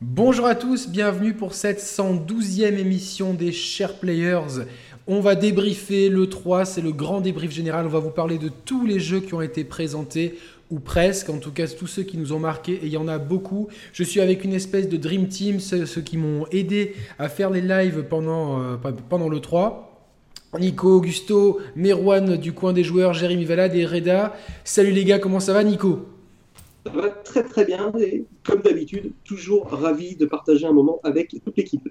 Bonjour à tous, bienvenue pour cette 112e émission des Chers Players. On va débriefer le 3, c'est le grand débrief général. On va vous parler de tous les jeux qui ont été présentés, ou presque, en tout cas tous ceux qui nous ont marqués, et il y en a beaucoup. Je suis avec une espèce de Dream Team, ceux, qui m'ont aidé à faire les lives pendant, euh, le 3. Nico, Augusto, Merwan du coin des joueurs, Jérémy Valade et Reda. Salut les gars, comment ça va Nico? Ça va très très bien et comme d'habitude, toujours ravi de partager un moment avec toute l'équipe.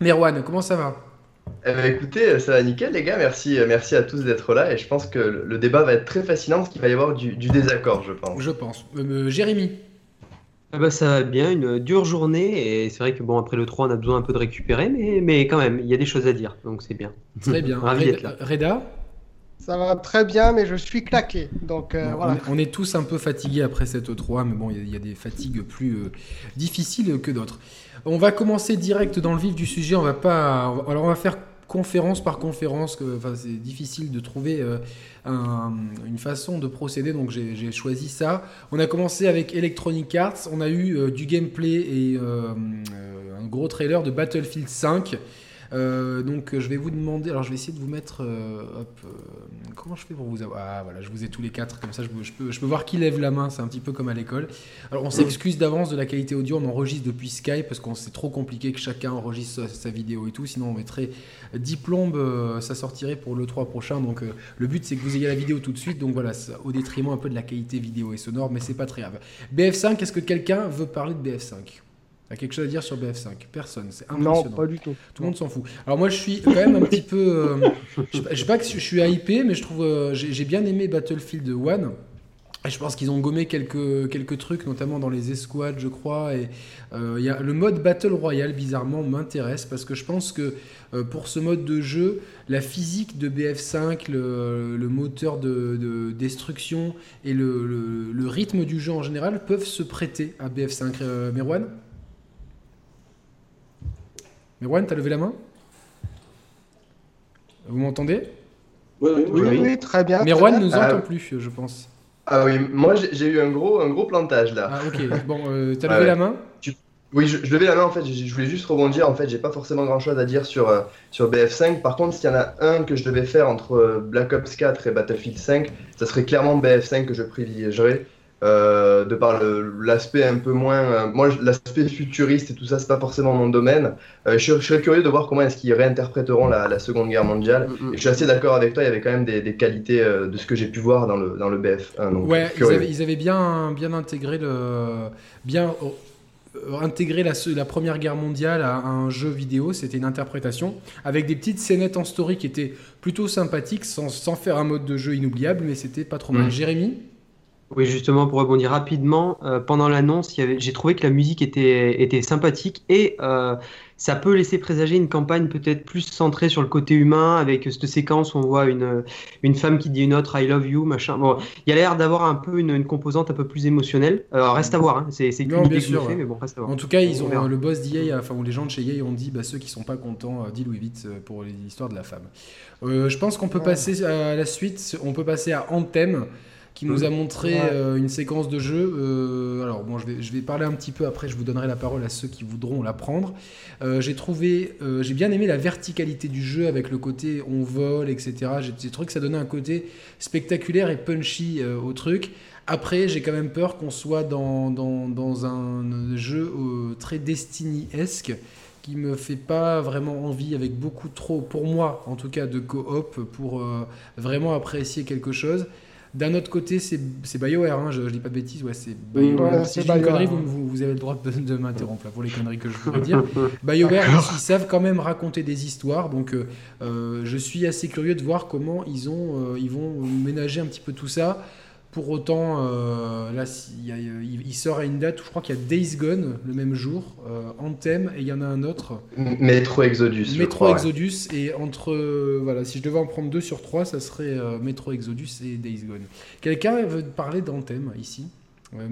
Merwan, comment ça va? Eh ben, écoutez, ça va nickel les gars, merci, euh, merci à tous d'être là et je pense que le débat va être très fascinant parce qu'il va y avoir du, du désaccord je pense. Je pense. Euh, euh, Jérémy Ah bah ça va bien, une dure journée et c'est vrai que bon après le 3 on a besoin un peu de récupérer mais, mais quand même il y a des choses à dire donc c'est bien. Très bien. Ravi d'être là. Reda? Ça va très bien, mais je suis claqué. Donc euh, Bon, voilà. on, est, on tous un peu fatigués après cette E3, mais bon, il y a- il y, a des fatigues plus euh, difficiles que d'autres. On va commencer direct dans le vif du sujet. On va pas. Alors, on va faire conférence par conférence. que- Enfin, c'est difficile de trouver euh, un- une façon de procéder, donc j'ai choisi ça. On a commencé avec Electronic Arts. On a eu du gameplay et un gros trailer de Battlefield 5. Euh, donc je vais vous demander, alors je vais essayer de vous mettre, euh, hop, euh, comment je fais pour vous avoir, ah voilà, je vous ai tous les quatre, comme ça je, peux, je peux voir qui lève la main, c'est un petit peu comme à l'école. Alors on s'excuse d'avance de la qualité audio, on enregistre depuis Skype parce qu'on c'est trop compliqué que chacun enregistre sa, sa vidéo et tout, sinon on mettrait 10 plombes, ça sortirait pour le 3 prochain, donc le but c'est que vous ayez la vidéo tout de suite, donc voilà, au détriment un peu de la qualité vidéo et sonore, mais c'est pas très grave. BF5, est-ce que quelqu'un veut parler de BF5 a quelque chose à dire sur BF5 Personne, c'est Non, impressionnant. pas du tout. Tout le monde s'en fout. Alors moi je suis quand même un petit peu... euh, je sais pas- je sais pas que je suis hypé, mais je trouve... euh, j'ai bien aimé Battlefield 1. Et je pense qu'ils ont gommé quelques, quelques trucs, notamment dans les escouades, je crois. Et euh, y a, le mode Battle Royale, bizarrement, m'intéresse parce que je pense que euh, pour ce mode de jeu, la physique de BF5, le, le moteur de, de destruction et le, le- le rythme du jeu en général peuvent se prêter à BF5. Euh, Merwan Merwan, t'as levé la main? Vous m'entendez? Oui, ouais. oui, oui. très bien. Merwan bien. nous Ah, entend oui. plus, je pense. Ah oui, moi j'ai eu un gros, un gros plantage là. Ah ok, bon, euh, t'as levé ouais. la main? Oui, je, je levais la main en fait, je, je voulais juste rebondir. En fait, j'ai pas forcément grand chose à dire sur, euh, sur BF5. Par contre, s'il y en a un que je devais faire entre euh, Black Ops 4 et Battlefield 5, ça serait clairement BF5 que je privilégierais. Euh, de par l'aspect un peu moins. euh, moi, l'aspect futuriste et tout ça, c'est pas forcément mon domaine. Euh, je, je serais curieux de voir comment est-ce qu'ils réinterpréteront la, la Seconde Guerre mondiale. Mm, mm. Et je suis assez d'accord avec toi, il y avait quand même des, des qualités de ce que j'ai pu voir dans le, dans le BF1. Donc, Ouais, ils avaient, ils avaient bien, bien intégré le, bien la Première Guerre mondiale à un jeu vidéo. C'était une interprétation avec des petites scénettes en story qui étaient plutôt sympathiques, sans, sans faire un mode de jeu inoubliable, mais c'était pas trop mal. Mm. Jérémy? Oui justement pour rebondir rapidement, euh, pendant l'annonce j'ai trouvé que la musique était, était sympathique et euh, ça peut laisser présager une campagne peut-être plus centrée sur le côté humain avec cette séquence où on voit une, une femme qui dit une autre I love you machin. Bon, il y a l'air d'avoir un peu une, une composante un peu plus émotionnelle. Alors reste à voir, hein. c'est qu'une idée que je fais, mais bon reste à voir. En tout cas, ils On ont verra. le boss d'EA, enfin ou les gens de chez EA ont dit, bah, ceux qui sont pas contents, euh, dis-le vite pour l'histoire de la femme. Euh, je pense qu'on peut passer à la suite. On peut passer à Anthem, qui nous a montré euh, une séquence de jeu. Euh, alors bon, je vais, je vais parler un petit peu après. Je vous donnerai la parole à ceux qui voudront la prendre. Euh, j'ai trouvé, euh, j'ai bien aimé la verticalité du jeu avec le côté on vole, etc. J'ai trouvé que ça donnait un côté spectaculaire et punchy au truc. Après, j'ai quand même peur qu'on soit dans, dans, dans un jeu très Destiny-esque qui me fait pas vraiment envie avec beaucoup trop, pour moi en tout cas, de coop pour euh, vraiment apprécier quelque chose. D'un autre côté, c'est BioWare, hein, je, je dis pas de bêtises, ouais, c'est BioWare. Ouais, si c'est je dis une connerie, vous, ouais. vous, vous avez le droit de, de m'interrompre pour les conneries que je voudrais dire. BioWare, ils, ils savent quand même raconter des histoires, donc euh, euh, je suis assez curieux de voir comment ils, ont, euh, ils vont ménager un petit peu tout ça. Pour autant, euh, là, s'il y a- il, sort à une date où je crois qu'il y a Days Gone le même jour, euh, Anthem, et il y en a un autre, Metro Exodus. Metro ouais. Exodus. Et entre, euh, voilà, si je devais en prendre deux sur trois, ça serait Metro Exodus et Days Gone. Quelqu'un veut parler d'Anthem ici?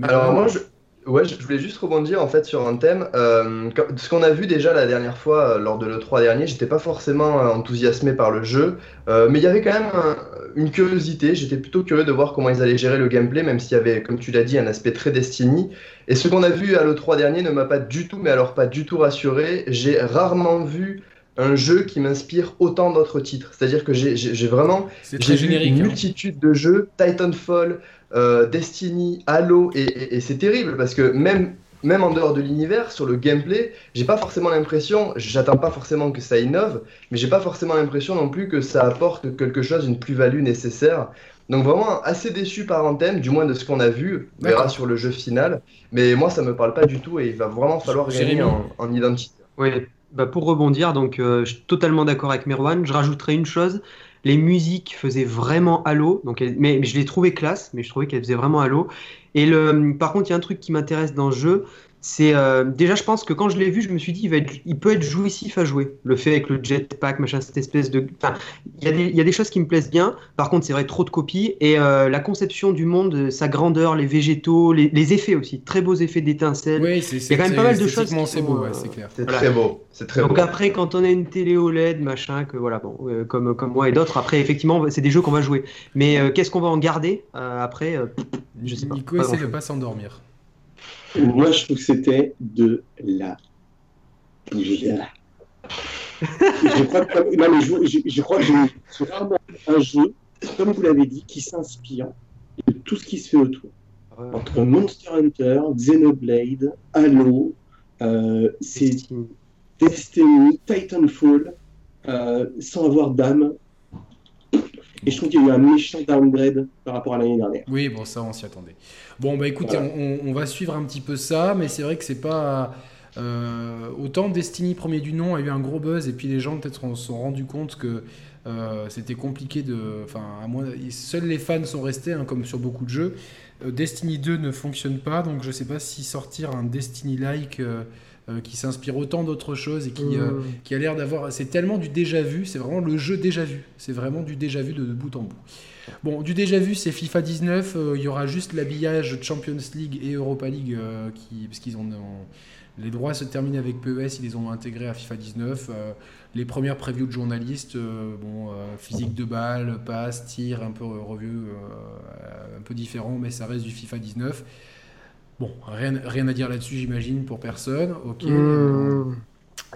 Alors moi je, Ouais, je voulais juste rebondir en fait sur un thème. Euh, ce qu'on a vu déjà la dernière fois euh, lors de l'E3 dernier, j'étais pas forcément euh, enthousiasmé par le jeu, mais il y avait quand même une curiosité. J'étais plutôt curieux de voir comment ils allaient gérer le gameplay, même s'il y avait, comme tu l'as dit, un aspect très Destiny. Et ce qu'on a vu à l'E3 dernier ne m'a pas du tout, mais alors pas du tout rassuré. J'ai rarement vu un jeu qui m'inspire autant d'autres titres. C'est-à-dire que j'ai vraiment j'ai vu une hein. multitude de jeux, Titanfall, euh, Destiny, Halo, et, c'est terrible parce que même, même en dehors de l'univers, sur le gameplay, j'ai pas forcément l'impression, j'attends pas forcément que ça innove, mais j'ai pas forcément l'impression non plus que ça apporte quelque chose, une plus-value nécessaire. Donc vraiment assez déçu par Anthem, du moins de ce qu'on a vu, on verra sur le jeu final. Mais moi ça me parle pas du tout et il va vraiment falloir gagner en, en, identité. Oui, bah pour rebondir, donc euh, je suis totalement d'accord avec Merwan. Je rajouterai une chose, les musiques faisaient vraiment Halo, donc mais, je les trouvais classe, mais je trouvais qu'elles faisaient vraiment Halo. Et le, par contre, il y a un truc qui m'intéresse dans le jeu, c'est euh, déjà je pense que quand je l'ai vu je me suis dit il, va être, il peut être jouissif à jouer le fait avec le jetpack machin cette espèce de enfin il y, a des, il y a des choses qui me plaisent bien. Par contre c'est vrai trop de copies. Et euh, la conception du monde sa grandeur les végétaux les, les effets aussi. Très beaux effets d'étincelles oui, c'est, il y a quand même pas mal de choses c'est beau ouais, c'est clair. c'est très beau c'est très donc beau. après quand on a une télé OLED machin que voilà bon euh, comme comme moi et d'autres après effectivement c'est des jeux qu'on va jouer. Mais qu'est-ce qu'on va en garder après je sais pas. Nico essaie de pas s'endormir moi, je trouve que c'était de la. je crois que, non, mais je, je, crois que j'ai rarement un jeu, comme vous l'avez dit, qui s'inspire de tout ce qui se fait autour. Entre Monster Hunter, Xenoblade, Halo, euh, Destiny, Titanfall, euh, sans avoir d'âme, et je trouve qu'il y a eu un méchant downgrade par rapport à l'année dernière. Oui, bon, ça, on s'y attendait. Bon, bah écoutez, on, va suivre un petit peu ça, mais c'est vrai que c'est pas. Euh, autant Destiny premier du nom a eu un gros buzz, et puis les gens peut-être se sont rendus compte que euh, c'était compliqué de. Enfin, à moins, seuls les fans sont restés, hein, comme sur beaucoup de jeux. Euh, Destiny 2 ne fonctionne pas, donc je sais pas si sortir un Destiny-like. Euh, qui s'inspire autant d'autres choses et qui, euh, mmh. qui a l'air d'avoir. C'est tellement du déjà vu, c'est vraiment le jeu déjà vu. C'est vraiment du déjà vu de, bout en bout. Bon, du déjà vu, c'est FIFA 19. Euh, il y aura juste l'habillage Champions League et Europa League, qui, parce qu'ils ont, Les droits se terminent avec PES, ils les ont intégrés à FIFA 19. les premières previews de journalistes, bon, physique de balle, passe, tir, un peu revu, un peu différent, mais ça reste du FIFA 19. Bon, rien, rien à dire là-dessus, j'imagine, pour personne. Ok. Mmh.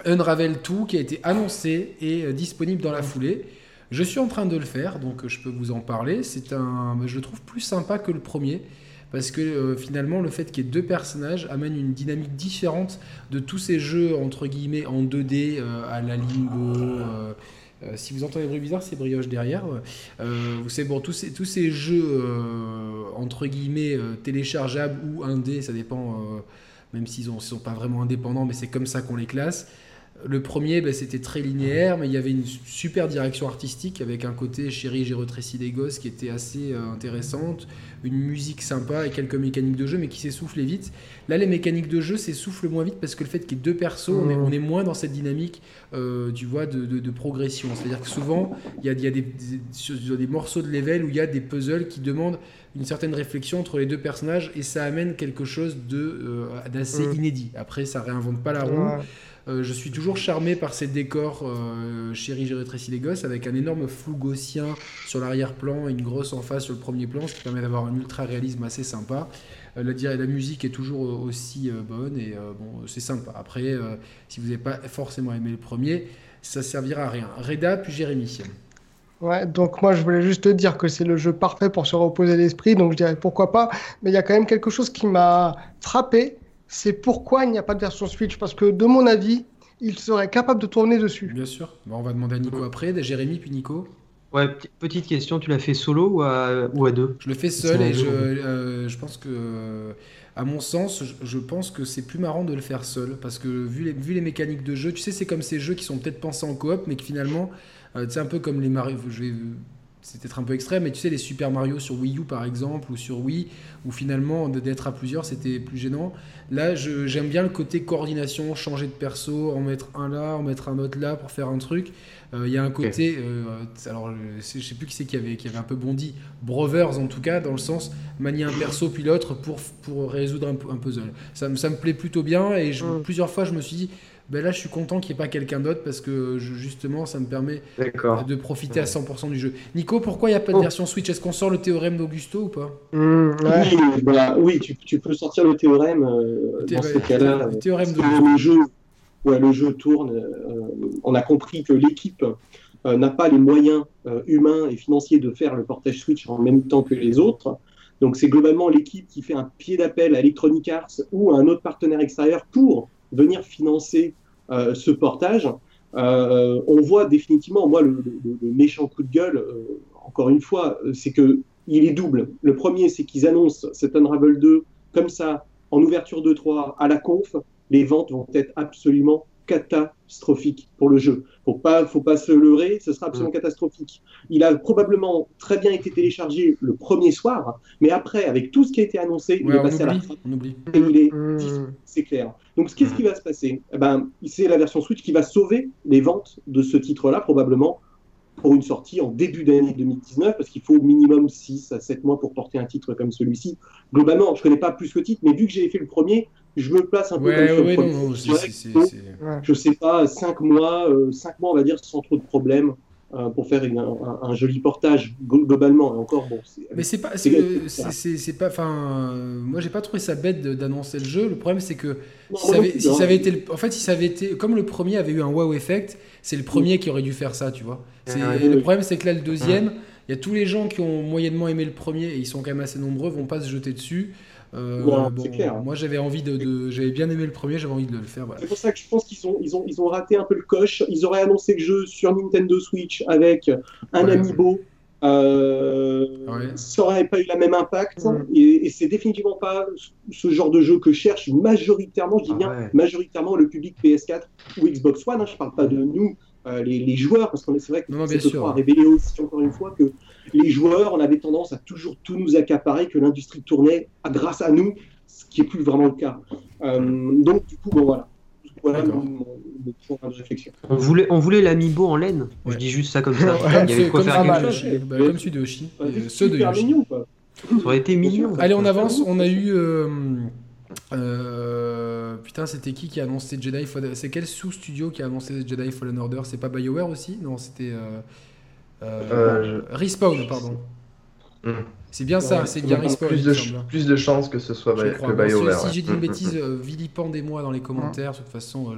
Unravel 2 qui a été annoncé et euh, disponible dans la foulée. Je suis en train de le faire, donc euh, je peux vous en parler. C'est un, je le trouve plus sympa que le premier parce que euh, finalement le fait qu'il y ait deux personnages amène une dynamique différente de tous ces jeux entre guillemets en 2D à la Limbo, euh, si vous entendez des bruits bizarres, c'est Brioche derrière. Euh, vous savez, bon, tous ces, tous ces jeux, euh, entre guillemets, téléchargeables ou indés, ça dépend, même s'ils ne sont pas vraiment indépendants, mais c'est comme ça qu'on les classe. Le premier, ben, c'était très linéaire, mais il y avait une super direction artistique avec un côté chéri, j'ai retréci des gosses qui était assez euh, intéressante, une musique sympa et quelques mécaniques de jeu, mais qui s'essoufflaient vite. Là, les mécaniques de jeu s'essoufflent moins vite parce que le fait qu'il y ait deux persos, on, est, on, est, moins dans cette dynamique, euh, tu vois, de, de, progression. C'est-à-dire que souvent, il y a, il y a des, des, des, morceaux de level où il y a des puzzles qui demandent une certaine réflexion entre les deux personnages et ça amène quelque chose euh, d'assez inédit. Après, ça réinvente pas la roue. Euh, je suis toujours charmé par ces décors euh, chéri, j'ai rétréci gosses, avec un énorme flou gaussien sur l'arrière-plan et une grosse en face sur le premier plan, ce qui permet d'avoir un ultra-réalisme assez sympa. Euh, la, la, musique est toujours aussi bonne et bon, c'est sympa. Après, si vous n'avez pas forcément aimé le premier, ça servira à rien. Reda, puis Jérémy. Ouais, donc moi je voulais juste te dire que c'est le jeu parfait pour se reposer l'esprit, donc je dirais pourquoi pas, mais il y a quand même quelque chose qui m'a frappé, c'est pourquoi il n'y a pas de version Switch. Parce que, de mon avis, il serait capable de tourner dessus. Bien sûr. on va demander à Nico après, Jérémy puis Nico. Ouais, petite question, tu l'as fait solo ou à, ou à deux? Je le fais seul et je, euh, je, pense que, à mon sens, je, pense que c'est plus marrant de le faire seul parce que vu les, vu les mécaniques de jeu, tu sais, c'est comme ces jeux qui sont peut-être pensés en coop mais qui finalement, euh, c'est un peu comme les Mario. Je vais, c'est peut-être un peu extrême, mais tu sais, les Super Mario sur Wii U par exemple, ou sur Wii, où finalement d'être à plusieurs c'était plus gênant. Là, j'aime bien le côté coordination, changer de perso, en mettre un là, en mettre un autre là pour faire un truc. Euh, il y a un côté, euh, alors je sais plus qui c'est qui avait, qui avait un peu bondi, Brothers en tout cas, dans le sens manier un perso puis l'autre pour, pour résoudre un, un puzzle. Ça, ça, me plaît plutôt bien et je, mm. plusieurs fois je me suis dit, ben là je suis content qu'il n'y ait pas quelqu'un d'autre parce que justement ça me permet de profiter à 100% du jeu. Nico, pourquoi il n'y a pas de oh. version Switch? Est-ce qu'on sort le théorème d'Augusto ou pas? Mm, Oui, tu, tu, peux sortir le théorème euh, dans ce cas-là. Le théorème de le jeu le jeu tourne. Euh, on a compris que l'équipe euh, n'a pas les moyens euh, humains et financiers de faire le portage Switch en même temps que les autres. Donc c'est globalement l'équipe qui fait un pied d'appel à Electronic Arts ou à un autre partenaire extérieur pour venir financer ce portage. on voit définitivement, moi, le, méchant coup de gueule, encore une fois, c'est que il est double. Le premier, c'est qu'ils annoncent cet Unravel 2 comme ça, en ouverture de 3 à la conf, les ventes vont être absolument catastrophiques pour le jeu. Faut pas, faut pas se leurrer, ce sera absolument mm. catastrophique. Il a probablement très bien été téléchargé le premier soir, mais après, avec tout ce qui a été annoncé, il est passé à la fin. On oublie. Et il est, mm. c'est clair. Donc, qu'est-ce qui va se passer? Eh ben, c'est la version Switch qui va sauver les ventes de ce titre-là, probablement pour une sortie en début d'année 2019, parce qu'il faut au minimum 6 à 7 mois pour porter un titre comme celui-ci. Globalement, je ne connais pas plus que titre, mais vu que j'ai fait le premier, je me place un peu comme ça. Je sais pas, 5 mois, euh, mois, on va dire, sans trop de problèmes. Euh, pour faire un, joli portage globalement. Et encore bon mais c'est pas c'est pas enfin moi j'ai pas trouvé ça bête d'annoncer le jeu. Le problème c'est que si, ça avait, si ça avait, été en fait si ça avait été comme le premier avait eu un wow effect c'est le premier qui aurait dû faire ça tu vois. Le problème c'est que là le deuxième il y a tous les gens qui ont moyennement aimé le premier et ils sont quand même assez nombreux vont pas se jeter dessus euh, clair. Moi, j'avais envie de, j'avais bien aimé le premier, j'avais envie de le faire. C'est pour ça que je pense qu'ils ont, ils ont, ils ont raté un peu le coche. Ils auraient annoncé le jeu sur Nintendo Switch avec un amiibo. Euh, ça aurait pas eu la même impact et, c'est définitivement pas ce genre de jeu que cherche majoritairement, je dis bien ah majoritairement le public PS4 ou Xbox One. Hein, je parle pas de nous, euh, les, joueurs, parce qu'on c'est vrai que c'est a révélé aussi encore une fois que les joueurs, on avait tendance à toujours tout nous accaparer, que l'industrie tournait grâce à nous, ce qui est plus vraiment le cas. Euh, donc du coup, bon voilà. Voilà mon, point de réflexion. On voulait, on voulait l'amiibo en laine. Je dis juste ça comme ça. Il y avait quoi faire quelque chose. Bah, comme celui de Yoshi. ceux de Yoshi. Mignon, quoi. Ça aurait été mignon. Allez, on avance. On a eu. Euh, euh, putain, c'était qui qui a annoncé Jedi Fallen C'est quel sous-studio qui a annoncé Jedi Fallen Order? C'est pas BioWare aussi? Non, c'était. Euh, euh, Respawn, pardon. Hmm. C'est bien ça, c'est bien Respawn. Plus de, plus de chances que ce soit que BioWare. Si, j'ai dit une bêtise, vilipendez-moi dans les commentaires. De toute façon,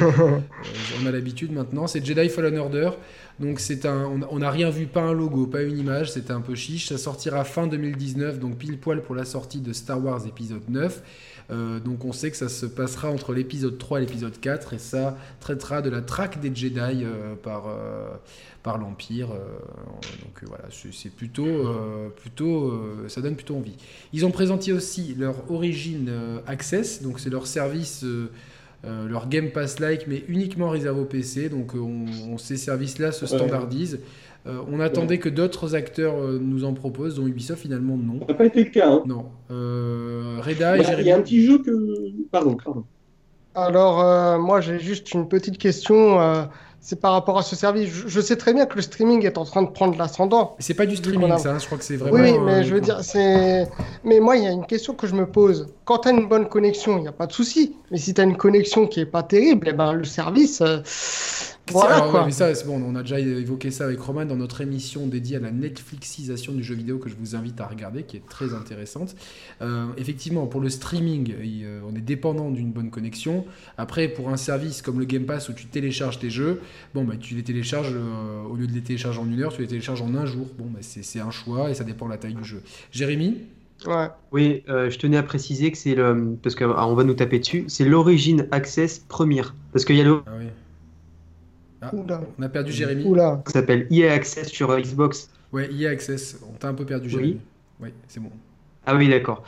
on a l'habitude maintenant. C'est Jedi Fallen Order. Donc c'est un, on n'a rien vu, pas un logo, pas une image, c'était un peu chiche. Ça sortira fin 2019, donc pile poil pour la sortie de Star Wars épisode 9. Euh, donc on sait que ça se passera entre l'épisode 3 et l'épisode 4 et ça traitera de la traque des Jedi euh, par, euh, par l'Empire. donc voilà, c'est plutôt, plutôt ça donne plutôt envie. Ils ont présenté aussi leur Origin Access, donc c'est leur service. leur Game Pass like, mais uniquement réservé au PC. Donc, on, ces services-là se standardisent. Euh, on attendait que d'autres acteurs euh, nous en proposent, dont Ubisoft finalement non. Ça n'a pas été le cas. Hein. Non. Euh, Reda bah, Il y a un petit jeu que. Pardon, pardon. Alors, moi j'ai juste une petite question c'est par rapport à ce service. Je, sais très bien que le streaming est en train de prendre l'ascendant. C'est pas du streaming, ça. Je crois que c'est vraiment. Oui, mais je veux dire, c'est. Mais moi, il y a une question que je me pose. Quand tu as une bonne connexion, il n'y a pas de souci. Mais si tu as une connexion qui est pas terrible, eh ben, le service, voilà, ça, bon, on a déjà évoqué ça avec Roman dans notre émission dédiée à la Netflixisation du jeu vidéo que je vous invite à regarder, qui est très intéressante. Euh, effectivement, pour le streaming, euh, on est dépendant d'une bonne connexion. Après, pour un service comme le Game Pass où tu télécharges tes jeux, bon, bah, tu les télécharges, euh, au lieu de les télécharger en une heure, tu les télécharges en un jour. Bon, bah, c'est un choix et ça dépend de la taille du jeu. Jérémy Ouais. Oui, je tenais à préciser que c'est le. Parce qu'on ah, va nous taper dessus, c'est l'origine Access première. Parce qu'il y a le. Ah oui. Ah, on a perdu Jérémy. Oula. Ça s'appelle EA Access sur Xbox. Ouais, EA Access. On t'a un peu perdu, Jérémy. Oui, c'est bon. Ah oui, d'accord.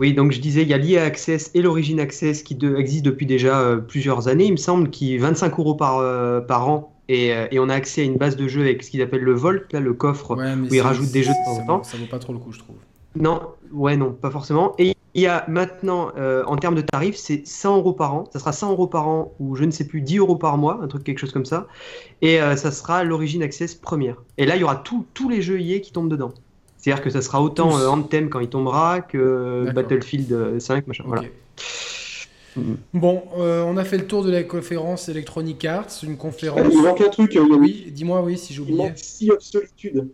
Oui, donc je disais, il y a l'EA Access et l'Origin Access qui existent depuis déjà euh, plusieurs années, il me semble, qui 25 euros par, euh, par an Et, euh, et on a accès à une base de jeu avec ce qu'ils appellent le Volt, là, le coffre Ouais, où ils rajoutent des jeux de temps en ça- temps. Ça vaut pas trop le coup, je trouve. Non, ouais, non, pas forcément. Et il y a maintenant, euh, en termes de tarifs, c'est 100 euros par an. Ça sera 100 euros par an ou je ne sais plus, 10 euros par mois, un truc, quelque chose comme ça. Et euh, ça sera l'Origin Access première. Et là, il y aura tout- tous les jeux EA qui tombent dedans. C'est-à-dire que ça sera autant euh, Anthem quand il tombera que. Battlefield euh, 5, machin. Voilà. Bon, euh, on a fait le tour de la conférence Electronic Arts, une conférence. Il manque un truc, euh, Yannick. Oui, dis-moi oui si j'ai Il oublié. manque Sea of Solitude.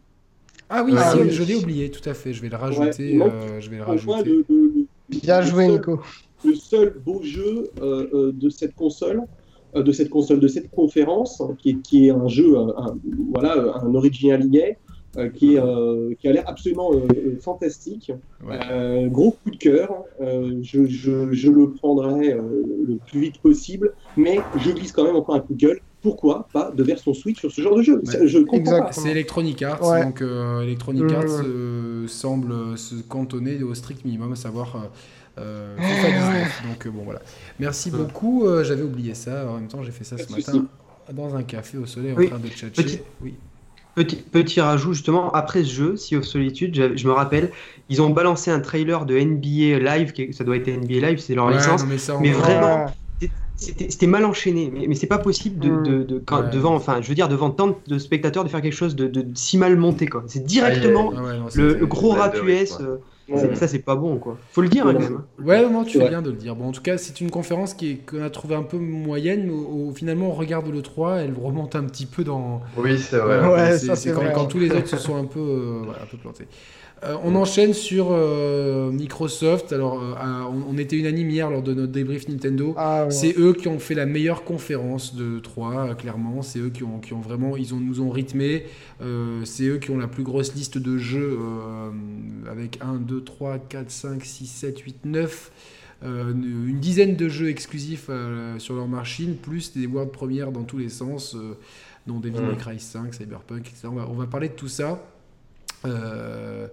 Ah oui, Ah oui. je l'ai oublié, tout à fait. Je vais le rajouter. euh, je vais le rajouter. le, le- le- Bien le joué, seul- Nico. le seul beau jeu euh, euh, de cette console, euh, de cette console, de cette conférence, hein, qui, est, qui est un jeu, un, un- voilà, un original EA, euh, qui, est, euh, qui a l'air absolument fantastique. Ouais. Euh, gros coup de cœur. euh, je, je- je le prendrai euh, le plus vite possible, mais je glisse quand même encore un coup de gueule. Pourquoi pas de version Switch sur ce genre de jeu Ça, Je comprends. C'est Electronic Arts, Ouais. donc euh, Electronic Mhm. Arts euh, semble euh, se cantonner au strict minimum, à savoir euh, euh, FIFA 19. Donc euh, bon voilà. Merci beaucoup. euh, J'avais oublié ça. En même temps, j'ai fait ça ce matin dans un café au soleil en Oui. train de tchatcher. Petit- Oui. Petit, petit rajout, justement, après ce jeu, Sea of Solitude, je, je me rappelle, ils ont balancé un trailer de NBA Live, qui- ça doit être NBA Live, c'est leur Ouais, licence. non, mais ça, on mais va- vraiment, C'était mal enchaîné, mais, mais c'est pas possible de, Mm. de- de- quand- Ouais. devant, enfin, je veux dire, devant tant de spectateurs de faire quelque chose de, de si mal monté, quoi. C'est directement Ah ouais, non, le, gros de US. euh, Ouais. c'est- Ça, c'est pas bon, quoi. Faut le dire, hein, Ouais. quand même. Ouais, non, tu fais bien de le dire. Bon, en tout cas, c'est une conférence qui est- qu'on a trouvé un peu moyenne. mais au- au- finalement, on regarde le 3, elle remonte un petit peu dans. Oui, c'est vrai. C'est- quand, tous les autres se sont un peu, euh, un peu plantés. Euh, on enchaîne sur euh, Microsoft. Alors, euh, on, on était unanime hier lors de notre débrief Nintendo. Ah, ouais. C'est eux qui ont fait la meilleure conférence de 3, clairement. C'est eux qui ont, qui ont vraiment, ils ont, nous ont rythmé. C'est eux qui ont la plus grosse liste de jeux avec 1, 2, 3, 4, 5, 6, 7, 8, 9. euh, une dizaine de jeux exclusifs euh, sur leur machine, plus des world premières dans tous les sens, euh, dont Devil May Mm. Cry 5, Cyberpunk, etc. On va, on va parler de tout ça. Euh,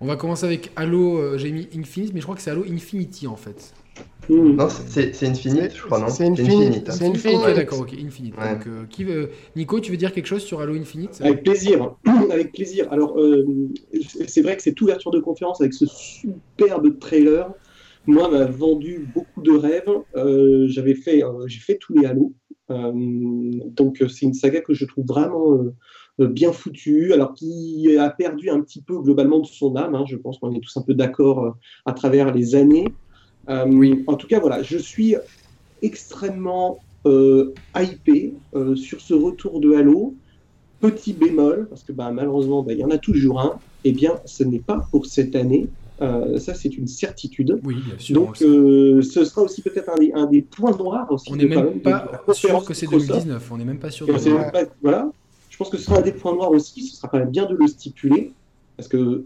on va commencer avec Halo, euh, j'ai mis Infinite, mais je crois que c'est Halo Infinity en fait. Mmh. Non, c'est Infinite, je crois, non C'est Infinite. C'est Infinite. D'accord, ok, Infinite. Ouais. Donc, euh, qui veut... Nico, tu veux dire quelque chose sur Halo Infinite? Avec plaisir, avec plaisir. Alors, euh, c'est vrai que cette ouverture de conférence avec ce superbe trailer, moi, m'a vendu beaucoup de rêves. Euh, J'avais fait, euh, j'ai fait tous les Halo, Euh, donc c'est une saga que je trouve vraiment bien foutue. Alors, qui a perdu un petit peu globalement de son âme. hein. je pense qu'on est tous un peu d'accord euh, à travers les années. Euh, En tout cas, voilà, je suis extrêmement euh, hypé euh, sur ce retour de Halo. Petit bémol, parce que bah, malheureusement, bah, il y en a toujours un, eh bien, ce n'est pas pour cette année. Euh, ça, c'est une certitude. Oui, bien sûr. Donc, euh, ce sera aussi peut-être un des, un des points noirs aussi. on n'est même pas sûr que c'est Microsoft. 2019. On n'est même pas sûr de même pas- voilà. Je pense que ce sera un des points noirs aussi. Ce sera quand même bien de le stipuler, parce que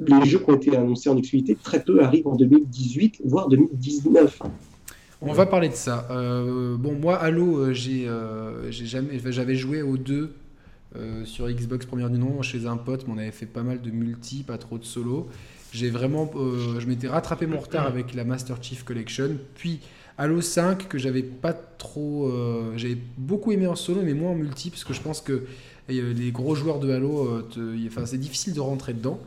les jeux qui ont été annoncés en exclusivité, très peu arrivent en 2018, voire 2019. On va parler de ça. Euh, bon, moi, Halo, euh, j'ai euh, j'avais joué aux deux sur Xbox première du nom chez un pote, mais on avait fait pas mal de multi, pas trop de solo. J'ai vraiment, je m'étais rattrapé mon retard avec la Master Chief Collection, puis Halo 5 que j'avais pas trop, euh, j'avais beaucoup aimé en solo, mais moins en multi parce que je pense que euh, les gros joueurs de Halo, euh, enfin, c'est difficile de rentrer dedans.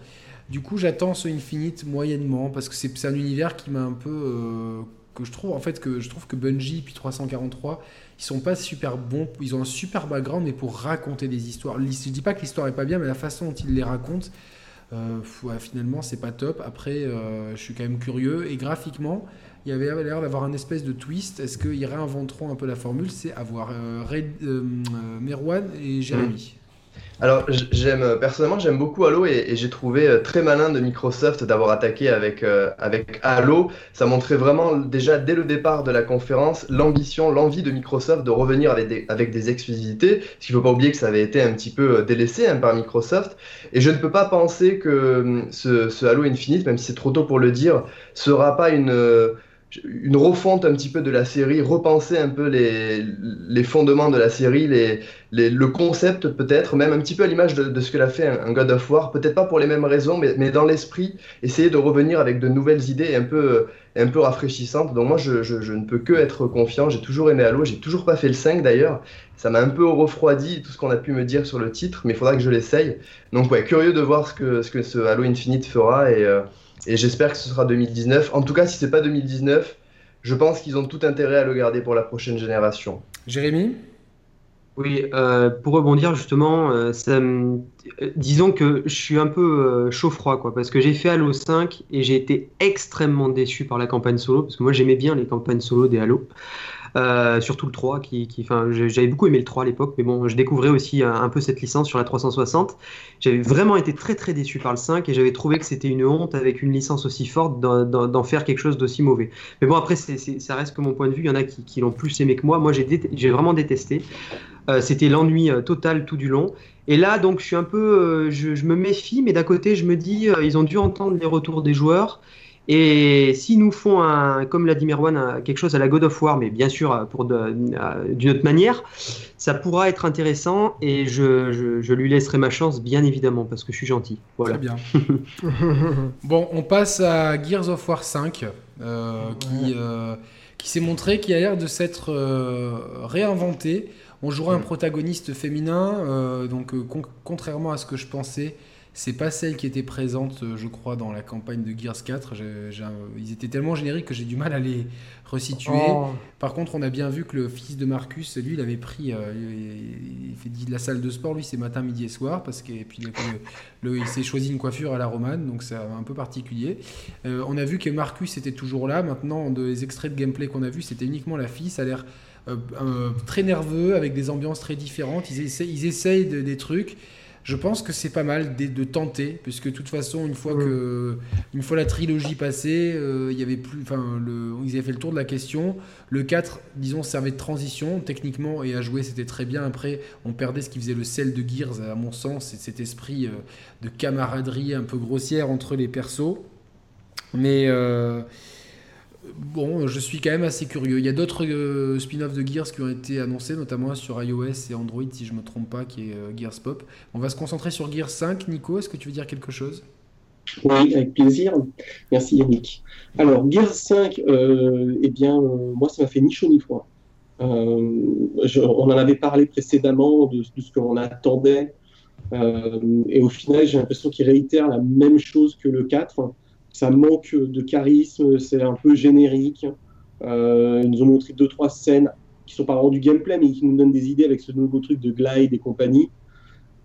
Du coup, j'attends ce Infinite moyennement parce que c'est un univers qui m'a un peu que je trouve en fait que je trouve que Bungie puis 343 ils sont pas super bons ils ont un super background mais pour raconter des histoires je dis pas que l'histoire est pas bien mais la façon dont ils les racontent finalement c'est pas top après je suis quand même curieux et graphiquement il y avait l'air d'avoir un espèce de twist est-ce qu'ils réinventeront un peu la formule? C'est avoir euh, euh, euh, Merwan et Jérémy Alors, j- j'aime personnellement, j'aime beaucoup Halo et, j'ai trouvé euh, très malin de Microsoft d'avoir attaqué avec, euh, avec Halo. Ça montrait vraiment déjà dès le départ de la conférence l'ambition, l'envie de Microsoft de revenir avec des, avec des exclusivités. Parce qu'il ne faut pas oublier que ça avait été un petit peu euh, délaissé hein, par Microsoft. Et je ne peux pas penser que hum, ce, ce Halo Infinite, même si c'est trop tôt pour le dire, sera pas une. Une refonte un petit peu de la série, repenser un peu les, les fondements de la série, les, les, le concept peut-être, même un petit peu à l'image de, de, ce que l'a fait un, God of War, peut-être pas pour les mêmes raisons, mais, mais dans l'esprit, essayer de revenir avec de nouvelles idées un peu, un peu rafraîchissantes. Donc moi, je, je, je ne peux que être confiant, j'ai toujours aimé Halo, j'ai toujours pas fait le 5 d'ailleurs, ça m'a un peu refroidi tout ce qu'on a pu me dire sur le titre, mais il faudra que je l'essaye. Donc ouais, curieux de voir ce que ce, que ce Halo Infinite fera et... Euh, et j'espère que ce sera 2019. En tout cas, si c'est pas 2019, je pense qu'ils ont tout intérêt à le garder pour la prochaine génération. Jérémy? Oui, euh, pour rebondir justement, euh, ça, euh, disons que je suis un peu euh, chaud-froid, quoi, parce que j'ai fait Halo 5 et j'ai été extrêmement déçu par la campagne solo, parce que moi j'aimais bien les campagnes solo des Halo. Euh, surtout le 3, qui, qui j'avais beaucoup aimé le 3 à l'époque, mais bon, je découvrais aussi un, un, peu cette licence sur la 360. J'avais vraiment été très très déçu par le 5 et j'avais trouvé que c'était une honte avec une licence aussi forte d'en faire quelque chose d'aussi mauvais. Mais bon, après, c ça reste que mon point de vue. Il y en a qui, qui l'ont plus aimé que moi. Moi, j'ai vraiment détesté. Euh, c'était l'ennui euh, total tout du long. Et là, donc, je suis un peu, euh, je, je, me méfie, mais d'un côté, je me dis, euh, ils ont dû entendre les retours des joueurs. Et s'ils nous font, un, comme l'a dit Merwan, quelque chose à la God of War, mais bien sûr pour d'une autre manière, ça pourra être intéressant et je, je, je, lui laisserai ma chance, bien évidemment, parce que je suis gentil. Voilà. Très bien. bon, on passe à Gears of War 5, euh, qui, euh, qui s'est montré, qui a l'air de s'être euh, réinventé. On jouera un protagoniste féminin, euh, donc con contrairement à ce que je pensais, c'est pas celle qui était présente, je crois, dans la campagne de Gears 4. J ai, j ai, ils étaient tellement génériques que j'ai du mal à les resituer. Oh. Par contre, on a bien vu que le fils de Marcus, lui, il avait pris, euh, il, fait de la salle de sport, lui, c'est matin, midi et soir, parce que et puis le, le, il s'est choisi une coiffure à la romane, donc c'est un peu particulier. Euh, on a vu que Marcus était toujours là. Maintenant, des extraits de gameplay qu'on a vu, c'était uniquement la fille. Ça a l'air euh, euh, très nerveux, avec des ambiances très différentes. Ils, essayent de, des trucs je pense que c'est pas mal de, de, tenter, puisque de toute façon, une fois, que, une fois la trilogie passée, euh, il y avait plus, enfin, ils avaient fait le tour de la question. Le 4, disons, servait de transition techniquement et à jouer, c'était très bien. Après, on perdait ce qui faisait le sel de Gears, à mon sens, c'est cet esprit euh, de camaraderie un peu grossière entre les persos. Mais euh, bon, je suis quand même assez curieux. Il y a d'autres euh, spin-offs de Gears qui ont été annoncés, notamment sur iOS et Android, si je ne me trompe pas, qui est euh, Gears Pop. On va se concentrer sur Gears 5. Nico, est-ce que tu veux dire quelque chose? Oui, avec plaisir. Merci Yannick. Alors, Gears 5, euh, eh bien, moi, ça m'a fait ni chaud ni froid. On en avait parlé précédemment de, de ce qu'on attendait. Et au final, j'ai l'impression qu'il réitère la même chose que le 4 ça manque de charisme, c'est un peu générique. Euh, ils nous ont montré deux trois scènes qui sont pas vraiment du gameplay, mais qui nous donnent des idées avec ce nouveau truc de glide et compagnie.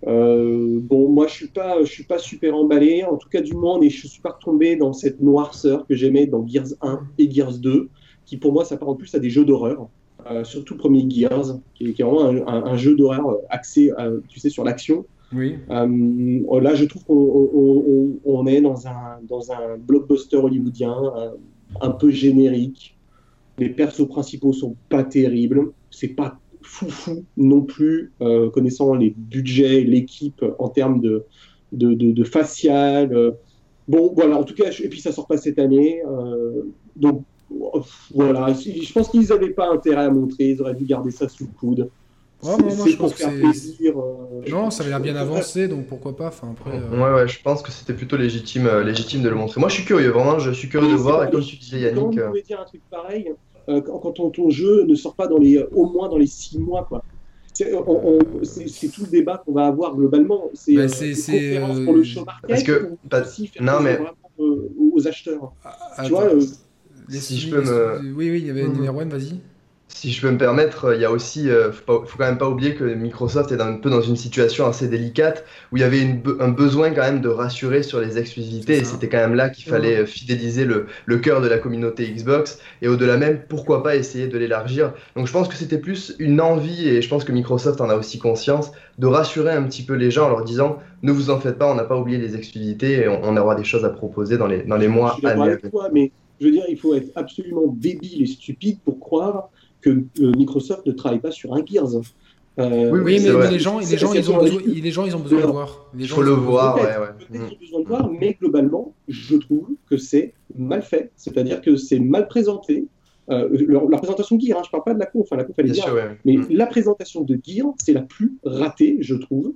Euh, bon, moi je suis pas, je suis pas super emballé. En tout cas, du moins, et je suis pas retombé dans cette noirceur que j'aimais dans Gears 1 et Gears 2, qui pour moi s'apparente plus à des jeux d'horreur. Euh, surtout premier Gears, qui est, qui est vraiment un, un, jeu d'horreur axé, tu sais, sur l'action. Euh, là, je trouve qu'on on, on est dans un, blockbuster hollywoodien un, peu générique. Les persos principaux sont pas terribles. C'est pas foufou non plus, euh, connaissant les budgets, l'équipe en termes de, de, facial. Bon, voilà, en tout cas, et puis ça sort pas cette année. Euh, donc, voilà, je pense qu'ils n'avaient pas intérêt à montrer, ils auraient dû garder ça sous le coude. Ouais, moi, moi je pense que plaisir, euh, non, ça avait l'air bien avancé, donc pourquoi pas. Enfin, après, euh... Ouais, ouais, je pense que c'était plutôt légitime, euh, légitime de le montrer. Moi, je suis curieux, vraiment, je suis curieux de voir. Et comme tu disais, Yannick. Comment vous pouvez dire un truc pareil euh, quand ton, ton, jeu ne sort pas dans les, au moins dans les six mois, quoi. C'est tout le débat qu'on va avoir globalement. C'est bah, euh, pour le show market Parce que, pas... non, mais... aux acheteurs. Ah, tu vois, si je peux me. Oui, oui, il y avait mmh. One, vas-y. Si je peux me permettre, il y a aussi, euh, faut, pas, faut, quand même pas oublier que Microsoft est un peu dans une situation assez délicate où il y avait une, un besoin quand même de rassurer sur les exclusivités et c'était quand même là qu'il fallait fidéliser le, le cœur de la communauté Xbox et au-delà même, pourquoi pas essayer de l'élargir. Donc je pense que c'était plus une envie et je pense que Microsoft en a aussi conscience de rassurer un petit peu les gens en leur disant ne vous en faites pas, on n'a pas oublié les exclusivités et on, on, aura des choses à proposer dans les, dans les mois à venir. Mais je veux dire, il faut être absolument débile et stupide pour croire que euh, Microsoft ne travaille pas sur un Gears. Euh, Oui, mais, les gens, les gens, ils ont besoin, les gens, ils ont besoin de voir. Les Il gens, faut le ont besoin- voir, ouais, Mm. besoin de voir, mais globalement, je trouve que c'est mal fait. C'est-à-dire que c'est mal présenté. Euh, leur, leur présentation de Gear, hein, je parle pas de la conf, enfin, la conf elle est Bien bien, sûr, ouais. mais Mm. la présentation de Gear, c'est la plus ratée, je trouve,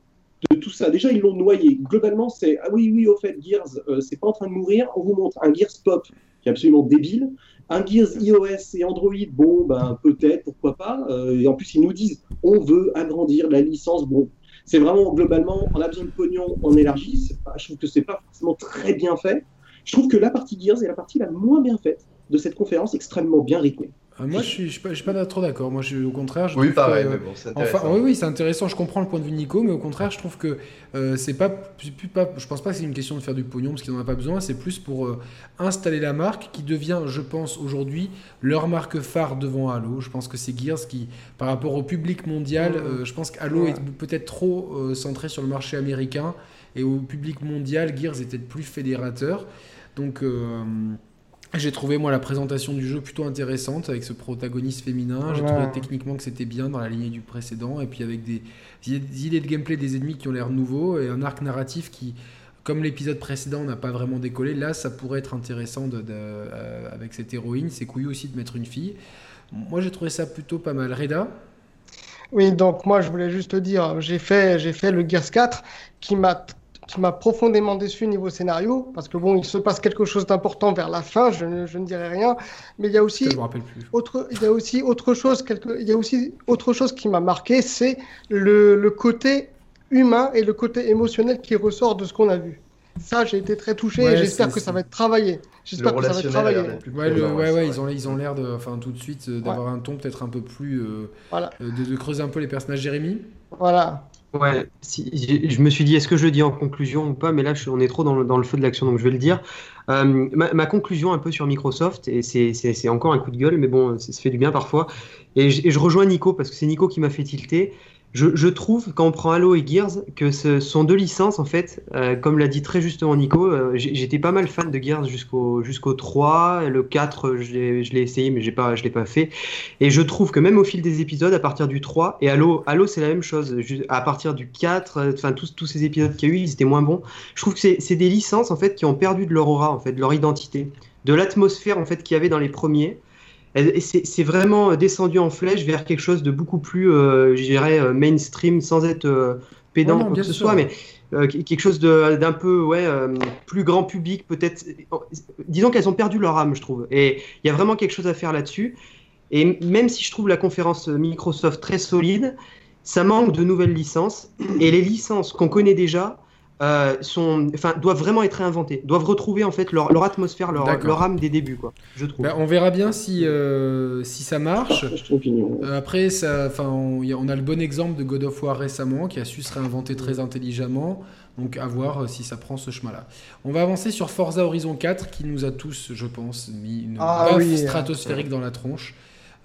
de tout ça. Déjà, ils l'ont noyé. Globalement, c'est ah oui, oui, au fait, Gears, euh, c'est pas en train de mourir. On vous montre un Gears Pop qui est absolument débile. Un Gears iOS et Android, bon, ben peut-être, pourquoi pas. Euh, et en plus, ils nous disent on veut agrandir la licence. Bon, c'est vraiment globalement, on a besoin de pognon, on élargit. Je trouve que c'est pas forcément très bien fait. Je trouve que la partie Gears est la partie la moins bien faite de cette conférence, extrêmement bien rythmée. Euh, Moi, je suis, je suis pas, je suis pas trop d'accord. Moi, je, au contraire, je Oui, trouve pareil, que- mais bon, c'est intéressant. Enfin, oui, oui, c'est intéressant. Je comprends le point de vue de Nico, mais au contraire, je trouve que euh, c'est pas, c'est plus pas. Je pense pas que c'est une question de faire du pognon parce qu'ils n'en ont pas besoin. C'est plus pour euh, installer la marque qui devient, je pense, aujourd'hui leur marque phare devant Halo. Je pense que c'est Gears qui, par rapport au public mondial, euh, je pense qu'Halo Ouais. est peut-être trop euh, centré sur le marché américain et au public mondial, Gears était plus fédérateur. Donc. J'ai trouvé moi la présentation du jeu plutôt intéressante avec ce protagoniste féminin. J'ai Ouais. trouvé techniquement que c'était bien dans la lignée du précédent et puis avec des, des idées de gameplay des ennemis qui ont l'air nouveaux et un arc narratif qui, comme l'épisode précédent, n'a pas vraiment décollé. Là, ça pourrait être intéressant de, de- euh, avec cette héroïne. C'est couillu aussi de mettre une fille. Moi, j'ai trouvé ça plutôt pas mal. Reda? Oui, donc moi je voulais juste te dire, j'ai fait, j'ai fait le Gears 4 qui m'a qui m'a profondément déçu niveau scénario, parce que bon, il se passe quelque chose d'important vers la fin, je, ne- je ne dirai rien, mais il y a aussi Je me rappelle plus. autre, il y a aussi autre chose, quelque, il y a aussi autre chose qui m'a marqué, c'est le, le côté humain et le côté émotionnel qui ressort de ce qu'on a vu. Ça, j'ai été très touché Ouais, et j'espère que ça va être travaillé. J'espère que ça va être travaillé. Ouais, le- ils ont, ils ont l'air de, enfin, tout de suite, euh, d'avoir un ton peut-être un peu plus, euh, Voilà. euh, de, de creuser un peu les personnages. Jérémy Voilà. Ouais, je me suis dit, est-ce que je le dis en conclusion ou pas, mais là, on est trop dans le, feu de l'action, donc je vais le dire. Euh, ma, conclusion un peu sur Microsoft, et c'est- encore un coup de gueule, mais bon, ça se fait du bien parfois, et et je rejoins Nico, parce que c'est Nico qui m'a fait tilter. Je, trouve, quand on prend Halo et Gears, que ce sont deux licences, en fait, euh, comme l'a dit très justement Nico, euh, j'étais pas mal fan de Gears jusqu'au jusqu'au 3, le 4, je l'ai essayé, mais pas, je l'ai pas fait. Et je trouve que même au fil des épisodes, à partir du 3, et Halo, Halo c'est la même chose, à partir du 4, euh, enfin tous, tous ces épisodes qu'il y a eu, ils étaient moins bons. Je trouve que c'est c'est des licences en fait qui ont perdu de leur aura, en fait, de leur identité, de l'atmosphère en fait qu'il y avait dans les premiers. C'est vraiment descendu en flèche vers quelque chose de beaucoup plus, euh, je dirais, euh, mainstream, sans être euh, pédant Ouais, ou quoi que ce sûr. soit, mais euh, quelque chose d'un peu ouais, euh, plus grand public, peut-être. Disons qu'elles ont perdu leur âme, je trouve. Et il y a vraiment quelque chose à faire là-dessus. Et même si je trouve la conférence Microsoft très solide, ça manque de nouvelles licences. Et les licences qu'on connaît déjà euh, sont, enfin, doivent vraiment être réinventées, doivent retrouver en fait leur, leur atmosphère, leur, âme des débuts, quoi. Je trouve. Ben, On verra bien si, euh, si ça marche. Euh, Après, ça, enfin, on, a- on a le bon exemple de God of War récemment qui a su se réinventer très intelligemment. Donc, à voir si ça prend ce chemin-là. On va avancer sur Forza Horizon 4 qui nous a tous, je pense, mis une Ah oui, stratosphérique dans la tronche.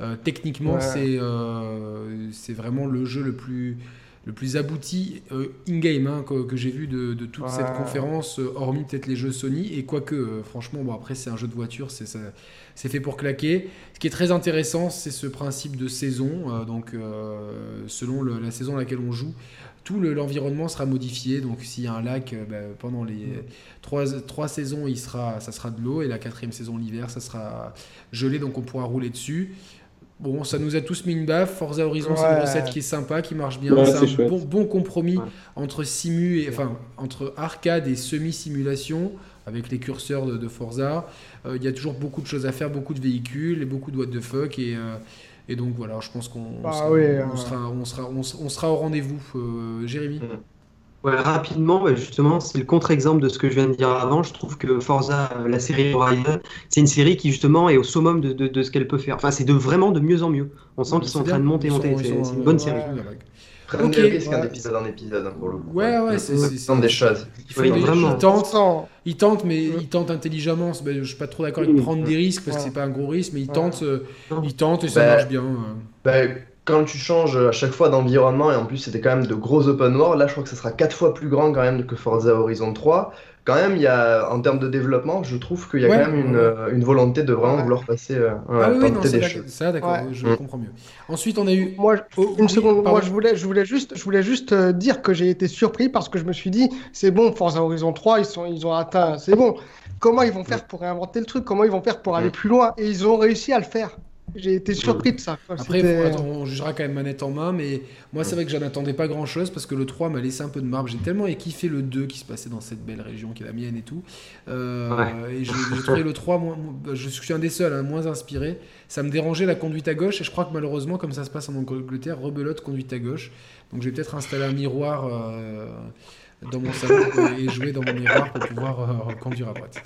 Euh, techniquement, Ouais. c'est euh, c'est vraiment le jeu le plus, le plus abouti euh, in-game hein, que, que j'ai vu de, de toute cette conférence, euh, hormis peut-être les jeux Sony. Et quoique, euh, franchement, bon, après, c'est un jeu de voiture, c'est ça- c'est fait pour claquer. Ce qui est très intéressant, c'est ce principe de saison. Donc, selon le- la saison à laquelle on joue, tout le- l'environnement sera modifié. Donc, s'il y a un lac, bah, pendant les trois, trois saisons, il sera, ça sera de l'eau. Et la quatrième saison, l'hiver, ça sera gelé. Donc, on pourra rouler dessus. Bon, ça nous a tous mis une baffe. Forza Horizon, c'est une Ouais. recette qui est sympa, qui marche bien. Ouais, c'est un chouette. bon, bon compromis Ouais. entre simu et enfin entre arcade et semi-simulation avec les curseurs de, de Forza. Euh, Il y a toujours beaucoup de choses à faire, beaucoup de véhicules et beaucoup de what the fuck et euh, et donc voilà, je pense qu'on Bah sera, oui, on, hein. sera, on sera on sera on sera au rendez-vous. Euh, Jérémy. Ouais, rapidement, bah, justement, c'est le contre-exemple de ce que je viens de dire avant. Je trouve que Forza, euh, la série Horizon, c'est une série qui justement est au summum de, de- de ce qu'elle peut faire. Enfin, c'est de vraiment de mieux en mieux. On sent qu'ils sont en train de monter, monter. C'est c'est une bonne ouais, série. Prennent Ok. hein, Ouais. d'épisode en épisode, hein, pour le coup. Ouais, ouais, c'est- c'est- Ils tentent des choses. Il faut vraiment. ils tentent, Sans- ils tentent, mais ils tentent intelligemment. C'est- ben, je suis pas trop d'accord avec prendre des risques parce que c'est pas un gros risque, mais ils Ouais. tentent, euh, ils tentent et ça Bah, marche bien. euh. Quand tu changes à chaque fois d'environnement, et en plus c'était quand même de gros open world, là je crois que ce sera quatre fois plus grand quand même que Forza Horizon 3, quand même, il y a, en termes de développement, je trouve qu'il y a Ouais. quand même une, euh, une volonté de vraiment Ouais. vouloir passer, euh, Ah oui, oui, non, ça, des choses. ça, d'accord, Ouais. je Mm. comprends mieux. Ensuite, on a eu. Moi, Oh, une oui, seconde, moi je voulais, je voulais juste, je voulais juste euh, dire que j'ai été surpris parce que je me suis dit, c'est bon, Forza Horizon 3, ils sont, ils ont atteint, c'est bon. Comment ils vont faire pour réinventer le truc? Comment ils vont faire pour aller Mm. plus loin? Et ils ont réussi à le faire. J'ai été surpris de ça. quoi. Après, faut- on jugera quand même manette en main, mais moi, c'est vrai que j'en attendais pas grand chose parce que le 3 m'a laissé un peu de marbre. J'ai tellement kiffé le 2 qui se passait dans cette belle région qui est la mienne et tout. Euh, Et j'ai j'ai trouvé le 3, moins- moins- je suis un des seuls, hein, moins inspiré. Ça me dérangeait la conduite à gauche et je crois que malheureusement, comme ça se passe en Angleterre, rebelote conduite à gauche. Donc, je vais peut-être installer un miroir. euh, dans mon salon et jouer dans mon miroir pour pouvoir euh, conduire à droite.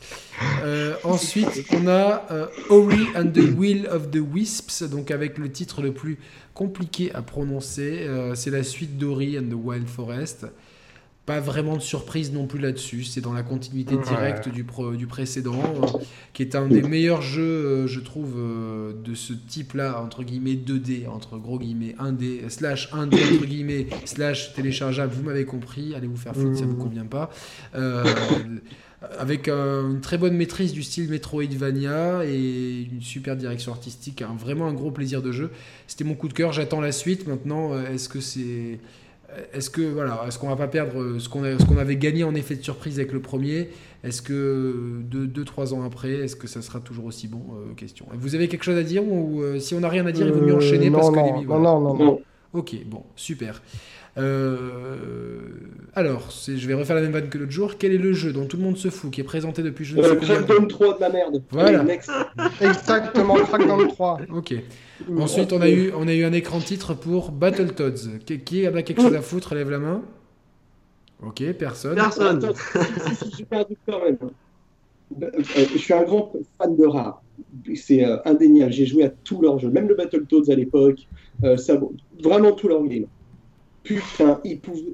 Euh, ensuite, on a euh, Ori and the Will of the Wisps, donc avec le titre le plus compliqué à prononcer. Euh, c'est la suite d'Ori and the Wild Forest. Pas vraiment de surprise non plus là-dessus. C'est dans la continuité Ouais. directe du, pro- du précédent, euh, qui est un des meilleurs jeux, euh, je trouve, euh, de ce type-là, entre guillemets 2D, entre gros guillemets 1D, slash 1D, entre guillemets, slash téléchargeable. Vous m'avez compris. Allez vous faire foutre, ça vous convient pas. Avec une très bonne maîtrise du style Metroidvania et une super direction artistique, un- vraiment un gros plaisir de jeu. C'était mon coup de cœur, j'attends la suite. Maintenant, est-ce que c'est est-ce que voilà, est-ce qu'on va pas perdre euh, ce qu'on qu'on avait gagné en effet de surprise avec le premier Est-ce que 2-3 ans après, est-ce que ça sera toujours aussi bon Euh, Question. Vous avez quelque chose à dire ou euh, si on n'a rien à dire, il vaut mieux Euh, enchaîner non, parce que non, voilà. non, non, non. Non. Ok, bon, super. Euh, alors, c'est- je vais refaire la même vanne que l'autre jour. Quel est le jeu dont tout le monde se fout, qui est présenté depuis je ne sais Euh, combien de temps Crackdown 3 de la merde. Voilà. Allez. Exactement, Crackdown 3. Ok. Ensuite, on a, eu, on a eu un écran titre pour Battletoads. Qui, qui a quelque chose à foutre? Lève la main. Ok, personne. Personne. J'ai perdu quand même. Euh, je suis un grand fan de Rare. C'est indéniable. J'ai joué à tous leurs jeux, même le Battletoads à l'époque. Euh, ça, vraiment tous leurs games. Putain,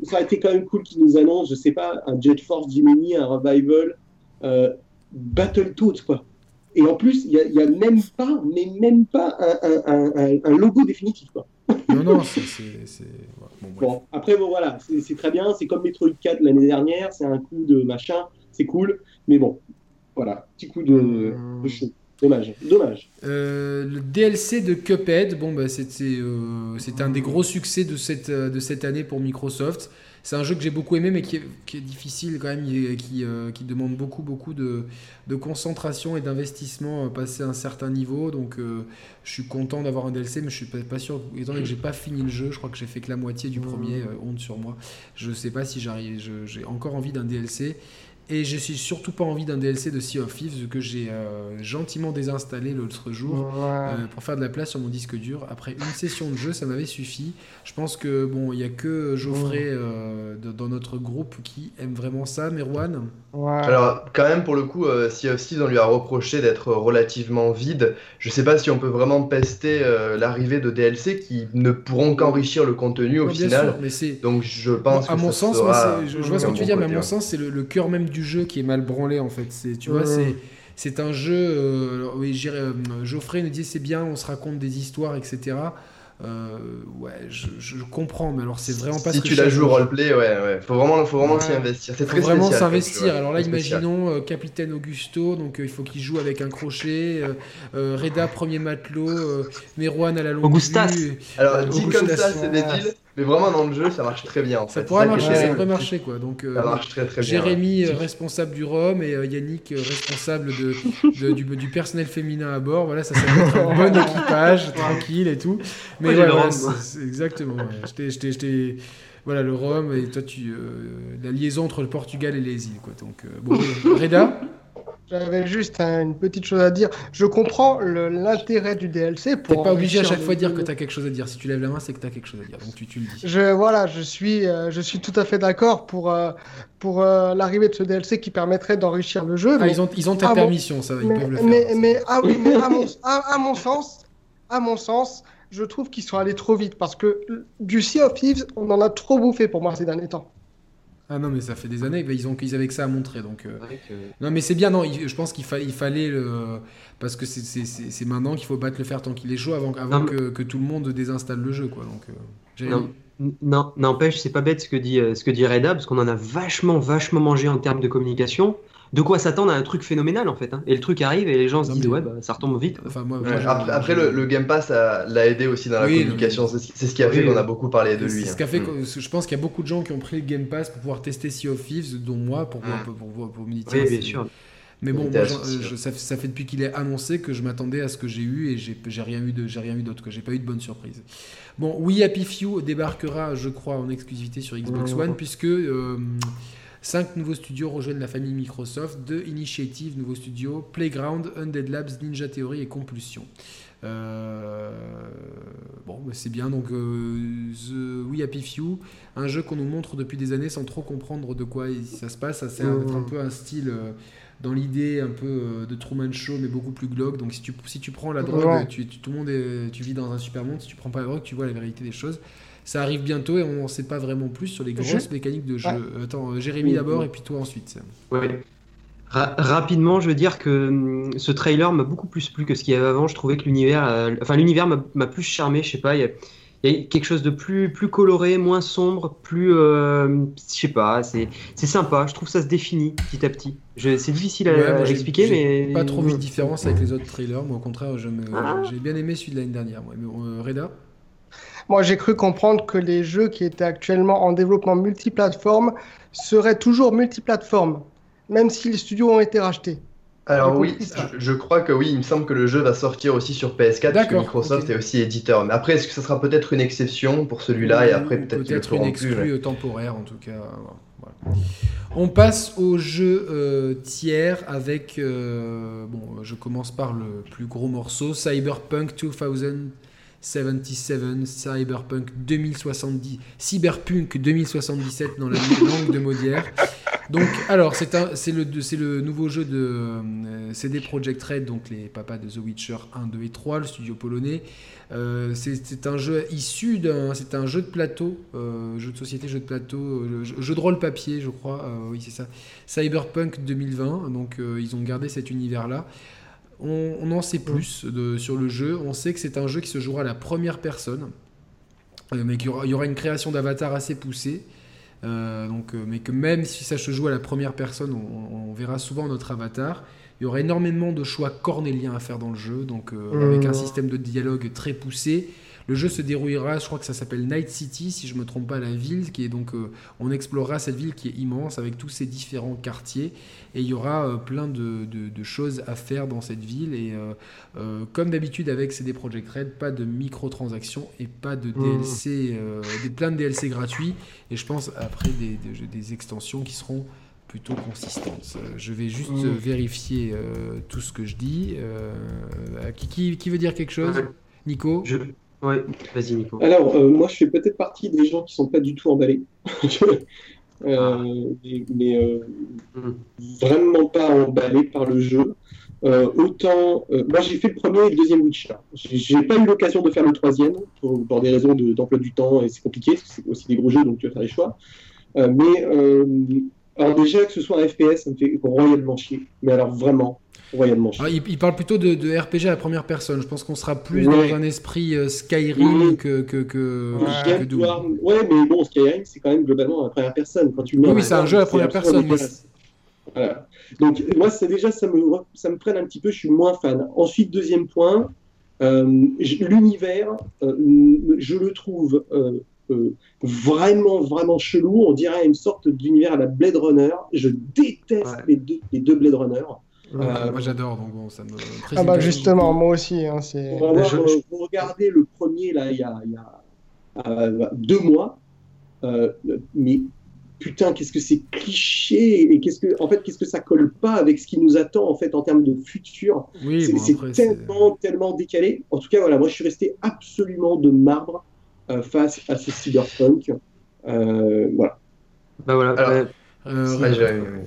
ça aurait été quand même cool qu'ils nous annoncent, je sais pas, un Jet Force Gemini, un Revival, euh, Battletoads, quoi. Et en plus, il n'y a, même pas, mais même pas un, un- un- un- un logo définitif, quoi. Non, non, c'est. ouais, bon, après, bon, voilà, c'est très bien. C'est comme Metroid 4 l'année dernière. C'est un coup de machin. C'est cool. Mais bon, voilà, petit coup de, de chaud. Dommage, dommage. Euh, le DLC de Cuphead, bon, bah, c'était euh, un des gros succès de cette, euh, de cette année pour Microsoft. C'est un jeu que j'ai beaucoup aimé, mais qui est, qui est difficile quand même, qui, euh, qui demande beaucoup, beaucoup de, de concentration et d'investissement passé à un certain niveau. Donc, euh, je suis content d'avoir un DLC, mais je suis pas, pas sûr, étant donné que j'ai pas fini le jeu, je crois que j'ai fait que la moitié du premier, euh, honte sur moi. Je sais pas si j'arrive, j'ai encore envie d'un DLC. Et je suis surtout pas envie d'un DLC de Sea of Thieves que j'ai euh, gentiment désinstallé l'autre jour Ouais. euh, pour faire de la place sur mon disque dur. Après une session de jeu, ça m'avait suffi. Je pense que bon, il y a que Geoffrey euh, de- dans notre groupe qui aime vraiment ça. Merwan, Ouais. Alors, quand même, pour le coup, euh, Sea of Thieves, on lui a reproché d'être relativement vide. Je sais pas si on peut vraiment pester euh, l'arrivée de DLC qui ne pourront qu'enrichir le contenu au Non, final. sûr, mais c'est Donc, je pense à que mon ça sens, sera moi, c'est- je, je vois ce que tu bon veux dire, mais à mon sens, c'est le, le cœur même du jeu qui est mal branlé en fait. C'est, tu vois, c'est c'est un jeu. euh, alors, oui, euh, Geoffrey nous disait c'est bien, on se raconte des histoires, etc. Euh, ouais, je, je comprends, mais alors c'est vraiment pas si ce que tu la joues roleplay, ouais, ouais. Faut vraiment, faut vraiment Ouais. s'y investir. C'est faut très vraiment spécial, s'investir. Alors là, imaginons euh, Capitaine Augusto, donc euh, il faut qu'il joue avec un crochet, euh, euh, Reda premier matelot, euh, Merwan à la longue Augustas. vue. Alors, dit Augustas. comme ça, c'est débile, mais vraiment dans le jeu, ça marche très bien. En Ça fait. pourrait marcher, ça pourrait marcher quoi. Donc euh, Ça marche très très bien. ouais. Jérémy euh, responsable du Rhum et euh, Yannick euh, responsable de, de- du, du personnel féminin à bord. Voilà, ça, ça peut être un bon équipage, tranquille et tout. Mais ouais, voilà, c'est- exactement. t'ai- voilà le Rhum et toi tu euh, la liaison entre le Portugal et les îles quoi. Donc euh, bon, Reda? J'avais juste un- une petite chose à dire. Je comprends l'intérêt du DLC T'es pour. pas obligé à chaque fois de dire que t'as quelque chose à dire. Si tu lèves la main, c'est que t'as quelque chose à dire. Donc tu, tu le dis. Je voilà, je suis, euh, je suis tout à fait d'accord pour euh, pour euh, l'arrivée de ce DLC qui permettrait d'enrichir le jeu. Ah, mais ils ont, ils ont ta Ah permission, ça va, ils mais, peuvent le faire. mais, mais- ah oui, mais à mon, à, à mon sens, à mon sens, je trouve qu'ils sont allés trop vite parce que du Sea of Thieves, on en a trop bouffé pour moi ces derniers temps. Ah non, mais ça fait des années. Ils, ont, ils avaient que ça à montrer. Donc, euh. Non, mais c'est bien. Non, je pense qu'il il fallait. Le... Parce que c'est maintenant qu'il faut battre le fer tant qu'il est chaud avant, avant que, que, tout le monde désinstalle le jeu. Quoi. Donc, euh, non, n'empêche, c'est pas bête ce que dit, ce que dit Reda, parce qu'on en a vachement, vachement mangé en termes de communication de quoi s'attendre à un truc phénoménal en fait. Hein. Et le truc arrive et les gens se disent ouais, bah, ça retombe vite. Enfin, moi, après, le, Game Pass l'a aidé aussi dans la communication. C'est ce qui a fait qu'on a beaucoup parlé de lui. Ce hein. fait mm. je pense qu'il y a beaucoup de gens qui ont pris le Game Pass pour pouvoir tester Sea of Thieves, dont moi, pour, mm. pour, pour, me dire. Oui, bien sûr. Mais bon, ça, fait depuis qu'il est annoncé que je m'attendais à ce que j'ai eu et j'ai rien eu de j'ai rien eu d'autre que j'ai pas eu de bonne surprise. Bon, oui, Happy Few débarquera, je crois, en exclusivité sur Xbox One puisque euh, Cinq nouveaux studios rejoignent la famille Microsoft, deux Initiative, nouveaux studios, Playground, Undead Labs, Ninja Theory et Compulsion. Euh, bon, bah, c'est bien. Donc, euh, The We Happy Few, un jeu qu'on nous montre depuis des années sans trop comprendre de quoi ça se passe. Ça sert à être un peu un style euh, dans l'idée un peu de Truman Show, mais beaucoup plus glauque. Donc, si tu, si tu prends la drogue, tu, tout le monde est, tu vis dans un super monde. Si tu prends pas la drogue, tu vois la vérité des choses. Ça arrive bientôt et on n'en sait pas vraiment plus sur les grosses mécaniques de jeu. Attends, euh, Jérémy d'abord et puis toi ensuite. Ouais. rapidement, je veux dire que hum, ce trailer m'a beaucoup plus plu que ce qu'il y avait avant. Je trouvais que l'univers, euh, enfin l'univers m'a plus charmé. Je sais pas, il y, a, quelque chose de plus, plus coloré, moins sombre, plus, euh, je sais pas, c'est sympa. Je trouve que ça se définit petit à petit. C'est difficile à, expliquer, mais pas trop vu de différence avec les autres trailers. Moi, au contraire, ah. j'ai bien aimé celui de l'année dernière. Moi. Mais, Reda? Moi, j'ai cru comprendre que les jeux qui étaient actuellement en développement multiplateforme seraient toujours multiplateformes, même si les studios ont été rachetés. Alors oui, je, crois que oui, il me semble que le jeu va sortir aussi sur PS4 parce que Microsoft est aussi éditeur. Mais après, est-ce que ça sera peut-être une exception pour celui-là et après peut-être peut-être une exclue temporaire en tout cas. On passe au jeu euh, tiers avec euh, bon, je commence par le plus gros morceau, Cyberpunk 2000. 77, Cyberpunk 2070, Cyberpunk 2077 dans la langue de Maudière. Donc, alors, c'est le, le nouveau jeu de euh, CD Projekt Red, donc les papas de The Witcher 1, 2 et 3, le studio polonais. Euh, c'est un jeu issu d'un. C'est un jeu de plateau, euh, jeu de société, jeu de plateau, jeu de rôle papier, je crois. oui, c'est ça. Cyberpunk 2020. Donc, ils ont gardé cet univers-là. On, en sait plus sur le jeu. On sait que c'est un jeu qui se jouera à la première personne, euh, mais qu'il y, aura une création d'avatar assez poussée. Euh, donc, euh, mais que même si ça se joue à la première personne, on, verra souvent notre avatar. Il y aura énormément de choix cornéliens à faire dans le jeu, donc avec un système de dialogue très poussé. Le jeu se déroulera, je crois que ça s'appelle Night City, si je me trompe pas, la ville, qui est donc, euh, on explorera cette ville qui est immense avec tous ses différents quartiers, et il y aura euh, plein de, choses à faire dans cette ville. Et euh, comme d'habitude avec CD Projekt Red, pas de microtransactions et pas de mmh. DLC, des plein de DLC gratuits. Et je pense après des, des extensions qui seront plutôt consistantes. Je vais juste mmh. vérifier tout ce que je dis. Qui, qui, veut dire quelque chose? Nico? Ouais, vas-y Nico. Alors, euh, moi je fais peut-être partie des gens qui sont pas du tout emballés. Euh, mais, euh, hmm. vraiment pas emballés par le jeu. autant, moi j'ai fait le premier et le deuxième Witcher. J'ai pas eu l'occasion de faire le troisième pour, pour des raisons d'emploi du temps et c'est compliqué parce que c'est aussi des gros jeux donc tu vas faire des choix. mais alors déjà que ce soit un FPS, ça me fait royalement chier. Mais alors vraiment, ah, il, parle plutôt de, RPG à la première personne. Je pense qu'on sera plus dans un esprit euh, Skyrim que, que, que, Ouais, mais bon, Skyrim, c'est quand même globalement à la première personne. Quand tu oui, c'est un jeu à la première personne. Donc, moi, c'est déjà, ça me, ça me freine un petit peu. Je suis moins fan. Ensuite, deuxième point, euh, l'univers, euh, je le trouve. vraiment, vraiment chelou. On dirait une sorte d'univers à la Blade Runner. Je déteste les, deux, les deux Blade Runner. Euh, moi j'adore, donc bon, ça me. Ah bah justement, moi aussi. Hein, c'est... Vous regardez le premier là, il y a, il y a euh, deux mois, euh, mais putain, qu'est-ce que c'est cliché et qu'est-ce que, en fait, qu'est-ce que ça colle pas avec ce qui nous attend en fait en termes de futur. Oui, c'est, bon, c'est tellement, tellement décalé. En tout cas, voilà, moi je suis resté absolument de marbre face à ce cyberpunk. voilà. Bah voilà. Alors,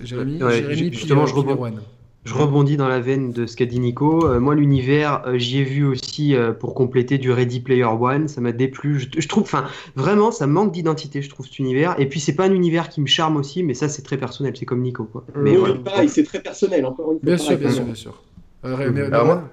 Jérémy, Jérémy, justement, je rebondis. Je rebondis dans la veine de ce qu'a dit Nico. Euh, moi, l'univers, euh, j'y ai vu aussi euh, pour compléter du Ready Player One. Ça m'a déplu. Je, je trouve, enfin, vraiment, ça manque d'identité, je trouve, cet univers. Et puis, c'est pas un univers qui me charme aussi, mais ça, c'est très personnel. C'est comme Nico, quoi. Mais oui, voilà. pareil, c'est très personnel, encore une fois. Bien sûr, bien sûr, bien sûr. Euh, mais- Alors moi-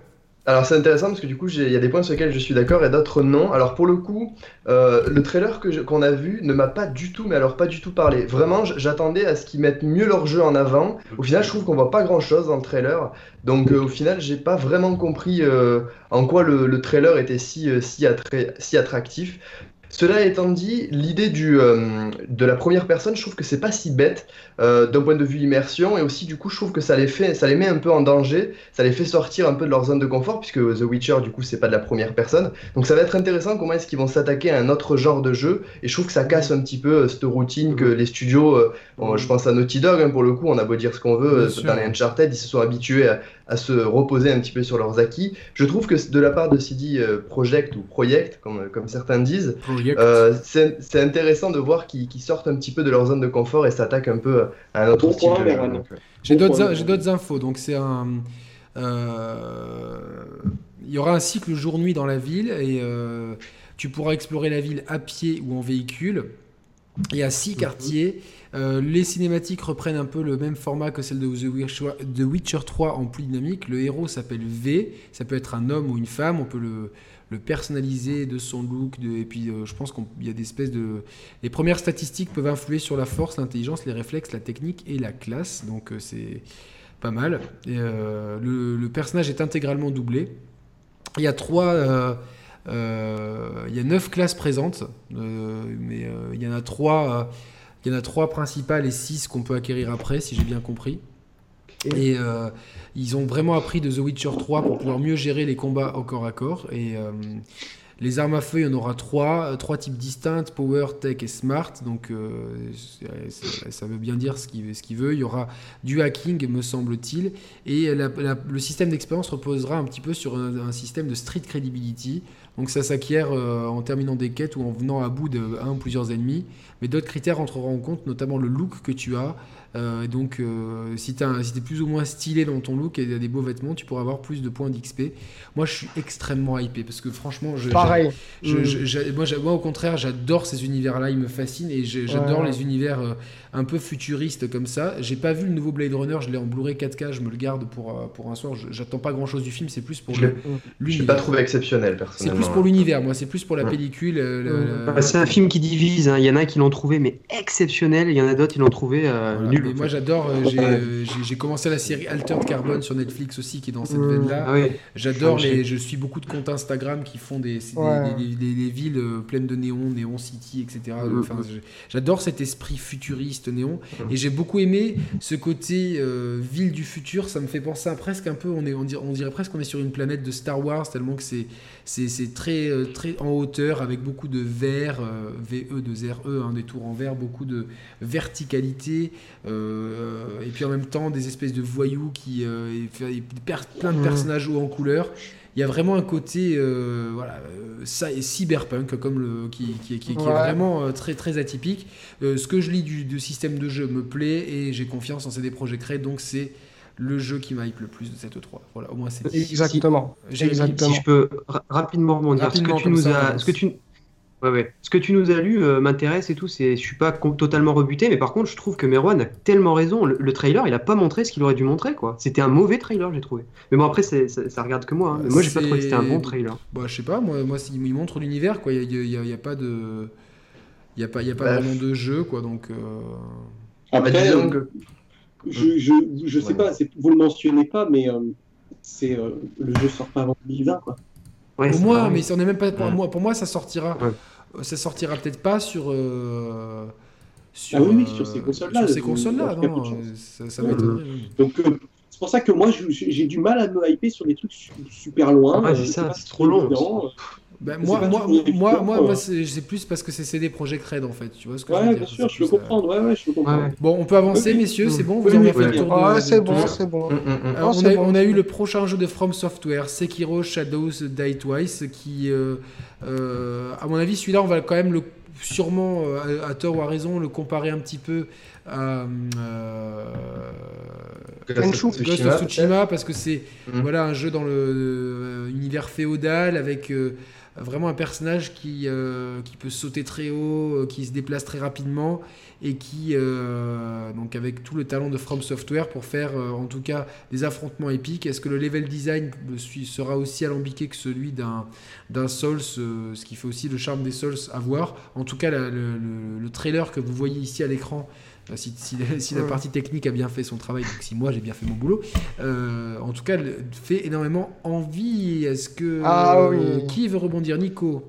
Alors c'est intéressant parce que du coup il y a des points sur lesquels je suis d'accord et d'autres non. Alors pour le coup, euh, le trailer que qu'on a vu ne m'a pas du tout, mais alors pas du tout parlé. Vraiment, j'attendais à ce qu'ils mettent mieux leur jeu en avant. Au final, je trouve qu'on voit pas grand chose dans le trailer. Donc euh, au final, j'ai pas vraiment compris euh, en quoi le, le trailer était si attractif. Cela étant dit, l'idée du euh, de la première personne, je trouve que c'est pas si bête euh, d'un point de vue immersion et aussi du coup, je trouve que ça les fait, ça les met un peu en danger, ça les fait sortir un peu de leur zone de confort puisque The Witcher du coup c'est pas de la première personne. Donc ça va être intéressant comment est-ce qu'ils vont s'attaquer à un autre genre de jeu et je trouve que ça casse un petit peu euh, cette routine que les studios, bon, je pense à Naughty Dog hein, pour le coup, on a beau dire ce qu'on veut dans les Uncharted, ils se sont habitués à, à se reposer un petit peu sur leurs acquis. Je trouve que de la part de CD euh, Projekt ou Project comme, comme certains disent, Project. euh, c'est intéressant de voir qu'ils sortent un petit peu de leur zone de confort et s'attaquent un peu à un autre Bon style de jeu. Euh, J'ai d'autres j'ai infos. Donc c'est un. euh, Il y aura un cycle jour-nuit dans la ville et euh, tu pourras explorer la ville à pied ou en véhicule. Il y a six quartiers. Euh, les cinématiques reprennent un peu le même format que celle de The Witcher, The Witcher 3 en plus dynamique. Le héros s'appelle V. Ça peut être un homme ou une femme. On peut le, personnaliser de son look. Et puis euh, je pense qu'il y a des espèces de. Les premières statistiques peuvent influer sur la force, l'intelligence, les réflexes, la technique et la classe. Donc euh, c'est pas mal. Le, le personnage est intégralement doublé. Il y a trois. Euh, il y a neuf classes présentes, euh, mais euh, il y en a trois. euh, il y en a trois principales et six qu'on peut acquérir après, si j'ai bien compris. Et euh, ils ont vraiment appris de The Witcher 3 pour pouvoir mieux gérer les combats au corps à corps. Et euh, les armes à feu, il y en aura trois, trois types distincts, Power, Tech et Smart. Donc euh, ça veut bien dire ce qu'il veut. Il y aura du hacking, me semble-t-il. Et la- la- le système d'expérience reposera un petit peu sur un, un système de street credibility. Donc ça s'acquiert euh, en terminant des quêtes ou en venant à bout de un ou plusieurs ennemis. Mais d'autres critères entreront en compte, notamment le look que tu as. Euh, et donc, euh, si tu es plus ou moins stylé dans ton look et des beaux vêtements, tu pourras avoir plus de points d'XP. Moi, je suis extrêmement hypé parce que franchement, je, Pareil. je- Mm. je- moi, au contraire, j'adore ces univers-là, ils me fascinent et j'adore Ouais. les univers euh, un peu futuristes comme ça. J'ai pas vu le nouveau Blade Runner, je l'ai en Blu-ray 4K, je me le garde pour, euh, pour un soir. Je- J'attends pas grand-chose du film, c'est plus pour l'ai- Je l'ai l'univers. pas trouvé exceptionnel C'est personnellement. plus pour l'univers, moi, c'est plus pour la Ouais. pellicule. euh, le- le- Bah, c'est un film qui divise. hein. Il y en a qui l'ont trouvé mais exceptionnel. et Il y en a d'autres qui l'ont trouvé euh, Voilà. nul. Mais en moi j'adore, euh, j'ai euh, j'ai- commencé la série Altered Carbon sur Netflix aussi qui est dans cette Mm. veine-là. Ah oui. J'adore les, je suis beaucoup de comptes Instagram qui font des, des- Ouais. des, des- des villes pleines de néons, néon city, etc. Mm. Enfin, je- j'adore cet esprit futuriste néon Mm. et j'ai beaucoup aimé ce côté euh, ville du futur. Ça me fait penser à presque un peu, on est, on dirait, on dirait presque qu'on est sur une planète de Star Wars tellement que c'est, c'est, très, euh, très en hauteur avec beaucoup de verre, euh, VE de RE, hein, des tours en verre, beaucoup de verticalité euh, et puis en même temps des espèces de voyous qui euh, et plein de Mhm. personnages hauts en couleur. Il y a vraiment un côté euh, voilà, ça, et cyberpunk comme le, qui, qui, qui- qui est vraiment très, très atypique. Euh, ce que je lis du, du système de jeu me plaît et j'ai confiance en CD Projekt Red, donc c'est le jeu qui m'hype le plus de cette E3. Voilà, au moins c'est. Exactement. Jérémy, Exactement. Si je peux ra- rapidement rebondir, Rapidement, ce que tu nous ça, as, ce que tu, ouais, ouais. ce que tu nous as lu euh, m'intéresse et tout. C'est, je suis pas totalement rebuté, mais par contre, je trouve que Merwan a tellement raison. Le, le trailer, il a pas montré ce qu'il aurait dû montrer, quoi. C'était un mauvais trailer, j'ai trouvé. Mais bon, après, c'est- ça, ça regarde que moi. hein. Mais moi, j'ai pas trouvé que c'était un bon trailer. Bah, je sais pas, moi, moi il montre l'univers, quoi. Il n'y a, pas de. Il n'y a pas, il y a pas Bah, vraiment de jeu, quoi. Donc, euh, Bah, Après, euh, que- je, je, je sais Ouais. pas, vous le mentionnez pas, mais euh, c'est euh, le jeu sort pas avant 2020, quoi. Ouais, pour moi, mais on est même pas pour Ouais. moi. Pour moi, ça sortira. Ouais. euh, Ça sortira peut-être pas sur. euh, sur Ah oui, oui, euh, sur ces consoles-là, Sur ces euh, consoles-là, non. euh. Ça, ça m'étonnerait. oui. Donc euh, c'est pour ça que moi j'ai du mal à me hyper sur des trucs su- super loin. Ouais, c'est euh, ça, c'est si trop long. Ben, C'est moi, moi, moi, moi, quoi. moi, c'est plus parce que c'est CD Projekt Red en fait. Tu vois ce que je veux dire bien sûr, je peux euh, comprendre. Ouais, ouais, je peux comprendre. Ouais. Bon, on peut avancer, Oui, messieurs, c'est bon Vous Oui, avez oui, fait le oui. tour de. Ouais, de c'est tout bon, ça c'est bon. Mm, mm, mm. Alors, Oh, on, a, bon. on a eu le prochain jeu de From Software, Sekiro Shadows Die Twice, qui, euh, euh, à mon avis, celui-là, on va quand même le. sûrement à, tort ou à raison le comparer un petit peu à Ghost of Tsushima parce que c'est mm. voilà un jeu dans le univers féodal avec vraiment un personnage qui, euh, qui peut sauter très haut, euh, qui se déplace très rapidement et qui, euh, avec tout le talent de From Software pour faire en tout cas des affrontements épiques. Est-ce que le level design sera aussi alambiqué que celui d'un Souls, ce qui fait aussi le charme des Souls à voir? En tout cas, le trailer que vous voyez ici à l'écran si, si, la partie technique a bien fait son travail, donc si moi j'ai bien fait mon boulot, euh, en tout cas, elle fait énormément envie. Est-ce que. Ah qui veut rebondir? Nico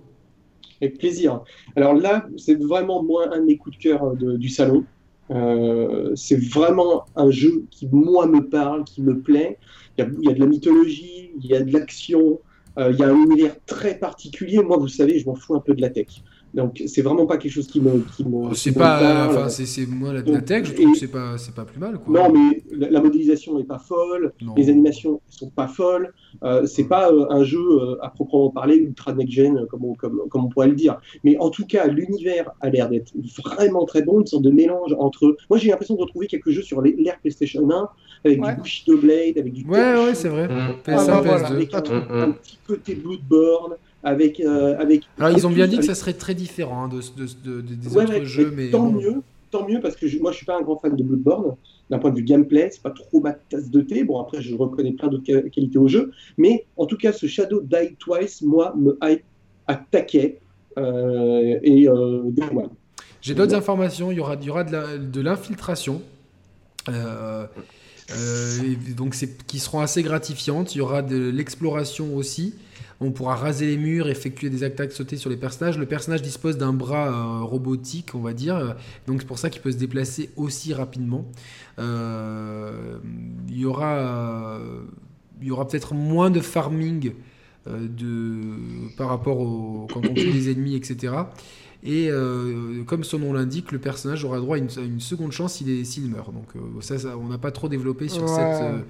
Avec plaisir. Alors là, c'est vraiment moins un des coups de cœur du salon. Euh, c'est vraiment un jeu qui, moi, me parle, qui me plaît. Il y a, il y a de la mythologie, il y a de l'action, euh, il y a un univers très particulier. Moi, vous savez, je m'en fous un peu de la tech. Donc c'est vraiment pas quelque chose qui me. Qui me c'est pas. Enfin, c'est moi la, la, tech, je trouve que c'est pas, c'est pas plus mal. Quoi. Non, mais la, modélisation est pas folle, les animations sont pas folles. Euh, c'est pas euh, un jeu euh, à proprement parler ultra next gen comme on, comme, comme on pourrait le dire. Mais en tout cas, l'univers a l'air d'être vraiment très bon, une sorte de mélange entre. Moi, j'ai l'impression de retrouver quelques jeux sur l'ère PlayStation 1 avec du Bushido Blade, avec du. Ouais, ouais, c'est vrai. PS1, ah, Avec un, un, petit côté Bloodborne avec, euh, avec. Alors ils ont bien dit que ça serait très différent hein, de, de, des autres jeux, mais, tant mieux, tant mieux parce que moi je suis pas un grand fan de Bloodborne d'un point de vue gameplay, c'est pas trop ma tasse de thé. Bon après je reconnais plein d'autres qualités au jeu, mais en tout cas ce Shadow Die Twice moi me hype attaquait euh, et euh, J'ai d'autres informations. Il y aura, il y aura de l'infiltration. donc c'est qui seront assez gratifiantes. Il y aura de l'exploration aussi. On pourra raser les murs, effectuer des attaques sautées sur les personnages. Le personnage dispose d'un bras euh, robotique, on va dire. Donc c'est pour ça qu'il peut se déplacer aussi rapidement. Euh, il y aura, il y aura peut-être moins de farming euh, de, par rapport au, quand on tue des ennemis, etc. Et comme son nom l'indique, le personnage aura droit à une, seconde chance s'il meurt. Donc ça, on n'a pas trop développé sur cette euh,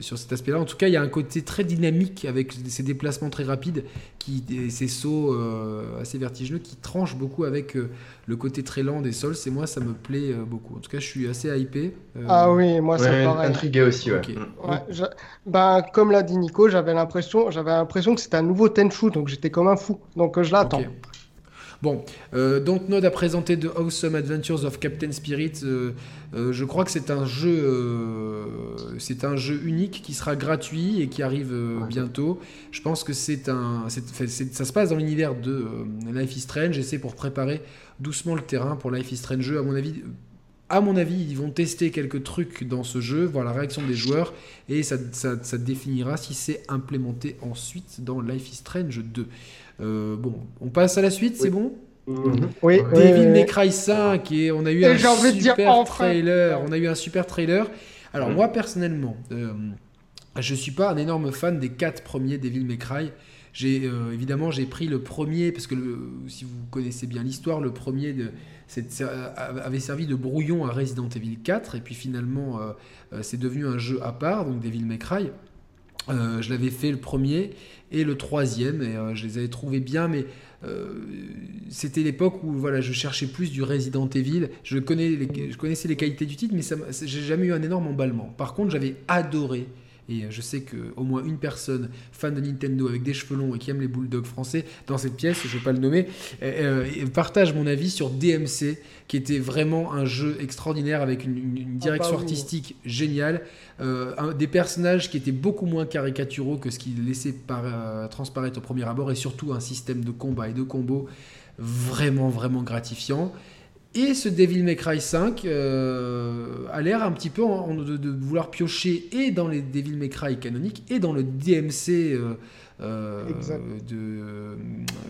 sur cet aspect-là. En tout cas, il y a un côté très dynamique avec ces déplacements très rapides, qui, et ces sauts euh, assez vertigineux qui tranchent beaucoup avec euh, le côté très lent des sols. Et moi, ça me plaît beaucoup. En tout cas, je suis assez hypé. Ah oui, moi, c'est pareil. Intrigué aussi, ouais. ben, comme l'a dit Nico, j'avais l'impression, j'avais l'impression que c'était un nouveau Tenchu, donc j'étais comme un fou. Donc je l'attends. Bon, euh, Dontnod a présenté The Awesome Adventures of Captain Spirit. Euh, euh, je crois que c'est un jeu, euh, c'est un jeu unique qui sera gratuit et qui arrive bientôt. Je pense que c'est un, ça se passe dans l'univers de Life is Strange et c'est pour préparer doucement le terrain pour Life is Strange. Jeu, à mon avis, à mon avis, ils vont tester quelques trucs dans ce jeu, voir la réaction des joueurs, et ça, ça, ça définira si c'est implémenté ensuite dans Life is Strange 2. Euh, bon, on passe à la suite, c'est bon mhm. Oui. Devil May Cry 5 et on a eu un super trailer. On a eu un super trailer. Alors mhm. moi personnellement, euh, je suis pas un énorme fan des quatre premiers Devil May Cry. J'ai euh, évidemment j'ai pris le premier parce que si vous connaissez bien l'histoire, le premier de, avait servi de brouillon à Resident Evil 4 et puis finalement c'est devenu un jeu à part donc Devil May Cry. Je l'avais fait le premier et le troisième. Et euh, je les avais trouvés bien, mais euh, c'était l'époque où voilà, je cherchais plus du Resident Evil. Je, je connaissais les qualités du titre, mais j'ai jamais eu un énorme emballement. Par contre, j'avais adoré et je sais qu'au moins une personne fan de Nintendo avec des cheveux longs et qui aime les bulldogs français dans cette pièce, je ne vais pas le nommer, euh, euh, partage mon avis sur DMC, qui était vraiment un jeu extraordinaire avec une, direction ah bah artistique géniale, euh, des personnages qui étaient beaucoup moins caricaturaux que ce qu'il laissait transparaître au premier abord, et surtout un système de combat et de combos vraiment, vraiment gratifiant. Et ce Devil May Cry 5 euh, a l'air un petit peu de, vouloir piocher et dans les Devil May Cry canoniques et dans le DMC euh, euh, de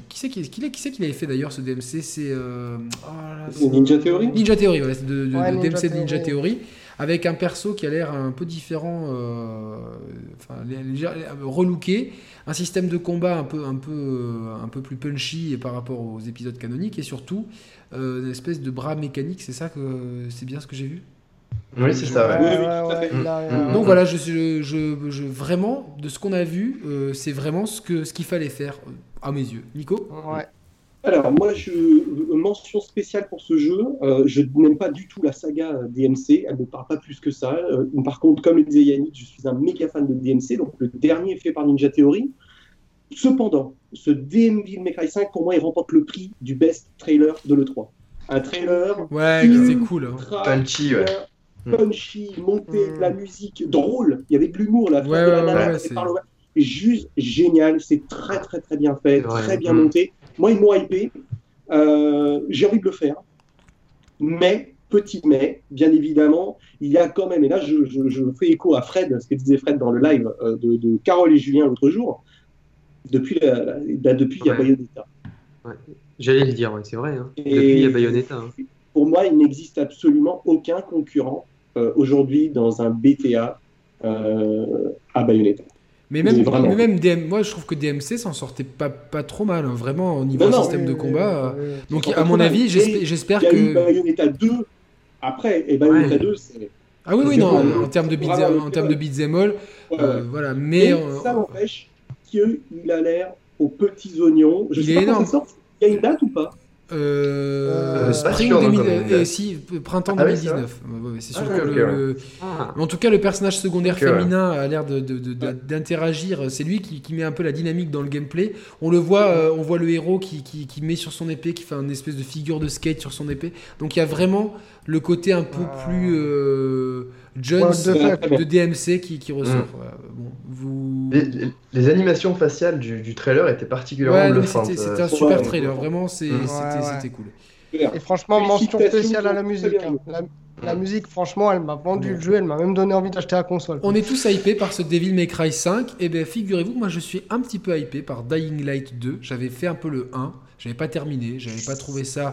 qui c'est qui, qui, qui, qui avait fait d'ailleurs ce DMC c'est oh Ninja Theory? Ninja Theory voilà, de, de, DMC de Ninja Theory. Avec un perso qui a l'air un peu différent enfin relooké un système de combat un peu un peu un peu plus punchy par rapport aux épisodes canoniques et surtout euh, une espèce de bras mécanique, c'est ça que c'est bien ce que j'ai vu? Oui, c'est ça. Donc voilà, je, je, vraiment, de ce qu'on a vu, euh, c'est vraiment ce qu'il ce qu'il fallait faire, à mes yeux. Nico? Ouais. Alors, moi, je, mention spéciale pour ce jeu. Euh, je n'aime pas du tout la saga DMC. Elle ne parle pas plus que ça. Euh, par contre, comme le disait Yannick, je suis un méga fan de DMC. Donc, le dernier fait par Ninja Theory. Cependant, ce Devil May Cry 5, pour moi, il remporte le prix du best trailer de l'E3. Un trailer. Ouais, c'est cool. Hein. Punchy, ouais. Punchy, monté, mm. la musique drôle. Il y avait de l'humour, la ouais, ouais, ouais, Juste génial. C'est très, très, très bien fait, très bien monté. Moi, ils m'ont hypé. Euh, j'ai envie de le faire. Mais, petit mais, bien évidemment, il y a quand même, et là je, fais écho à Fred, ce que disait Fred dans le live euh, de, Carole et Julien l'autre jour, depuis, bah, depuis il y a Bayonetta. J'allais le dire, c'est vrai. Hein. depuis il y a Bayonetta. Hein. Pour moi, il n'existe absolument aucun concurrent euh, aujourd'hui dans un BTA à Bayonetta. Mais même, même DM, moi je trouve que DMC s'en sortait pas, pas trop mal, hein, vraiment au niveau système de combat. donc à mon avis, j'espère que. Il y a eu Bayonetta 2 après, et Bayonetta 2 c'est. Ah oui, oui, non, en, termes de beat'em en termes de beat'em all, euh, voilà, mais. ça qu'il a l'air aux petits oignons. Je il sais est pas énorme. Il y a une date ou pas? Euh, euh, Spring 2000, si, printemps 2019. Ah c'est sûr ah, que le, ah. en tout cas le personnage secondaire féminin a l'air d'interagir. De, c'est lui qui, qui, met un peu la dynamique dans le gameplay. On le voit, euh, on voit le héros qui, qui, qui, met sur son épée, qui fait une espèce de figure de skate sur son épée. Donc il y a vraiment le côté un peu plus euh, Jones de, DMC qui, qui ressort. Mm. Bon, vous... les, animations faciales du, du, trailer étaient particulièrement bluffantes. C'était un super trailer, vraiment, mm. c'était cool. Et franchement, mention spéciale à la musique. La, mm. musique, franchement, elle m'a vendu le jeu, elle m'a même donné envie d'acheter la console. On est tous hypés par ce Devil May Cry 5. Et bien, figurez-vous, moi je suis un petit peu hypé par Dying Light 2. J'avais fait un peu le 1, j'avais pas terminé, j'avais pas trouvé ça euh,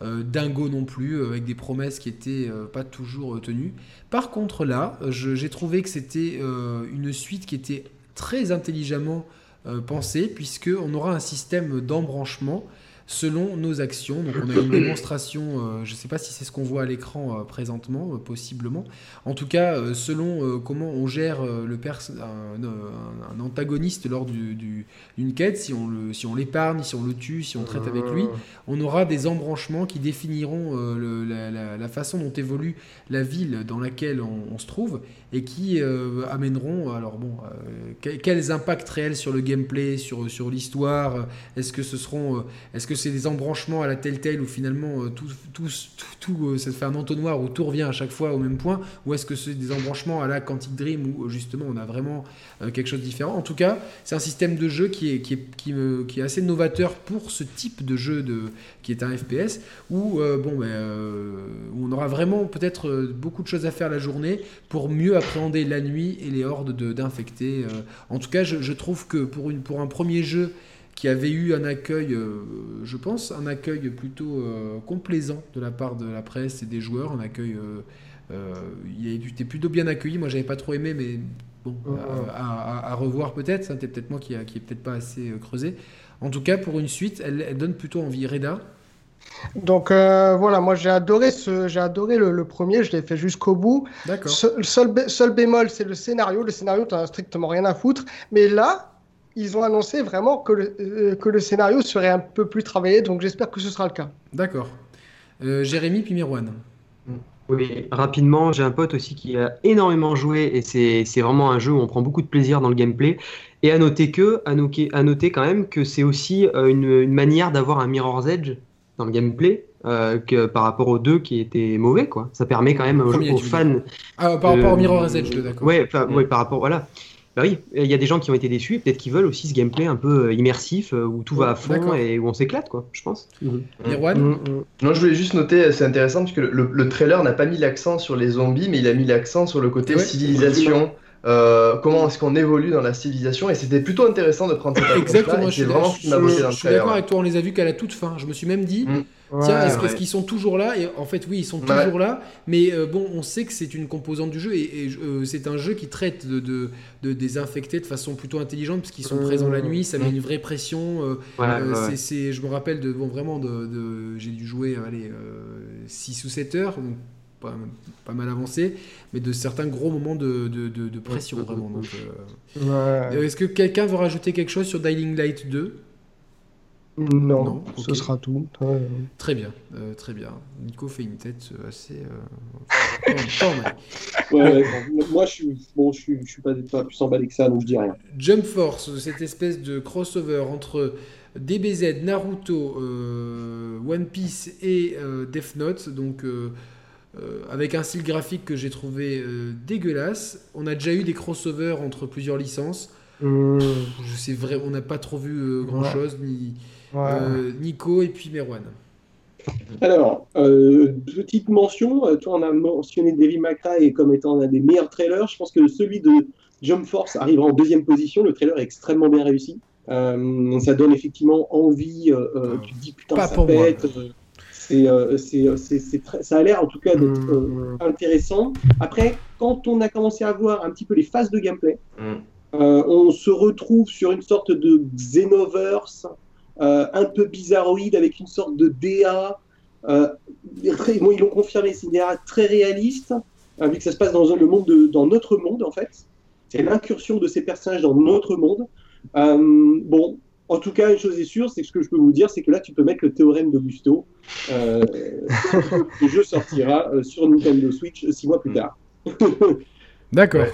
dingo non plus, euh, avec des promesses qui étaient euh, pas toujours tenues. Par contre là, j'ai trouvé que c'était une suite qui était très intelligemment pensée, puisque on aura un système d'embranchement selon nos actions. Donc on a une démonstration, euh, je ne sais pas si c'est ce qu'on voit à l'écran euh, présentement, euh, possiblement. En tout cas, selon comment on gère le un, un, antagoniste lors d'une du, quête, si on, le, si on l'épargne, si on le tue, si on traite avec lui, on aura des embranchements qui définiront la, façon dont évolue la ville dans laquelle on, se trouve et qui amèneront, alors bon, quels impacts réels sur le gameplay, sur, sur l'histoire, est-ce que ce seront, est-ce que c'est des embranchements à la Telltale où finalement euh, tout, tout, tout, euh, ça fait un entonnoir où tout revient à chaque fois au même point Ou est-ce que c'est des embranchements à la Quantic Dream où justement on a vraiment euh, quelque chose de différent? En tout cas, c'est un système de jeu qui est, qui est, qui, est assez novateur pour ce type de jeu de, qui est un FPS où, bon, ben, on aura vraiment peut-être beaucoup de choses à faire la journée pour mieux appréhender la nuit et les hordes d'infectés. en tout cas, je, je trouve que pour, une, pour un premier jeu qui avait eu un accueil, euh, je pense, un accueil plutôt euh, complaisant de la part de la presse et des joueurs, un accueil, euh, il était plutôt bien accueilli. Moi, j'avais pas trop aimé, mais bon, à, revoir peut-être. C'était peut-être moi qui, qui est peut-être pas assez creusé. En tout cas, pour une suite, elle, donne plutôt envie. Reda? Donc voilà, moi j'ai adoré ce, j'ai adoré le, premier, je l'ai fait jusqu'au bout. D'accord. Le seul, seul, bémol, c'est le scénario. Le scénario, tu as strictement rien à foutre. Mais là, ils ont annoncé vraiment que le, euh, que le scénario serait un peu plus travaillé, donc j'espère que ce sera le cas. D'accord. Euh, Jérémy puis Mirwan. Oui, rapidement, j'ai un pote aussi qui a énormément joué et c'est vraiment un jeu où on prend beaucoup de plaisir dans le gameplay. Et à noter que, à noter, à noter quand même que c'est aussi euh, une, une manière d'avoir un Mirror's Edge dans le gameplay que par rapport aux deux qui étaient mauvais quoi. Ça permet quand même aux, fans. Ah, par rapport au Mirror's Edge, d'accord. Ouais, ouais, par rapport voilà. Bah oui, il y a des gens qui ont été déçus et peut-être qu'ils veulent aussi ce gameplay un peu euh, immersif euh, où tout va à fond et où on s'éclate, quoi, je pense. Mhm. Mm, mm. Non, je voulais juste noter, c'est intéressant parce que le, trailer n'a pas mis l'accent sur les zombies, mais il a mis l'accent sur le côté civilisation. Euh, comment est-ce qu'on évolue dans la civilisation et c'était plutôt intéressant de prendre cette Exactement, je vraiment je, je, suis d'accord avec toi, on les a vus qu'à la toute fin. Je me suis même dit, Tiens, est-ce qu'ils sont toujours là Et en fait, oui, ils sont toujours là. Mais euh, bon, on sait que c'est une composante du jeu et, euh, c'est un jeu qui traite de, de, de, désinfecter de façon plutôt intelligente puisqu'ils sont présents la nuit. Ça met une vraie pression. Euh, c'est, je me rappelle de bon, vraiment de, j'ai dû jouer allez 6 ou 7 heures. pas, pas, mal avancé, mais de certains gros moments de, de pression vraiment. Est-ce que quelqu'un veut rajouter quelque chose sur Dying Light 2 Non, Non, ce sera tout. Euh, Très bien, euh, très bien. Nico fait une tête euh, assez. euh. Ouais, ouais, bon, moi, je suis, bon, je suis, je suis pas, pas plus emballé que ça, donc je dis rien. Jump Force, cette espèce de crossover entre DBZ, Naruto, euh, One Piece et euh, Death Note, donc euh, euh, avec un style graphique que j'ai trouvé euh, dégueulasse. On a déjà eu des crossovers entre plusieurs licences. Je sais vrai, on n'a pas trop vu grand chose, ni ouais. euh, Nico et puis Merwan. Alors, euh, petite mention, euh, toi on a mentionné May Cry comme étant un des meilleurs trailers. Je pense que celui de Jump Force arrivera en deuxième position. Le trailer est extrêmement bien réussi. Euh, ça donne effectivement envie. euh, euh, Ah, tu te dis putain, pas ça pète. c'est, c'est, c'est, c'est très- ça a l'air en tout cas d'être euh, Hum, intéressant. Après, quand on a commencé à voir un petit peu les phases de gameplay, Mm. euh, on se retrouve sur une sorte de Xenoverse euh, un peu bizarroïde avec une sorte de DA. Euh, très- bon, ils l'ont confirmé, c'est une DA très réaliste, euh, vu que ça se passe dans un- le monde de- dans notre monde en fait. C'est l'incursion de ces personnages dans notre monde. Euh, bon, en tout cas, une chose est sûre, c'est que ce que je peux vous dire, c'est que là, tu peux mettre le théorème d'Augusto. Euh, le jeu sortira euh, sur Nintendo Switch six mois plus tard. D'accord. Ouais.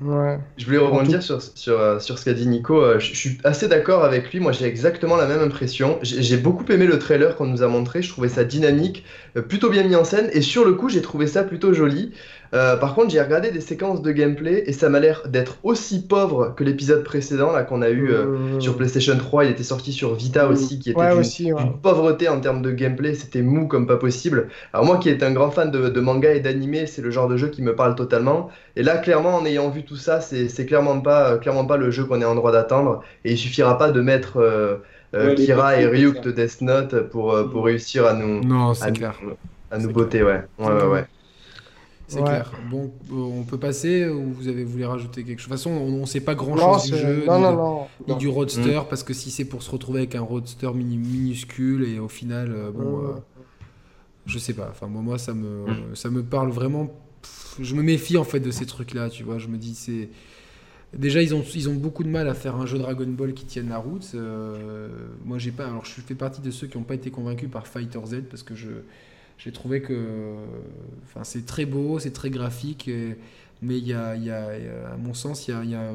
Ouais. Je voulais rebondir sur, sur, euh, sur ce qu'a dit Nico. Euh, Je, je suis assez d'accord avec lui. Moi, j'ai exactement la même impression. J'ai j'ai beaucoup aimé le trailer qu'on nous a montré. Je trouvais ça dynamique, euh, plutôt bien mis en scène. Et sur le coup, j'ai trouvé ça plutôt joli. Euh, par contre, j'ai regardé des séquences de gameplay et ça m'a l'air d'être aussi pauvre que l'épisode précédent là qu'on a eu euh, Hum, sur PlayStation 3. Il était sorti sur Vita aussi, qui était Ouais, d'une- aussi, ouais. pauvreté en termes de gameplay, c'était mou comme pas possible. Alors moi qui est un grand fan de, de manga et d'anime, c'est le genre de jeu qui me parle totalement. Et là, clairement, en ayant vu tout ça, c'est clairement pas, euh, clairement pas le jeu qu'on est en droit d'attendre. Et il suffira pas de mettre euh, euh, Ouais, Kira et Ryuk de Death Note pour, euh, pour réussir à nous, Non, à nous, clair. à nous C'est botter, ouais. Ouais, ouais, ouais. C'est Ouais. clair. Bon, euh, on peut passer ou vous avez voulu rajouter quelque chose? De toute façon, on ne sait pas grand Non, chose du jeu, non, ni, non, de- non. ni du roadster, parce que si c'est pour se retrouver avec un roadster mini- minuscule et au final, euh, bon, Ouais. euh, je sais pas. Enfin, moi, moi, ça me, ça me parle vraiment. pff, Je me méfie en fait de ces trucs-là, tu vois. Je me dis, c'est. Déjà, ils ont, ils ont beaucoup de mal à faire un jeu Dragon Ball qui tienne la route. Euh, moi, j'ai pas. Alors, je fais partie de ceux qui n'ont pas été convaincus par Fighter Z parce que je, j'ai trouvé que, c'est très beau, c'est très graphique, mais il y a, à mon sens, il y a, y a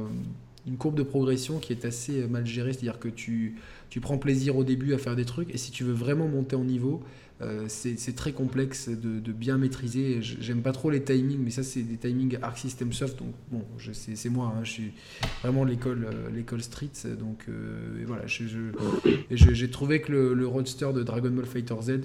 une courbe de progression qui est assez mal gérée, c'est-à-dire que tu, tu prends plaisir au début à faire des trucs, et si tu veux vraiment monter en niveau, euh, c'est très complexe de, bien maîtriser. J'aime pas trop les timings, mais ça c'est des timings Arc System Soft, donc bon, c'est moi, hein, je suis vraiment l'école euh, l'école Street, donc euh, voilà, j'ai trouvé que le, le roadster de Dragon Ball Fighter Z,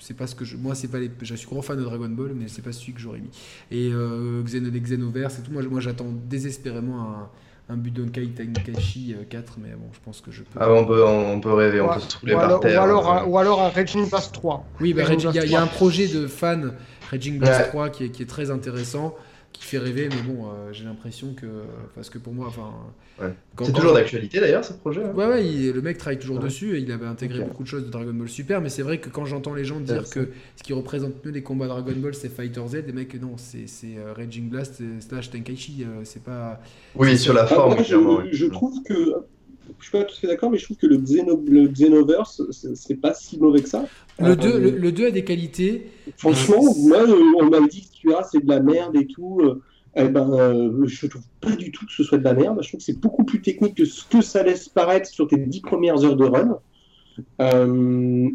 c'est pas ce que je, moi c'est pas les, je suis gros fan de Dragon Ball, mais c'est pas celui que j'aurais mis. Et euh, Xenoverse et tout, moi j'attends désespérément un, un Budokai Tenkaichi euh, 4, mais bon, je pense que je peux. Ah, on, peut, on peut rêver, on peut se rouler ou, par alors, ou, terre. alors euh. un, ou alors un Raging Blast 3. Oui, bah, il y, y a un 3. projet de fan, Raging Blast Ouais. 3, qui est, qui est très intéressant, qui fait rêver, mais bon, euh, j'ai l'impression que. Parce que pour moi, enfin. Ouais. C'est toujours d'actualité d'ailleurs ce projet. hein Ouais, ouais, il- le mec travaille toujours Ouais. dessus et il avait intégré beaucoup de choses de Dragon Ball Super, mais c'est vrai que quand j'entends les gens dire que ce qui représente mieux les combats Dragon Ball c'est Fighter Z, des mecs, non, c'est c'est, euh, Raging Blast euh, slash Tenkaichi, euh, c'est pas. Oui, sur la Ah, forme, moi, clairement. je, oui. je trouve que. Je suis pas tout à fait d'accord, mais je trouve que le, Xeno, le Xenoverse, c'est pas si mauvais que ça. Le Euh, 2 le, le 2 a des qualités. Franchement, moi, euh, on m'a dit que tu as, c'est de la merde et tout. euh, eh ben, euh, je trouve pas du tout que ce soit de la merde. Je trouve que c'est beaucoup plus technique que ce que ça laisse paraître sur tes dix premières heures de run. Euh,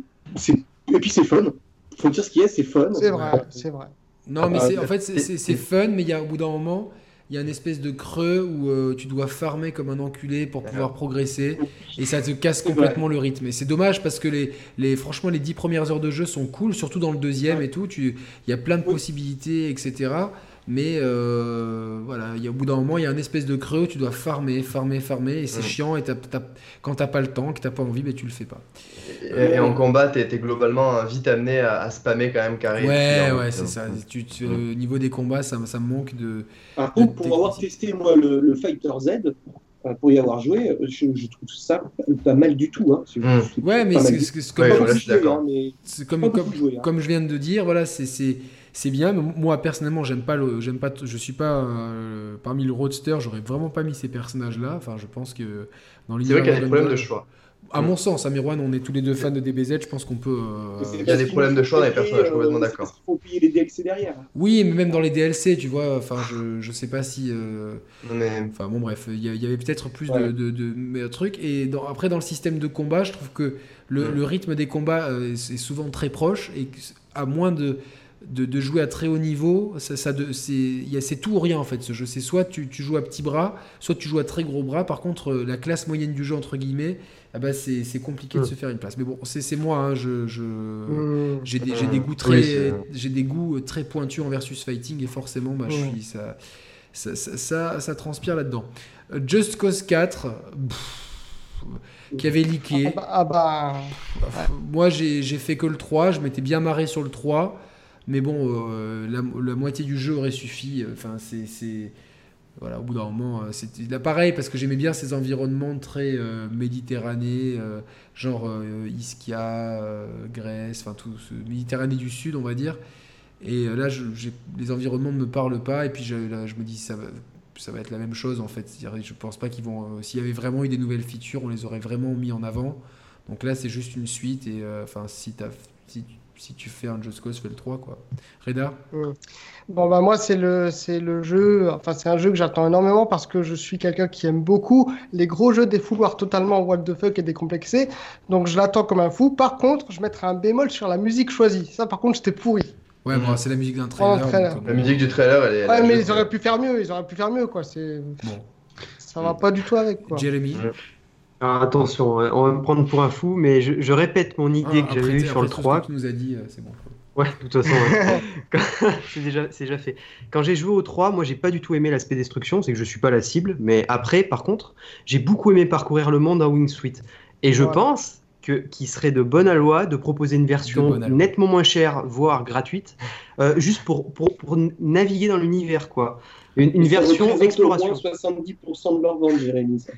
et puis c'est fun. Faut dire ce qu'il y a, c'est fun. C'est vrai, c'est vrai. Non, mais Ah, c'est en fait, c'est- fun, mais il y a, au bout d'un moment, il y a une espèce de creux où euh, tu dois farmer comme un enculé pour pouvoir progresser et ça te casse complètement le rythme. Et c'est dommage parce que les, les, franchement, les 10 premières heures de jeu sont cool, surtout dans le deuxième et tout. Il y a plein de possibilités, etc. Mais euh, voilà, il y a, au bout d'un moment, il y a une espèce de creux où tu dois farmer, farmer, farmer et c'est chiant. Et t'as- t'as- quand t'as pas le temps, que t'as pas envie, ben, tu le fais pas. Et, et en combat, t'es t'es globalement euh, vite amené à, à spammer quand même carré. Ouais, Puis, ouais, euh, c'est ça. euh, Tu, tu- Au niveau des combats, ça, ça me manque de. Par contre, de pour avoir testé moi le, le Fighter Z, euh, pour y avoir joué, euh, je, je trouve ça pas mal du tout. Hein. Ouais, mais c'est c'est Ouais, comme, mais comme, comme, hein. comme je viens de dire, voilà, c'est c'est bien. Mais moi personnellement, j'aime pas le, j'aime pas, je suis pas euh, parmi le roadster. J'aurais vraiment pas mis ces personnages-là. Enfin, je pense que dans C'est vrai qu'il y a des problèmes de choix. À mon sens, Amirwan, on est tous les deux fans de DBZ, je pense qu'on peut. euh, Il y a des problèmes de choix dans les personnages, complètement euh, d'accord. qu'il faut payer les DLC derrière. Oui, mais même dans les DLC, tu vois, enfin, je, je sais pas si. euh, Non, mais Enfin bon bref, il y, il avait peut-être plus Ouais. de, de, de meilleurs trucs. Et dans- après dans le système de combat, je trouve que le, Mm. le rythme des combats euh, est souvent très proche et à moins de, de, de jouer à très haut niveau, ça, ça de- c'est il y a- c'est tout ou rien en fait ce jeu. C'est soit tu, tu joues à petit bras, soit tu joues à très gros bras. Par contre, euh, la classe moyenne du jeu entre guillemets, ah bah, c'est c'est compliqué de Mm. se faire une place. Mais bon, c'est c'est moi, hein, je, je- Mmh. j'ai des, j'ai des goûts très, j'ai des goûts très pointus en versus fighting et forcément, bah, je suis ça, ça, ça, ça- ça transpire là-dedans. Euh, Just Cause 4, pff, qui avait leaké. Ah bah, ah bah, Pff, Moi, j'ai j'ai fait que le 3, je m'étais bien marré sur le 3, mais bon, euh, la, moitié du jeu aurait suffi. Enfin, c'est-. Voilà, au bout d'un moment, euh, c'était là pareil parce que j'aimais bien ces environnements très euh, méditerranéens, euh, genre euh, Ischia, euh, Grèce, enfin tout ce Méditerranée du Sud, on va dire. Et euh, là, les environnements ne me parlent pas, et puis je, là, je me dis ça va, être la même chose en fait. Je pense pas qu'ils vont. euh, S'il y avait vraiment eu des nouvelles features, on les aurait vraiment mis en avant. Donc là, c'est juste une suite, et euh, enfin, si, si, si tu fais un Just Cause, fais le 3 quoi. Reda Bon bah moi c'est le c'est le jeu enfin c'est un jeu que j'attends énormément parce que je suis quelqu'un qui aime beaucoup les gros jeux défouloirs totalement what the fuck et décomplexés donc je l'attends comme un fou par contre je mettrai un bémol sur la musique choisie ça par contre j'étais pourri Ouais, Mhm. bon, c'est la musique d'un Oh, trailer. euh, la musique du trailer, elle est. ouais mais ils auraient pu faire mieux ils auraient pu faire mieux quoi c'est Bon. ça va pas du tout avec quoi Jeremy Ouais. Alors, attention, hein, on va me prendre pour un fou, mais je, je répète mon idée Ah, que j'avais eue sur le après tout 3. ce que tu nous as dit, euh, c'est bon. Ouais, de toute façon, ouais. C'est déjà, c'est déjà fait. Quand j'ai joué au 3, moi, j'ai pas du tout aimé l'aspect destruction, c'est que je suis pas la cible. Mais après, par contre, j'ai beaucoup aimé parcourir le monde en Wingsuit. Et je Voilà. pense que qu'il serait de bonne loi de proposer une version nettement moins chère, voire gratuite, euh, juste pour, pour, pour naviguer dans l'univers, quoi. Une, version exploration. Au moins 70% de leur vente, Jérémy. ça.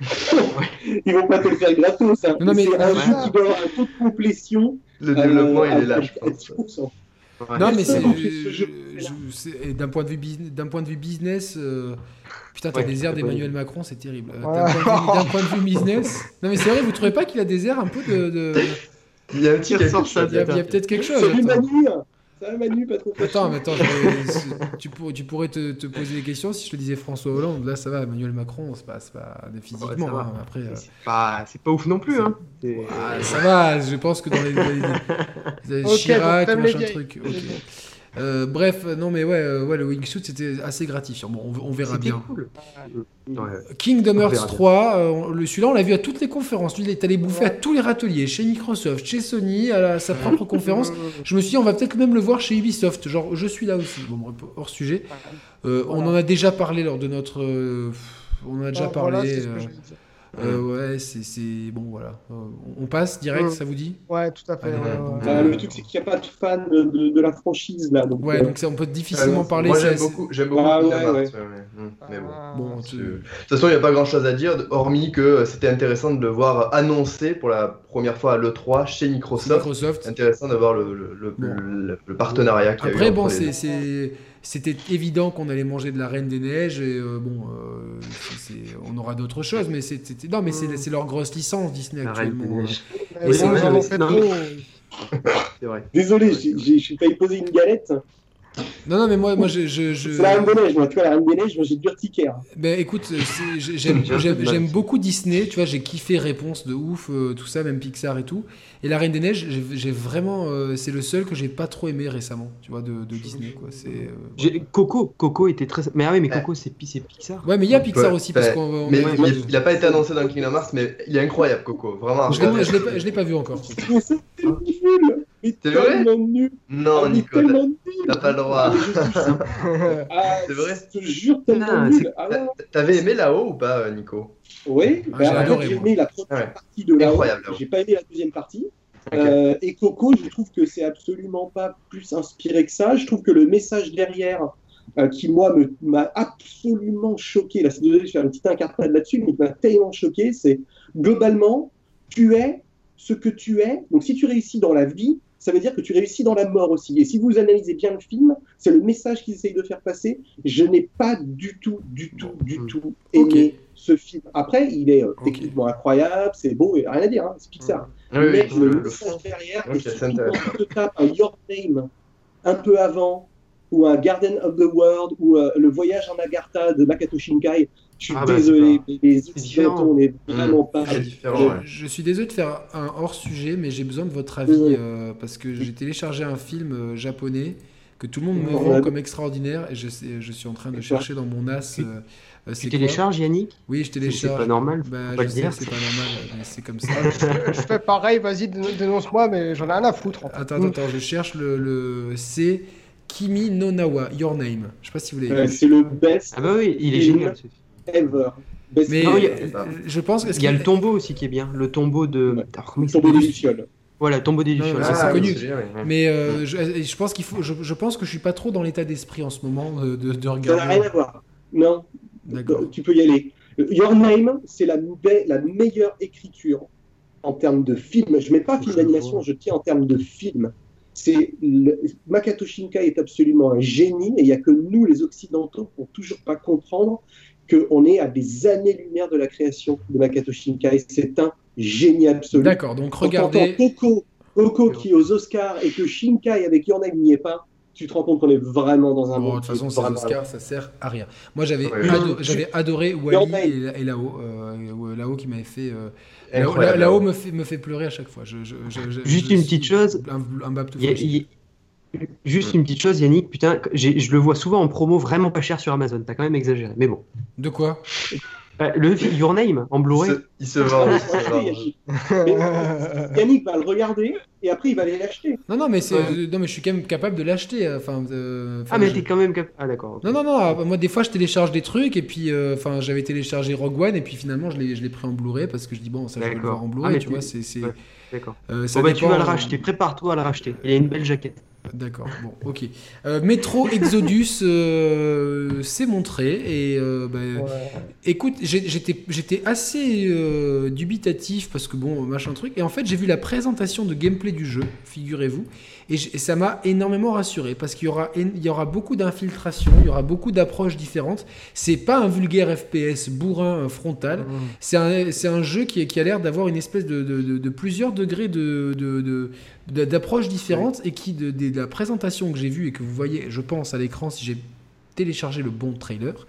Ils vont pas te le faire gratos. Hein. Non, non, mais- c'est un ouais. jeu qui doit avoir un taux de complétion. Le euh, développement, il est là, je à pense. 10%. Ouais. Non, mais ça, c'est. en plus, ce jeu- je- c'est- et D'un point, de vue point de vue business, euh, putain, t'as Ouais, des airs c'est d'Emmanuel Macron, c'est terrible. Euh. D'un point, de vue- d'un point de vue business. Non, mais c'est vrai, vous trouvez pas qu'il a des airs un peu de. de- Il y a un petit ressort ça. Il y a, peut-être quelque chose. Manu Ça va Manu, pas trop Attends, mais attends, je- tu, pourrais, tu pourrais te, te poser des questions si je te disais François Hollande. Là, ça va, Emmanuel Macron, c'est pas, c'est pas physiquement. Ouais, hein, après, euh, C'est pas, ouf non plus, hein. Ça va, je pense que dans les, les- les- Ok, Chirac, machin truc. ok. Euh, bref, non mais ouais, euh, ouais le wingsuit c'était assez gratifiant. Bon, on, on verra C'était bien. cool. Ouais. Kingdom Hearts verra bien. 3, euh, celui-là on l'a vu à toutes les conférences. Lui, il est allé bouffer à tous les râteliers, chez Microsoft, chez Sony, à la- sa propre conférence. Je me suis dit, on va peut-être même le voir chez Ubisoft. Genre, je suis là aussi. Bon, hors sujet. Euh, On en a déjà parlé lors de notre. euh, on en a déjà voilà, euh, ouais, c'est- c'est. Bon, voilà. Euh, on passe direct, ça vous dit? Ouais tout à fait Allez. Euh, le truc, c'est qu'il n'y a pas de fan de, de- de la franchise là. Donc, Ouais, euh, donc ça, on peut difficilement parler. Moi, j'aime beaucoup, j'aime beaucoup Ah, ouais, Mais bon. Ah, Bon, De toute façon, il n'y a pas grand chose à dire, hormis que c'était intéressant de le voir annoncé pour la première fois à l'E3 chez Microsoft. Microsoft. Intéressant de voir le, le, le, Bon. le- le partenariat qu'il y a eu Après, entre bon, c'est- c'était évident qu'on allait manger de la Reine des Neiges et euh, bon, euh, c'est- c'est- on aura d'autres choses, mais c'est- c'était non, mais c'est Mm. c'est leur grosse licence Disney La Reine des actuellement. Neiges. Mais Oui, c'est vrai, mais c'est- non, vrai. Désolé, j'ai- j'ai- je suis failli poser une galette. Non, non, mais moi, moi, je, je, je- C'est la Reine des Neiges, moi. Tu vois, la Reine des Neiges, moi, j'ai du urticaire. Ben écoute, euh, j'aime beaucoup Disney, tu vois, j'ai kiffé Réponse de ouf, euh, tout ça, même Pixar et tout. Et La Reine des Neiges, j'ai vraiment, euh, c'est le seul que j'ai pas trop aimé récemment, tu vois, de, de Disney, quoi. C'est. euh, Coco, Coco était très. Mais ah oui, mais Coco, c'est Pi- c'est Pixar. Ouais, mais il y a Pixar Ouais, aussi parce qu'on. on- Mais il- n'a pas été annoncé dans Kingdom Hearts, mais il est incroyable, Coco. Vraiment. Je l'ai pas- pas, je l'ai pas vu encore. Mais c'est vrai tellement nul Non, Ah, mais Nico, t'as- tellement nul t'as pas le droit. Ah, Ah, C'est vrai Je te jure, tellement nul Ah T'avais aimé là-haut ou pas, Nico? Oui, bah, j'ai adoré, aimé la première Ouais. partie de là-haut. J'ai pas aimé la deuxième partie. Euh, et Coco, je trouve que c'est absolument pas plus inspiré que ça. Je trouve que le message derrière, euh, qui moi me- m'a absolument choqué, là c'est désolé, je vais faire une petite incartade là-dessus, mais qui m'a tellement choqué, c'est globalement, tu es ce que tu es. Donc si tu réussis dans la vie, ça veut dire que tu réussis dans la mort aussi. Et si vous analysez bien le film, c'est le message qu'ils essayent de faire passer. Je n'ai pas du tout, du tout, du tout aimé ce film. Après, il est euh, techniquement incroyable, c'est beau, et rien à dire, hein, c'est Pixar. Oui, oui, Mais le- le, le message fond. derrière, Ok, et quand te tapes un Your Name un peu avant, ou un Garden of the World, ou euh, le voyage en Agartha de Makoto Shinkai, je suis Ah bah, désolé, c'est mais les on n'est vraiment pas. C'est différent, Je, ouais. je suis désolé de faire un hors sujet, mais j'ai besoin de votre avis euh, parce que j'ai téléchargé un film euh, japonais que tout le monde me vend comme extraordinaire et je, sais- je suis en train de chercher dans mon as. Tu- euh, Tu c'est télécharges, Yannick? Oui, je C'est télécharge. pas normal. Bah, pas je sais, dire. c'est pas normal, mais c'est comme ça. je fais pareil, vas-y, dénon- dénonce-moi, mais j'en ai rien à foutre. en fait. Attends, attends, je cherche le. le c'est Kimi no Nawa, Your Name. Je sais pas si vous l'avez Euh, vu. c'est le best Ah bah oui, il est génial. ce film. Ever. Best Mais Non, il y a- euh, je pense que. Il y a le tombeau aussi qui est bien. Le tombeau de. Ouais. Alors, comment il tombeau des Lucioles. Voilà, le tombeau des Lucioles. ça, c'est Ah, connu. bien. Mais euh, je, pense qu'il faut. Je, je pense que je suis pas trop dans l'état d'esprit en ce moment euh, de, de Ça n'a regarder. rien à voir. Non, D'accord. tu peux y aller. Your Name, c'est la, la meilleure écriture en termes de film. Je mets pas film d'animation, je tiens en termes de film. C'est le- Makoto Shinkai est absolument un génie et il n'y a que nous, les Occidentaux, pour toujours pas comprendre qu'on est à des années-lumière de la création de Makoto Shinkai. C'est un génie absolu. D'accord, donc Quand regardez. Coco, Coco qui est aux Oscars et que Shinkai avec Your Name n'y est pas, tu te rends compte qu'on est vraiment dans un Bon, monde. de toute façon, ces Oscars, ça sert à rien. Moi, j'avais Ouais. ado- j'avais adoré Wally et, et Lao. Euh, Lao qui m'avait fait. Euh, Lao, me fait, me fait pleurer à chaque fois. Je, je- je- je- Juste je une petite chose. Un, un il y a- Juste une petite chose, Yannick, putain, je le vois souvent en promo vraiment pas cher sur Amazon. T'as quand même exagéré. Mais bon. De quoi Euh, le Your Name en Blu-ray. Il se vend. il se vend. Mais Yannick va le regarder et après il va aller l'acheter. Non, non, mais c'est, euh, non, mais je suis quand même capable de l'acheter. euh, Enfin, euh, enfin, Ah, mais je- t'es quand même. cap- Ah, d'accord. Non, non, non. ah, Moi, des fois, je télécharge des trucs et puis, euh, enfin, j'avais téléchargé Rogue One et puis finalement, je l'ai, je l'ai pris en Blu-ray parce que je dis bon, ça, je vais le voir en Ah, Blu-ray. mais tu vois, c'est, c'est, ouais. D'accord. euh, Bon, bah, tu vas le racheter. Prépare-toi à le racheter. Il a une belle jaquette. D'accord, bon, ok. Euh, Metro Exodus euh, s'est montré et euh, bah, écoute, j'étais assez euh, dubitatif parce que bon, machin truc. Et en fait, j'ai vu la présentation de gameplay du jeu, figurez-vous, et, ça m'a énormément rassuré parce qu'il y aura, il y aura beaucoup d'infiltration, il y aura beaucoup d'approches différentes. C'est pas un vulgaire FPS bourrin euh, frontal. C'est un, un jeu qui, qui a l'air d'avoir une espèce de, de- de- de plusieurs degrés de, d'approches différentes et qui, de, de- de la présentation que j'ai vue et que vous voyez, je pense, à l'écran, si j'ai téléchargé le bon trailer,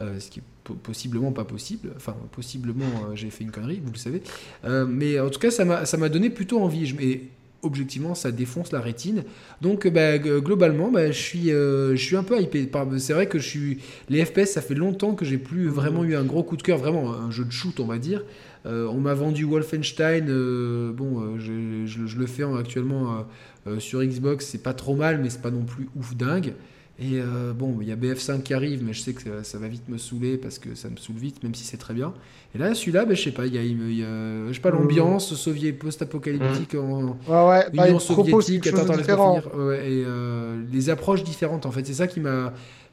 euh, ce qui est po- possiblement pas possible, enfin, possiblement euh, j'ai fait une connerie, vous le savez, Euh, mais en tout cas, ça m'a, ça m'a donné plutôt envie. Je- et objectivement, ça défonce la rétine. Donc, euh, bah, globalement, bah, je, suis, euh, je suis un peu hypé. C'est vrai que je suis. Les FPS, ça fait longtemps que j'ai plus vraiment eu un gros coup de cœur, vraiment un jeu de shoot, on va dire. Euh, on m'a vendu Wolfenstein. euh, bon, je, je- je le fais en- actuellement sur Xbox. C'est pas trop mal, mais c'est pas non plus ouf dingue. Et euh, bon, il y a BF5 qui arrive, mais je sais que ça, ça va vite me saouler parce que ça me saoule vite, même si c'est très bien. Et là, celui-là, ben, je sais pas, il y a, y je sais pas, Mhm. l'ambiance soviet post-apocalyptique en, Ouais, ouais, bah, Union soviétique, attends, attends, de laisse-moi différent. finir. Ouais, et euh, les approches différentes, en fait, c'est ça qui m'a.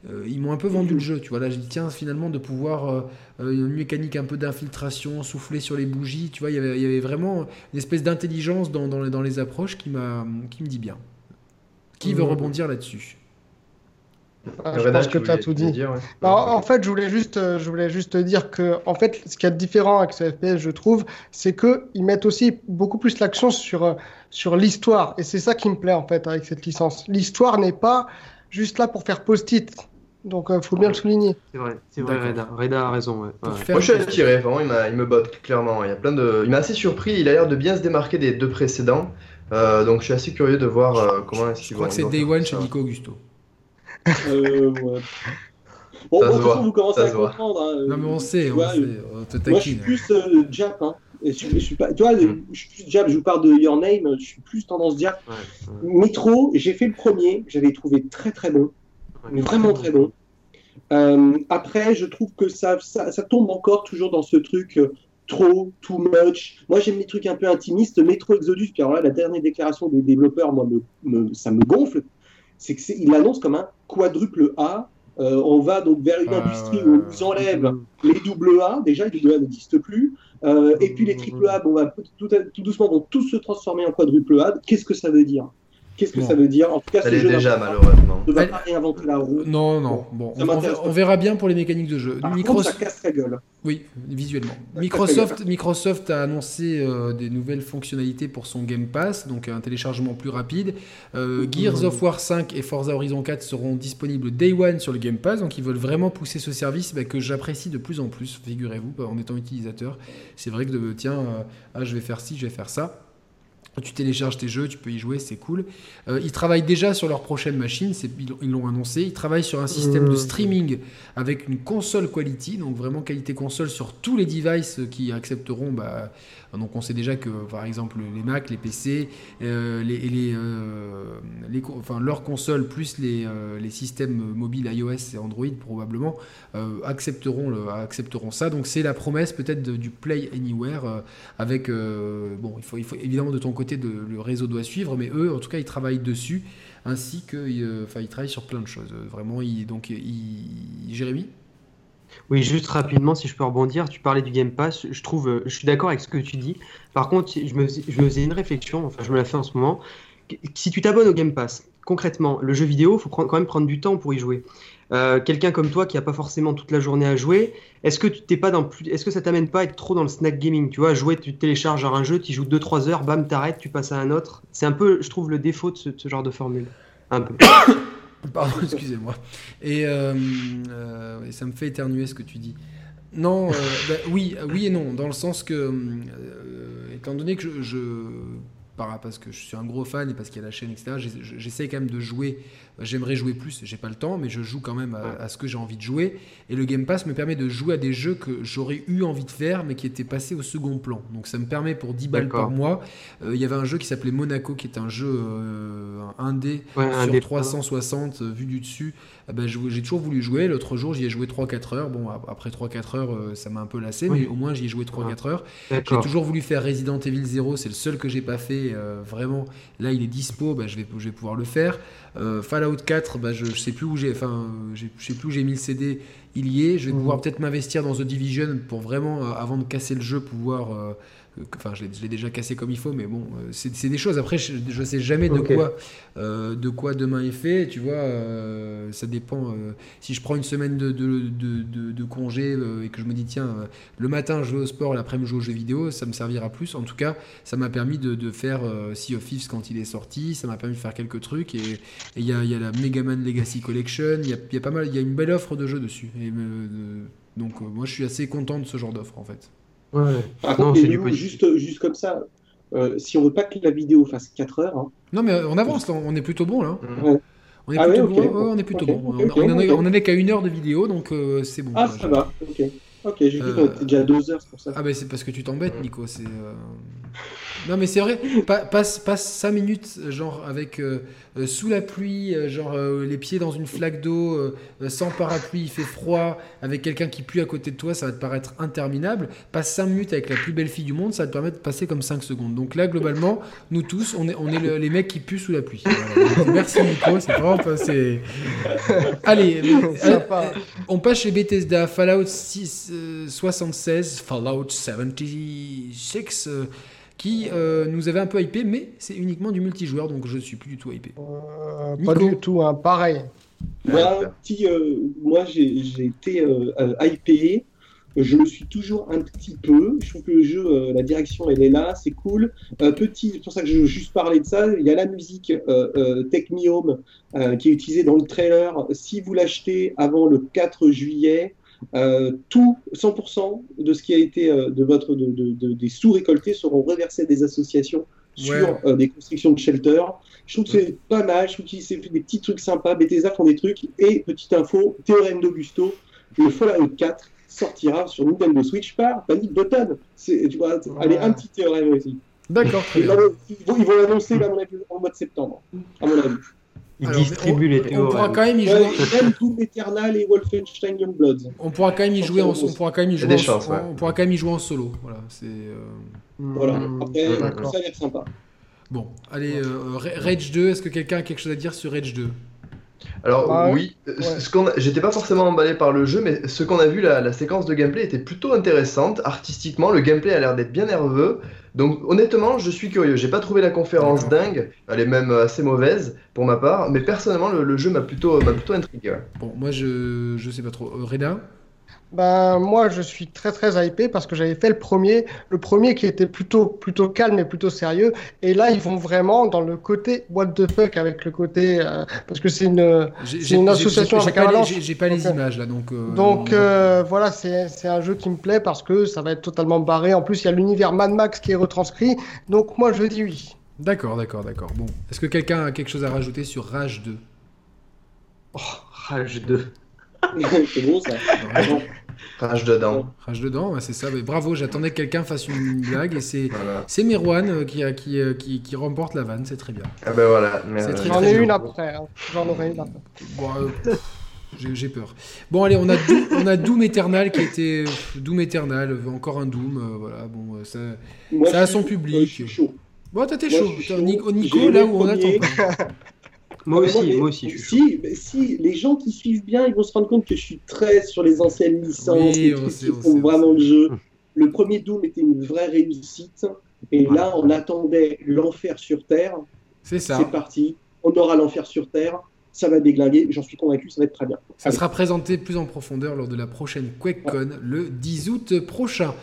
euh, ils m'ont un peu vendu le jeu, tu vois. Là, je dis, tiens, finalement, de pouvoir. euh, une mécanique un peu d'infiltration, souffler sur les bougies, tu vois, il y avait, il y avait vraiment une espèce d'intelligence dans, dans les, dans les approches qui, m'a, qui me dit bien. Qui veut Mhm. rebondir là-dessus Ah, je Reda, pense que tu as tout dit. dire, ouais. Non, en fait, je voulais juste, euh, je voulais juste te dire que, en fait, ce qui est différent avec ce FPS, je trouve, c'est que ils mettent aussi beaucoup plus l'accent sur euh, sur l'histoire, et c'est ça qui me plaît en fait avec cette licence. L'histoire n'est pas juste là pour faire post-it, donc il faut bien le souligner. C'est vrai, c'est vrai, Reda. A raison. Ouais. Ouais. Moi je suis attiré, vraiment il, me botte clairement. Il y a plein de, il m'a assez surpris. Il a l'air de bien se démarquer des deux précédents. Euh, donc je suis assez curieux de voir euh, comment est-ce Je qu'ils crois que c'est Day One chez Nico Augusto. Euh, ouais. Bon, Ça bon, se de toute voit, façon, vous commencez ça à se voit. comprendre. hein. Non, mais on sait, vois, sait, on te Moi, je suis plus euh, Jap. Hein. Et je, je suis pas, tu vois, Mm. je suis plus Jap. Je vous parle de Your Name. Je suis plus tendance Jap. Ouais, ouais. Metro, j'ai fait le premier. J'avais trouvé très très bon, mais vraiment très bon. Euh, après, je trouve que ça, ça, ça tombe encore toujours dans ce truc euh, trop, too much. Moi, j'aime les trucs un peu intimistes. Metro Exodus, puis alors là, la dernière déclaration des développeurs, moi, me, me- ça me gonfle. C'est que c'est- il l'annonce comme un quadruple A. Euh, on va donc vers une Ah, industrie où on nous enlève les double A. Déjà, les double A n'existent plus. Euh, et puis les triple A, bon, bah, tout, tout doucement, vont tous se transformer en quadruple A. Qu'est-ce que ça veut dire? Qu'est-ce que Bon. ça veut dire? En tout cas, ce jeu déjà, malheureusement. Ne va Elle- pas réinventer la roue. Non, non. Bon, on, verra bien pour les mécaniques de jeu. Par contre, Microsoft, ça casse la gueule. oui, visuellement. Ça Microsoft, Microsoft a annoncé euh, des nouvelles fonctionnalités pour son Game Pass, donc un téléchargement plus rapide. Euh, Gears of War 5 et Forza Horizon 4 seront disponibles day one sur le Game Pass, donc ils veulent vraiment pousser ce service bah, que j'apprécie de plus en plus, figurez-vous, bah, en étant utilisateur. C'est vrai que de, tiens, euh, ah, je vais faire ci, je vais faire ça. Tu télécharges tes jeux, tu peux y jouer, c'est cool. Euh, ils travaillent déjà sur leur prochaine machine, ils l'ont annoncé. Ils travaillent sur un système de Mmh. streaming avec une console quality, donc vraiment qualité console sur tous les devices qui accepteront. Bah, donc on sait déjà que par exemple les Mac, les PC, euh, euh, leurs consoles plus les, euh, les systèmes mobiles iOS et Android probablement accepteront, ça. Donc c'est la promesse peut-être du Play Anywhere avec bon il faut, évidemment de ton côté le réseau doit suivre, mais eux en tout cas ils travaillent dessus ainsi enfin ils travaillent sur plein de choses. Vraiment ils, donc ils, Jérémy? Oui, juste rapidement, si je peux rebondir, tu parlais du Game Pass, je trouve, euh, je suis d'accord avec ce que tu dis. Par contre, je me, faisais- une réflexion, enfin je me la fais en ce moment. Si tu t'abonnes au Game Pass, concrètement, le jeu vidéo, il faut quand même prendre du temps pour y jouer. Euh, Quelqu'un comme toi qui n'a pas forcément toute la journée à jouer, est-ce que tu t'es pas dans plus, est-ce que ça t'amène pas à être trop dans le snack gaming Tu vois, jouer, tu télécharges un jeu, tu joues 2-3 heures, bam, t'arrêtes, tu passes à un autre? C'est un peu, je trouve, le défaut de ce genre de formule. Un peu. Pardon, excusez-moi. Et, euh, euh, et ça me fait éternuer ce que tu dis. Non, euh, bah, oui, oui et non, dans le sens que, étant donné que je, parce que je suis un gros fan et parce qu'il y a la chaîne, etc., j'essa- j'essaie quand même de jouer. J'aimerais jouer plus, j'ai pas le temps, mais je joue quand même à, à ce que j'ai envie de jouer. Et le Game Pass me permet de jouer à des jeux que j'aurais eu envie de faire, mais qui étaient passés au second plan. Donc ça me permet pour 10 balles par mois. euh, Il y avait un jeu qui s'appelait Monaco, qui est un jeu euh, un indé Ouais, sur des- 360 euh, vu du dessus, ben, je- j'ai toujours voulu jouer. L'autre jour, j'y ai joué 3-4 heures. Bon, ap- après 3-4 heures, euh, ça m'a un peu lassé, Oui. mais au moins j'y ai joué 3-4 heures. J'ai toujours voulu faire Resident Evil 0, c'est le seul que j'ai pas fait. euh, vraiment, là il est dispo, bah, je, vais, je vais pouvoir le faire. Euh, Fallout 4, bah, je, je sais plus où j'ai, enfin, j'ai- je sais plus où j'ai mis le CD. Il y est. Je vais Mhm. pouvoir peut-être m'investir dans The Division pour vraiment, euh, avant de casser le jeu, pouvoir. Enfin, je l'ai- déjà cassé comme il faut, mais bon, euh, c'est des choses. Après, je, je sais jamais de quoi, euh, de quoi demain est fait. Tu vois, euh, ça dépend. euh, si je prends une semaine de, de, de, de- de congé et que je me dis tiens, le matin je vais au sport, l'après-midi je joue aux jeux vidéo, ça me servira plus. En tout cas, ça m'a permis de, faire Sea of Thieves quand il est sorti. Ça m'a permis de faire quelques trucs et il y a, il y a la Mega Man Legacy Collection. Il y a, il y a pas mal, il y a une belle offre de jeux dessus. Et, donc moi je suis assez content de ce genre d'offre en fait. Ouais. Par Non, contre, c'est les du loups, positif. juste, juste comme ça, euh, si on veut pas que la vidéo fasse 4 heures, hein, Non mais on avance, là, on est plutôt bon là. On est Ah plutôt ouais, bon, on est plutôt Ok, bon. ok, On- ok, on, en est- ok. on en est qu'à une heure de vidéo, donc euh, c'est bon. ah, ça va, ok. Ok, j'ai vu Euh, qu'on était déjà à 2 heures, c'est pour ça. Ah bah c'est parce que tu t'embêtes Nico, c'est... euh, Non mais c'est vrai, pa- passe, passe 5 minutes genre avec euh, euh, sous la pluie, euh, genre euh, les pieds dans une flaque d'eau, euh, euh, sans parapluie, il fait froid, avec quelqu'un qui pue à côté de toi, ça va te paraître interminable. Passe 5 minutes avec la plus belle fille du monde, ça va te permettre de passer comme 5 secondes. Donc là globalement, nous tous, on est, on est le- les mecs qui puent sous la pluie. Voilà. Merci Nico, c'est vraiment pas... c'est- Allez, euh, on passe chez Bethesda, Fallout 6, euh, 76, Fallout 76, euh, qui euh, nous avait un peu hypé, mais c'est uniquement du multijoueur, donc je suis plus du tout hypé. Euh, pas du tout, hein, pareil. Petit, euh, moi j'ai été hypé. Je le suis toujours un petit peu. Je trouve que le jeu, euh, la direction, elle est là, c'est cool. Euh, petit, c'est pour ça que je veux juste parler de ça. Il y a la musique euh, euh, Take Me Home euh, qui est utilisée dans le trailer. Si vous l'achetez avant le 4 juillet, euh, tout, 100% de ce qui a été euh, de votre, de, de- de- des sous récoltés seront reversés à des associations sur Ouais. euh, des constructions de shelter. Je trouve que c'est pas mal. Je trouve qu'ils fait des petits trucs sympas. Bethesda font des trucs. Et petite info, théorème d'Augusto, le Fallout 4 sortira sur Nintendo Switch par Panic Button. C'est, tu vois, allez, un petit théorème aussi. D'accord, Ils vont, l'annoncer là, à mon avis, au mois de septembre, à mon avis. Il Alors, distribue on, les on théorèmes. pourra quand même y jouer. Même Doom Eternal et Wolfenstein Youngbloods. On pourra quand même y jouer en, on pourra quand même y Il y a jouer des en- chances, ouais. on pourra quand même y jouer en solo. Voilà, c'est euh, Voilà. Mmh, Après, d'accord. ça a l'air sympa. bon. Allez, euh, Ra- Rage 2. Est-ce que quelqu'un a quelque chose à dire sur Rage 2 Alors Bah, oui, ouais. j'étais pas forcément emballé par le jeu, mais ce qu'on a vu, la, la séquence de gameplay était plutôt intéressante. Artistiquement, le gameplay a l'air d'être bien nerveux. Donc honnêtement, je suis curieux. J'ai pas trouvé la conférence dingue, elle est même assez mauvaise pour ma part, mais personnellement, le, le jeu m'a plutôt, m'a plutôt intrigué. ouais. Bon, moi, je, je sais pas trop. Euh, Reda? Ben, moi, je suis très très hypé parce que j'avais fait le premier, le premier qui était plutôt plutôt calme et plutôt sérieux. Et là, ils vont vraiment dans le côté what the fuck avec le côté euh, parce que c'est une J'ai- C'est j'ai- une j'ai- association j'ai- j'ai avec pas les- Avalanche. J'ai pas les Donc, euh, images là, donc. euh, donc on- euh, voilà, c'est c'est un jeu qui me plaît parce que ça va être totalement barré. En plus, il y a l'univers Mad Max qui est retranscrit. Donc moi, je dis oui. D'accord, d'accord, d'accord. Bon, est-ce que quelqu'un a quelque chose à rajouter sur Rage 2 Rage 2. c'est bon ça. Rage dedans. Rage dedans, c'est ça. Mais bravo, j'attendais que quelqu'un fasse une blague et c'est Voilà. c'est Merwan euh, qui, a- qui, euh, qui, qui remporte la vanne, c'est très bien. Ah ben voilà. euh, J'en ai une après. hein. J'en aurai une après. Bon, euh, j'ai j'ai peur. Bon, allez, on a, Doom, on a Doom Eternal qui était Doom Eternal, euh, encore un Doom, euh, voilà. Bon, euh, ça. Moi, Ça a son public. euh, je suis chaud. Bon, Moi, chaud. chaud. Nico, là où on attend pas. Moi Ah, aussi, moi aussi. Si, les gens qui suivent bien, ils vont se rendre compte que je suis très sur les anciennes licences, Oui, les on trucs sait, qui on font sait, vraiment le jeu. Le premier Doom était une vraie réussite. Et là, on attendait l'enfer sur Terre. C'est ça. C'est parti. On aura l'enfer sur Terre. Ça va déglinguer. J'en suis convaincu, ça va être très bien. Ça sera présenté plus en profondeur lors de la prochaine QuakeCon le 10 août prochain.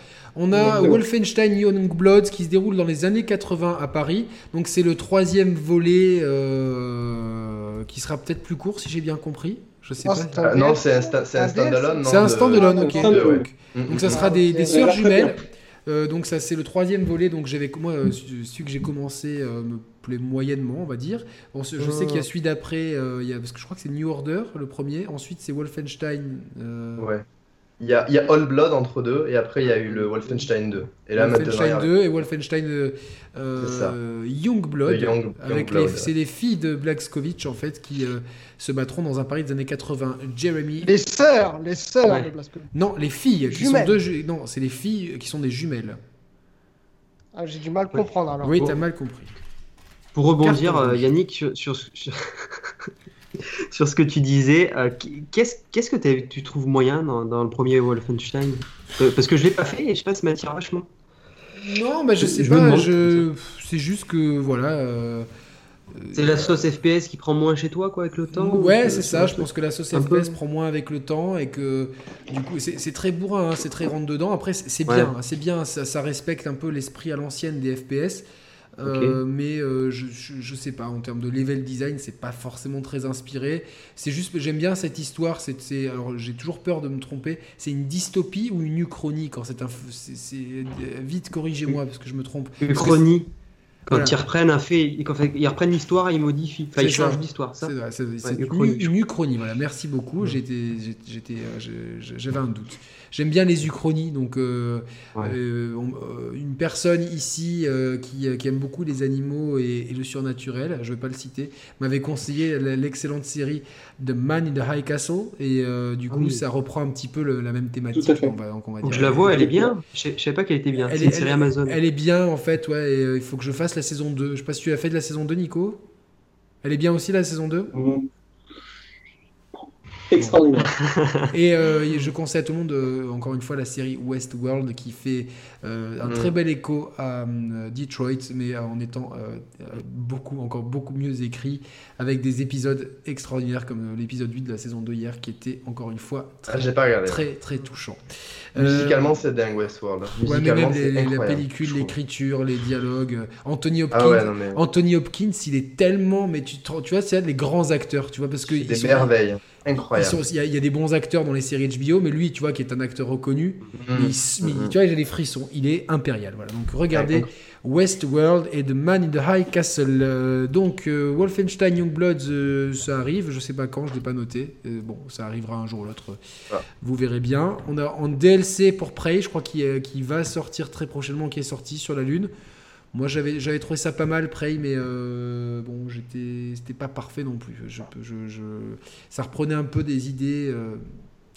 On a Exactement. Wolfenstein Youngbloods qui se déroule dans les années 80 à Paris. Donc c'est le troisième volet euh, qui sera peut-être plus court si j'ai bien compris. Je sais pas. non, c'est un, standalone. C'est un standalone, ok. Donc, Mm, donc ça mm. sera des, sœurs jumelles. Euh, donc ça c'est le troisième volet. Donc j'avais moi euh, celui que j'ai commencé euh, me plaît moyennement, on va dire. Bon, je sais qu'il y a celui d'après, euh, il y a- parce que je crois que c'est New Order le premier. Ensuite c'est Wolfenstein. euh, Ouais. Il y a, il y a All Blood entre deux, et après il y a eu le Wolfenstein 2. Et là Wolfenstein a- 2 et Wolfenstein euh, euh, Young- avec Youngblood, les, c'est les filles de Blaxkovich en fait qui euh, se battront dans un Paris des années 80. Jeremy, Les sœurs, les sœurs Ouais. de non les filles qui Jumelles. sont deux, ju- non c'est les filles qui sont des jumelles. Ah, J'ai du mal à comprendre alors. oui t'as mal compris. Pour rebondir, euh. Yannick, sur, sur, sur- ce que tu disais, euh, qu'est-ce qu'est-ce que tu trouves moyen dans, dans le premier Wolfenstein? Euh, Parce que je l'ai pas fait et je sais pas, ça m'attire vachement. Non bah je sais je pas, je... c'est juste que voilà. euh, C'est la sauce FPS qui prend moins chez toi, quoi, avec le temps Ouais, ou- c'est ça. Je pense que la sauce FPS peu. prend moins avec le temps et que du coup, c'est très bourrin, hein, c'est très rentre dedans. Après, c'est Ouais. bien, hein, c'est bien. Ça, ça respecte un peu l'esprit à l'ancienne des FPS. Euh, mais euh, je, je, je sais pas, en termes de level design, c'est pas forcément très inspiré. C'est juste que j'aime bien cette histoire. C'est, c'est- alors j'ai toujours peur de me tromper. C'est une dystopie ou une uchronie quand c'est un. c'est- c'est- vite, corrigez-moi parce que je me trompe. Une Parce que chronie. Quand Voilà. ils reprennent un fait, quand ils reprennent l'histoire ils modifient. Enfin, ils ça. changent l'histoire, ça. C'est vrai, c'est- c'est Ouais, une, uchronie, une uchronie, voilà. Merci beaucoup. Ouais. J'étais, euh, j'avais un doute. J'aime bien les uchronies, donc euh, Ouais. euh, on- euh, une personne ici euh, qui, qui aime beaucoup les animaux et, et le surnaturel, je vais pas le citer, m'avait conseillé l'excellente série The Man in the High Castle et euh, du Ah coup oui. ça reprend un petit peu le- la même thématique. Tout à fait. on va- donc on va Donc dire. je la vois, elle est bien. Je je savais pas qu'elle était bien. Elle C'est est- une série elle- Amazon. Elle est bien en fait, ouais. et, euh, il faut que je fasse la saison 2. Je sais pas si tu as fait de la saison 2, Nico? Elle est bien aussi la saison 2 Mhm. Extraordinaire. Et euh, je conseille à tout le monde, euh, encore une fois, la série Westworld qui fait euh, un Mm. très bel écho à Detroit, mais en étant beaucoup, encore beaucoup mieux écrit, avec des épisodes extraordinaires comme l'épisode 8 de la saison 2 hier, qui était encore une fois Ah, très, pas très, très touchant. Musicalement, c'est dingue, Westworld. ouais, mais même les- la pellicule, l'écriture, les dialogues. Anthony Hopkins, Ah ouais, non, mais. Anthony Hopkins, il est tellement, mais tu, vois, c'est les grands acteurs, tu vois, parce que Des merveilles. Incroyable. il y, a- il y a des bons acteurs dans les séries HBO, mais lui, tu vois, qui est un acteur reconnu, Mhm. mais il mais tu vois, j'ai des frissons. Il est impérial. Voilà. Donc regardez Westworld et The Man in the High Castle. Euh, donc euh, Wolfenstein Youngbloods, euh, ça arrive. Je sais pas quand, je l'ai pas noté. Euh, bon, ça arrivera un jour ou l'autre. Ah. Vous verrez bien. On a en DLC pour Prey, je crois qu'il est- qu'il va sortir très prochainement, qui est sorti sur la Lune. Moi, j'avais j'avais trouvé ça pas mal, Prey, mais euh, bon, j'étais c'était pas parfait non plus. Je, je- je- ça reprenait un peu des idées euh,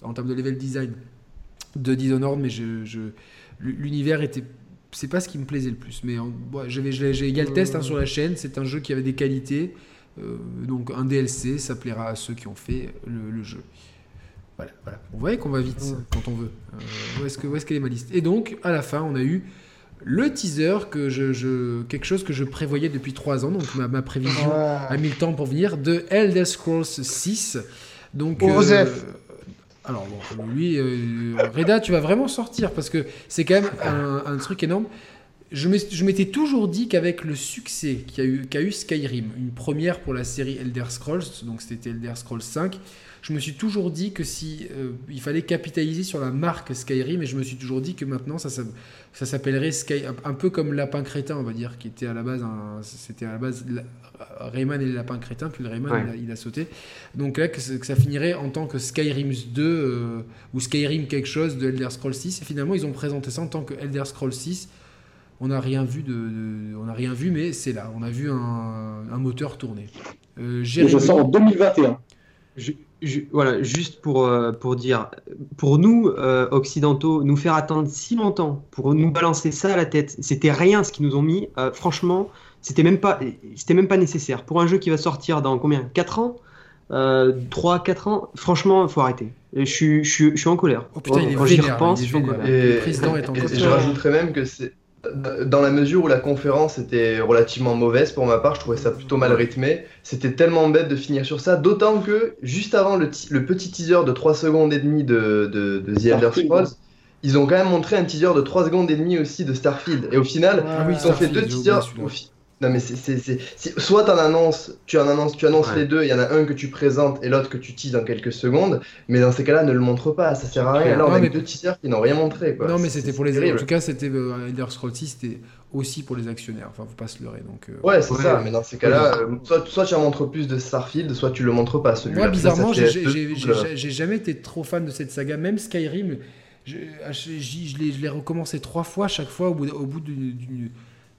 en termes de level design de Dishonored, mais je, l'univers était c'est pas ce qui me plaisait le plus. Mais en- ouais, j'avais j'ai égal test hein, sur la chaîne. C'est un jeu qui avait des qualités, donc un DLC, ça plaira à ceux qui ont fait le, jeu. Voilà, voilà. Vous voyez qu'on va vite quand on veut. où est-ce que, est qu'elle est ma liste? Et donc, à la fin, on a eu le teaser que je, quelque chose que je prévoyais depuis 3 ans donc ma, prévision a mis le temps pour venir de Elder Scrolls 6 donc alors bon, lui, euh, Reda, tu vas vraiment sortir parce que c'est quand même un, truc énorme. Je m'étais toujours dit qu'avec le succès qu'a eu, eu, Skyrim, une première pour la série Elder Scrolls, donc c'était Elder Scrolls 5, je me suis toujours dit que si euh, il fallait capitaliser sur la marque Skyrim, et je me suis toujours dit que maintenant ça, ça, ça s'appellerait Sky, un peu comme Lapin Crétin, on va dire, qui était à la base, c'était à la base Rayman et le Lapin Crétin, puis le Rayman il, a, sauté. Donc là, que, ça finirait en tant que Skyrim 2 euh, ou Skyrim quelque chose de Elder Scrolls 6. Et finalement, ils ont présenté ça en tant que Elder Scrolls 6. On n'a rien vu de, on n'a rien vu, mais c'est là. On a vu un, moteur tourner. Euh, je sors en 2021 voilà, juste pour, euh, pour dire, pour nous, euh, occidentaux, nous faire attendre si longtemps pour nous balancer ça à la tête, c'était rien ce qu'ils nous ont mis. Euh, franchement, c'était même, pas, même pas nécessaire. Pour un jeu qui va sortir dans combien? 4 ans? 3, 4 ans? Franchement, il faut arrêter. Je suis, je, suis, en colère. Oh putain, il est Quand j'y repense, je suis en colère. colère. je rajouterais même que c'est dans la mesure où la conférence était relativement mauvaise pour ma part, je trouvais ça plutôt mal rythmé. C'était tellement bête de finir sur ça, d'autant que juste avant le, petit teaser de 3 secondes et demie de, de, The Elder Scrolls, ils ont quand même montré un teaser de 3 secondes et demie aussi de Starfield. Et au final, ah ils ont fait deux teasers. Non mais c'est soit en annonces, tu en annonces, tu annonces les deux, il y en a un que tu présentes et l'autre que tu teases dans quelques secondes, mais dans ces cas-là ne le montre pas, ça sert à rien. Là on a deux teasers qui n'ont rien montré Non mais c'était pour les en tout cas c'était euh, Elder Scrolls 6 c'était aussi pour les actionnaires, enfin faut pas se leurrer donc. Euh, ouais c'est ça, mais dans ces cas-là, euh, soit, soit tu en montres plus de Starfield, soit tu le montres pas celui-là. Moi bizarrement j'ai jamais été trop fan de cette saga, même Skyrim, je, je l'ai recommencé trois fois, chaque fois au bout, au bout d'une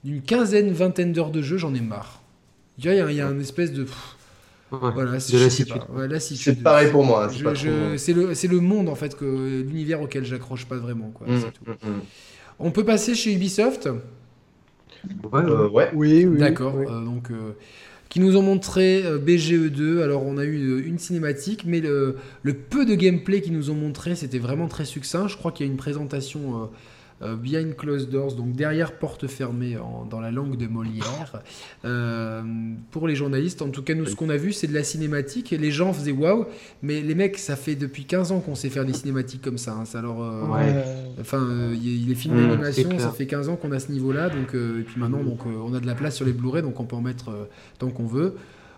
d'une quinzaine, vingtaine d'heures de jeu, j'en ai marre. Il y a, il y a un espèce de. voilà, c'est pareil pour moi. C'est le, le, monde, en fait, que l'univers auquel j'accroche pas vraiment. Quoi, mmh, tout. Mmh, mmh. On peut passer chez Ubisoft? Euh, ouais. Oui, oui. D'accord. Euh, donc, euh, qui nous ont montré BGE2. Alors, on a eu une cinématique, mais le, le peu de gameplay qu'ils nous ont montré, c'était vraiment très succinct. Je crois qu'il y a une présentation euh, behind closed doors, donc derrière porte fermée dans la langue de Molière. Euh, pour les journalistes, en tout cas, nous, ce qu'on a vu, c'est de la cinématique. Et les gens faisaient waouh, mais les mecs, ça fait depuis 15 ans qu'on sait faire des cinématiques comme ça. Hein. ça alors, euh, enfin, il les films mmh, d'animation, ça fait 15 ans qu'on a ce niveau-là. Donc, et puis maintenant, donc, on a de la place sur les Blu-ray, donc on peut en mettre tant qu'on veut.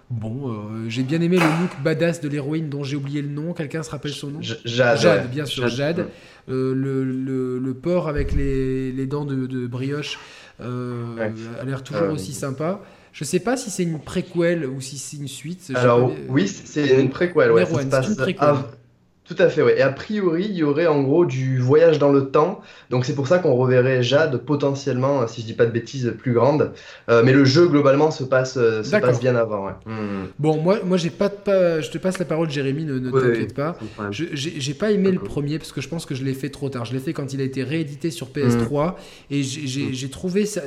Bon, euh, j'ai bien aimé le look badass de l'héroïne dont j'ai oublié le nom. Quelqu'un se rappelle son nom Jade. Jade, bien sûr, Jade. Euh, le, le, porc avec les, les dents de, brioche euh, a l'air toujours aussi sympa. Je sais pas si c'est une préquelle ou si c'est une suite. Alors, oui, c'est une préquelle. Ouais, ça passe une préquelle. Tout à fait, oui. Et a priori, il y aurait en gros du voyage dans le temps. Donc c'est pour ça qu'on reverrait Jade potentiellement, si je dis pas de bêtises, plus grande. Euh, mais le jeu globalement se passe, euh, se passe bien avant. Ouais. Hmm. Bon, moi, moi j'ai pas, pas, je te passe la parole, Jérémy, ne, ne t'inquiète pas. J'ai pas aimé le premier parce que je pense que je l'ai fait trop tard. Je l'ai fait quand il a été réédité sur PS3 hmm. et j'ai trouvé ça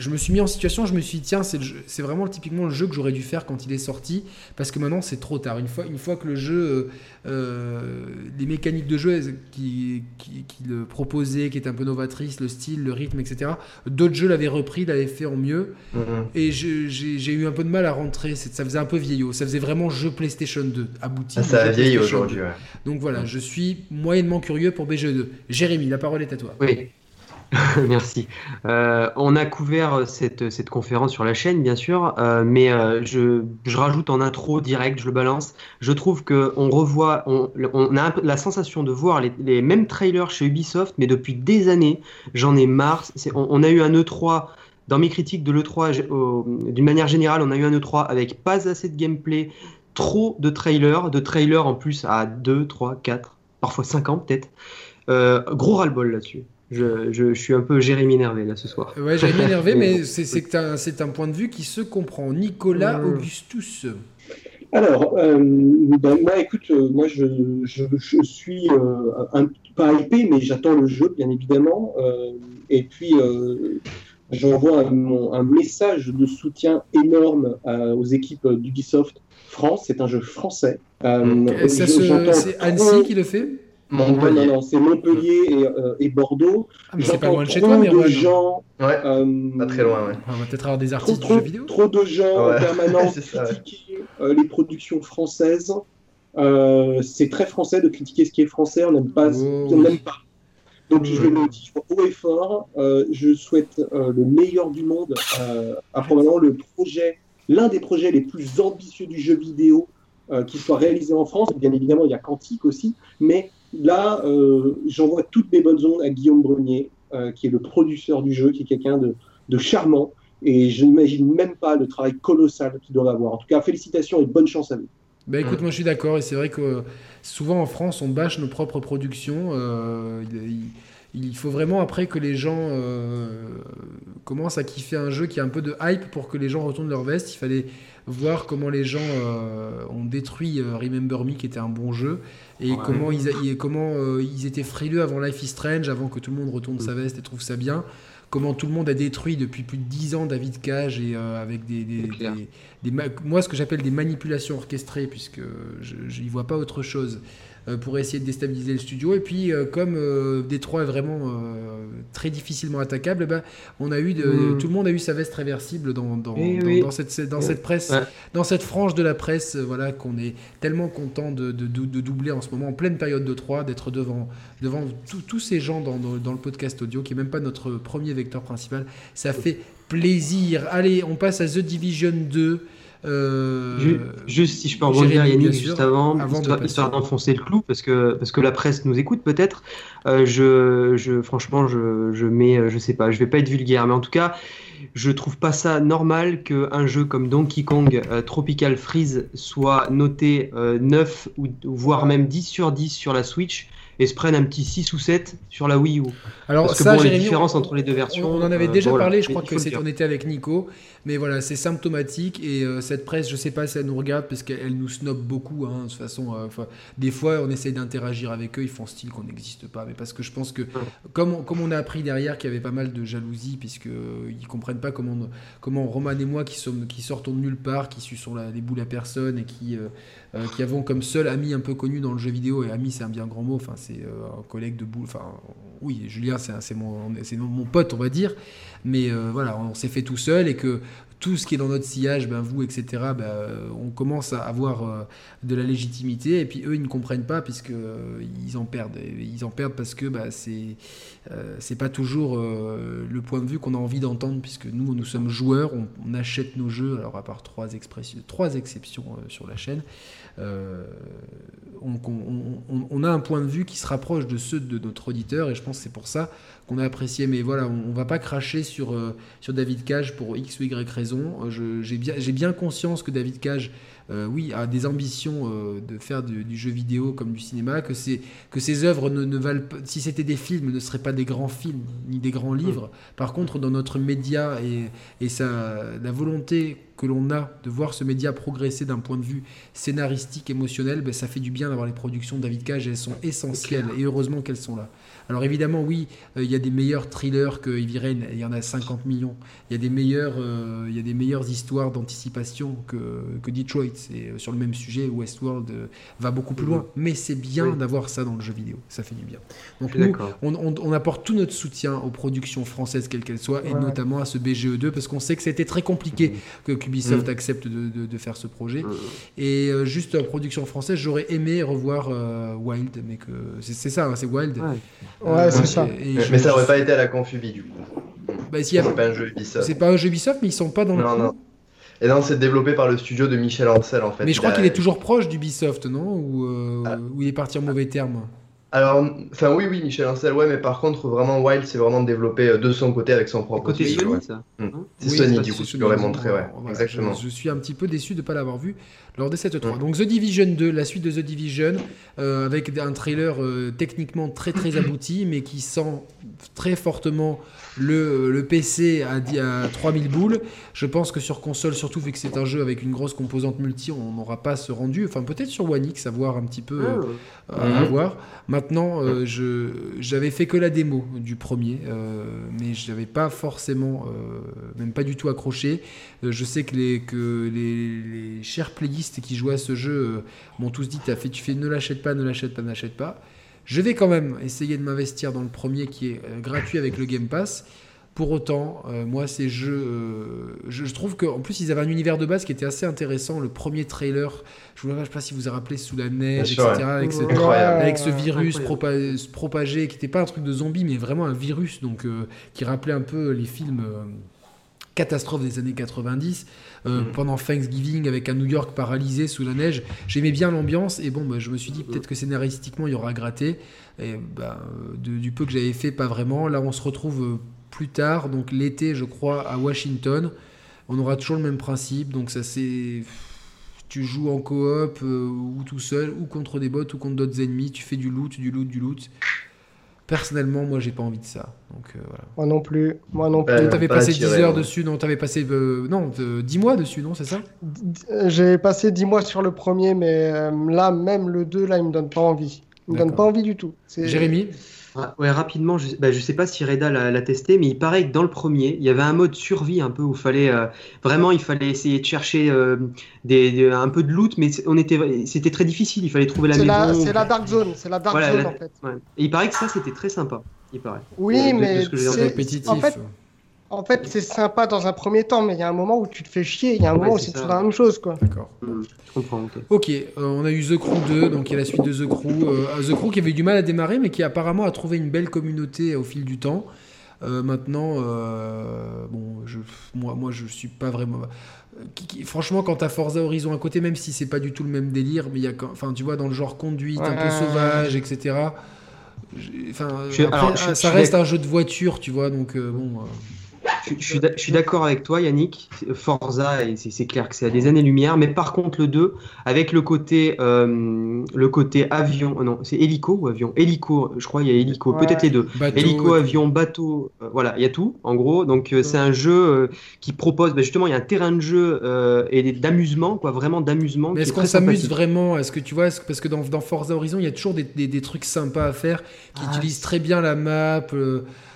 je me suis mis en situation, je me suis dit, tiens, c'est vraiment typiquement le jeu que j'aurais dû faire quand il est sorti, parce que maintenant c'est trop tard. Une fois, une fois que le jeu, euh, euh, les mécaniques de jeu qui, qui, le proposait, qui étaient un peu novatrices, le style, le rythme, etc., d'autres jeux l'avaient repris, l'avaient fait en mieux. Mm-hmm. Et j'ai eu un peu de mal à rentrer. Ça faisait un peu vieillot. Ça faisait vraiment jeu PlayStation 2 abouti. Ah, ça a vieilli aujourd'hui. Donc voilà, mm. je suis moyennement curieux pour BGE2. Jérémy, la parole est à toi. Oui. Merci. Euh, on a couvert cette, cette, conférence sur la chaîne, bien sûr, euh, mais euh, je, je, rajoute en intro direct, je le balance. Je trouve qu'on revoit, on, on, a la sensation de voir les, les, mêmes trailers chez Ubisoft, mais depuis des années. J'en ai marre. On, on, a eu un E3. Dans mes critiques de l'E3, d'une manière générale, on a eu un E3 avec pas assez de gameplay, trop de trailers, de trailers en plus à 2, 3, 4, parfois 5 ans peut-être. gros ras-le-bol là-dessus. Je, je, suis un peu Jérémy énervé là ce soir. Ouais, Jérémy énervé, mais c'est un, un point de vue qui se comprend. Nicolas Augustus. Alors, euh, ben, moi, écoute, euh, moi, je, je, je suis euh, un, pas hypé, mais j'attends le jeu, bien évidemment. et puis, j'envoie un, un, message de soutien énorme aux équipes d'Ubisoft France. C'est un jeu français. c'est Annecy qui le fait? Non, non, non, c'est Montpellier et, euh, et Bordeaux. Ah, mais c'est pas loin de chez toi, mais de gens. Ouais, euh, pas très loin, ouais. On va peut-être avoir des artistes trop, de jeux vidéo. Trop de gens ouais. en permanence critiquer euh, les productions françaises. Euh, c'est très français de critiquer ce qui est français, on n'aime pas. Oh. On n'aime pas. Donc je le dis haut et fort, euh, je souhaite euh, le meilleur du monde euh, à probablement le projet, l'un des projets les plus ambitieux du jeu vidéo euh, qui soit réalisé en France. Bien évidemment, il y a Quantique aussi, mais Là, euh, j'envoie toutes mes bonnes ondes à Guillaume Brunier, euh, qui est le producteur du jeu, qui est quelqu'un de, charmant. Et je n'imagine même pas le travail colossal qu'il doit avoir. En tout cas, félicitations et bonne chance à vous. Bah écoute, moi je suis d'accord, et c'est vrai que souvent en France, on bâche nos propres productions. Euh, il, il, faut vraiment après que les gens euh, commencent à kiffer un jeu qui a un peu de hype pour que les gens retournent leur veste. Il fallait voir comment les gens euh, ont détruit euh, Remember Me, qui était un bon jeu, et ouais. comment, ils, et comment euh, ils étaient frileux avant Life is Strange, avant que tout le monde retourne mm. sa veste et trouve ça bien. Comment tout le monde a détruit depuis plus de 10 ans David Cage et avec des, des, des, des moi ce que j'appelle des manipulations orchestrées, puisque je n'y vois pas autre chose. Euh, pour essayer de déstabiliser le studio. Et puis, euh, comme euh, Détroit est vraiment très difficilement attaquable, bah, on a eu de, mmh. tout le monde a eu sa veste réversible dans, dans, dans, oui. dans cette, dans cette presse, ouais. dans cette frange de la presse, voilà, qu'on est tellement content de, de, de, doubler en ce moment, en pleine période de 3, d'être devant, devant tous ces gens dans, dans, le podcast audio, qui n'est même pas notre premier vecteur principal. Ça fait plaisir. Allez, on passe à The Division 2. Euh, juste si je peux rebondir Yannick juste avant, avant histoire, histoire d'enfoncer le clou parce que parce que la presse nous écoute peut-être. Euh, je, je franchement je, je mets je sais pas je vais pas être vulgaire mais en tout cas je trouve pas ça normal qu'un jeu comme Donkey Kong euh, Tropical Freeze soit noté 9 ou voire même 10 sur 10 sur la Switch et se prennent un petit 6 ou 7 sur la Wii U. Alors, Parce que ça, bon, Jérémy, les différences entre les deux versions. On, on en avait euh, déjà voilà. parlé, je crois que c'est on était avec Nico, mais voilà, c'est symptomatique et euh, cette presse, je sais pas si elle nous regarde parce qu'elle nous snob beaucoup. Hein, de toute façon, euh, des fois, on essaye d'interagir avec eux, ils font style qu'on n'existe pas, mais parce que je pense que comme on, comme on a appris derrière qu'il y avait pas mal de jalousie, puisque ils comprennent pas comment comment Roman et moi qui sommes qui sortons de nulle part, qui suçons la, les boules à personne et qui euh, qui avons comme seul ami un peu connu dans le jeu vidéo, et ami c'est un bien grand mot, enfin c'est euh, un collègue de boule, enfin oui, Julien c'est mon, mon pote on va dire, mais euh, voilà, on s'est fait tout seul et que tout ce qui est dans notre sillage, ben vous, etc., ben, on commence à avoir de la légitimité, et puis eux, ils ne comprennent pas, puisqu'ils euh, ils en perdent. Ils en perdent parce que ben, c'est pas toujours le point de vue qu'on a envie d'entendre, puisque nous, nous sommes joueurs, on, on, achète nos jeux, alors à part trois, trois exceptions sur la chaîne, on, on, a un point de vue qui se rapproche de ceux de notre auditeur, et je pense que c'est pour ça qu'on a apprécié. Mais voilà, on, on va pas cracher sur, sur David Cage pour X ou Y raison. J'ai bien, bien conscience que David Cage euh, oui, a des ambitions euh, de faire du, du, jeu vidéo comme du cinéma, que, que ces œuvres ne, ne valent pas, si c'était des films, ne seraient pas des grands films ni des grands livres. Par contre, dans notre média et, et sa, la volonté que l'on a de voir ce média progresser d'un point de vue scénaristique, émotionnel, ben, ça fait du bien d'avoir les productions de David Cage, elles sont essentielles et heureusement qu'elles sont là. Alors évidemment, oui, il euh, y a des meilleurs thrillers que Heavy Rain, il y en a 50 millions. Il y a des meilleures, euh, il y a des meilleures histoires d'anticipation que, que Detroit. C'est sur le même sujet, Westworld euh, va beaucoup plus loin. Mais c'est bien oui. d'avoir ça dans le jeu vidéo, ça fait du bien. Donc nous, on, on, on, apporte tout notre soutien aux productions françaises, quelles qu'elles soient, et notamment à ce BGE2, parce qu'on sait que c'était très compliqué que Ubisoft mmh. accepte de, de, de, faire ce projet. Mmh. Et euh, juste en production française, j'aurais aimé revoir euh, Wild, mais que c'est ça, hein, c'est Wild. Ouais. Ouais, c'est ça. Et mais, je, ça aurait pas été à la Confubi du coup. Bah, c'est pas un jeu Ubisoft. C'est pas un jeu Ubisoft, mais ils sont pas dans non, le. Non. Et non, c'est développé par le studio de Michel Ancel en fait. Mais je crois qu'il est toujours proche d'Ubisoft, non? Ou euh, ah. où il est parti en mauvais termes alors, enfin oui, oui, Michel Ancel, ouais, mais par contre, vraiment, Wild, c'est vraiment développé de son côté avec son propre côté Sony, ouais. ça. Mmh. C'est oui, Sony, du coup, tu l'aurais montré, ouais. Voilà, Exactement. Je, je, suis un petit peu déçu de ne pas l'avoir vu lors de cette 3. Mmh. Donc The Division 2, la suite de The Division, euh, avec un trailer euh, techniquement très très abouti, mais qui sent très fortement le, le PC à, à 3000 boules. Je pense que sur console, surtout vu que c'est un jeu avec une grosse composante multi, on n'aura pas ce rendu. Enfin, peut-être sur One X, à voir un petit peu, euh, mmh. à voir. Maintenant, euh, je j'avais fait que la démo du premier, euh, mais je n'avais pas forcément, euh, même pas du tout accroché. Euh, je sais que les que les, les chers playistes qui jouaient à ce jeu euh, m'ont tous dit fait, tu fais ne l'achète pas, ne l'achète pas, ne l'achète pas. Je vais quand même essayer de m'investir dans le premier qui est euh, gratuit avec le Game Pass. Pour autant, euh, moi, ces jeux, euh, je, je trouve qu'en plus, ils avaient un univers de base qui était assez intéressant. Le premier trailer, je ne sais pas si vous vous rappelez, sous la neige, Bien sûr, etc. Avec ce, Incroyable. avec ce virus Incroyable. propa- se propager, qui n'était pas un truc de zombie, mais vraiment un virus, donc euh, qui rappelait un peu les films euh, catastrophes des années 90, euh, Mhm. pendant Thanksgiving, avec un New York paralysé sous la neige. J'aimais bien l'ambiance, et bon, bah, je me suis dit peut-être que scénaristiquement, il y aura gratté. Et bah, euh, de- du peu que j'avais fait, pas vraiment. Là, on se retrouve euh, plus tard, donc l'été, je crois, à Washington. On aura toujours le même principe, donc ça c'est tu joues en coop euh, ou tout seul ou contre des bots ou contre d'autres ennemis, tu fais du loot, du loot, du loot. Personnellement, moi j'ai pas envie de ça. Donc euh, voilà. Moi non plus. Moi non plus. T'avais pas passé 10 attiré, heures dessus, non T'avais passé euh, non euh, 10 mois dessus, non C'est ça? Euh, J'ai passé 10 mois sur le premier, mais euh, là, même le 2, là, il me donne pas envie. Il me donne pas envie du tout. C'est- Jérémy? Ouais, rapidement, je, bah, je sais pas si Reda l'a testé, mais il paraît que dans le premier, il y avait un mode survie un peu où fallait euh, vraiment, il fallait essayer de chercher euh, des, des- un peu de loot, mais c'est- on était, c'était très difficile. Il fallait trouver la C'est la, maison. c'est la Dark Zone. C'est la Dark Voilà, Zone, la- en fait. Ouais. Et il paraît que ça, c'était très sympa. Il paraît. Oui, de- mais ce que j'ai c'est- répétitif. en fait, en fait, c'est sympa dans un premier temps, mais il y a un moment où tu te fais chier. Il y a un Ouais, moment où c'est toujours la même chose, quoi. D'accord. Je comprends. ok. Ok, euh, on a eu The Crew 2, donc il y a la suite de The Crew. Euh, The Crew qui avait eu du mal à démarrer, mais qui apparemment a trouvé une belle communauté au fil du temps. Euh, maintenant, euh, bon, je, moi, moi, je suis pas vraiment. euh, qui- qui- franchement, quand t'as Forza Horizon à côté, même si c'est pas du tout le même délire, mais il y a, quand- enfin, tu vois, dans le genre conduite, un peu sauvage, etc. Enfin, Je suis- après, alors, je- ça je reste un jeu de voiture, tu vois, donc euh, bon. Je, je suis d'a- je suis d'accord avec toi, Yannick. Forza, c'est clair que c'est à des années-lumière, mais par contre, le 2, avec le côté, euh, le côté avion, euh, non, c'est hélico ou avion? Hélico, je crois, il y a hélico, Ouais. peut-être les deux. bateau, Hélico, avion, bateau, euh, voilà, il y a tout, en gros. Donc, euh, c'est un jeu euh, qui propose, bah, justement, il y a un terrain de jeu euh, et d'amusement, quoi, vraiment d'amusement. Mais est-ce est qu'on s'amuse vraiment? Est-ce que tu vois, que- parce que dans, dans Forza Horizon, il y a toujours des, des- des trucs sympas à faire qui Ah, utilisent très bien la map.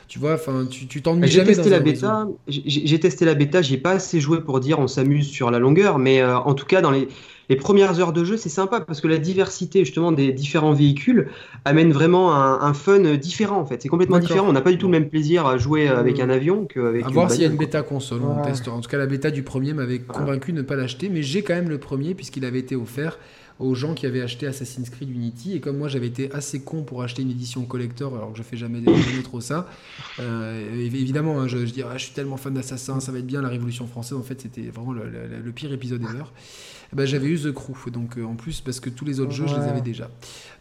Tu vois, enfin, tu tu t'ennuies J'ai jamais testé dans la bêta, j'ai j'ai testé la bêta, j'ai pas assez joué pour dire on s'amuse sur la longueur, mais euh, en tout cas dans les, les premières heures de jeu c'est sympa parce que la diversité justement des différents véhicules amène vraiment un, un fun différent en fait. C'est complètement D'accord. différent, on n'a pas du tout le même plaisir à jouer euh, avec un avion qu'avec À une voir s'il y a une bêta console, on testera. En tout cas, la bêta du premier m'avait convaincu de ne pas l'acheter, mais j'ai quand même le premier puisqu'il avait été offert aux gens qui avaient acheté Assassin's Creed Unity. Et comme moi, j'avais été assez con pour acheter une édition collector, alors que je fais jamais, jamais trop ça. euh, évi- évidemment, hein, je, dis, ah, je suis tellement fan d'Assassin, ça va être bien la Révolution française. En fait, c'était vraiment le, le- le pire épisode ever. Eh ben, j'avais eu The Crew, donc euh, en plus, parce que tous les autres jeux, je les avais déjà.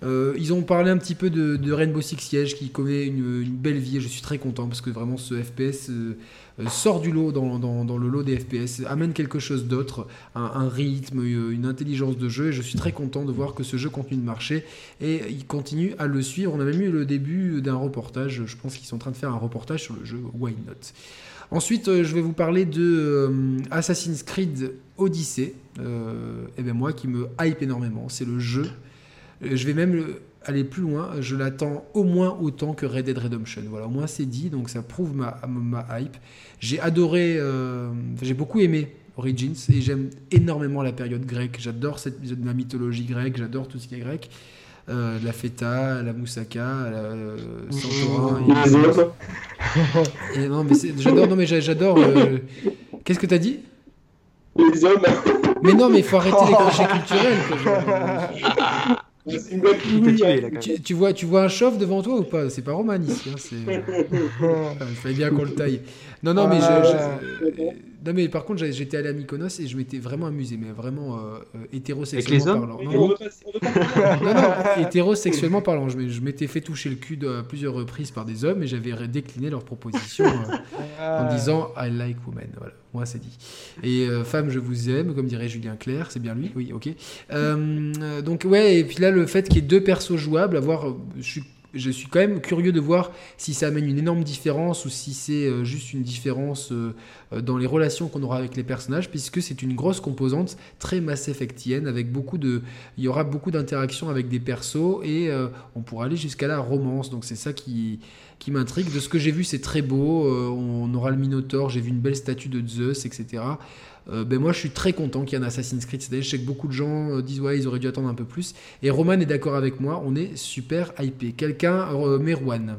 Euh, ils ont parlé un petit peu de, de Rainbow Six Siege qui connaît une, une belle vie et je suis très content parce que vraiment ce FPS euh, sort du lot dans, dans- dans le lot des FPS, amène quelque chose d'autre, un, un rythme, une intelligence de jeu et je suis très content de voir que ce jeu continue de marcher et il continue à le suivre. On a même eu le début d'un reportage, je pense qu'ils sont en train de faire un reportage sur le jeu Why Not? Ensuite, euh, je vais vous parler de euh, Assassin's Creed Odyssey. Euh, et bien moi qui me hype énormément, c'est le jeu. Je vais même le- aller plus loin. Je l'attends au moins autant que Red Dead Redemption. Voilà, au moins c'est dit, donc ça prouve ma, hype. J'ai adoré, j'ai beaucoup aimé Origins et j'aime énormément la période grecque. J'adore cette la mythologie grecque, j'adore tout ce qui est grec. Euh, la feta, la moussaka, la euh, Santorin. et- Les hommes, et non, mais j'adore. Non, mais j'a- j'adore. euh, Qu'est-ce que t'as dit? Les hommes. Mais non, mais il faut arrêter les clichés culturels. tu, tu vois, tu vois un chauve devant toi ou pas? C'est pas Roman ici. hein, c'est- Enfin, il fallait bien qu'on le taille. Non, non, mais je-. Non, mais par contre, j'étais allé à Mykonos et je m'étais vraiment amusé, mais vraiment euh, euh, Avec hétérosexuellement parlant. Non, non, non, hétérosexuellement parlant. Je, m'étais fait toucher le cul de- à plusieurs reprises par des hommes et j'avais décliné leur proposition euh, en disant I like women. Voilà, moi c'est dit. Et euh, femme, je vous aime, comme dirait Julien Clerc, c'est bien lui? Oui, ok. Donc, ouais, et puis là, le fait qu'il y ait deux persos jouables, avoir. je suis je suis quand même curieux de voir si ça amène une énorme différence ou si c'est euh, juste une différence euh, euh, dans les relations qu'on aura avec les personnages, puisque c'est une grosse composante très Mass Effectienne avec beaucoup de, il y aura beaucoup d'interactions avec des persos et on pourra aller jusqu'à la romance. Donc c'est ça qui qui m'intrigue. De ce que j'ai vu, c'est très beau. on aura le Minotaur, j'ai vu une belle statue de Zeus, etc. Euh, ben moi je suis très content qu'il y ait un Assassin's Creed. Je sais que beaucoup de gens euh, disent ouais ils auraient dû attendre un peu plus. Et Roman est d'accord avec moi, on est super hypé. Quelqu'un, euh, Merwan.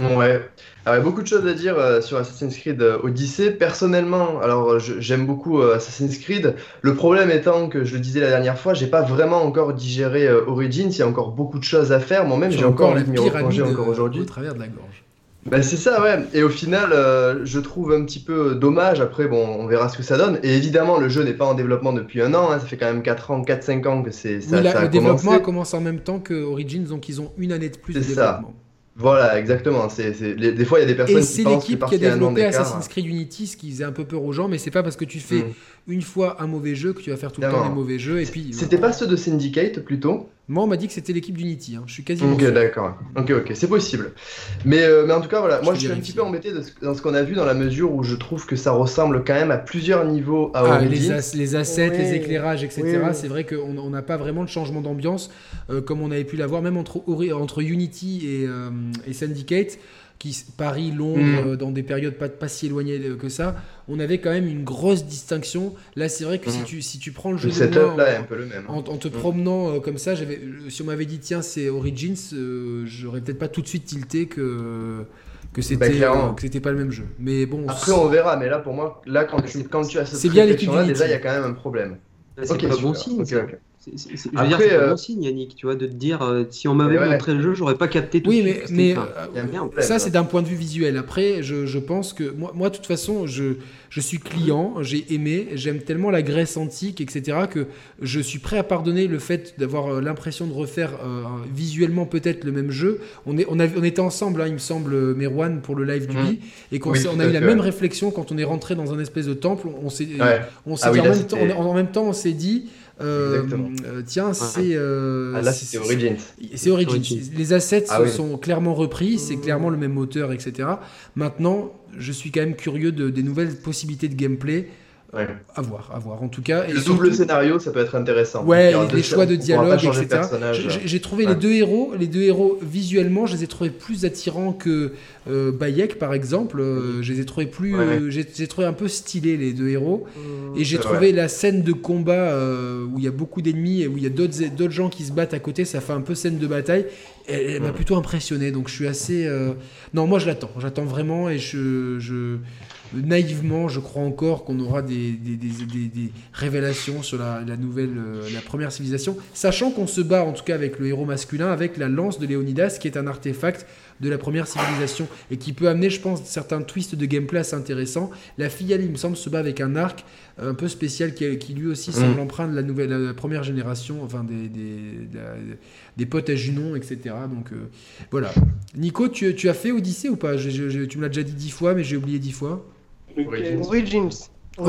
Ouais, alors, il y a beaucoup de choses à dire sur Assassin's Creed Odyssey. Personnellement, alors j'aime beaucoup Assassin's Creed. Le problème étant que je le disais la dernière fois, j'ai pas vraiment encore digéré Origins. Il y a encore beaucoup de choses à faire. Moi-même, j'ai encore envie de m'y replonger encore aujourd'hui. Au travers de la gorge. Ben c'est ça, ouais. Et au final, euh, je trouve un petit peu dommage. Après, bon, on verra ce que ça donne. Et évidemment, le jeu n'est pas en développement depuis un an. Hein. Ça fait quand même 4 ans, 4-5 ans que c'est ça, oui, ça Le développement a commencé en même temps que Origins, donc ils ont une année de plus de développement. Ça. Voilà, exactement. C'est, des fois, il y a des personnes qui pensent que c'est l'équipe qui a développé Assassin's Creed Unity, ce qui faisait un peu peur aux gens, mais c'est pas parce que tu fais hmm. Une fois un mauvais jeu que tu vas faire tout le temps des mauvais jeux. Et puis. C'était pas ceux de Syndicate plutôt Moi, on m'a dit que c'était l'équipe d'Unity. Hein. Je suis quasiment. Ok, d'accord. Ok, ok, c'est possible. Mais, euh, mais en tout cas, voilà. moi, je suis un petit peu embêté dans ce qu'on a vu dans la mesure où je trouve que ça ressemble quand même à plusieurs niveaux à ah, les, les, assets, les éclairages, etc. C'est vrai qu'on n'a pas vraiment de changement d'ambiance euh, comme on avait pu l'avoir, même entre, entre Unity et, euh, et Syndicate qui Paris, Londres, mm. euh, dans des périodes pas, pas si éloignées que ça, on avait quand même une grosse distinction. Là, c'est vrai que si, mm. tu, si tu prends le jeu le de là, un peu le même. En, te mm. promenant euh, comme ça, j'avais, si on m'avait dit tiens c'est Origins, euh, j'aurais peut-être pas tout de suite tilté que que bah, c'était que c'était pas le même jeu. Mais bon. Après on verra, mais là pour moi, là quand tu quand tu as cette c'est bien là, déjà il y a quand même un problème. C'est pas bon signe. C'est un bon euh, signe, Yannick, tu vois, de te dire euh, si on m'avait montré le jeu, j'aurais pas capté tout oui, mais, mais euh, ça, c'est d'un point de vue visuel. Après, je, je pense que moi, moi, de toute façon, je, je suis client, j'ai aimé, j'aime tellement la Grèce antique, etc., que je suis prêt à pardonner le fait d'avoir l'impression de refaire visuellement peut-être le même jeu. On, est, on, on était ensemble, hein, il me semble, Merwan, pour le live du mmh. et qu'on on a eu la même réflexion quand on est rentré dans un espèce de temple. On s'est on ah en même temps, on s'est dit. Euh, euh, tiens, c'est. Euh, ah, là, c'est Origins. C'est Origins. Les assets ah sont clairement repris, c'est clairement le même moteur, etc. Maintenant, je suis quand même curieux de, des nouvelles possibilités de gameplay. Ouais. À voir, à voir. En tout cas, le double scénario, ça peut être intéressant. Ouais, les choix de dialogue, etc. J'ai trouvé les deux héros, les deux héros visuellement, je les ai trouvés plus attirants que euh, Bayek, par exemple. Euh, je les ai trouvés plus, euh, j'ai trouvé un peu stylés les deux héros. Mmh. et j'ai trouvé la scène de combat où il y a beaucoup d'ennemis et où il y a d'autres gens qui se battent à côté. Ça fait un peu scène de bataille. Elle, m'a mmh. plutôt impressionné, donc je suis assez. Non, moi je l'attends, j'attends vraiment et je, je naïvement, je crois encore qu'on aura des, des, des, révélations sur la, nouvelle, euh, la première civilisation, sachant qu'on se bat en tout cas avec le héros masculin, avec la lance de Léonidas, qui est un artefact de la première civilisation et qui peut amener, je pense, certains twists de gameplay assez intéressants. La fille, il me semble, se bat avec un arc un peu spécial qui, lui aussi semble mm. empreint de la, nouvelle, la première génération, enfin des, des, potes à Junon, etc. Donc euh, voilà. Nico, tu, tu, as fait Odyssée ou pas? Tu me l'as déjà dit dix fois, mais j'ai oublié dix fois. Origins. Origins. Je,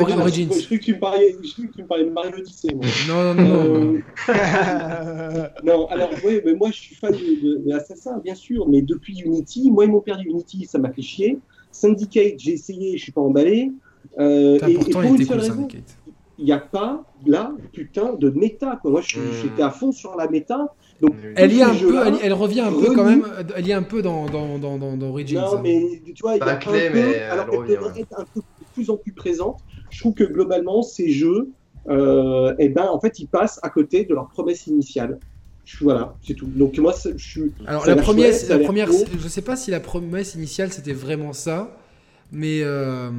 crois que tu me parlais, tu me parlais de Mario Odyssey. Non, non, non. Euh, non, alors, oui, mais moi, je suis fan de, de, bien sûr, mais depuis Unity, moi, ils m'ont perdu Unity, ça m'a fait chier. Syndicate, j'ai essayé, je suis pas emballé. Euh, et, pour une seule raison, il n'y a pas, là, putain, de méta. Quoi. Moi, hmm. j'étais à fond sur la méta. Donc, elle, y un peu, elle, revient un peu quand même, elle y est un peu dans, dans, dans, dans, Origins. Non, mais tu vois, il y a un clé, peu, alors qu'elle devrait être un peu plus en plus présente. Je trouve que globalement, ces jeux, euh, eh ben, en fait, ils passent à côté de leur promesse initiale. Voilà, c'est tout. Donc moi, je suis. Alors la première, la première, je sais pas si la promesse initiale c'était vraiment ça. Mais. Euh...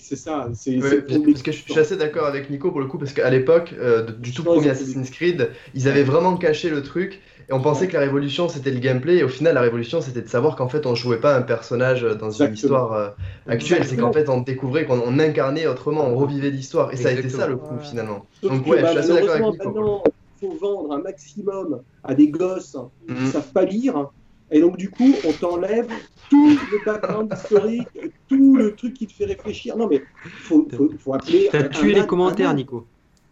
C'est ça. C'est, parce que je suis assez d'accord avec Nico pour le coup, parce qu'à l'époque, euh, du tout premier Assassin's Creed, ils avaient vraiment caché le truc. Et on pensait que la révolution c'était le gameplay, et au final, la révolution c'était de savoir qu'en fait on jouait pas un personnage dans une histoire euh, actuelle, c'est qu'en fait on découvrait qu'on incarnait autrement, on revivait l'histoire. Et ça a été ça le coup finalement. Donc, ouais, je suis assez d'accord avec Nico. Il faut vendre un maximum à des gosses qui ne mm. savent pas lire et donc, du coup, on t'enlève tout le background historique, tout le truc qui te fait réfléchir. Non, mais faut, faut, faut appeler. T'as tué les commentaires, Nico.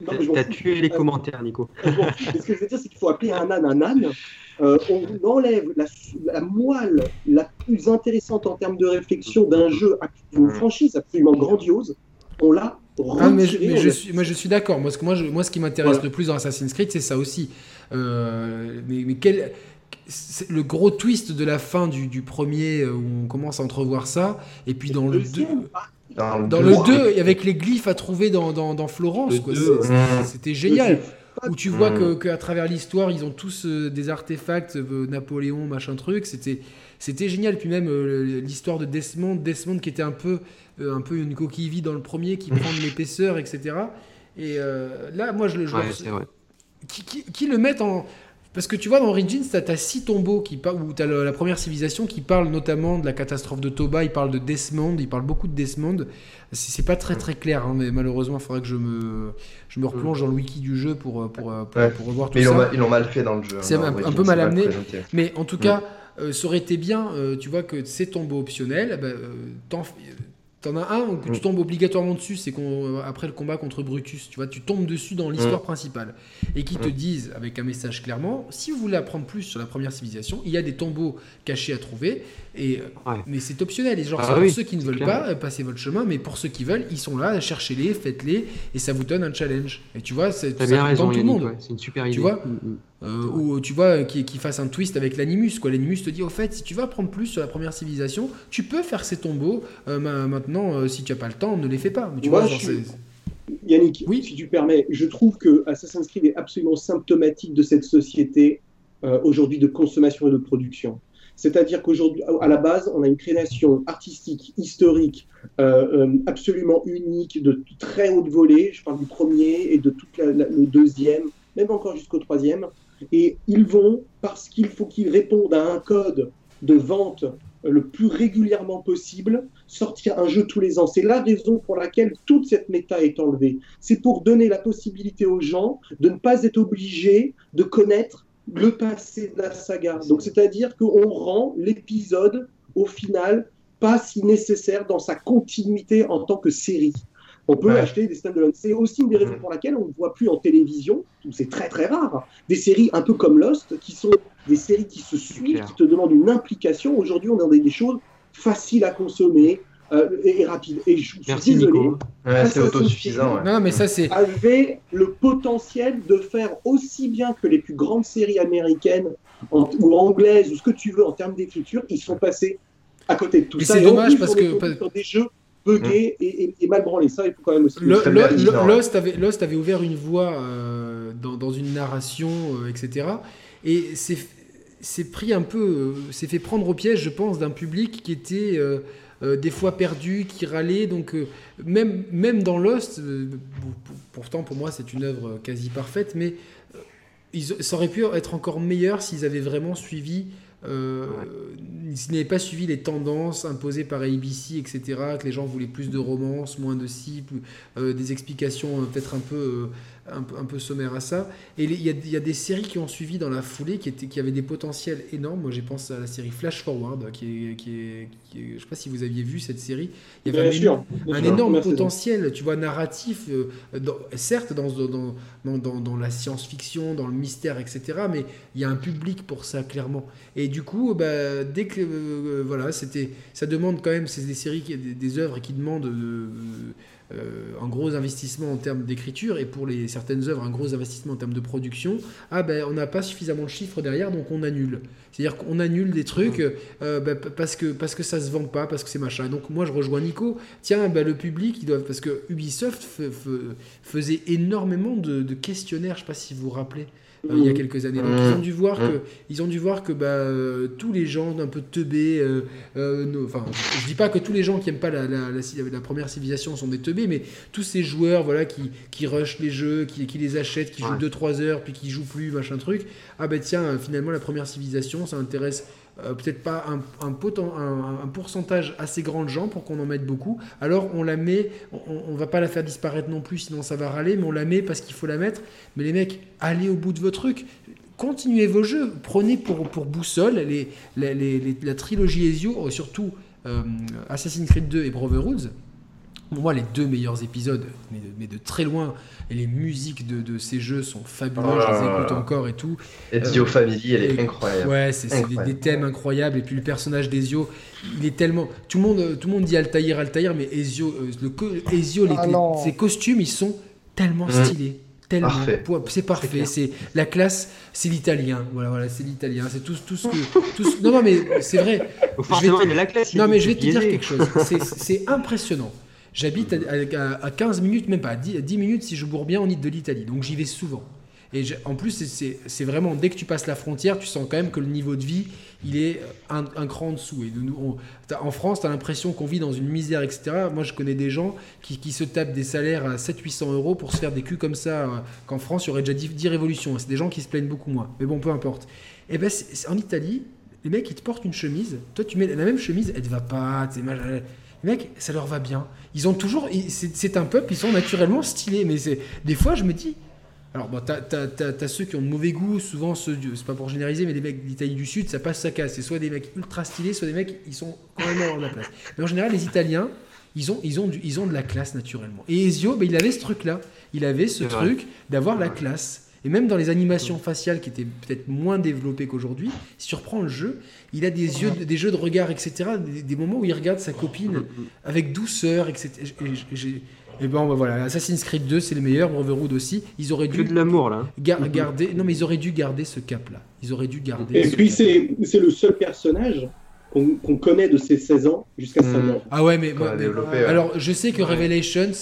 T'as tué les commentaires, Nico. ce que je veux dire, c'est qu'il faut appeler un âne un âne. Euh, on enlève la, moelle la plus intéressante en termes de réflexion d'un jeu, d'une franchise absolument grandiose. On l'a ah, mais, je, suis, moi je suis d'accord. Moi, moi, moi, ce qui m'intéresse le plus dans Assassin's Creed, c'est ça aussi. Euh, mais, quel, le gros twist de la fin du, du, premier où on commence à entrevoir ça, et puis dans le 2. Dans, le 2, avec les glyphes à trouver dans, dans, dans Florence, c'était génial. Où tu vois qu'à que travers l'histoire, ils ont tous euh, des artefacts, euh, Napoléon, machin truc. C'était c'était génial. Puis même euh, l'histoire de Desmond, Desmond qui était un peu, un peu une coquille vide dans le premier, qui prend de l'épaisseur, etc. Et là, moi, je le. Ouais, qui, qui, qui, le mettent en. Parce que tu vois, dans Origins, tu as, six tombeaux qui où tu as la première civilisation qui parle notamment de la catastrophe de Toba, il parle de Desmond, il parle beaucoup de Desmond. C'est pas très très clair, hein, mais malheureusement, il faudrait que je me, je me replonge dans le wiki du jeu pour, pour, pour, revoir tout mais ça. Ils l'ont mal fait dans le jeu. C'est un, peu mal amené. Mais en tout cas, euh, ça aurait été bien, euh, tu vois, que ces tombeaux optionnels, bah, euh, T'en as un où tu mm. tombes obligatoirement dessus, c'est après le combat contre Brutus, tu vois, tu tombes dessus dans l'histoire mm. principale et qui te mm. disent avec un message clairement, si vous voulez apprendre plus sur la première civilisation, il y a des tombeaux cachés à trouver et mais c'est optionnel. Et genre ah pour ceux qui ne veulent pas, passez votre chemin, mais pour ceux qui veulent, ils sont là, cherchez-les, faites-les et ça vous donne un challenge. Et tu vois, c'est ça tout le monde. c'est une super idée. Tu vois, euh, ou tu vois qui, qui fasse un twist avec l'animus quoi l'animus te dit au fait si tu veux apprendre plus sur la première civilisation tu peux faire ces tombeaux euh, maintenant euh, si tu as pas le temps ne les fais pas mais tu vois Yannick oui si tu permets je trouve que Assassin's Creed est absolument symptomatique de cette société aujourd'hui de consommation et de production c'est-à-dire qu'aujourd'hui, à la base, on a une création artistique, historique, absolument unique, de très haute volée. Je parle du premier et de tout le deuxième, même encore jusqu'au troisième. Et ils vont, parce qu'il faut qu'ils répondent à un code de vente le plus régulièrement possible, sortir un jeu tous les ans. C'est la raison pour laquelle toute cette méta est enlevée. C'est pour donner la possibilité aux gens de ne pas être obligés de connaître le passé de la saga. Donc, c'est-à-dire qu'on rend l'épisode, au final, pas si nécessaire dans sa continuité en tant que série. On peut acheter des stand-alone. C'est aussi une des raisons pour laquelle on ne voit plus en télévision, c'est très très rare, des séries un peu comme Lost, qui sont des séries qui se suivent, qui te demandent une implication. Aujourd'hui, on a des, choses faciles à consommer, euh, et, rapides. Et je suis Merci désolé. c'est autosuffisant. Non, mais ça c'est. Avait le potentiel de faire aussi bien que les plus grandes séries américaines ou anglaises ou ce que tu veux en termes d'écriture, ils sont passés à côté de tout ça. C'est dommage parce que des jeux buggé mm. et, mal branlé. Ça, il faut quand même aussi. Lost, avait, Lost avait ouvert une voie euh, dans, dans, une narration, euh, etc. Et c'est pris un peu, c'est euh, fait prendre au piège, je pense, d'un public qui était des fois perdu, qui râlait. Donc, même, même dans Lost, pourtant pour moi c'est une œuvre quasi parfaite, mais ils, ça aurait pu être encore meilleur s'ils avaient vraiment suivi euh, S'il n'avait pas suivi les tendances imposées par ABC, etc., que les gens voulaient plus de romance, moins de ci, euh, des explications euh, peut-être un peu un, peu sommaire à ça. Et il y, a des séries qui ont suivi dans la foulée qui, étaient, qui avaient des potentiels énormes. Moi, j'ai pensé à la série Flash Forward, qui est, qui est, je ne sais pas si vous aviez vu cette série. Il y avait un, énorme potentiel, tu vois, narratif, euh, certes dans, dans, dans, dans la science-fiction, dans le mystère, etc. Mais il y a un public pour ça, clairement. Et du coup, bah, dès que, euh, voilà, c'était, ça demande quand même, c'est des séries, des, des œuvres qui demandent... de euh, un gros investissement en termes d'écriture et pour les, certaines œuvres un gros investissement en termes de production, ah ben on n'a pas suffisamment de chiffres derrière donc on annule. C'est-à-dire qu'on annule des trucs euh, ben, parce, que, parce que ça se vend pas, parce que c'est machin. Donc moi je rejoins Nico, tiens ben, le public, ils doivent, parce que Ubisoft faisait énormément de, de questionnaires, je sais pas si vous vous rappelez. Euh, il y a quelques années. Donc ils ont dû voir que, ils ont dû voir que bah, euh, tous les gens un peu teubés, euh, enfin, je dis pas que tous les gens qui aiment pas la, la, la, première civilisation sont des teubés, mais tous ces joueurs voilà, qui, qui rushent les jeux, qui, qui les achètent, qui jouent 2-3 heures, puis qui jouent plus, machin truc, ah ben tiens, finalement la première civilisation, ça intéresse euh, peut-être pas un, pourcentage assez grand de gens pour qu'on en mette beaucoup. Alors on la met, on, va pas la faire disparaître non plus, sinon ça va râler, mais on la met parce qu'il faut la mettre. Mais les mecs, allez au bout de votre truc. Continuez vos jeux, prenez pour, boussole la trilogie Ezio, surtout euh, Assassin's Creed 2 et Brotherhood Pour moi, les deux meilleurs épisodes, mais de, mais de très loin, et les musiques de, de ces jeux sont fabuleuses, Oh je les là écoute encore et tout. Ezio Family, elle est Et- incroyable. Ouais, c'est des, thèmes incroyables. Et puis le personnage d'Ezio, il est tellement. Tout le monde, tout le monde dit Altaïr, Altaïr, mais Ezio, euh, le co- Ezio les- Ah les- ses costumes, ils sont tellement Mhm. stylés. Tellement. C'est parfait. C'est la classe, c'est l'italien. Voilà, voilà, c'est l'italien. C'est tout, tout ce que. tout ce- Non, non, mais c'est vrai. Donc forcément, te- la classe. Non, mais je vais te dire quelque chose. C'est- C'est impressionnant. J'habite à, à- à 15 minutes, même pas, à 10, à 10 minutes si je bourre bien en île de l'Italie. Donc j'y vais souvent. Et en plus, c'est- vraiment, dès que tu passes la frontière, tu sens quand même que le niveau de vie, il est un, cran en dessous. En France, tu as l'impression qu'on vit dans une misère, etc. Moi, je connais des gens qui, se tapent des salaires à 700-800 euros pour se faire des culs comme ça. euh, Qu'en France, il y aurait déjà 10, 10 révolutions. C'est des gens qui se plaignent beaucoup moins. Mais bon, peu importe. Et ben, c'est- c'est- en Italie, les mecs, ils te portent une chemise. Toi, tu mets la même chemise, elle te va pas. Les mecs, ça leur va bien. Ils ont toujours. C'est un peuple, ils sont naturellement stylés. Mais des fois, je me dis. Alors, bon, t'as ceux qui ont de mauvais goût, souvent ceux, c'est pas pour généraliser, mais les mecs d'Italie du Sud, ça passe, ça casse. C'est soit des mecs ultra stylés, soit des mecs, ils sont complètement hors de la place. Mais en général, les Italiens, ils ont, ils ont, du- ils ont de la classe naturellement. Et Ezio, ben, il avait ce truc-là. Il avait ce truc d'avoir la classe. Et même dans les animations faciales qui étaient peut-être moins développées qu'aujourd'hui, si tu reprends le jeu, il a des yeux, des jeux de regard, etc. Des, des moments où il regarde sa copine avec douceur, etc. Et, et ben ben voilà, Assassin's Creed 2, c'est le meilleur, Brotherhood aussi. Ils auraient dû de l'amour là. gar- garder, non mais ils auraient dû garder ce cap-là. Ils auraient dû garder. Et ce puis cap. c'est c'est le seul personnage qu'on connaît de ses 16 ans jusqu'à sa Mm. mort. Ah ouais, mais, développé, ouais. alors je sais que Ouais. Revelations,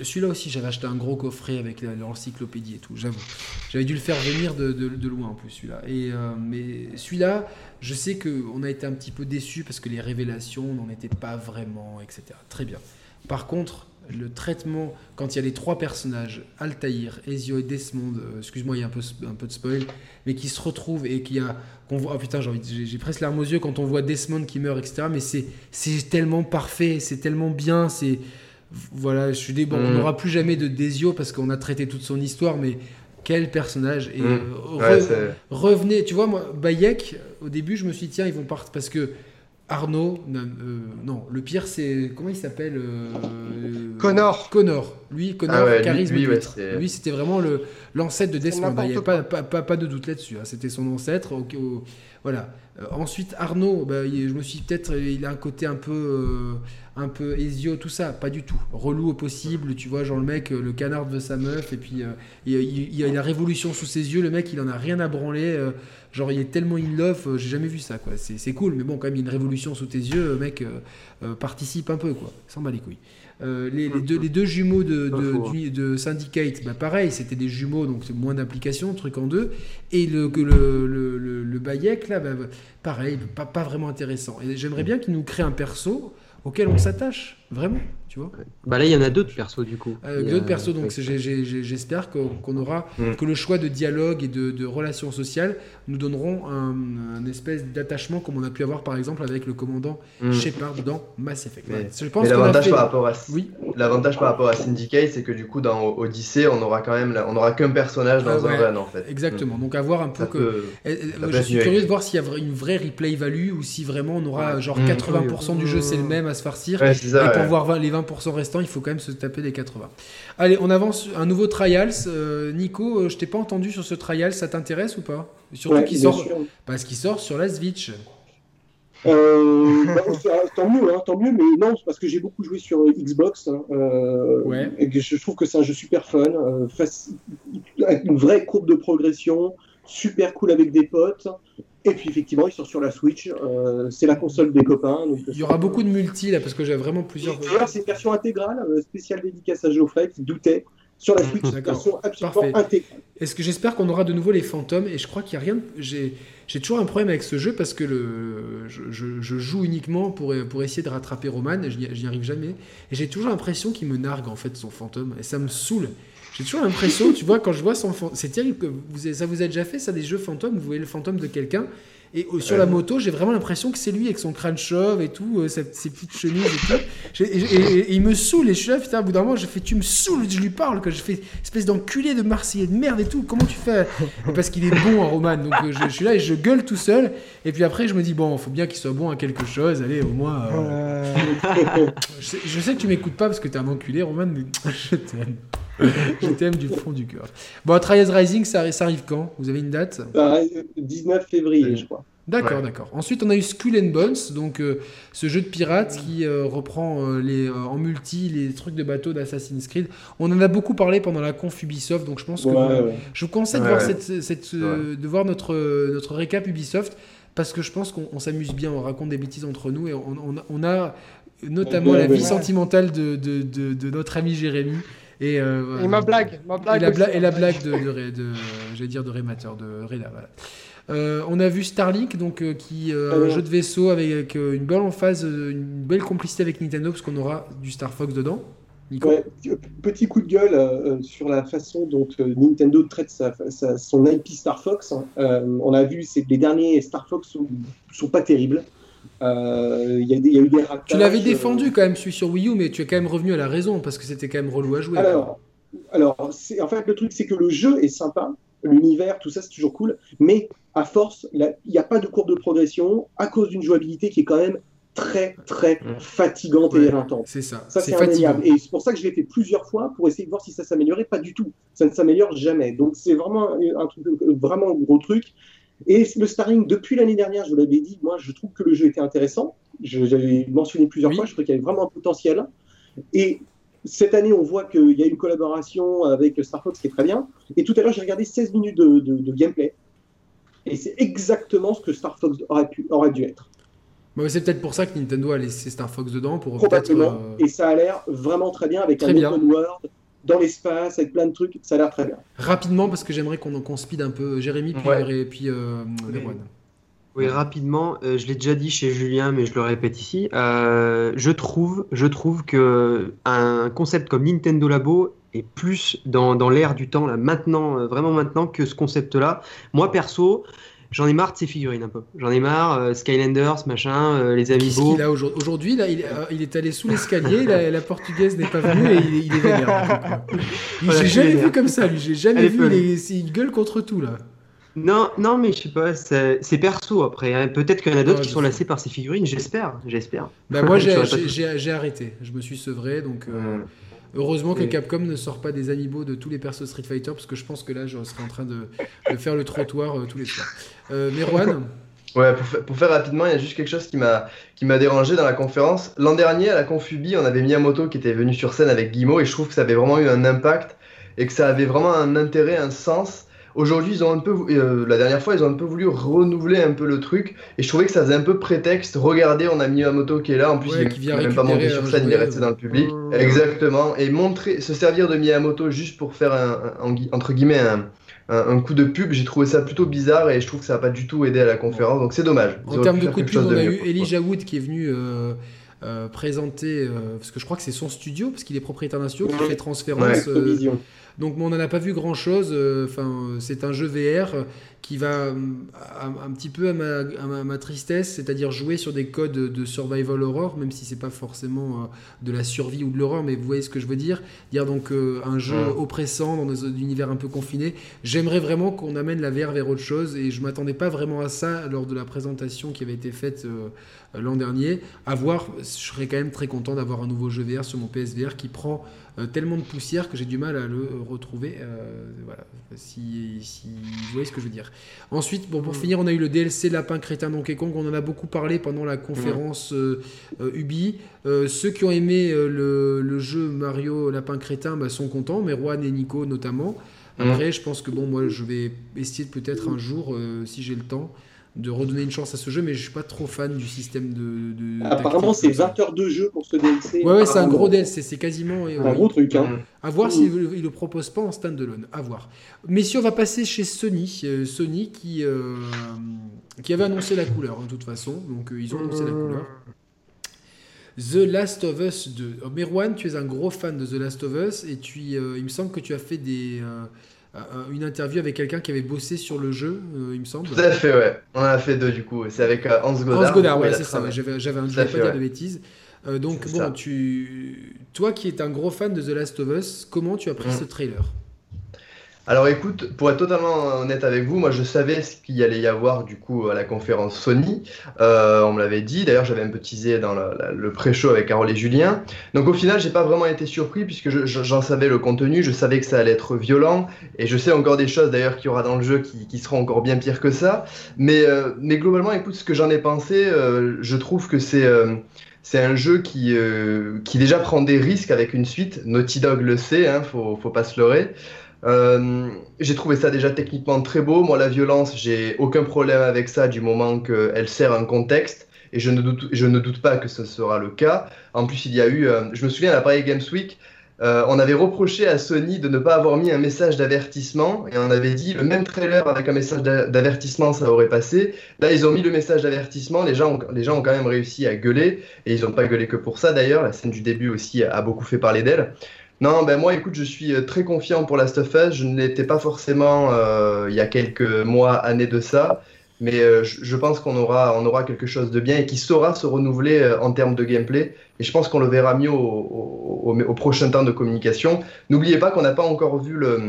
celui-là aussi, j'avais acheté un gros coffret avec l'encyclopédie et tout. J'avoue, j'avais dû le faire venir de, loin en plus celui-là. Euh, mais celui-là, je sais que on a été un petit peu déçus parce que les révélations n'en étaient pas vraiment, etc. Très bien. Par contre, le traitement, quand il y a les trois personnages, Altaïr, Ezio et Desmond, euh, excuse-moi, il y a un peu, de spoil, mais qui se retrouvent et qui a, qu'on voit, oh putain, j'ai presque larmes aux yeux quand on voit Desmond qui meurt, etc. Mais c'est tellement parfait, c'est tellement bien, c'est, voilà, je suis des, bon, on Mm. n'aura plus jamais de Desio parce qu'on a traité toute son histoire, mais quel personnage et Mm. euh, Ouais, re- c'est- revenez, tu vois, moi, Bayek, au début, je me suis dit, tiens, ils vont partir parce que Arnaud, non, euh, non, le pire, c'est, comment il s'appelle euh, Connor. Connor, lui, Connor, Ah ouais, lui- charisme lui, ouais, pitre. c'est- Lui, c'était vraiment le, l'ancêtre de Desmond. Il n'y a quoi. pas, pas, pas, pas de doute là-dessus. hein. C'était son ancêtre. voilà. Euh, ensuite, Arnaud, bah, je me suis peut-être, il a un côté un peu, euh, un peu Ezio, tout ça. Pas du tout. Relou au possible. Tu vois, genre le mec, euh, le canard veut sa meuf, et puis il, il- il a la révolution sous ses yeux. Le mec, il en a rien à branler. genre, il est tellement in love. J'ai jamais vu ça, quoi. C'est cool, mais bon, quand même, il y a une révolution sous tes yeux. mec, participe un peu, quoi. S'en bat les couilles. Euh, les, les deux, les deux jumeaux de, hein. de Syndicate, bah pareil, c'était des jumeaux, donc c'est moins d'application, truc en deux. Et le, que le, le, le, le Bayek, là, bah, bah, pareil, pas, pas vraiment intéressant. Et j'aimerais bien qu'il nous crée un perso auquel on s'attache, vraiment, tu vois. Bah là, il y en a d'autres persos du coup. Euh, a- D'autres persos, donc j'espère qu'on aura, Mm. que le choix de dialogue et de, de relations sociales nous donneront un, un espèce d'attachement comme on a pu avoir par exemple avec le commandant Mm. Shepard dans Mass Effect. Mais-. Je pense l'avantage fait- par rapport à Oui, l'avantage par rapport à Syndicate, c'est que du coup dans Odyssey, on aura quand même la- on aura qu'un personnage dans Ah ouais, un run en fait. exactement. Donc à voir un Mm. peu Ça que. peut- Eh, eh, je suis curieux de voir s'il y a une vraie replay value ou si vraiment on aura Ouais. genre Mm. 80% du jeu c'est le même à se farcir. Ouais, et pour ouais. voir 20 les 20% restants, il faut quand même se taper les 80. Allez, on avance. Un nouveau Trials. Euh, Nico, euh, je t'ai pas entendu sur ce Trials, ça t'intéresse ou pas? Surtout Ouais, qu'il sort, sûr. parce qu'il sort sur la Switch. Euh, bah, c'est- tant mieux, hein, tant mieux, mais non, c'est parce que j'ai beaucoup joué sur euh, Xbox hein, euh, Ouais. et que je trouve que c'est un jeu super fun, euh, une vraie courbe de progression, super cool avec des potes. Et puis effectivement, il sort sur la Switch, euh, c'est la console des copains. donc, Il y aura beaucoup de multi là parce que j'ai vraiment plusieurs. D'ailleurs, c'est une version intégrale, euh, spéciale dédicace à Geoffrey qui doutait. Sur la Switch, c'est une D'accord. version absolument Parfait. intégrale. Est-ce que j'espère qu'on aura de nouveau les fantômes et je crois qu'il y a rien. de- J'ai j'ai toujours un problème avec ce jeu parce que le je, je- je joue uniquement pour pour essayer de rattraper Roman. et Je n'y j'y arrive jamais et j'ai toujours l'impression qu'il me nargue en fait son fantôme et ça me saoule. J'ai toujours l'impression, tu vois, quand je vois son fantôme, c'est terrible que vous, avez- ça vous a déjà fait ça des jeux fantômes, vous voyez le fantôme de quelqu'un Et euh, sur la moto, j'ai vraiment l'impression que c'est lui avec son crâne chauve et tout, euh, ses, ses petites chemises et tout. Et, et- et il me saoule. Et je suis là, putain, au bout d'un moment, je fais, tu me saoules, je lui parle, que je fais espèce d'enculé de Marseillais de merde et tout. Comment tu fais? Parce qu'il est bon en Roman. Donc euh, je, je suis là et je gueule tout seul. Et puis après, je me dis, bon, faut bien qu'il soit bon à quelque chose. Allez, au moins. euh, Euh, je, sais, je sais que tu m'écoutes pas parce que t'es un enculé, Roman, mais je t'aime. je t'aime du fond du cœur. Bon, Trials Rising, ça, ça arrive quand? Vous avez une date? Ah, 19 février, je crois. D'accord, Ouais. d'accord. Ensuite, on a eu Skull and Bones, donc euh, ce jeu de pirates qui euh, reprend euh, les, euh, en multi les trucs de bateau d'Assassin's Creed. On en a beaucoup parlé pendant la conf Ubisoft, donc je pense que Ouais, vous- ouais. je vous conseille de voir, ouais. cette, cette, euh, de voir notre, notre récap Ubisoft parce que je pense qu'on on s'amuse bien, on raconte des bêtises entre nous et on, on a, on a notamment Ouais, la ouais. vie sentimentale de, de, de, de notre ami Jérémy. Et, euh, Et ma blague, ma et la, bla- aussi. et la blague de, de, de- j'allais dire de Rémateur, de. Voilà. Euh, on a vu Starlink, donc euh, qui euh, un Alors. jeu de vaisseau avec une belle emphase, euh, une belle complicité avec Nintendo, parce qu'on aura du Star Fox dedans. Nico Ouais, petit coup de gueule sur la façon dont Nintendo traite sa, sa- son IP Star Fox. hein. On a vu c'est que les derniers Star Fox sont, sont pas terribles. Euh, Il y, a des- il y a eu des ratages. Tu l'avais euh, défendu quand même, celui sur Wii U, mais tu es quand même revenu à la raison, parce que c'était quand même relou à jouer. Alors, en fait, le truc, c'est que le jeu est sympa, l'univers, tout ça, c'est toujours cool, mais à force, il n'y a pas de courbe de progression à cause d'une jouabilité qui est quand même très, très fatigante Ouais. et éreintante. c'est ça, Ça, c'est indéniable. Et c'est pour ça que je l'ai fait plusieurs fois pour essayer de voir si ça s'améliorait. Pas du tout. Ça ne s'améliore jamais. Donc, c'est vraiment un, un truc, vraiment un gros truc. Et le Starring, depuis l'année dernière, je vous l'avais dit, moi, je trouve que le jeu était intéressant. Je- J'avais mentionné plusieurs Oui. fois, je trouvais qu'il y avait vraiment un potentiel. Et cette année, on voit qu'il y a une collaboration avec Star Fox qui est très bien. Et tout à l'heure, j'ai regardé 16 minutes de, de- de gameplay. Et c'est exactement ce que Star Fox aurait, pu, aurait dû être. Bah, c'est peut-être pour ça que Nintendo a laissé Star Fox dedans, pour. Probablement. euh, Et ça a l'air vraiment très bien avec Très un bien. open world dans l'espace, avec plein de trucs. Ça a l'air très bien. Rapidement, parce que j'aimerais qu'on qu'on speed un peu Jérémy, puis, Ouais. et puis euh, Erwan. Oui, rapidement, euh, je l'ai déjà dit chez Julien, mais je le répète ici. euh, je trouve, je trouve que un concept comme Nintendo Labo est plus dans, dans l'air du temps là, maintenant, euh, vraiment maintenant que ce concept-là. Moi perso, j'en ai marre de ces figurines un peu. J'en ai marre, euh, Skylanders, machin, euh, les Amiibo. a aujourd'hui là, il, est- euh, il est allé sous l'escalier, la, la portugaise n'est pas venue et il, est- il est vénère. Voilà, J'ai je suis jamais vu comme ça, lui. J'ai jamais vu. Il, il gueule contre tout, là. Non, non, mais je sais pas, c'est perso après. hein. Peut-être qu'il y en a d'autres Ouais, qui sont sais. lassés par ces figurines, j'espère, j'espère. Bah, moi, j'ai- j'ai j'ai- j'ai arrêté. Je me suis sevré, donc euh. Heureusement que Et- Capcom ne sort pas des amiibo de tous les persos Street Fighter, parce que je pense que là, je serais en train de, de faire le trottoir euh, tous les soirs. Euh, Merwan Ouais, pour, fa- pour faire rapidement, il y a juste quelque chose qui m'a qui m'a dérangé dans la conférence. L'an dernier, à la Confubi, on avait Miyamoto qui était venu sur scène avec Guillemot et je trouve que ça avait vraiment eu un impact et que ça avait vraiment un intérêt, un sens. Aujourd'hui, ils ont un peu, euh, la dernière fois, ils ont un peu voulu renouveler un peu le truc et je trouvais que ça faisait un peu prétexte. Regardez, on a Miyamoto qui est là. En plus, Ouais, il qui est vient même pas monté récupérer sur scène, il est resté euh. dans le public. Exactement. Et montrer, se servir de Miyamoto juste pour faire un, entre guillemets un, un- un coup de pub, j'ai trouvé ça plutôt bizarre et je trouve que ça n'a pas du tout aidé à la conférence. Donc c'est dommage. Ils En termes de coup de pub, on a eu. Elijah Wood qui est venu euh, euh, présenter, euh, parce que je crois que c'est son studio, parce qu'il est propriétaire d'un studio qui fait transférence. Ouais. euh, Vision. Donc on n'en a pas vu grand chose. Enfin, euh, c'est un jeu VR euh, qui va euh, un, un petit peu à ma, à ma- ma tristesse, c'est-à-dire jouer sur des codes de survival horror, même si c'est pas forcément euh, de la survie ou de l'horreur, mais vous voyez ce que je veux dire. Dire donc euh, un jeu Ouais. oppressant dans des univers un peu confinés. J'aimerais vraiment qu'on amène la VR vers autre chose, et je m'attendais pas vraiment à ça lors de la présentation qui avait été faite euh, l'an dernier. À voir, je serais quand même très content d'avoir un nouveau jeu VR sur mon PSVR qui prend euh, tellement de poussière que j'ai du mal à le euh, retrouver. euh, voilà, si, si vous voyez ce que je veux dire. Ensuite, bon, pour finir, on a eu le DLC Lapin Crétin Donkey Kong. On en a beaucoup parlé pendant la conférence euh, euh, Ubi. Euh, ceux qui ont aimé euh, le, le jeu Mario Lapin Crétin bah, sont contents, mais Juan et Nico notamment. Après, je pense que bon, moi, je vais essayer de peut-être un jour, euh, si j'ai le temps, de redonner une chance à ce jeu, mais je suis pas trop fan du système de. de Apparemment, c'est comme ça. 20 heures de jeu pour ce DLC. Ouais, ouais, c'est un gros DLC, c'est quasiment. Un gros truc, hein. À voir s'il ne le propose pas en standalone. À voir. Messieurs, on va passer chez Sony. Euh, Sony qui, euh, qui avait annoncé la couleur, hein, de toute façon. Donc, euh, ils ont annoncé la couleur. The Last of Us 2. Oh, Merwan, tu es un gros fan de The Last of Us et tu, il me semble que tu as fait des, une interview avec quelqu'un qui avait bossé sur le jeu, il me semble. Tout à fait, ouais. On en a fait deux du coup. C'est avec Hans Godard. Hans Godard, ouais, c'est ça. J'avais, j'avais un pas dire de bêtises. donc bon, tu, toi qui es un gros fan de The Last of Us, comment tu as pris mm. ce trailer? Alors écoute, pour être totalement honnête avec vous, moi je savais ce qu'il allait y avoir du coup à la conférence Sony. Euh, on me l'avait dit, d'ailleurs j'avais un peu teasé dans le, pré-show avec Carole et Julien. Donc au final, j'ai pas vraiment été surpris puisque j'en savais le contenu, je savais que ça allait être violent et je sais encore des choses d'ailleurs qu'il y aura dans le jeu qui, seront encore bien pires que ça. Mais, euh, mais globalement, écoute, ce que j'en ai pensé, euh, je trouve que c'est c'est un jeu qui, qui déjà prend des risques avec une suite. Naughty Dog le sait, hein, faut, faut pas se leurrer. Euh, j'ai trouvé ça déjà techniquement très beau. Moi, la violence, j'ai aucun problème avec ça du moment qu'elle sert un contexte. Et je ne, doute, je ne doute pas que ce sera le cas. En plus, il y a eu, euh, je me souviens à la Paris Games Week, euh, on avait reproché à Sony de ne pas avoir mis un message d'avertissement et on avait dit le même trailer avec un message d'avertissement ça aurait passé. Là ils ont mis le message d'avertissement, les gens, ont, les gens ont quand même réussi à gueuler et ils n'ont pas gueulé que pour ça d'ailleurs, la scène du début aussi a beaucoup fait parler d'elle. Non, ben moi, écoute, je suis euh, très confiant pour Last of Us. Je ne l'étais pas forcément euh, il y a quelques mois, années de ça, mais euh, je, pense qu'on aura, on aura quelque chose de bien et qui saura se renouveler en termes de gameplay. Et je pense qu'on le verra mieux au, prochain temps de communication. N'oubliez pas qu'on n'a pas encore vu le,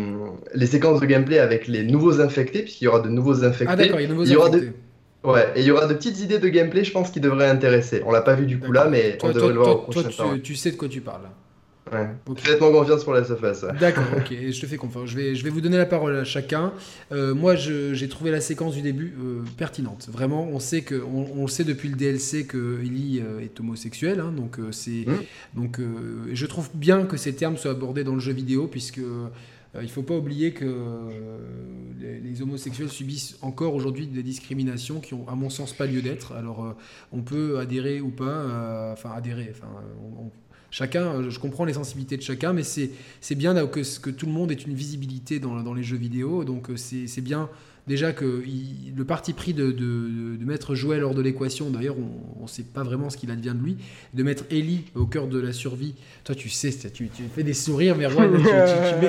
les séquences de gameplay avec les nouveaux infectés, puisqu'il y aura de nouveaux infectés. Ah d'accord, il y a de nouveaux infectés. Ouais, et il y aura de petites idées de gameplay, je pense, qui devraient intéresser. On l'a pas vu du coup là, mais on devrait le voir au prochain temps. Tu, tu sais de quoi tu parles. Ouais. Faites-moi confiance pour la surface. D'accord, ok, je te fais confiance. Je vais, je vais vous donner la parole à chacun. Euh, moi, j'ai trouvé la séquence du début euh, pertinente. Vraiment, on sait que, on, on, sait depuis le DLC que Ellie euh, est homosexuel. Hein, donc, c'est, mmh. donc, je trouve bien que ces termes soient abordés dans le jeu vidéo, puisque il ne faut pas oublier que les, homosexuels subissent encore aujourd'hui des discriminations qui ont, à mon sens, pas lieu d'être. Alors, on peut adhérer ou pas, enfin adhérer, enfin, on, Chacun, euh, je comprends les sensibilités de chacun, mais c'est bien que, que tout le monde ait une visibilité dans, dans les jeux vidéo. Donc euh, c'est bien déjà que le parti pris de, de, mettre Joël hors de l'équation, d'ailleurs on ne sait pas vraiment ce qu'il advient de lui, de mettre Ellie au cœur de la survie. Toi tu sais, tu, tu fais des sourires, mais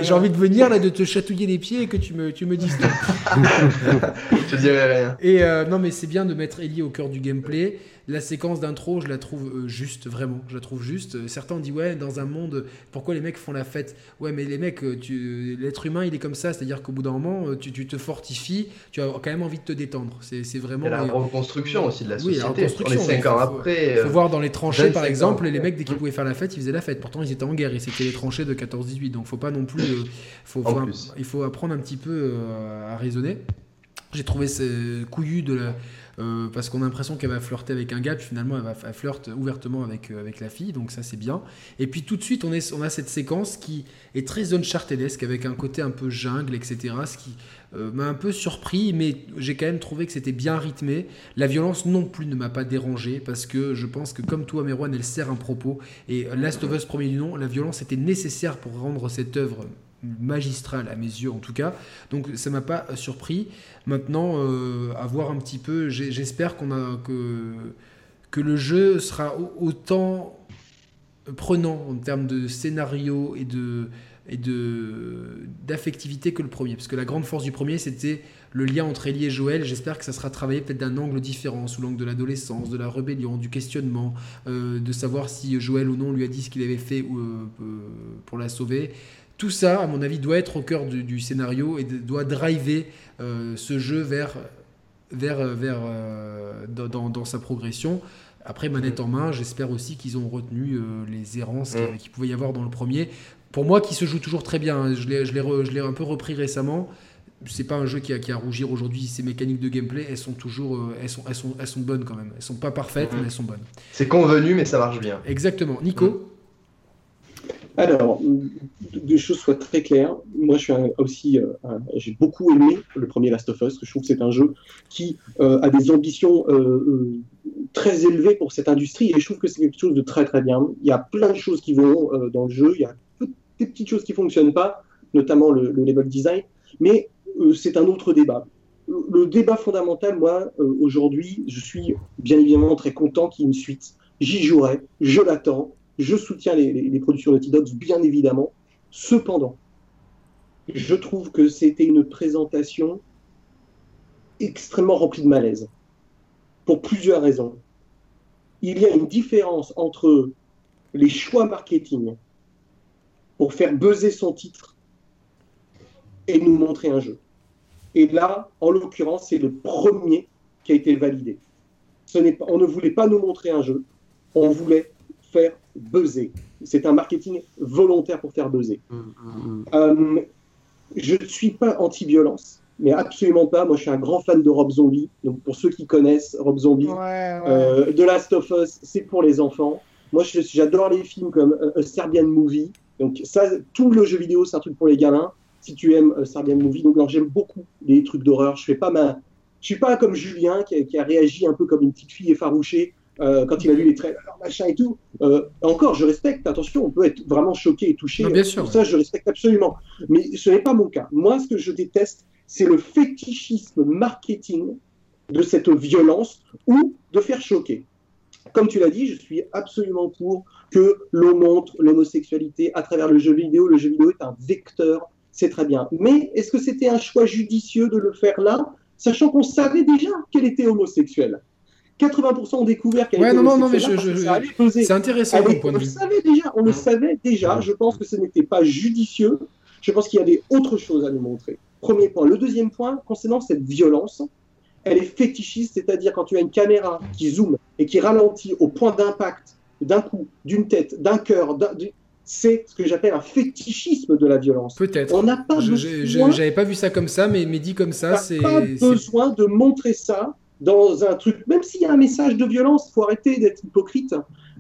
j'ai envie de venir là, de te chatouiller les pieds et que tu me, tu me dises. Je dirais rien. Et euh, non mais c'est bien de mettre Ellie au cœur du gameplay. La séquence d'intro, je la trouve euh, juste, vraiment. Je la trouve juste. Euh, certains ont dit, ouais, dans un monde, pourquoi les mecs font la fête? Ouais, mais les mecs, euh, l'être humain, il est comme ça. C'est-à-dire qu'au bout d'un moment, tu, te fortifies, tu as quand même envie de te détendre. C'est vraiment. La reconstruction aussi de la société. Oui, la reconstruction. On est 5 ans après. Il faut voir dans les tranchées, par exemple, les mecs, dès qu'ils pouvaient faire la fête, ils faisaient la fête. Pourtant, ils étaient en guerre et c'était les tranchées de 14-18. Donc, faut pas non plus. faut, il faut apprendre un petit peu à raisonner. J'ai trouvé ce couillu de la euh, parce qu'on a l'impression qu'elle va flirter avec un gars, puis finalement elle, va, flirte ouvertement avec, euh, avec la fille, donc ça c'est bien. Et puis tout de suite on, est, on a cette séquence qui est très Unchartedesque, avec un côté un peu jungle, etc. Ce qui euh, m'a un peu surpris, mais j'ai quand même trouvé que c'était bien rythmé. La violence non plus ne m'a pas dérangé, parce que je pense que comme toi Merwan, elle sert un propos. Et Last of Us premier du nom, la violence était nécessaire pour rendre cette œuvre magistral à mes yeux en tout cas. Donc ça m'a pas surpris. Maintenant, euh, à voir un petit peu, j'espère qu'on a que, que le jeu sera autant prenant en termes de scénario et de et de d'affectivité que le premier parce que la grande force du premier c'était le lien entre Ellie et Joël j'espère que ça sera travaillé peut-être d'un angle différent sous l'angle de l'adolescence de la rébellion du questionnement euh, de savoir si Joël ou non lui a dit ce qu'il avait fait euh, pour la sauver tout ça, à mon avis, doit être au cœur du, scénario et doit driver euh, ce jeu vers, vers, vers euh, dans, sa progression. Après, manette en main, j'espère aussi qu'ils ont retenu euh, les errances mm. qu'il pouvait y avoir dans le premier. Pour moi, qui se joue toujours très bien, hein, je l'ai un peu repris récemment. C'est pas un jeu qui a, qui a à rougir aujourd'hui. Ces mécaniques de gameplay, elles sont toujours, elles sont, elles sont, elles sont bonnes quand même. Elles sont pas parfaites, mm-hmm. mais elles sont bonnes. C'est convenu, mais ça marche bien. Exactement. Nico? Mm. Alors, deux choses soient très claires. Moi, je suis aussi, euh, j'ai beaucoup aimé le premier Last of Us. Je trouve que c'est un jeu qui euh, a des ambitions euh, très élevées pour cette industrie et je trouve que c'est quelque chose de très très bien. Il y a plein de choses qui vont dans le jeu. Il y a des petites choses qui fonctionnent pas, notamment le, le level design, mais c'est un autre débat. Le débat fondamental, moi, aujourd'hui, je suis bien évidemment très content qu'il y ait une suite. J'y jouerai, je l'attends je soutiens les, productions de Naughty Dogs, bien évidemment. Cependant, je trouve que c'était une présentation extrêmement remplie de malaise. Pour plusieurs raisons. Il y a une différence entre les choix marketing pour faire buzzer son titre et nous montrer un jeu. Et là, en l'occurrence, c'est le premier qui a été validé. On ne voulait pas nous montrer un jeu, on voulait faire buzzer. C'est un marketing volontaire pour faire buzzer. Mm, mm, mm. Euh, je ne suis pas anti-violence, mais absolument pas. Moi, je suis un grand fan de Rob Zombie. Donc, pour ceux qui connaissent Rob Zombie, Ouais, ouais. euh, The Last of Us, c'est pour les enfants. Moi, j'adore les films comme euh, A Serbian Movie. Donc, ça, tout le jeu vidéo, c'est un truc pour les gamins. Si tu aimes euh, Serbian Movie, donc alors, j'aime beaucoup les trucs d'horreur. Je fais pas ma, je suis pas comme Julien qui a, qui a réagi un peu comme une petite fille effarouchée euh, quand il a vu les trailers, machin et tout. Euh, encore, je respecte. Attention, on peut être vraiment choqué et touché. Non, bien sûr, ça, je respecte absolument. Mais ce n'est pas mon cas. Moi, ce que je déteste, c'est le fétichisme marketing de cette violence ou de faire choquer. Comme tu l'as dit, je suis absolument pour que l'on montre l'homosexualité à travers le jeu vidéo. Le jeu vidéo est un vecteur, c'est très bien. Mais est-ce que c'était un choix judicieux de le faire là, sachant qu'on savait déjà qu'elle était homosexuelle? 80% ont découvert qu'elle Ouais, était non, non, non, mais je- je-. C'est intéressant Allez, comme point on de le vue. savait déjà, on le savait déjà. Je pense que ce n'était pas judicieux. Je pense qu'il y avait autre chose à nous montrer. Premier point. Le deuxième point, concernant cette violence, elle est fétichiste, c'est-à-dire quand tu as une caméra qui zoome et qui ralentit au point d'impact d'un coup, d'une tête, d'un cœur, c'est ce que j'appelle un fétichisme de la violence. Peut-être. On n'a pas besoin J'avais pas vu ça comme ça, mais, mais dit comme ça, c'est. pas besoin de montrer ça dans un truc, même s'il y a un message de violence, il faut arrêter d'être hypocrite.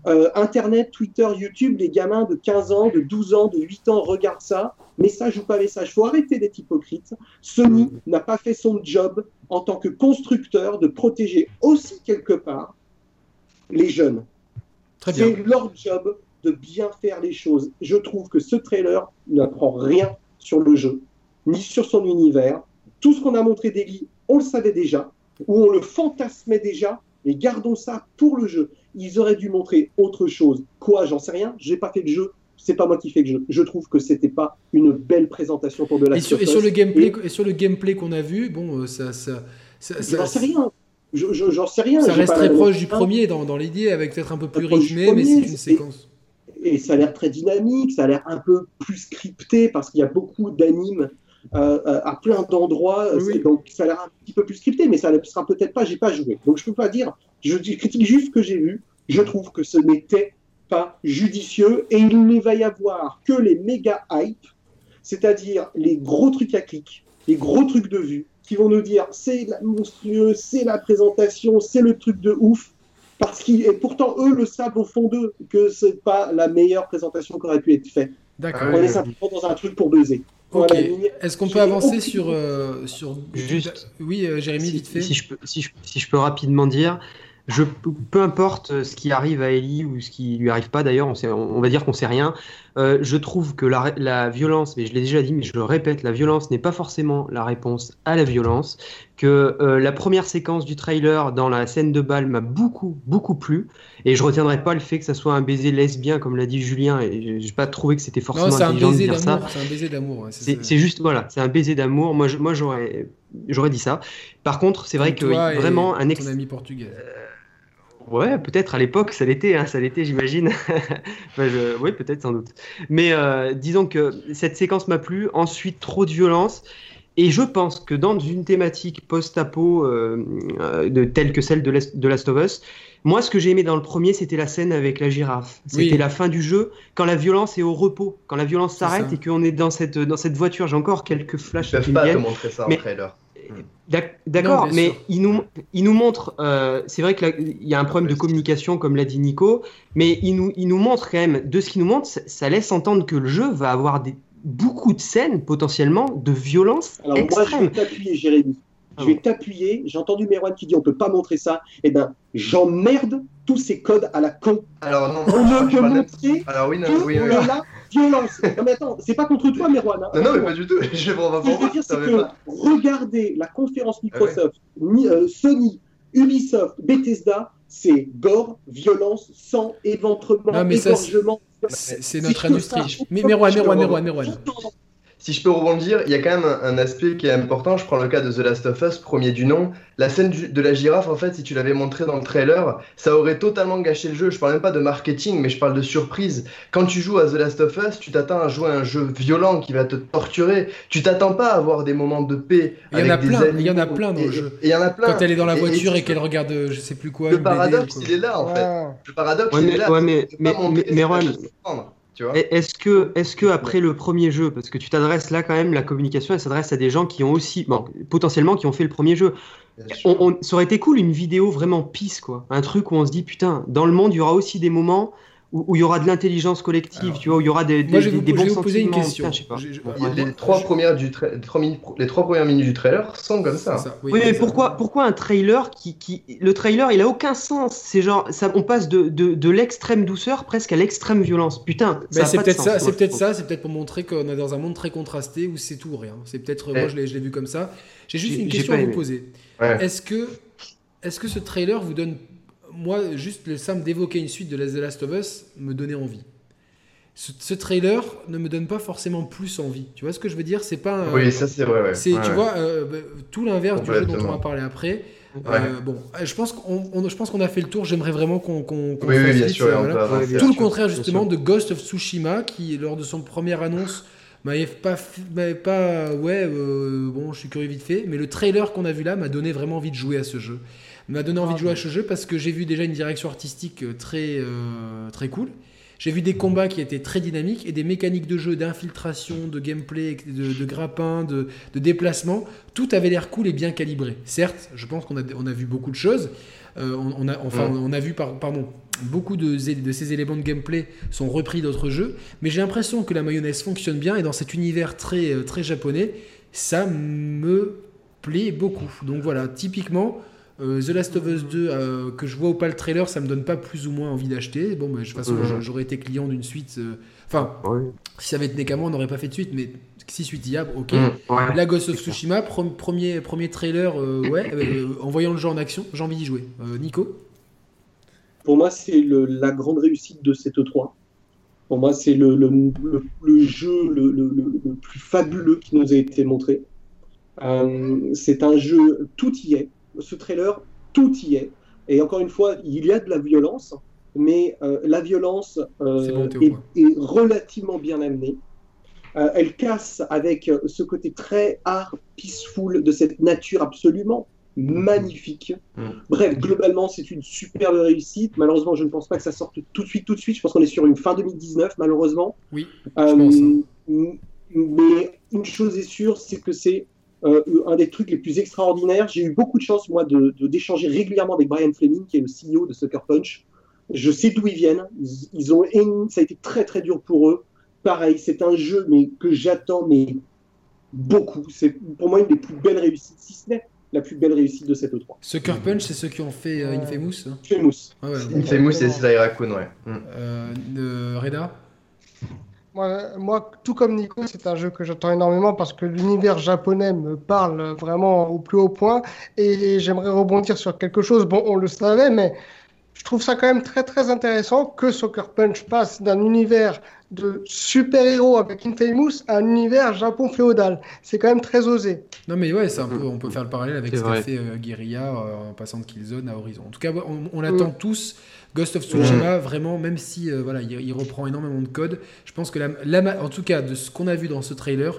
Euh, Internet, Twitter, YouTube, les gamins de 15 ans, de 12 ans, de 8 ans regardent ça, message ou pas message. Il faut arrêter d'être hypocrite. Sony n'a pas fait son job en tant que constructeur de protéger aussi quelque part les jeunes. C'est leur job de bien faire les choses. Je trouve que ce trailer n'apprend rien sur le jeu, ni sur son univers. Tout ce qu'on a montré d'Eli, on le savait déjà, ou on le fantasmait déjà, et gardons ça pour le jeu. Ils auraient dû montrer autre chose. Quoi, j'en sais rien, j'ai pas fait le jeu, c'est pas moi qui fais le jeu. Je trouve que c'était pas une belle présentation pour de la Et sur, et sur le gameplay, et sur le gameplay qu'on a vu, bon, euh, ça, ça, ça, ça- J'en sais rien. Je- je- J'en sais rien. ça reste très proche du premier dans, dans l'idée, avec peut-être un peu plus rythmé, mais c'est une séquence. et ça a l'air très dynamique, ça a l'air un peu plus scripté parce qu'il y a beaucoup d'animes euh, euh, à plein d'endroits, Oui, donc ça a l'air un petit peu plus scripté, mais ça ne sera peut-être pas, j'ai pas joué. Donc je peux pas dire, je dis- critique juste ce que j'ai vu, je trouve que ce n'était pas judicieux et il ne va y avoir que les méga hype, c'est-à-dire les gros trucs à clic, les gros trucs de vue, qui vont nous dire c'est monstrueux, c'est la présentation, c'est le truc de ouf, parce qu'ils, et pourtant eux le savent au fond d'eux que c'est pas la meilleure présentation qui aurait pu être faite. D'accord. On est simplement dans un truc pour buzzer. Ok. Voilà. Est-ce qu'on peut avancer sur, euh, sur. Juste- Oui, euh, Jérémy, si, vite fait. si je peux, si, je, si je peux rapidement dire, je, peu importe euh, ce qui arrive à Ellie ou ce qui lui arrive pas d'ailleurs, on, sait- on va dire qu'on sait rien. euh, je trouve que la, la violence, mais je l'ai déjà dit, mais je le répète, la violence n'est pas forcément la réponse à la violence. Que euh, la première séquence du trailer dans la scène de balle m'a beaucoup, beaucoup plu. Et je retiendrai pas le fait que ça soit un baiser lesbien, comme l'a dit Julien. Et j'ai pas trouvé que c'était Non, forcément un intelligent de dire ça. C'est un baiser d'amour. C'est juste, voilà, c'est un baiser d'amour. Moi, moi j'aurais, j'aurais dit ça. Par contre, c'est vrai que toi vraiment un ex. Ton ami portugais. Ouais, peut-être à l'époque, ça l'était, hein, ça l'était, j'imagine. Enfin, je- Oui, peut-être, sans doute. Mais euh, disons que cette séquence m'a plu. Ensuite, trop de violence. Et je pense que dans une thématique post-apo euh, euh, telle que celle de, Last- de Last of Us, moi, ce que j'ai aimé dans le premier, c'était la scène avec la girafe. C'était Oui. la fin du jeu, quand la violence est au repos, quand la violence s'arrête et qu'on est dans cette, dans cette voiture. J'ai encore quelques flashs Ils qui peuvent me pas te montrer ça Mais- en trailer. D'ac- D'accord, Non, mais sûr. il nous, il nous montre, euh, c'est vrai qu'il y a un problème de communication, comme l'a dit Nico, mais il nous, il nous montre quand même, de ce qu'il nous montre, ça, ça laisse entendre que le jeu va avoir des, beaucoup de scènes potentiellement de violence Alors moi, je extrême. vais t'appuyer, Jérémy. Ah Je vais t'appuyer. J'ai entendu Merwan qui dit on peut pas montrer ça. Eh ben, j'emmerde tous ces codes à la con. Alors non, On je ne peut montrer Alors oui, non, que oui, oui. la violence. Non mais attends, c'est pas contre toi, Merwan. hein. Non, non, mais pas du tout. Je vais Ce voir que je veux dire, c'est que regardez la conférence Microsoft, Mi- euh, Sony, Ubisoft, Bethesda, c'est gore, violence, sang, éventrement, égorgement. C'est notre industrie. pas- Mais Merwan, Merwan, Merwan, Merwan. Si je peux rebondir, il y a quand même un, un aspect qui est important. Je prends le cas de The Last of Us, premier du nom. La scène du- de la girafe, en fait, si tu l'avais montré dans le trailer, ça aurait totalement gâché le jeu. Je parle même pas de marketing, mais je parle de surprise. Quand tu joues à The Last of Us, tu t'attends à jouer à un jeu violent qui va te torturer. Tu t'attends pas à avoir des moments de paix. Il y en a avec des plein, animaux. il y en a plein dans le jeu. Et il y en a plein. Quand elle est dans la voiture et, et qu'elle regarde, euh, je sais plus quoi. le une BD, paradoxe, quoi. il est là, en fait. Ouais. Le paradoxe, Ouais, il est là. ouais, mais- mais- mais- mais Ron- Est-ce que, est-ce que après le premier jeu, parce que tu t'adresses là quand même, la communication, elle s'adresse à des gens qui ont aussi, bon, potentiellement qui ont fait le premier jeu. On- ça aurait été cool une vidéo vraiment pisse, quoi. Un truc où on se dit, putain, dans le monde, il y aura aussi des moments où, où il y aura de l'intelligence collective, Alors, tu vois, où il y aura des, des, Moi, je vais des- vous, des je vais vous poser une question. Putain, je sais pas. Les, trois premières du tra- les trois minutes, les trois premières minutes du trailer sont comme ça. Oui, mais ça. pourquoi, pourquoi un trailer qui, qui, le trailer, il a aucun sens. C'est genre, ça, on passe de, de, de l'extrême douceur presque à l'extrême violence. Putain, Mais c'est pas de peut-être sens, ça, c'est peut-être ça, c'est peut-être pour montrer qu'on est dans un monde très contrasté où c'est tout ou rien. C'est peut-être, moi Ouais. je l'ai, je l'ai vu comme ça. J'ai juste une question à vous poser. Est-ce que, est-ce que ce trailer vous donne, moi juste le simple d'évoquer une suite de The Last of Us me donnait envie. Ce, ce trailer ne me donne pas forcément plus envie. Tu vois ce que je veux dire? C'est pas. un- Oui, ça c'est vrai. Ouais. c'est, Ouais, tu ouais. vois, euh, bah, tout l'inverse du jeu dont on va parler après. Ouais. Euh, bon, je pense qu'on, on- je pense qu'on a fait le tour. J'aimerais vraiment qu'on, qu'on, qu'on Oui, bien vite, sûr, euh, on bien Tout le contraire justement de Ghost of Tsushima qui lors de son première annonce m'avait pas pas ouais euh, bon je suis curieux vite fait mais le trailer qu'on a vu là m'a donné vraiment envie de jouer à ce jeu m'a donné envie de jouer à ce jeu parce que j'ai vu déjà une direction artistique euh, très euh, très cool. J'ai vu des combats qui étaient très dynamiques et des mécaniques de jeu d'infiltration de gameplay de, de grappin de, de déplacement. Tout avait l'air cool et bien calibré. Certes je pense qu'on a, on a vu beaucoup de choses. Euh, on, on a, enfin, on a vu par, pardon, beaucoup de, de ces éléments de gameplay sont repris d'autres jeux, mais j'ai l'impression que la mayonnaise fonctionne bien et dans cet univers très, très japonais, ça me plaît beaucoup. Donc voilà, typiquement, euh, The Last of Us 2, euh, que je vois ou pas le trailer, ça me donne pas plus ou moins envie d'acheter. Bon, bah, de toute façon, Mhm. j'aurais été client d'une suite. euh, Enfin, Ouais. si ça avait été qu'à moi, on n'aurait pas fait de suite, mais si suite il y a, ok. Mm. Ouais. La Ghost of Tsushima, pre- premier, premier trailer, euh, ouais, euh, en voyant le jeu en action, j'ai envie d'y jouer. Euh, Nico Pour moi, c'est le- la grande réussite de cette E3. Pour moi, c'est le, le, le- le jeu le, le- le- le plus fabuleux qui nous a été montré. Euh, c'est un jeu, tout y est. Ce trailer, tout y est. Et encore une fois, il y a de la violence, mais euh, la violence euh, bon, est, relativement bien amenée. Euh, elle casse avec ce côté très art peaceful de cette nature absolument magnifique. Mm. Bref, globalement, c'est une superbe réussite. Malheureusement, je ne pense pas que ça sorte tout de suite, tout de suite. Je pense qu'on est sur une fin 2019, malheureusement. Oui, Euh, pense, hein. Mais une chose est sûre, c'est que c'est euh, un des trucs les plus extraordinaires. J'ai eu beaucoup de chance, moi, de de- d'échanger régulièrement avec Brian Fleming, qui est le CEO de Sucker Punch. Je sais d'où ils viennent. Ils, ils ont, ça a été très très dur pour eux. Pareil, c'est un jeu mais que j'attends mais beaucoup. C'est pour moi une des plus belles réussites, si ce n'est la plus belle réussite de cette E E3. Sucker Punch, c'est ceux qui ont fait euh, Infamous hein Famous. Ah ouais. Infamous et Sly Raccoon, ouais. Euh, Reda? Moi, moi, tout comme Nico, c'est un jeu que j'attends énormément parce que l'univers japonais me parle vraiment au plus haut point. Et j'aimerais rebondir sur quelque chose. Bon, on le savait, mais je trouve ça quand même très très intéressant que Soccer Punch passe d'un univers de super-héros avec Infamous à un univers Japon féodal. C'est quand même très osé. Non mais ouais, c'est un peu, on peut faire le parallèle avec ce qu'a fait euh, Guerilla euh, en passant de Killzone à Horizon. En tout cas, on, on l'attend tous. Ghost of Tsushima, vraiment, même si euh, voilà, il, il reprend énormément de code, je pense que la, en tout cas de ce qu'on a vu dans ce trailer,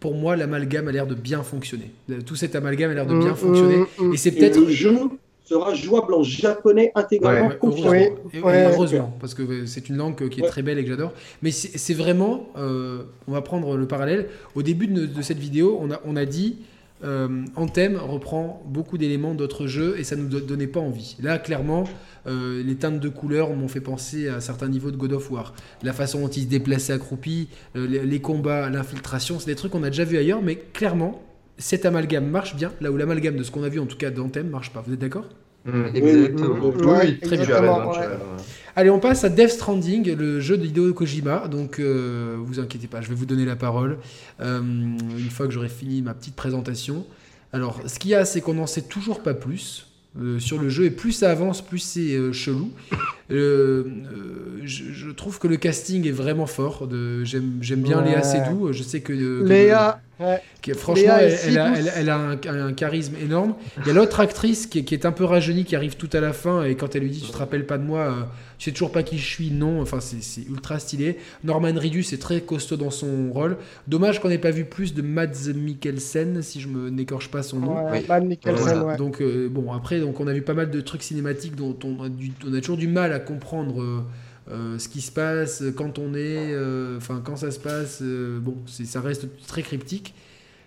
pour moi, l'amalgame a l'air de bien fonctionner. Le- Tout cet amalgame a l'air de bien Mm, fonctionner. mm, mm. Et c'est peut-être le jeu sera jouable en japonais intégralement Ouais, confirmé. heureusement, Oui, Et- et ouais. heureusement, parce que euh, c'est une langue euh, qui est Ouais. très belle et que j'adore. Mais c'est c'est vraiment, euh, on va prendre le parallèle. Au début de, de cette vidéo, on a, on a dit euh, Anthem reprend beaucoup d'éléments d'autres jeux et ça nous do- donnait pas envie. Là, clairement, euh, les teintes de couleurs m'ont fait penser à certains niveaux de God of War. La façon dont il se déplaçait accroupi, euh, les, les combats, l'infiltration, c'est des trucs qu'on a déjà vu ailleurs, mais clairement, cet amalgame marche bien, là où l'amalgame de ce qu'on a vu en tout cas d'Anthem marche pas. Vous êtes d'accord? Mm. Exactement. Oui, Oui, Ouais, oui, très bien, exactement, ouais. Allez, on passe à Death Stranding, le jeu de Hideo Kojima. Donc, euh, vous inquiétez pas, je vais vous donner la parole euh, une fois que j'aurai fini ma petite présentation. Alors, ce qu'il y a, c'est qu'on n'en sait toujours pas plus. euh, sur le jeu et plus ça avance, plus c'est chelou. Euh, je, je trouve que le casting est vraiment fort. de- J'aime j'aime bien Ouais. Léa Seydoux. Je sais que, que- Léa, ouais. franchement, Léa elle, est si elle a, douce. elle- elle a un, un charisme énorme. Il y a l'autre actrice qui, est- qui est un peu rajeunie, qui arrive tout à la fin et quand elle lui dit tu te rappelles pas de moi, euh, tu sais toujours pas qui je suis, non. Enfin, c'est c'est ultra stylé. Norman Reedus est très costaud dans son rôle. Dommage qu'on n'ait pas vu plus de Mads Mikkelsen, si je me n'écorche pas son nom. Ouais, Mikkelsen, Voilà. ouais. Donc euh, bon après donc on a vu pas mal de trucs cinématiques dont on a, du- on a toujours du mal à comprendre euh, euh, ce qui se passe quand on est euh, enfin quand ça se passe euh, bon c'est ça reste très cryptique.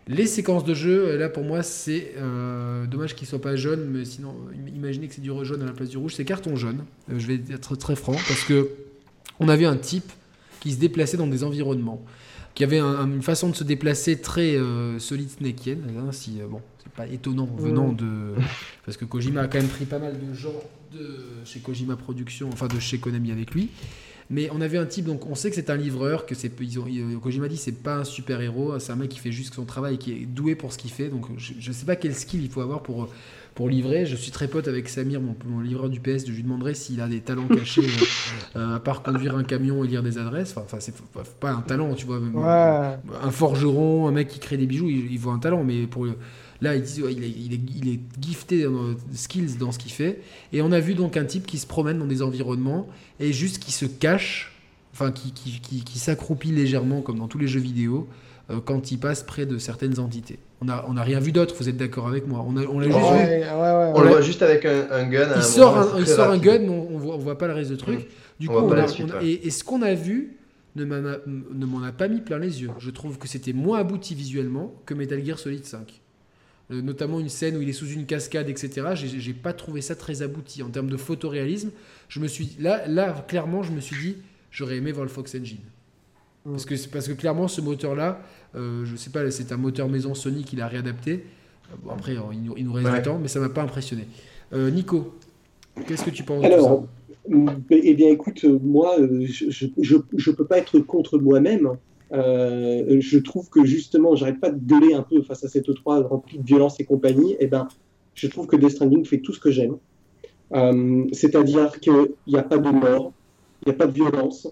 Les séquences de jeu euh, là pour moi c'est euh, dommage qu'ils soient pas jaunes mais sinon im- imaginez que c'est du jaune à la place du rouge c'est carton jaune. Euh, je vais être très franc parce que on avait un type qui se déplaçait dans des environnements qui avait un- un- une façon de se déplacer très euh, solide snakienne, hein, si euh, bon, c'est pas étonnant venant de parce que Kojima a quand même pris pas mal de gens de chez Kojima Productions, enfin de chez Konami avec lui. Mais on avait un type, donc on sait que c'est un livreur, que c'est, ils ont, ils- Kojima dit c'est pas un super héros, c'est un mec qui fait juste son travail, qui est doué pour ce qu'il fait. Donc je, je sais pas quel skill il faut avoir pour pour livrer. Je suis très pote avec Samir, mon, mon livreur du PS. Je lui demanderai s'il a des talents cachés, euh, euh, à part conduire un camion et lire des adresses. Enfin, Enfin, c'est pas- pas un talent, tu vois. Ouais. Un forgeron, un mec qui crée des bijoux, il, il voit un talent, mais pour là, ils disent, ouais, il, est, il, est, il est gifté dans skills dans ce qu'il fait. Et on a vu donc un type qui se promène dans des environnements et juste qui se cache, enfin qui, qui, qui, qui s'accroupit légèrement comme dans tous les jeux vidéo euh, quand il passe près de certaines entités. On n'a on a rien vu d'autre, vous êtes d'accord avec moi On a- on l'a Ouais, juste vu. ouais, ouais, On le voit juste avec un, un gun. à Il un sort moment, un, il sort gun, mais on, on voit, on voit pas le reste du truc. Du On coup, voit on pas a- la suite, on a- ouais. et, et ce qu'on a vu ne m'en a, ne m'en a pas mis plein les yeux. Je trouve que c'était moins abouti visuellement que Metal Gear Solid 5. Euh, notamment une scène où il est sous une cascade, etc. J'ai pas trouvé ça très abouti en termes de photoréalisme. Je me suis là, là clairement, je me suis dit, j'aurais aimé voir le Fox Engine. Mm. Parce que, parce que clairement, ce moteur-là, euh, je sais pas, c'est un moteur maison Sony qui l'a réadapté. Bon, après, il nous, il nous reste Ouais. du temps, mais ça m'a pas impressionné. Euh, Nico, qu'est-ce que tu penses de tout Alors, ça? mm, eh bien, écoute, euh, moi, je je peux pas être contre moi-même. Euh, je trouve que justement, j'arrête pas de gueuler un peu face à cette E3 remplie de violence et compagnie. Eh ben, je trouve que Death Stranding fait tout ce que j'aime. Euh, C'est-à-dire qu'il n'y a pas de mort, il n'y a pas de violence.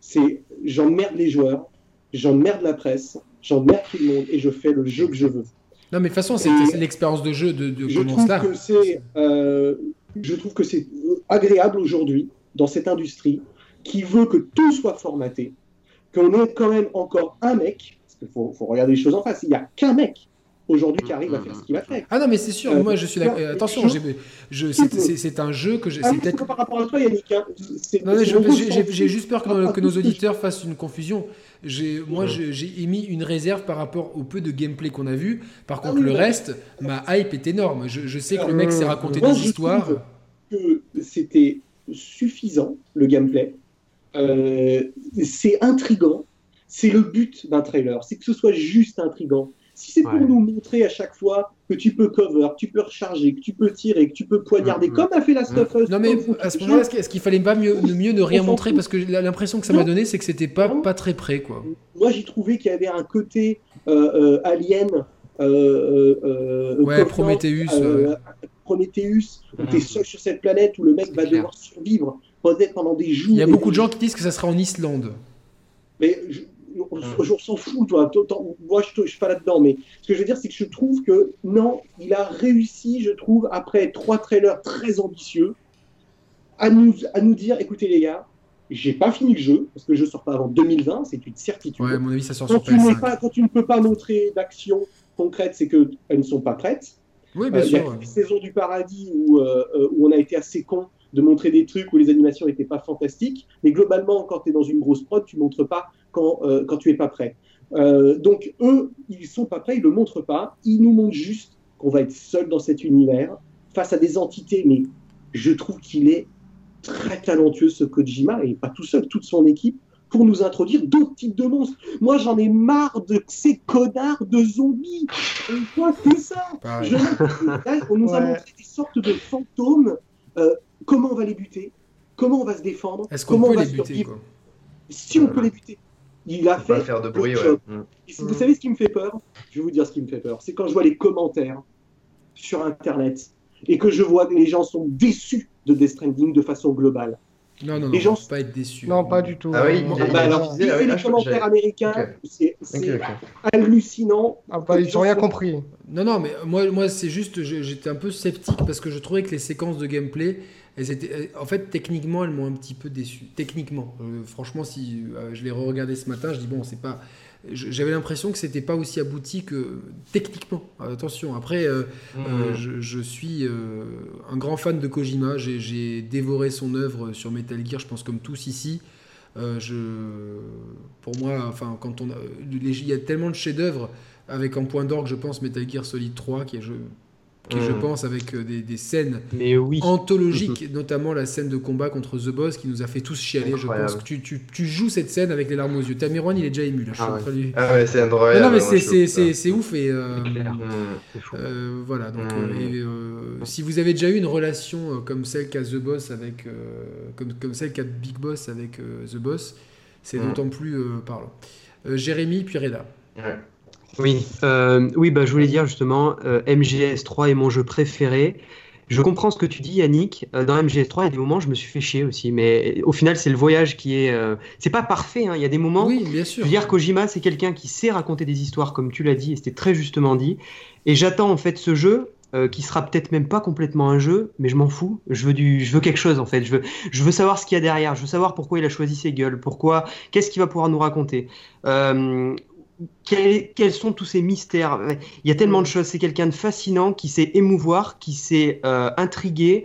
C'est j'emmerde les joueurs, j'emmerde la presse, j'emmerde tout le monde et je fais le jeu que je veux. Non, mais de toute façon, c'est Et- l'expérience de jeu de, de Je trouve que c'est, euh, je trouve que c'est agréable aujourd'hui dans cette industrie qui veut que tout soit formaté, qu'on ait quand même encore un mec, parce qu'il faut, faut regarder les choses en face. Il n'y a qu'un mec aujourd'hui qui arrive à faire ce qu'il va faire. Ah non, mais c'est sûr, Euh, moi je suis d'accord. euh, Attention, je- j'ai- je- c'est un jeu que j'ai. Ah, peut-être- par rapport à toi, Yannick. hein. C'est- Non, mais j'ai- juste peur que, nos- que auditeurs fassent une confusion. J'ai- Moi, Ouais. j'ai émis une réserve par rapport au peu de gameplay qu'on a vu. Par Ah contre, oui, le reste, ma hype est énorme. Je, je sais que le Euh, mec s'est raconté moi, des je histoires. que c'était suffisant, le gameplay. Euh, c'est intrigant. C'est le but d'un trailer. C'est que ce soit juste intrigant. Si c'est pour Ouais. nous montrer à chaque fois que tu peux cover, que tu peux recharger, que tu peux tirer, que tu peux poignarder, Mhm. comme a fait Last of Us. Non, mais à ce moment-là, est-ce qu'il- fallait pas mieux, mieux ne rien montrer? Parce que l'impression que ça m'a donné, c'est que c'était pas, Non. pas très près, quoi. Moi, j'ai trouvé qu'il y avait un côté euh, euh, alien. euh, euh, euh, Ouais, Prometheus. Prometheus, où tu es Mhm. seul sur cette planète, où le mec va clair. devoir survivre pendant des jours. Il y a beaucoup de gens qui disent que ça sera en Islande. Mais je, je- je s'en fous, toi. Moi, je ne suis pas là-dedans. Mais ce que je veux dire, c'est que je trouve que non, il a réussi, je trouve, après trois trailers très ambitieux, à nous, à nous dire écoutez, les gars, j'ai pas fini le jeu, parce que le jeu sort pas avant 2020, c'est une certitude. Ouais, à mon avis, ça sort quand, sur tu n'es PS5. pas, quand tu ne peux pas montrer d'action concrète, c'est qu'elles ne sont pas prêtes. Oui, bien Euh, Il y a sûr. une saison du paradis où, euh, euh, où on a été assez con de montrer des trucs où les animations n'étaient pas fantastiques. Mais globalement, quand tu es dans une grosse prod, tu montres pas quand, euh, quand tu es pas prêt. Euh, donc eux, ils sont pas prêts, ils le montrent pas. Ils nous montrent juste qu'on va être seul dans cet univers face à des entités. Mais je trouve qu'il est très talentueux ce Kojima et pas tout seul, toute son équipe pour nous introduire d'autres types de monstres. Moi, j'en ai marre de ces connards de zombies. On voit que ça. Pareil. Je- Là, on nous a montré des sortes de fantômes. Euh, comment on va les buter? Comment on va se défendre? Est-ce qu'on Comment peut on va les buter, survivre? quoi? Si on peut les buter. Il a pas fait. faire de bruit, le ouais. job. Et si vous savez ce qui me fait peur Je vais vous dire ce qui me fait peur. C'est quand je vois les commentaires sur Internet et que je vois que les gens sont déçus de Death Stranding de façon globale. Non, non, non, Les gens- faut pas être déçu. Non, pas du tout. Ah oui, Ah bah alors, ah oui, ah, les commentaires américains, c'est hallucinant. ah bah, ils ont rien compris. Non, non, mais moi, moi c'est juste, j'étais un peu sceptique parce que je trouvais que les séquences de gameplay, elles étaient, elles- en fait, techniquement, elles m'ont un petit peu déçu. Techniquement, Euh, franchement, si euh, je l'ai re-regardé ce matin, je dis bon, c'est pas. J'avais l'impression que c'était pas aussi abouti que techniquement. Attention, après, euh, Mmh. euh, je, je suis euh, un grand fan de Kojima. J'ai- dévoré son œuvre sur Metal Gear, je pense comme tous ici. Euh, je, pour moi, enfin, quand on a, les- il y a tellement de chefs-d'œuvre avec en point d'orgue, je pense Metal Gear Solid 3, qui est, je, qui, je Mm. pense, avec euh, des, des scènes Mais oui. anthologiques, notamment la scène de combat contre The Boss, qui nous a fait tous chialer. Je pense que tu, tu, tu joues cette scène avec les larmes aux yeux. Tamirwan, il est déjà ému là. Je Ah ouais. lui- Ah ouais, c'est Non, incroyable. non, mais moi, c'est- ouf et. euh, C'est clair. Mmh. C'est fou. euh, voilà, donc Mm. euh, et, euh, si vous avez déjà eu une relation euh, comme celle qu'a The Boss avec, euh, comme, comme celle qu'a Big Boss avec The Boss, c'est Mm. d'autant plus parlant. Jérémy puis Reda. Ouais. Oui, euh, oui bah, je voulais dire justement, euh, MGS3 est mon jeu préféré. Je comprends ce que tu dis, Yannick. Euh, dans MGS3, il y a des moments où je me suis fait chier aussi. Mais au final, c'est le voyage qui est. euh, C'est pas parfait. hein. Il y a des moments. Oui, bien Je sûr. veux dire, Kojima, c'est quelqu'un qui sait raconter des histoires, comme tu l'as dit, et c'était très justement dit. Et j'attends en fait ce jeu. euh, qui sera peut-être même pas complètement un jeu, mais je m'en fous. Je veux du, je veux quelque chose en fait. Je veux, je veux savoir ce qu'il y a derrière. Je veux savoir pourquoi il a choisi ses gueules. Pourquoi, qu'est-ce qu'il va pouvoir nous raconter. Euh, quels, quels sont tous ces mystères? Il y a tellement de choses. C'est quelqu'un de fascinant qui sait émouvoir, qui sait euh, intriguer.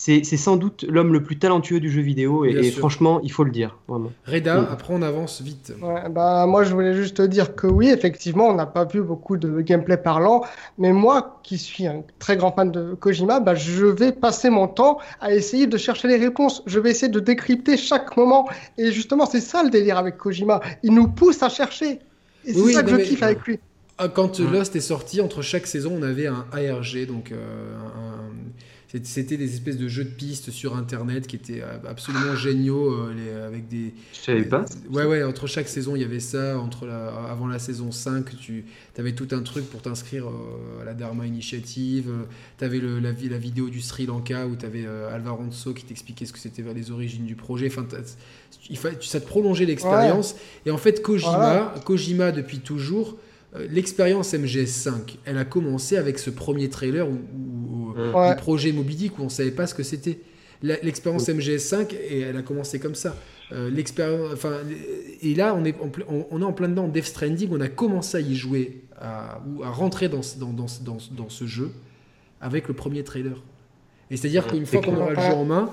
C'est sans doute l'homme le plus talentueux du jeu vidéo et, franchement, il faut le dire. Vraiment. Reda, Mm. après on avance vite. Ouais, bah, moi, je voulais juste te dire que oui, effectivement, on n'a pas vu beaucoup de gameplay parlant, mais moi, qui suis un très grand fan de Kojima, bah, je vais passer mon temps à essayer de chercher les réponses. Je vais essayer de décrypter chaque moment. Et justement, c'est ça le délire avec Kojima. Il nous pousse à chercher. Et c'est Oui, ça que je mais- kiffe avec lui. Ah, Quand. Lost est sorti, entre chaque saison, on avait un ARG, donc euh, un- c'était des espèces de jeux de pistes sur Internet qui étaient euh, absolument géniaux, euh, les- avec des, Je savais pas. Ouais, ouais, entre chaque saison, il y avait ça. Entre la, avant la saison 5, tu avais tout un truc pour t'inscrire euh, à la Dharma Initiative. Tu avais la, vi- la vidéo du Sri Lanka où tu avais Alvaro Nso qui t'expliquait ce que c'était vers les origines du projet. Enfin, il fa- ça te prolongeait l'expérience. Et en fait, Kojima, Voilà. Kojima depuis toujours, euh, l'expérience MGS5, elle a commencé avec ce premier trailer où- Ouais. projet Moby Dick où on savait pas ce que c'était. L'expérience MGS5, et elle a commencé comme ça. Euh, l'expérience, enfin, et là, on est, en, on, on est en plein dedans. Death Stranding, on a commencé à y jouer, à, ou à rentrer dans, dans, dans, ce- dans, ce- dans ce jeu avec le premier trailer. Et c'est-à-dire qu'une fois qu'on aura le jeu en main,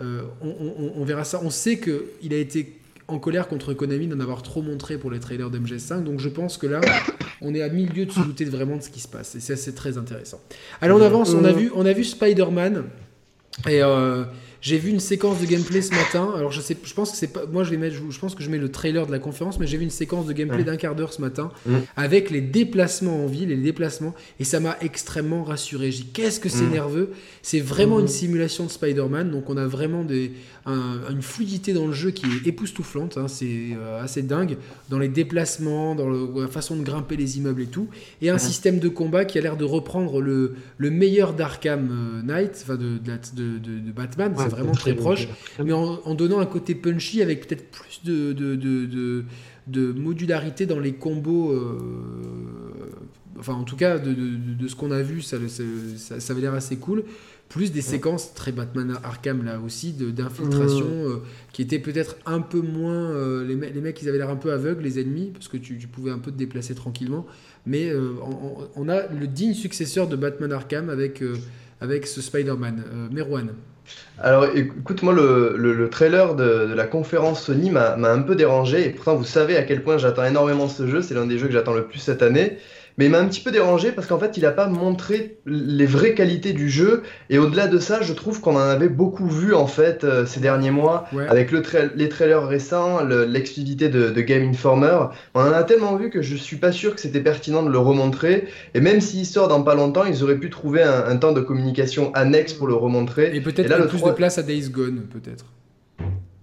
euh, on, on- on verra ça. On sait qu'il a été en colère contre Konami d'en avoir trop montré pour les trailers d'MGS5. Donc je pense que là, on est à mille lieues de se douter vraiment de ce qui se passe. Et ça, c'est très intéressant. Allez, on avance. On a vu, on a vu Spider-Man. Et euh, j'ai vu une séquence de gameplay ce matin. Alors je sais, je pense que c'est pas, moi je vais mettre, je, je pense que je mets le trailer de la conférence, mais j'ai vu une séquence de gameplay Ouais. d'un quart d'heure ce matin Mm. avec les déplacements en ville et les déplacements, et ça m'a extrêmement rassuré. J'ai qu'est-ce que c'est Mm. nerveux C'est vraiment une simulation de Spider-Man, donc on a vraiment des, un- une fluidité dans le jeu qui est époustouflante. hein. c'est euh, assez dingue dans les déplacements, dans le- la façon de grimper les immeubles et tout, et un système de combat qui a l'air de reprendre le, le meilleur d'Arkham euh, Knight, enfin de, de, la- de- de- de Batman. Ouais, vraiment très proche mais en, en donnant un côté punchy avec peut-être plus de, de, de, de- de modularité dans les combos. euh, enfin, en tout cas, de, ce qu'on a vu, ça, ça, ça- ça avait l'air assez cool. Plus des séquences très Batman Arkham là aussi, d'infiltration, euh, qui étaient peut-être un peu moins. euh, les, me- les mecs, ils avaient l'air un peu aveugles, les ennemis, parce que tu, tu pouvais un peu te déplacer tranquillement. Mais on, a le digne successeur de Batman Arkham avec, avec ce Spider-Man. Euh, Merwan. Alors écoute, moi le, le- le trailer de, la conférence Sony m'a un peu dérangé, et pourtant vous savez à quel point j'attends énormément ce jeu, c'est l'un des jeux que j'attends le plus cette année, mais il m'a un petit peu dérangé parce qu'en fait il n'a pas montré les vraies qualités du jeu, et au-delà de ça je trouve qu'on en avait beaucoup vu en fait euh, ces derniers mois, Ouais. avec le tra- les trailers récents, le- l'exclusivité de, de Game Informer, on en a tellement vu que je suis pas sûr que c'était pertinent de le remontrer, et même s'il sort dans pas longtemps, ils auraient pu trouver un, un temps de communication annexe pour le remontrer. Et peut-être plus de place à Days Gone, peut-être.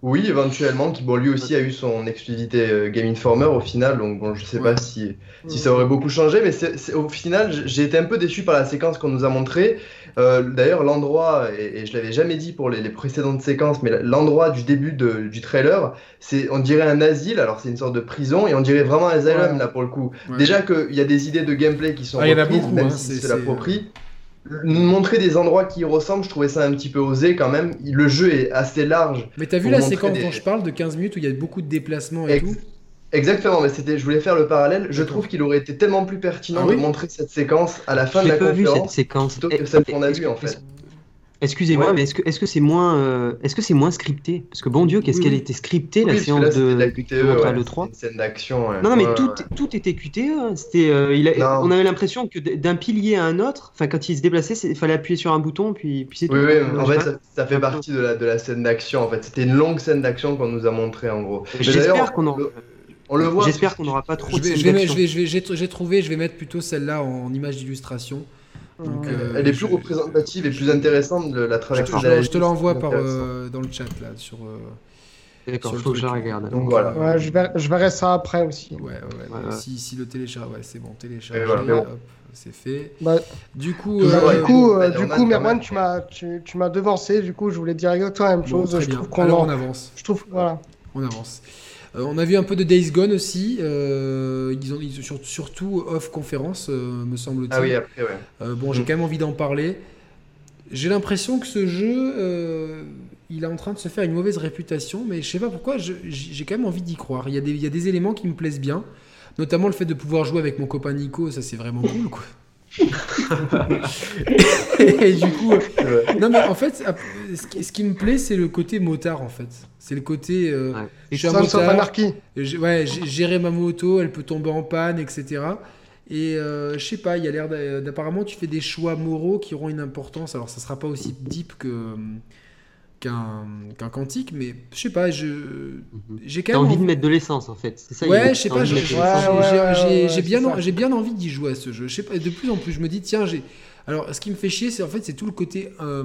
Oui, éventuellement, qui bon, lui aussi a eu son exclusivité euh, Game Informer au final, donc bon, je sais Ouais. pas si, si ça aurait beaucoup changé, mais c'est, c'est- au final, j'ai été un peu déçu par la séquence qu'on nous a montrée. Euh, D'ailleurs, l'endroit, et, et je l'avais jamais dit pour les, les précédentes séquences, mais l'endroit du début de- du trailer, c'est, on dirait un asile, alors c'est une sorte de prison, et on dirait vraiment un asylum Ouais. là pour le coup. Ouais. Déjà qu'il y a des idées de gameplay qui sont Ah, reprises, beaucoup, même hein, si c'est- c'est c'est- l'approprie. Nous montrer des endroits qui y ressemblent, je trouvais ça un petit peu osé quand même. Le jeu est assez large. Mais t'as vu la séquence des- dont je parle de 15 minutes où il y a beaucoup de déplacements et Ex- tout Exactement, mais c'était, je voulais faire le parallèle. Je trouve qu'il aurait été tellement plus pertinent Ah oui de montrer cette séquence à la fin de J'ai la pas vu cette conférence séquence. plutôt que celle qu'on a vue en fait. Excusez-moi, Ouais. mais est-ce que est-ce que c'est moins euh, est-ce que c'est moins scripté? Parce que bon Dieu, qu'est-ce Oui, qu'elle était scriptée Oui, la séance là, c'était de, la QTE, de montre à ouais, l'E3 c'était une scène d'action. ouais. Non, non, mais Ouais, tout, ouais. tout était QTE. hein. C'était, euh, il a- Non. on avait l'impression que d'un pilier à un autre, enfin quand il se déplaçait, il fallait appuyer sur un bouton, puis, puis c'est Oui, tout. oui, Euh, en fait, ça, ça fait partie de la, de la scène d'action. En fait, c'était une longue scène d'action qu'on nous a montré en gros. J'espère qu'on le- On le voit. j'espère qu'on n'aura pas trop Je de vais, je vais je vais- j'ai trouvé, je vais mettre plutôt celle-là en image d'illustration. Donc, euh, Elle est plus je- représentative et plus intéressante de la Je te, traversée je te- je te l'envoie par, euh, dans le chat là sur. euh, D'accord, faut que je regarde. Donc voilà. Ouais, je verrai, je verrai ça après aussi. ouais, ouais, ouais. Si, si le télécharge, ouais, c'est bon, télécharge. Bon. c'est fait. Bah, Du coup, Bah, du euh, coup, euh, du coup, Merwan, tu m'as, tu, tu m'as devancé. Du coup, je voulais dire exactement la même bon, chose. très je bien. trouve qu'on Alors en- on avance. je trouve, voilà. On avance. Euh, on a vu un peu de Days Gone aussi. euh, ils ont, ils surtout off conférence, euh, me semble-t-il. Ah oui, après, ouais. Bon, j'ai Mm. quand même envie d'en parler. J'ai l'impression que ce jeu, il est en train de se faire une mauvaise réputation, mais je sais pas pourquoi, j'ai quand même envie d'y croire. Il y, a des, il y a des éléments qui me plaisent bien, notamment le fait de pouvoir jouer avec mon copain Nico, ça c'est vraiment cool, quoi. Et du coup, euh, non mais en fait, ce qui, ce qui me plaît, c'est le côté motard en fait. C'est le côté, euh, Ouais. je suis un motard, ouais, géré ma moto, elle peut tomber en panne, etc. Et euh, je sais pas, il y a l'air d'a- d'apparemment tu fais des choix moraux qui auront une importance. Alors ça sera pas aussi deep que qu'un qu'un quantique, mais je sais pas, je j'ai quand T'as même envie de mettre de l'essence en fait. C'est ça. Ouais, je sais pas, envie j'ai. Ouais, ouais, bien, j'ai envie d'y jouer à ce jeu. Je sais pas, de plus en plus, je me dis, tiens, j'ai. Alors, ce qui me fait chier, c'est en fait, c'est tout le côté. euh,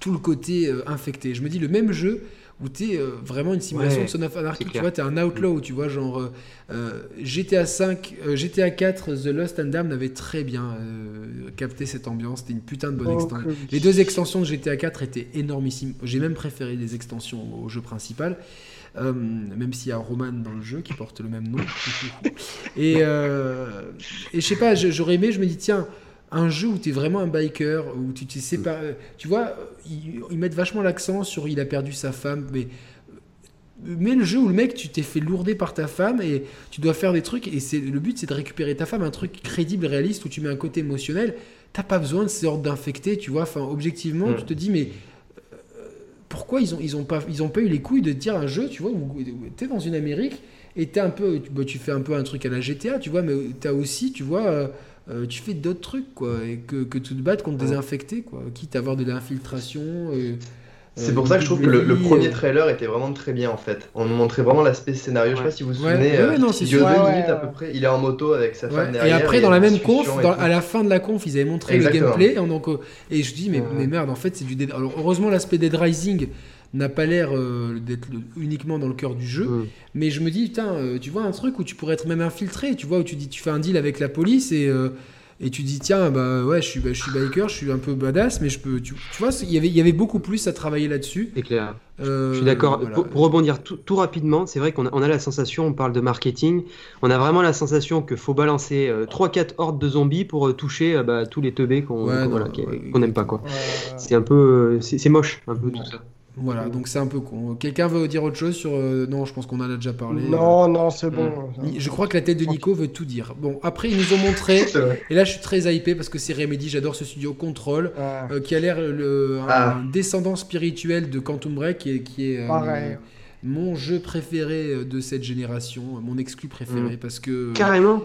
tout le côté euh, infecté. Je me dis, le même jeu où t'es euh, vraiment une simulation Ouais, de Son of Anarchy, tu vois, t'es un outlaw, tu vois, genre euh, GTA 5, euh, GTA 4, The Lost and Damned avait très bien euh, capté cette ambiance. C'était une putain de bonne Oh, extension. que- Les deux extensions de GTA 4 étaient énormissimes. J'ai même préféré les extensions au jeu principal. Euh, même s'il y a Roman dans le jeu qui porte le même nom. et, euh, et je sais pas, j'aurais aimé, je me dis, tiens, un jeu où tu es vraiment un biker, où tu t'es séparé. Tu vois, ils, ils mettent vachement l'accent sur il a perdu sa femme, mais. Mais le jeu où le mec, tu t'es fait lourder par ta femme et tu dois faire des trucs, et c'est le but c'est de récupérer ta femme, un truc crédible, réaliste, où tu mets un côté émotionnel. T'as pas besoin de ces ordres d'infectés, tu vois. Enfin, objectivement, Mm. tu te dis, mais euh, pourquoi ils ont, ils, ont pas, ils ont pas eu les couilles de dire un jeu, tu vois, où t'es dans une Amérique et t'es un peu, tu, bah, tu fais un peu un truc à la GTA, tu vois, mais t'as aussi, tu vois, euh, euh, tu fais d'autres trucs, quoi, et que, que tu te battes contre Ouais. infectés, quoi, quitte à avoir de l'infiltration. euh, C'est euh, pour ça que je trouve que le, premier euh, trailer était vraiment très bien en fait. On nous montrait vraiment l'aspect scénario. Je sais pas si vous vous Ouais, souvenez. ouais, euh, non, c'est il sûr. dure deux Ouais, minutes ouais, à peu ouais. près. Il est en moto avec sa Ouais, femme Et derrière. après, il y dans a la même conf, et dans- à la fin de la conf, ils avaient montré Exactement. le gameplay. Et, donc, euh, et je dis, mais, Ouais. mais merde, en fait, c'est du Dead. Alors, heureusement, l'aspect Dead Rising n'a pas l'air euh, d'être uniquement dans le cœur du jeu. Mm. Mais je me dis, putain, euh, tu vois un truc où tu pourrais être même infiltré, tu vois, où tu dis, tu fais un deal avec la police et, euh, et tu dis, tiens, bah ouais, je suis, bah, je suis biker, je suis un peu badass, mais je peux. Tu, tu vois, il y avait- il y avait beaucoup plus à travailler là-dessus. C'est clair. Euh, Je suis d'accord. voilà. Pour, pour rebondir tout, tout rapidement, c'est vrai qu'on a, on a la sensation, on parle de marketing, on a vraiment la sensation qu'il faut balancer euh, 3-4 hordes de zombies pour euh, toucher bah, tous les teubés qu'on Ouais, voilà, n'aime pas. quoi. Ouais. C'est un peu, c'est moche, un peu tout ça. Voilà, donc c'est un peu con. Quelqu'un veut dire autre chose sur. euh, non, je pense qu'on en a déjà parlé. Non, non, c'est bon. Ni- Je crois que la tête de Nico veut tout dire. Bon, après, ils nous ont montré. Et là, je suis très hypé parce que c'est Remedy. J'adore ce studio Control. Ouais. euh, qui a l'air le, un, Ah. un descendant spirituel de Quantum Break, qui est, qui est euh, Pareil. mon jeu préféré de cette génération, mon exclu préféré, parce que. Carrément.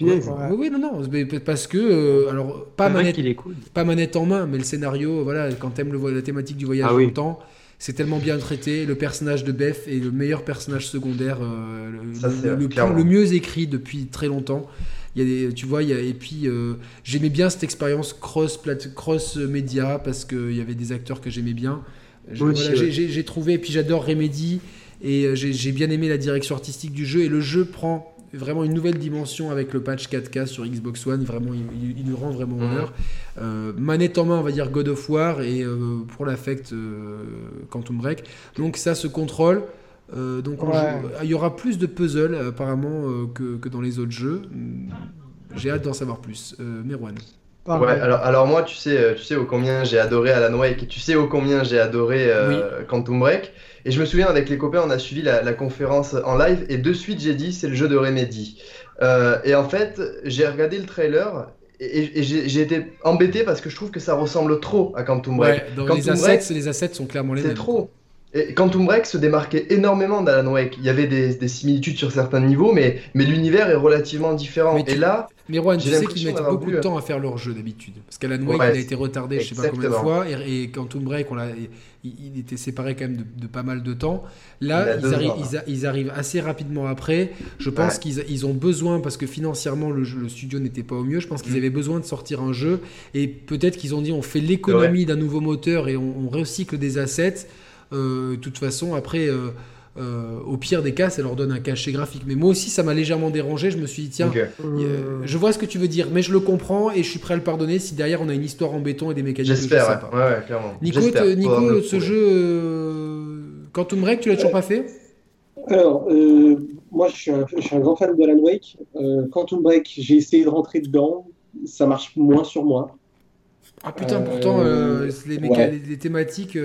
Ouais. Oui, oui, non, non, mais parce que, euh, alors, pas manette, qu'il est cool. pas manette en main, mais le scénario, voilà, quand t'aimes le la thématique du voyage Ah dans oui. le temps, c'est tellement bien traité. Le personnage de Beth est le meilleur personnage secondaire, euh, le, Ça, le- c'est, le plus- clairement. le mieux écrit depuis très longtemps. Il y a des, tu vois, il y a, et puis euh, j'aimais bien cette expérience cross plate- cross média parce qu'il y avait des acteurs que j'aimais bien. Voilà, ouais. j'ai- trouvé, et puis j'adore Remedy, et euh, j'ai j'ai bien aimé la direction artistique du jeu, et le jeu prend vraiment une nouvelle dimension avec le patch 4K sur Xbox One, vraiment, il, il- il nous rend vraiment honneur. Euh, manette en main, on va dire God of War, et euh, pour l'affect euh, Quantum Break. Donc ça se contrôle. Euh, donc on Ouais. joue- il y aura plus de puzzles apparemment euh, que, que dans les autres jeux. Hum, J'ai hâte d'en savoir plus. Euh, Merwan. Ouais, alors, alors moi, tu sais, tu sais ô combien j'ai adoré Alan Wake et tu sais ô combien j'ai adoré euh, Quantum Break. Et je me souviens, avec les copains, on a suivi la, la conférence en live et de suite, j'ai dit, c'est le jeu de Remedy. Euh, et en fait, j'ai regardé le trailer et, j'ai été embêté parce que je trouve que ça ressemble trop à Quantum Break. Ouais, dans Quantum les assets, Break, les assets sont clairement les C'est mêmes. trop. Et Quantum Break se démarquait énormément d'Alan Wake. Il y avait des, des similitudes sur certains niveaux, mais, mais l'univers est relativement différent. Mais tu- Et là, Mais tu J'ai sais qu'ils mettent beaucoup vu, de temps à faire leur jeu d'habitude. Parce qu'Alan Wake, Ouais, il a été retardé, je sais pas combien de fois, et, et Quantum Break, on il, il était séparé quand même de, de pas mal de temps. Là, Il ils, deux arri- ans, là. ils a- ils arrivent assez rapidement après. Je pense Ouais. qu'ils ils ont besoin, parce que financièrement, le, jeu- le studio n'était pas au mieux, je pense qu'ils Mm. avaient besoin de sortir un jeu, et peut-être qu'ils ont dit, on fait l'économie d'un nouveau moteur et on, on recycle des assets. Euh, de toute façon, après... euh, euh, au pire des cas, ça leur donne un cachet graphique. Mais moi aussi, ça m'a légèrement dérangé. Je me suis dit, tiens, euh, je vois ce que tu veux dire, mais je le comprends et je suis prêt à le pardonner si derrière on a une histoire en béton et des mécaniques de jeu j'espère, ouais. ouais, clairement. Nico, ce jeu euh, Quantum Break, tu l'as toujours pas fait Alors, euh, moi, je suis, un, je suis un grand fan de Alan Wake. Euh, Quantum Break, j'ai essayé de rentrer dedans. Ça marche moins sur moi. Ah putain, Euh, pourtant, euh, les, méca- ouais. les, les thématiques.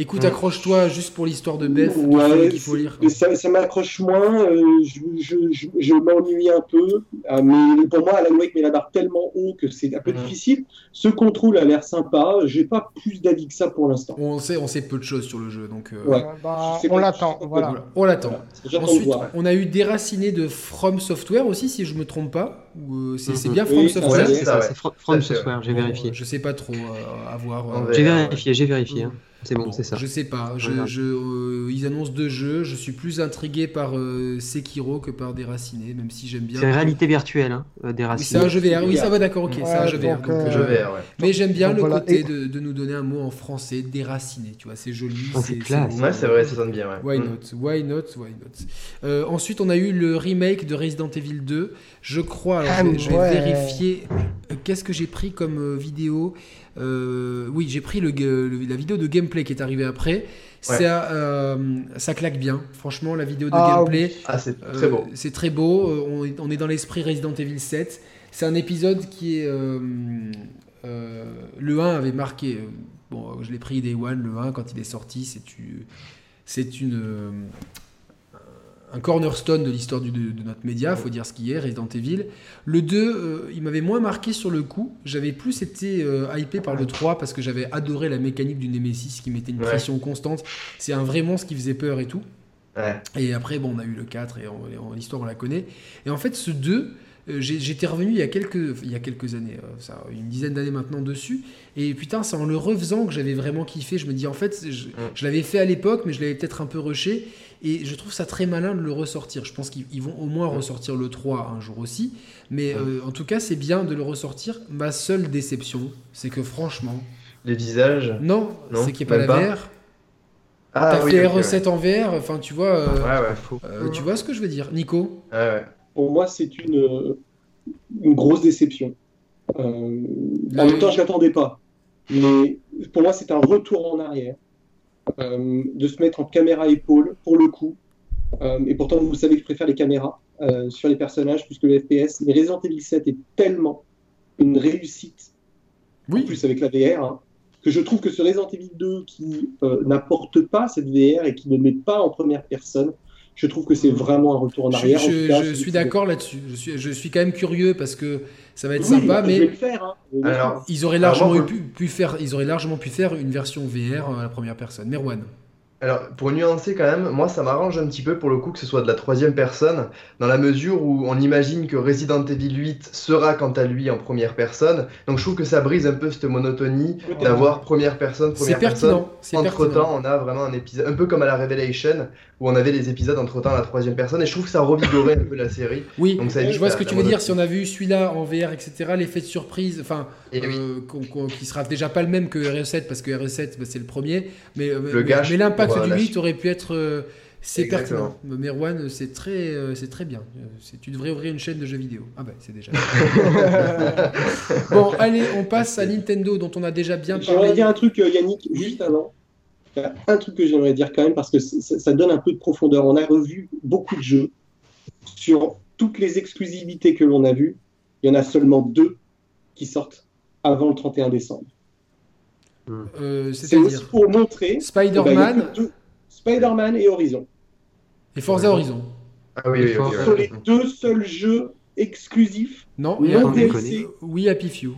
Écoute, accroche-toi juste pour l'histoire de Beth Ouais, qu'il faut lire. ça, ça m'accroche moins. euh, je je, je, je m'ennuie un peu. euh, mais pour moi, Alan Wake met la barre tellement haut que c'est un peu difficile. Ce contrôle a l'air sympa. J'ai pas plus d'avis que ça pour l'instant. On sait, on sait peu de choses sur le jeu, donc euh, Ouais. Bah, on l'attend, voilà. on l'attend. Ensuite, voir. on a eu Déraciné de From Software aussi, si je me trompe pas. Euh, c'est Mhm. bien From Oui, Software c'est ça, ça, ouais. c'est From, Software, j'ai Bon, vérifié. Je sais pas trop euh, à voir. Euh, J'ai vérifié, j'ai vérifié. hein. C'est bon, Bon, c'est ça. Je sais pas. Je, je, euh, ils annoncent deux jeux. Je suis plus intrigué par euh, Sekiro que par Déraciné, même si j'aime bien. C'est réalité virtuelle, hein, euh, des Oui, un jeu VR. Oui, ça va, d'accord, ok, c'est un Ouais, jeu VR. donc, donc, euh, euh, Je vais, ouais. Mais j'aime bien donc le voilà. côté Et- de, de nous donner un mot en français, déraciné. Tu vois, c'est joli. Oh, c'est classe. Ouais, c'est vrai, ça sonne bien, ouais. Why Mm. not? Why not? Why not? Euh, Ensuite, on a eu le remake de Resident Evil 2. Je crois, alors Ah, je vais, je vais vérifier. Qu'est-ce que j'ai pris comme euh, vidéo Euh, Oui, j'ai pris le, le- la vidéo de gameplay qui est arrivée après. Ça, euh, ça claque bien. Franchement, la vidéo de Ah, gameplay. Ah, c'est euh, très beau. c'est très beau. Euh, On est, on est dans l'esprit Resident Evil 7. C'est un épisode qui est. euh, euh, le 1 avait marqué. euh, Bon, je l'ai pris Day One, le 1, quand il est sorti. C'est une. C'est une. Un cornerstone de l'histoire de, de notre média, faut dire ce qui est, Resident Evil. Le 2, euh, il m'avait moins marqué sur le coup. J'avais plus été euh, hypé par le 3 parce que j'avais adoré la mécanique du Nemesis qui mettait une Ouais. pression constante. C'est un vrai monstre qui faisait peur et tout. Ouais. Et après, bon, on a eu le 4 et l'histoire, on la connaît. Et en fait, ce 2, euh, j'étais revenu il y a quelques, il y a quelques années, euh, ça, une dizaine d'années maintenant dessus. Et putain, c'est en le refaisant que j'avais vraiment kiffé. Je me dis, en fait, je, je l'avais fait à l'époque, mais je l'avais peut-être un peu rushé. Et je trouve ça très malin de le ressortir. Je pense qu'ils ils vont au moins ressortir le 3 un jour aussi. Mais euh, en tout cas, c'est bien de le ressortir. Ma seule déception, c'est que franchement, Les visages. non, Non, c'est qu'il n'y a pas la pas. VR. Ah, T'as oui, fait ok, ouais. R7 en VR, enfin, tu vois. euh, Ouais, ouais. Faux. euh, tu vois ce que je veux dire, Nico? Ouais, ouais. Pour moi, c'est une, une grosse déception. Euh, en même temps, je l'attendais pas. Mais pour moi, c'est un retour en arrière. Euh, de se mettre en caméra épaule, pour le coup. Euh, et pourtant, vous savez que je préfère les caméras euh, sur les personnages plus que le FPS. Mais Resident Evil 7 est tellement une réussite, en plus avec la VR, hein, que je trouve que ce Resident Evil 2 qui n'apporte pas cette VR et qui ne met pas en première personne, je trouve que c'est vraiment un retour en Je, arrière. Je- cas, suis d'accord là-dessus. Je suis, je suis quand même curieux parce que ça va être Oui, sympa, vais mais faire. hein. Alors, ils auraient largement pu, pu faire, ils auraient largement pu faire une version VR à la première personne. Merwan. Alors, pour nuancer quand même, moi ça m'arrange un petit peu pour le coup que ce soit de la troisième personne, dans la mesure où on imagine que Resident Evil 8 sera quant à lui en première personne. Donc je trouve que ça brise un peu cette monotonie d'avoir première personne, première personne. pertinent. c'est Entre pertinent. temps, on a vraiment un épisode, un peu comme à la Revelation, où on avait des épisodes entre temps à la troisième personne, et je trouve que ça revigorait un peu la série. Oui, Donc ça je vois ce que tu veux dire. Si on a vu celui-là en VR, etc., l'effet de surprise, enfin, oui. euh, qui sera déjà pas le même que RE7 parce que RE7 bah, c'est le premier, mais, euh, Le mais- l'impact euh, du la 8 suite. aurait pu être. euh, c'est pertinent. Merwan, c'est très, euh, c'est très bien. Euh, c'est- Tu devrais ouvrir une chaîne de jeux vidéo. Ah bah c'est déjà. bon, allez, on passe à Nintendo dont on a déjà bien J'aimerais parlé. dire un truc, Yannick, juste avant. Il y a un truc que j'aimerais dire quand même, parce que ça, donne un peu de profondeur. On a revu beaucoup de jeux. Sur toutes les exclusivités que l'on a vues, il y en a seulement deux qui sortent avant le 31 décembre. Euh, C'est aussi C'est-à-dire pour montrer Spider-Man que deux- Spider-Man et Horizon. et Forza Horizon. Ah oui, oui, Fort. oui, Ce oui, sont oui. les deux seuls jeux exclusifs. Non, Non DLC. Oui, Happy Few.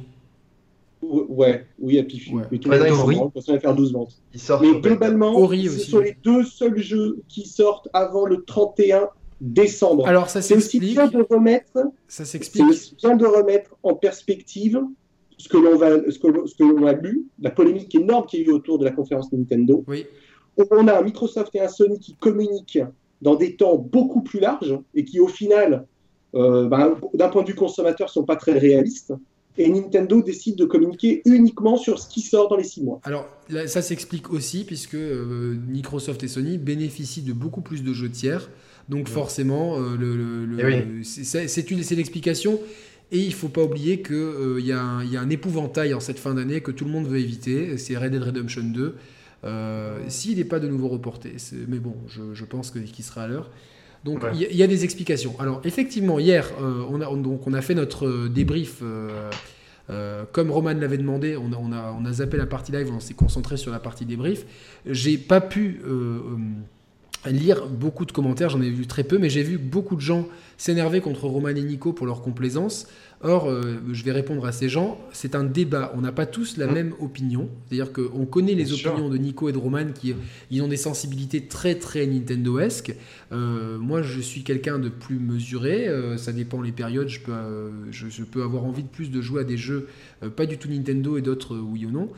Ou- Ouais, oui, Happy Few. Ouais. Mais tout le oui. faire 12 ventes. Il sort Mais sur PS4. globalement, Ori ce aussi. sont les deux seuls jeux qui sortent avant le 31 décembre. Alors ça C'est aussi s'explique. bien de remettre, Ça c'est s'explique. aussi bien de remettre en perspective ce que l'on va, ce que, l'on- ce que l'on a lu, la polémique énorme qu'il y a eu autour de la conférence Nintendo. Oui. On a un Microsoft et un Sony qui communiquent dans des temps beaucoup plus larges et qui, au final, euh, ben, d'un point de vue consommateur, sont pas très réalistes. Et Nintendo décide de communiquer uniquement sur ce qui sort dans les six mois. Alors là, ça s'explique aussi puisque euh, Microsoft et Sony bénéficient de beaucoup plus de jeux tiers. Donc forcément, euh, le, le- le- Eh oui. c'est- une- c'est l'explication. Et il faut pas oublier qu'il y, a un- il y a un épouvantail en cette fin d'année que tout le monde veut éviter. C'est Red Dead Redemption 2. Euh, S'il n'est pas de nouveau reporté. Mais bon, je, je pense que- qu'il sera à l'heure. Donc Ouais. il y, a- il y a des explications. Alors effectivement, hier, euh, on, a, on- donc, on a fait notre euh, débrief. euh, euh, comme Roman l'avait demandé, on a, on, a, on a zappé la partie live, on s'est concentré sur la partie débrief. J'ai pas pu lire beaucoup de commentaires, j'en ai vu très peu, mais j'ai vu beaucoup de gens s'énerver contre Roman et Nico pour leur complaisance. Or, euh, je vais répondre à ces gens, c'est un débat, on n'a pas tous la Mhm. même opinion. C'est-à-dire qu'on connaît les Bien sûr. opinions de Nico et de Roman qui ils ont des sensibilités très très Nintendo-esque. Euh, moi, je suis quelqu'un de plus mesuré, euh, ça dépend les périodes, je peux, je, je peux avoir envie de plus de jouer à des jeux pas du tout Nintendo et d'autres oui ou non.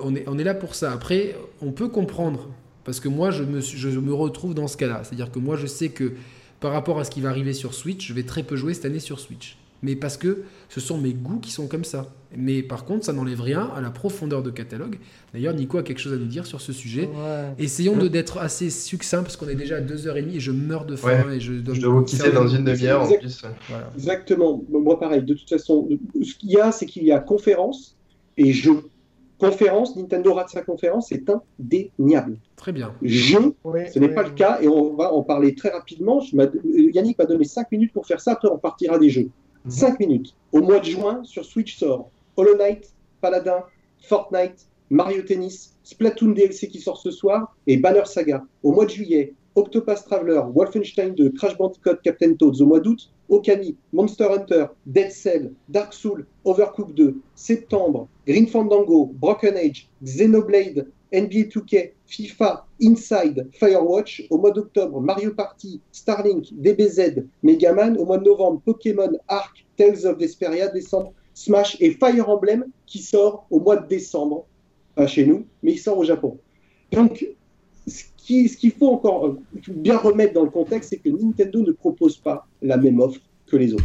On, est, on est là pour ça. Après, on peut comprendre, parce que moi, je me, je me retrouve dans ce cas-là. C'est-à-dire que moi, je sais que par rapport à ce qui va arriver sur Switch, je vais très peu jouer cette année sur Switch. Mais parce que ce sont mes goûts qui sont comme ça. Mais par contre, ça n'enlève rien à la profondeur de catalogue. D'ailleurs, Nico a quelque chose à nous dire sur ce sujet. Ouais. Essayons de d'être assez succinct parce qu'on est déjà à 2h30 et je meurs de faim Ouais. et je dois Je dois vous quitter dans une demi-heure en plus. Voilà. Exactement. Moi, pareil. De toute façon, ce qu'il y a, c'est qu'il y a conférence et jeu. Conférence, Nintendo rate sa conférence, c'est indéniable. Très bien. Jeu, Oui, ce n'est oui, pas le cas et on va en parler très rapidement. Je Yannick m'a donné 5 minutes pour faire ça, après on partira des jeux. Mhm. 5 minutes. Au mois de juin, sur Switch sort Hollow Knight, Paladin, Fortnite, Mario Tennis, Splatoon DLC qui sort ce soir et Banner Saga. Au mois de juillet, Octopath Traveler, Wolfenstein 2, Crash Bandicoot, Captain Toads. Au mois d'août, Okami, Monster Hunter, Dead Cell, Dark Souls, Overcooked 2. Septembre, Green Fandango, Broken Age, Xenoblade, NBA 2K, FIFA, Inside, Firewatch. Au mois d'octobre, Mario Party, Starlink, DBZ, Megaman. Au mois de novembre, Pokémon, Arc, Tales of Vesperia. Décembre, Smash et Fire Emblem qui sort au mois de décembre, pas chez nous, mais il sort au Japon. Donc, ce qui- ce qu'il faut encore euh, bien remettre dans le contexte, c'est que Nintendo ne propose pas la même offre que les autres.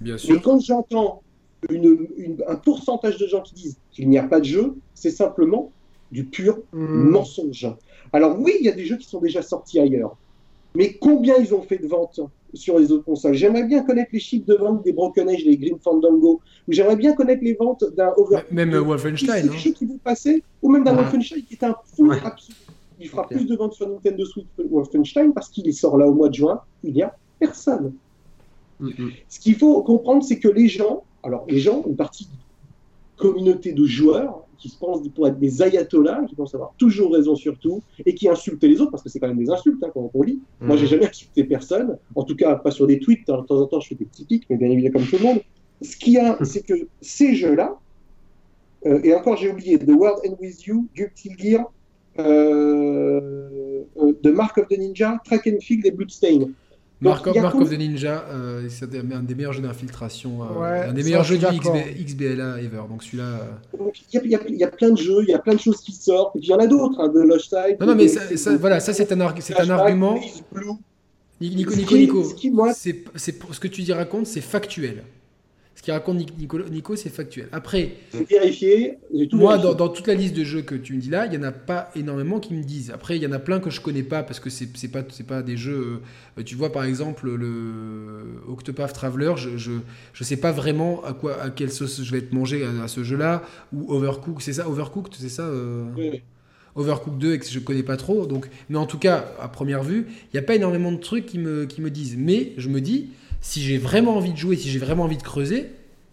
Bien sûr. quand j'entends une- une- un pourcentage de gens qui disent qu'il n'y a pas de jeu, c'est simplement du pur Hmm. mensonge. Alors oui, il y a des jeux qui sont déjà sortis ailleurs, mais combien ils ont fait de ventes sur les autres consoles? J'aimerais bien connaître les chiffres de vente des Broken Age, des Green Fandango, ou j'aimerais bien connaître les ventes d'un Over. Même euh, Wolfenstein. hein. jeux qui vont passer, ou même d'un Ouais. Wolfenstein qui est un fou Ouais. absolu. Il fera plus de ventes sur Nintendo Switch que Wolfenstein parce qu'il sort là au mois de juin. Il n'y a personne. Mm. Ce qu'il faut comprendre, c'est que les gens, alors les gens, une partie communauté de joueurs qui se pensent pour être des ayatollahs, qui pensent avoir toujours raison sur tout, et qui insultent les autres, parce que c'est quand même des insultes hein, quand on lit. Moi, Mhm. j'ai jamais insulté personne, en tout cas pas sur des tweets, hein. de temps en temps je fais des petits pics, mais bien évidemment comme tout le monde. Ce qu'il y a, c'est que ces jeux-là, euh, et encore j'ai oublié, The World End With You, Guilty Gear, euh, euh, de Mark of the Ninja, Track and Field et Bloodstain. Mark, of the Ninja, euh, c'est un des meilleurs jeux d'infiltration, euh, Ouais, un des meilleurs je jeux du. XB XBLA ever. Donc celui-là. euh, Il y, a, y y plein de jeux, il y a plein de choses qui sortent. Et puis il y en a d'autres, hein, de Lost Tide. Non, non, mais ça, ça- voilà, ça c'est un, arg- argument. Nico, Nico, Nico, c'est, ce que tu dis raconte, c'est factuel. Ce qu'il raconte Nic- Nico, Nico, c'est factuel. Après, vérifié, tout moi, dans, dans toute la liste de jeux que tu me dis là, il y en a pas énormément qui me disent. Après, il y en a plein que je connais pas parce que c'est, pas, pas des jeux. euh, tu vois, par exemple, le Octopath Traveler, je, je, je sais pas vraiment à quoi, à quelle sauce je vais être mangé à, à ce jeu-là ou Overcooked, c'est ça, Overcooked, c'est ça. euh Oui, oui. Overcooked 2 et que je connais pas trop. Donc, mais en tout cas, à première vue, il n'y a pas énormément de trucs qui me, qui me disent. Mais je me dis, si j'ai vraiment envie de jouer, si j'ai vraiment envie de creuser,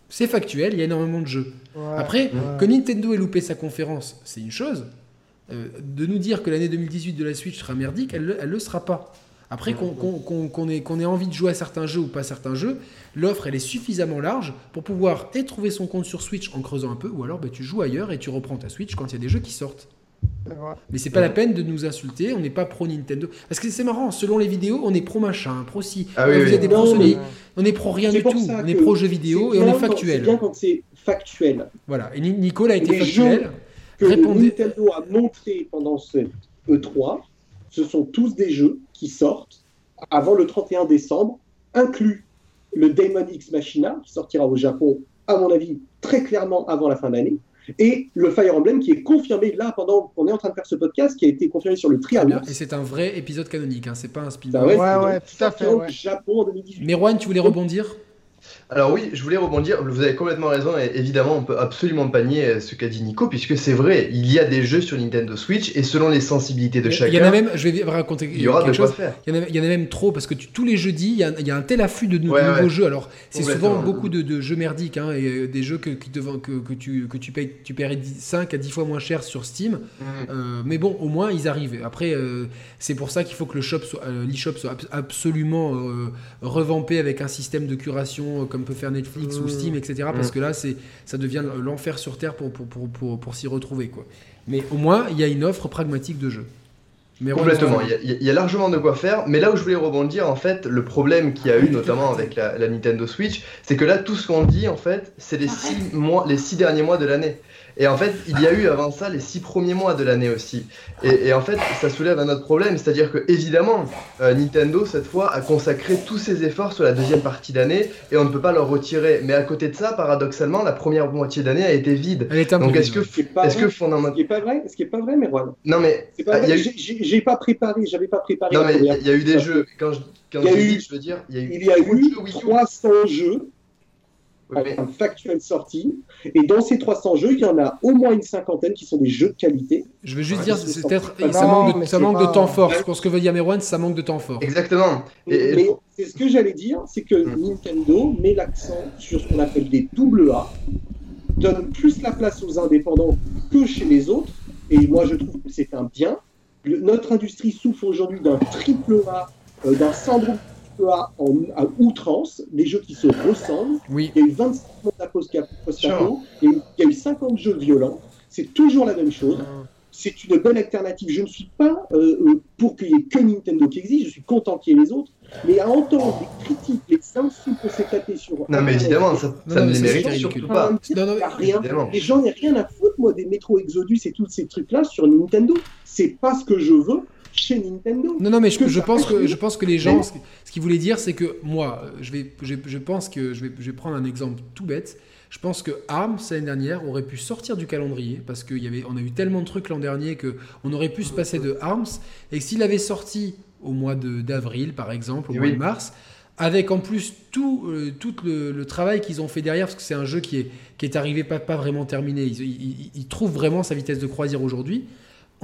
c'est factuel, il y a énormément de jeux. Ouais, Après, ouais. que Nintendo ait loupé sa conférence, c'est une chose. Euh, de nous dire que l'année 2018 de la Switch sera merdique, elle ne le sera pas. Après, qu'on ait, envie de jouer à certains jeux ou pas certains jeux, l'offre elle est suffisamment large pour pouvoir et trouver son compte sur Switch en creusant un peu, ou alors bah, tu joues ailleurs et tu reprends ta Switch quand il y a des jeux qui sortent. Mais c'est pas la peine de nous insulter, on n'est pas pro Nintendo. Parce que c'est marrant, selon les vidéos, on est pro machin, pro ci. Ah oui, oui. Non, mais On est pro rien du tout. On est pro jeux vidéo et on est quand- C'est factuel. bien quand c'est factuel. Voilà. Et Ni- Nicole a été Les factuel. que Répondez- Nintendo a montré pendant ce E3, ce sont tous des jeux qui sortent avant le 31 décembre, inclus le Daemon X Machina, qui sortira au Japon, à mon avis, très clairement avant la fin d'année, et le Fire Emblem qui est confirmé là pendant qu'on est en train de faire ce podcast, qui a été confirmé sur le bien. Trianon. Et c'est un vrai épisode canonique, hein, c'est pas un spin-off. ouais, Ouais, tout à fait, ouais. au Japon en 2018. Merwan, tu voulais rebondir? Alors oui, je voulais rebondir, vous avez complètement raison, et évidemment on peut absolument pas nier euh, ce qu'a dit Nico, puisque c'est vrai, il y a des jeux sur Nintendo Switch, et selon les sensibilités de Il chacun, y en a même, je vais raconter il y aura de quelque quoi chose. faire. Il y, en a, il y en a même trop parce que tu- tous les jeudis, il y, a, il y a un tel afflux de, de Ouais, nouveaux ouais. jeux. Alors, c'est souvent beaucoup de, de jeux merdiques hein, et euh, des jeux que, qui te vend- que, que tu, que tu payes, tu paierais 10 5 à 10 fois moins cher sur Steam. Euh, mais bon, au moins, ils arrivent. Après, euh, c'est pour ça qu'il faut que le shop soit, euh, l'e-shop soit ab- absolument revampé avec un système de curation euh, comme peut faire Netflix ou Mmh. Steam, etc. Parce que là, c'est, ça devient l'enfer sur Terre pour, pour, pour, pour, pour s'y retrouver. Quoi. Mais au moins, il y a une offre pragmatique de jeux. Mais Complètement, Ron, il y, a, il y a largement de quoi faire, mais là où je voulais rebondir, en fait, le problème qu'il y a eu, notamment avec la, la Nintendo Switch, c'est que là, tout ce qu'on dit, en fait, c'est les six, mois, les six derniers mois de l'année. Et en fait, il y a eu avant ça les six premiers mois de l'année aussi. Et, et en fait, ça soulève un autre problème, c'est-à-dire que évidemment, euh, Nintendo cette fois a consacré tous ses efforts sur la deuxième partie d'année et on ne peut pas leur retirer. Mais à côté de ça, paradoxalement, la première moitié d'année a été vide. Elle est un Donc est-ce que, Ce est est-ce que Ce fondamentalement, qui est pas vrai, ce qui est pas vrai, Merwan. non mais Ah, eu- J'ai- pas préparé, j'avais pas préparé. non mais il y, a- y eu des jeux. Quand je, quand Il y a je eu- dis, je veux dire, il y a eu. Il y a beaucoup de eu jeux Wii U. 300 jeux Mais- un factuel sorti. Et dans ces 300 jeux, il y en a au moins une cinquantaine qui sont des jeux de qualité. Je veux juste Ouais, dire, c'est peut-être, Non, ça manque, de, ça manque pas- de temps fort. Ouais. Pour ce que veut dire Merwan, ça manque de temps fort. Exactement. Et, Mais c'est ce que j'allais dire, c'est que Mm. Nintendo met l'accent sur ce qu'on appelle des double A, donne plus la place aux indépendants que chez les autres. Et moi, je trouve que c'est un bien. Le- notre industrie souffre aujourd'hui d'un triple A, euh, d'un syndrome triple A en, à outrance, des jeux qui se ressemblent. Oui. Il y a eu 25 mondes à post- post-apo, il, y a eu- il y a eu 50 jeux violents. C'est toujours la même chose. C'est une bonne alternative. Je ne suis pas euh, euh, pour qu'il n'y ait que Nintendo qui existe, je suis content qu'il y ait les autres. Mais à entendre les critiques, les insultes qu'on s'est tapés sur. non mais évidemment, ça, Non, ça non, ne les mérite surtout pas. Non, non, rien. évidemment. Les gens n'ont rien à foutre, moi, des Metro Exodus et tous ces trucs-là sur Nintendo. C'est pas ce que je veux chez Nintendo. Non, non, mais je, pense que je pense que les gens, ce, ce qu'ils voulaient dire, c'est que moi, je vais, je, je pense que je vais, je vais prendre un exemple tout bête. Je pense que Arms l'année dernière aurait pu sortir du calendrier parce qu'il y avait, on a eu tellement de trucs l'an dernier que on aurait pu se passer de Arms et que s'il avait sorti au mois de d'avril, par exemple, au Oui. mois de mars, avec en plus tout, euh, tout le, le travail qu'ils ont fait derrière, parce que c'est un jeu qui est, qui est arrivé pas, pas vraiment terminé. Ils, ils, ils trouvent vraiment sa vitesse de croisière aujourd'hui.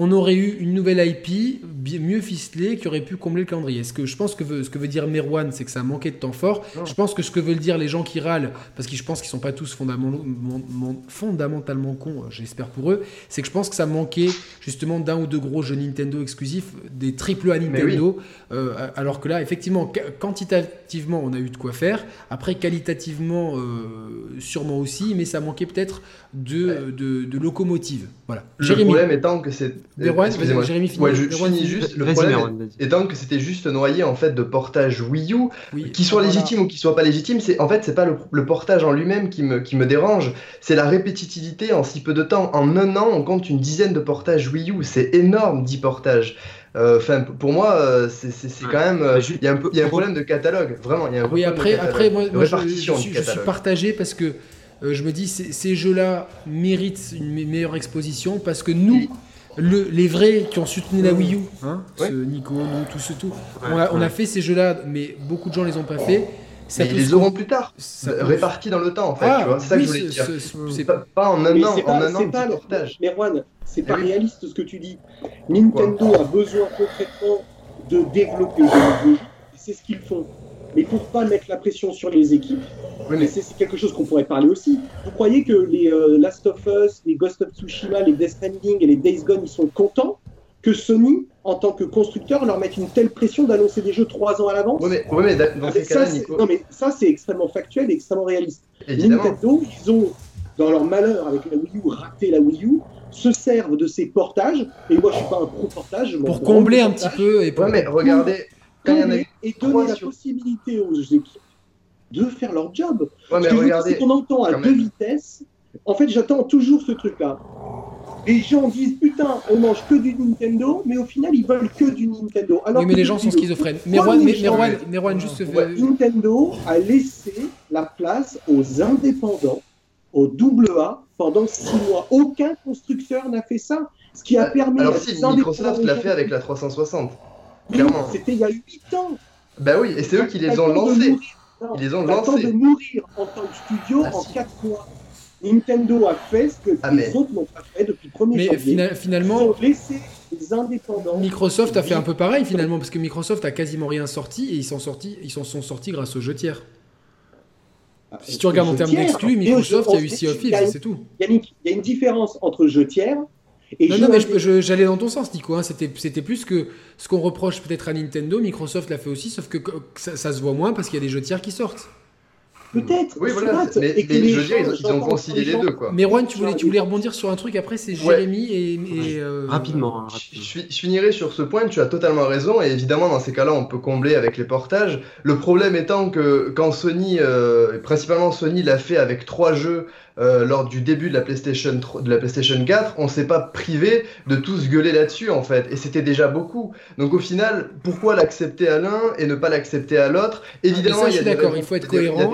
On aurait eu une nouvelle IP mieux ficelée qui aurait pu combler le calendrier. Ce que je pense que veut, ce que veut dire Merwan, c'est que ça a manqué de temps fort. Je pense que ce que veulent dire les gens qui râlent, parce que je pense qu'ils sont pas tous fondamentalement, fondamentalement cons, euh, j'espère pour eux, c'est que je pense que ça manquait justement d'un ou deux gros jeux Nintendo exclusifs, des triple A oui. Nintendo, euh, alors que là, effectivement, qua- quantitativement, on a eu de quoi faire. Après, qualitativement, euh, sûrement aussi, mais ça manquait peut-être de, de, de locomotive. Voilà. Le Jérémy. problème étant que c'est. Jérémy, finis. Ouais, je, je Merwan, finis finis. juste. Le problème étant que c'était juste noyé en fait de portage Wii U, Oui. qu'ils soient Voilà. légitimes ou qu'ils soient pas légitimes, c'est en fait c'est pas le, le portage en lui-même qui me, qui me dérange, c'est la répétitivité en si peu de temps. En un an, on compte une dizaine de portages Wii U, c'est énorme, 10 portages. Euh, Enfin, pour moi, euh, c'est Ouais. quand même, euh, il y a un peu, il y a un problème de catalogue, vraiment, il y a un Oui, problème de après, après moi, je, répartition je du suis, je suis partagé parce que euh, je me dis ces, jeux-là méritent une me- meilleure exposition parce que nous, le- les vrais qui ont soutenu la Wii U, hein, Ouais. ce Nico, nous, tout ce tout, Ouais, on, a, on a ouais. fait ces jeux-là, mais beaucoup de gens les ont pas fait. Ça Mais ils les auront plus tard, ça peut- répartis dans le temps en fait, Ah, tu vois, c'est ça oui, que je voulais dire. c'est- Pas, pas en un Mais an, c'est en pas, un an, pas le portage. Mais Erwan, c'est pas Eh oui. réaliste ce que tu dis. Nintendo a besoin concrètement de développer des jeux, et c'est ce qu'ils font. Mais pour pas mettre la pression sur les équipes, Oui, mais c'est quelque chose qu'on pourrait parler aussi. Vous croyez que les euh, Last of Us, les Ghost of Tsushima, les Death Stranding et les Days Gone, ils sont contents que Sony, en tant que constructeur, leur mette une telle pression d'annoncer des jeux trois ans à l'avance? Ouais, mais, dans Ah, ces ça, cas-là, c'est- Nico, Non mais ça c'est extrêmement factuel et extrêmement réaliste. évidemment. Nintendo, ils ont, dans leur malheur avec la Wii U, raté la Wii U, se servent de ces portages, et moi je suis pas un pro-portage, je m'en pour combler un petit peu et pour... Ouais, mais regardez, et donner la sur- possibilité aux équipes de faire leur job. Ouais, Ce mais que je veux dire, regardez, c'est qu'on entend à deux même. vitesses. En fait, j'attends toujours ce truc-là. Les gens disent putain, on mange que du Nintendo, mais au final, ils veulent que du Nintendo. Alors Oui, mais les gens sont schizophrènes. Merwan, juste... Ouais, euh, Nintendo a laissé la place aux indépendants, aux double A, pendant six mois. Aucun constructeur n'a fait ça. Ce qui a permis. Alors à si, Microsoft l'a fait avec la 360. Clairement. C'était il y a 8 ans. Bah oui, et c'est eux qui les ont lancés. Ils les ont lancés. de mourir en tant que studio Ah, en si. 4 mois. Nintendo a fait ce que Ah, les mais- autres n'ont pas fait depuis le 1er Mais janvier. fina- Ils finalement, ont laissé les indépendants. Microsoft a fait un peu pareil finalement, parce que Microsoft a quasiment rien sorti et ils s'en ils s'en sont sortis grâce aux jeux tiers. Si tu regardes en termes d'exclus, Microsoft, il y a eu Sea of Thieves, c'est tout. Yannick, il y a une différence entre jeux tiers et Non, jeux non, mais j'allais dans ton sens, Nico. hein. C'était, plus que ce qu'on reproche peut-être à Nintendo. Microsoft l'a fait aussi, sauf que, que ça, ça se voit moins parce qu'il y a des jeux tiers qui sortent. Peut-être. Oui, voilà, mais, et que mais les je veux dire, gens- ils, ont- ils ont j'entends concilié les deux, quoi. Mais Juan, tu voulais, tu voulais rebondir sur un truc. Après, c'est Jérémy et, et, euh, Rapidement. hein, Je, rapidement. je- je finirai sur ce point, tu as totalement raison, et évidemment dans ces cas-là on peut combler avec les portages. Le problème étant que quand Sony, euh, principalement Sony l'a fait avec trois jeux euh, lors du début de la PlayStation 3 de la PlayStation 4, on s'est pas privé de tous gueuler là-dessus en fait, et c'était déjà beaucoup. Donc au final, pourquoi l'accepter à l'un et ne pas l'accepter à l'autre? Ah, Évidemment, ça, il je y a d'accord. Il faut être cohérent.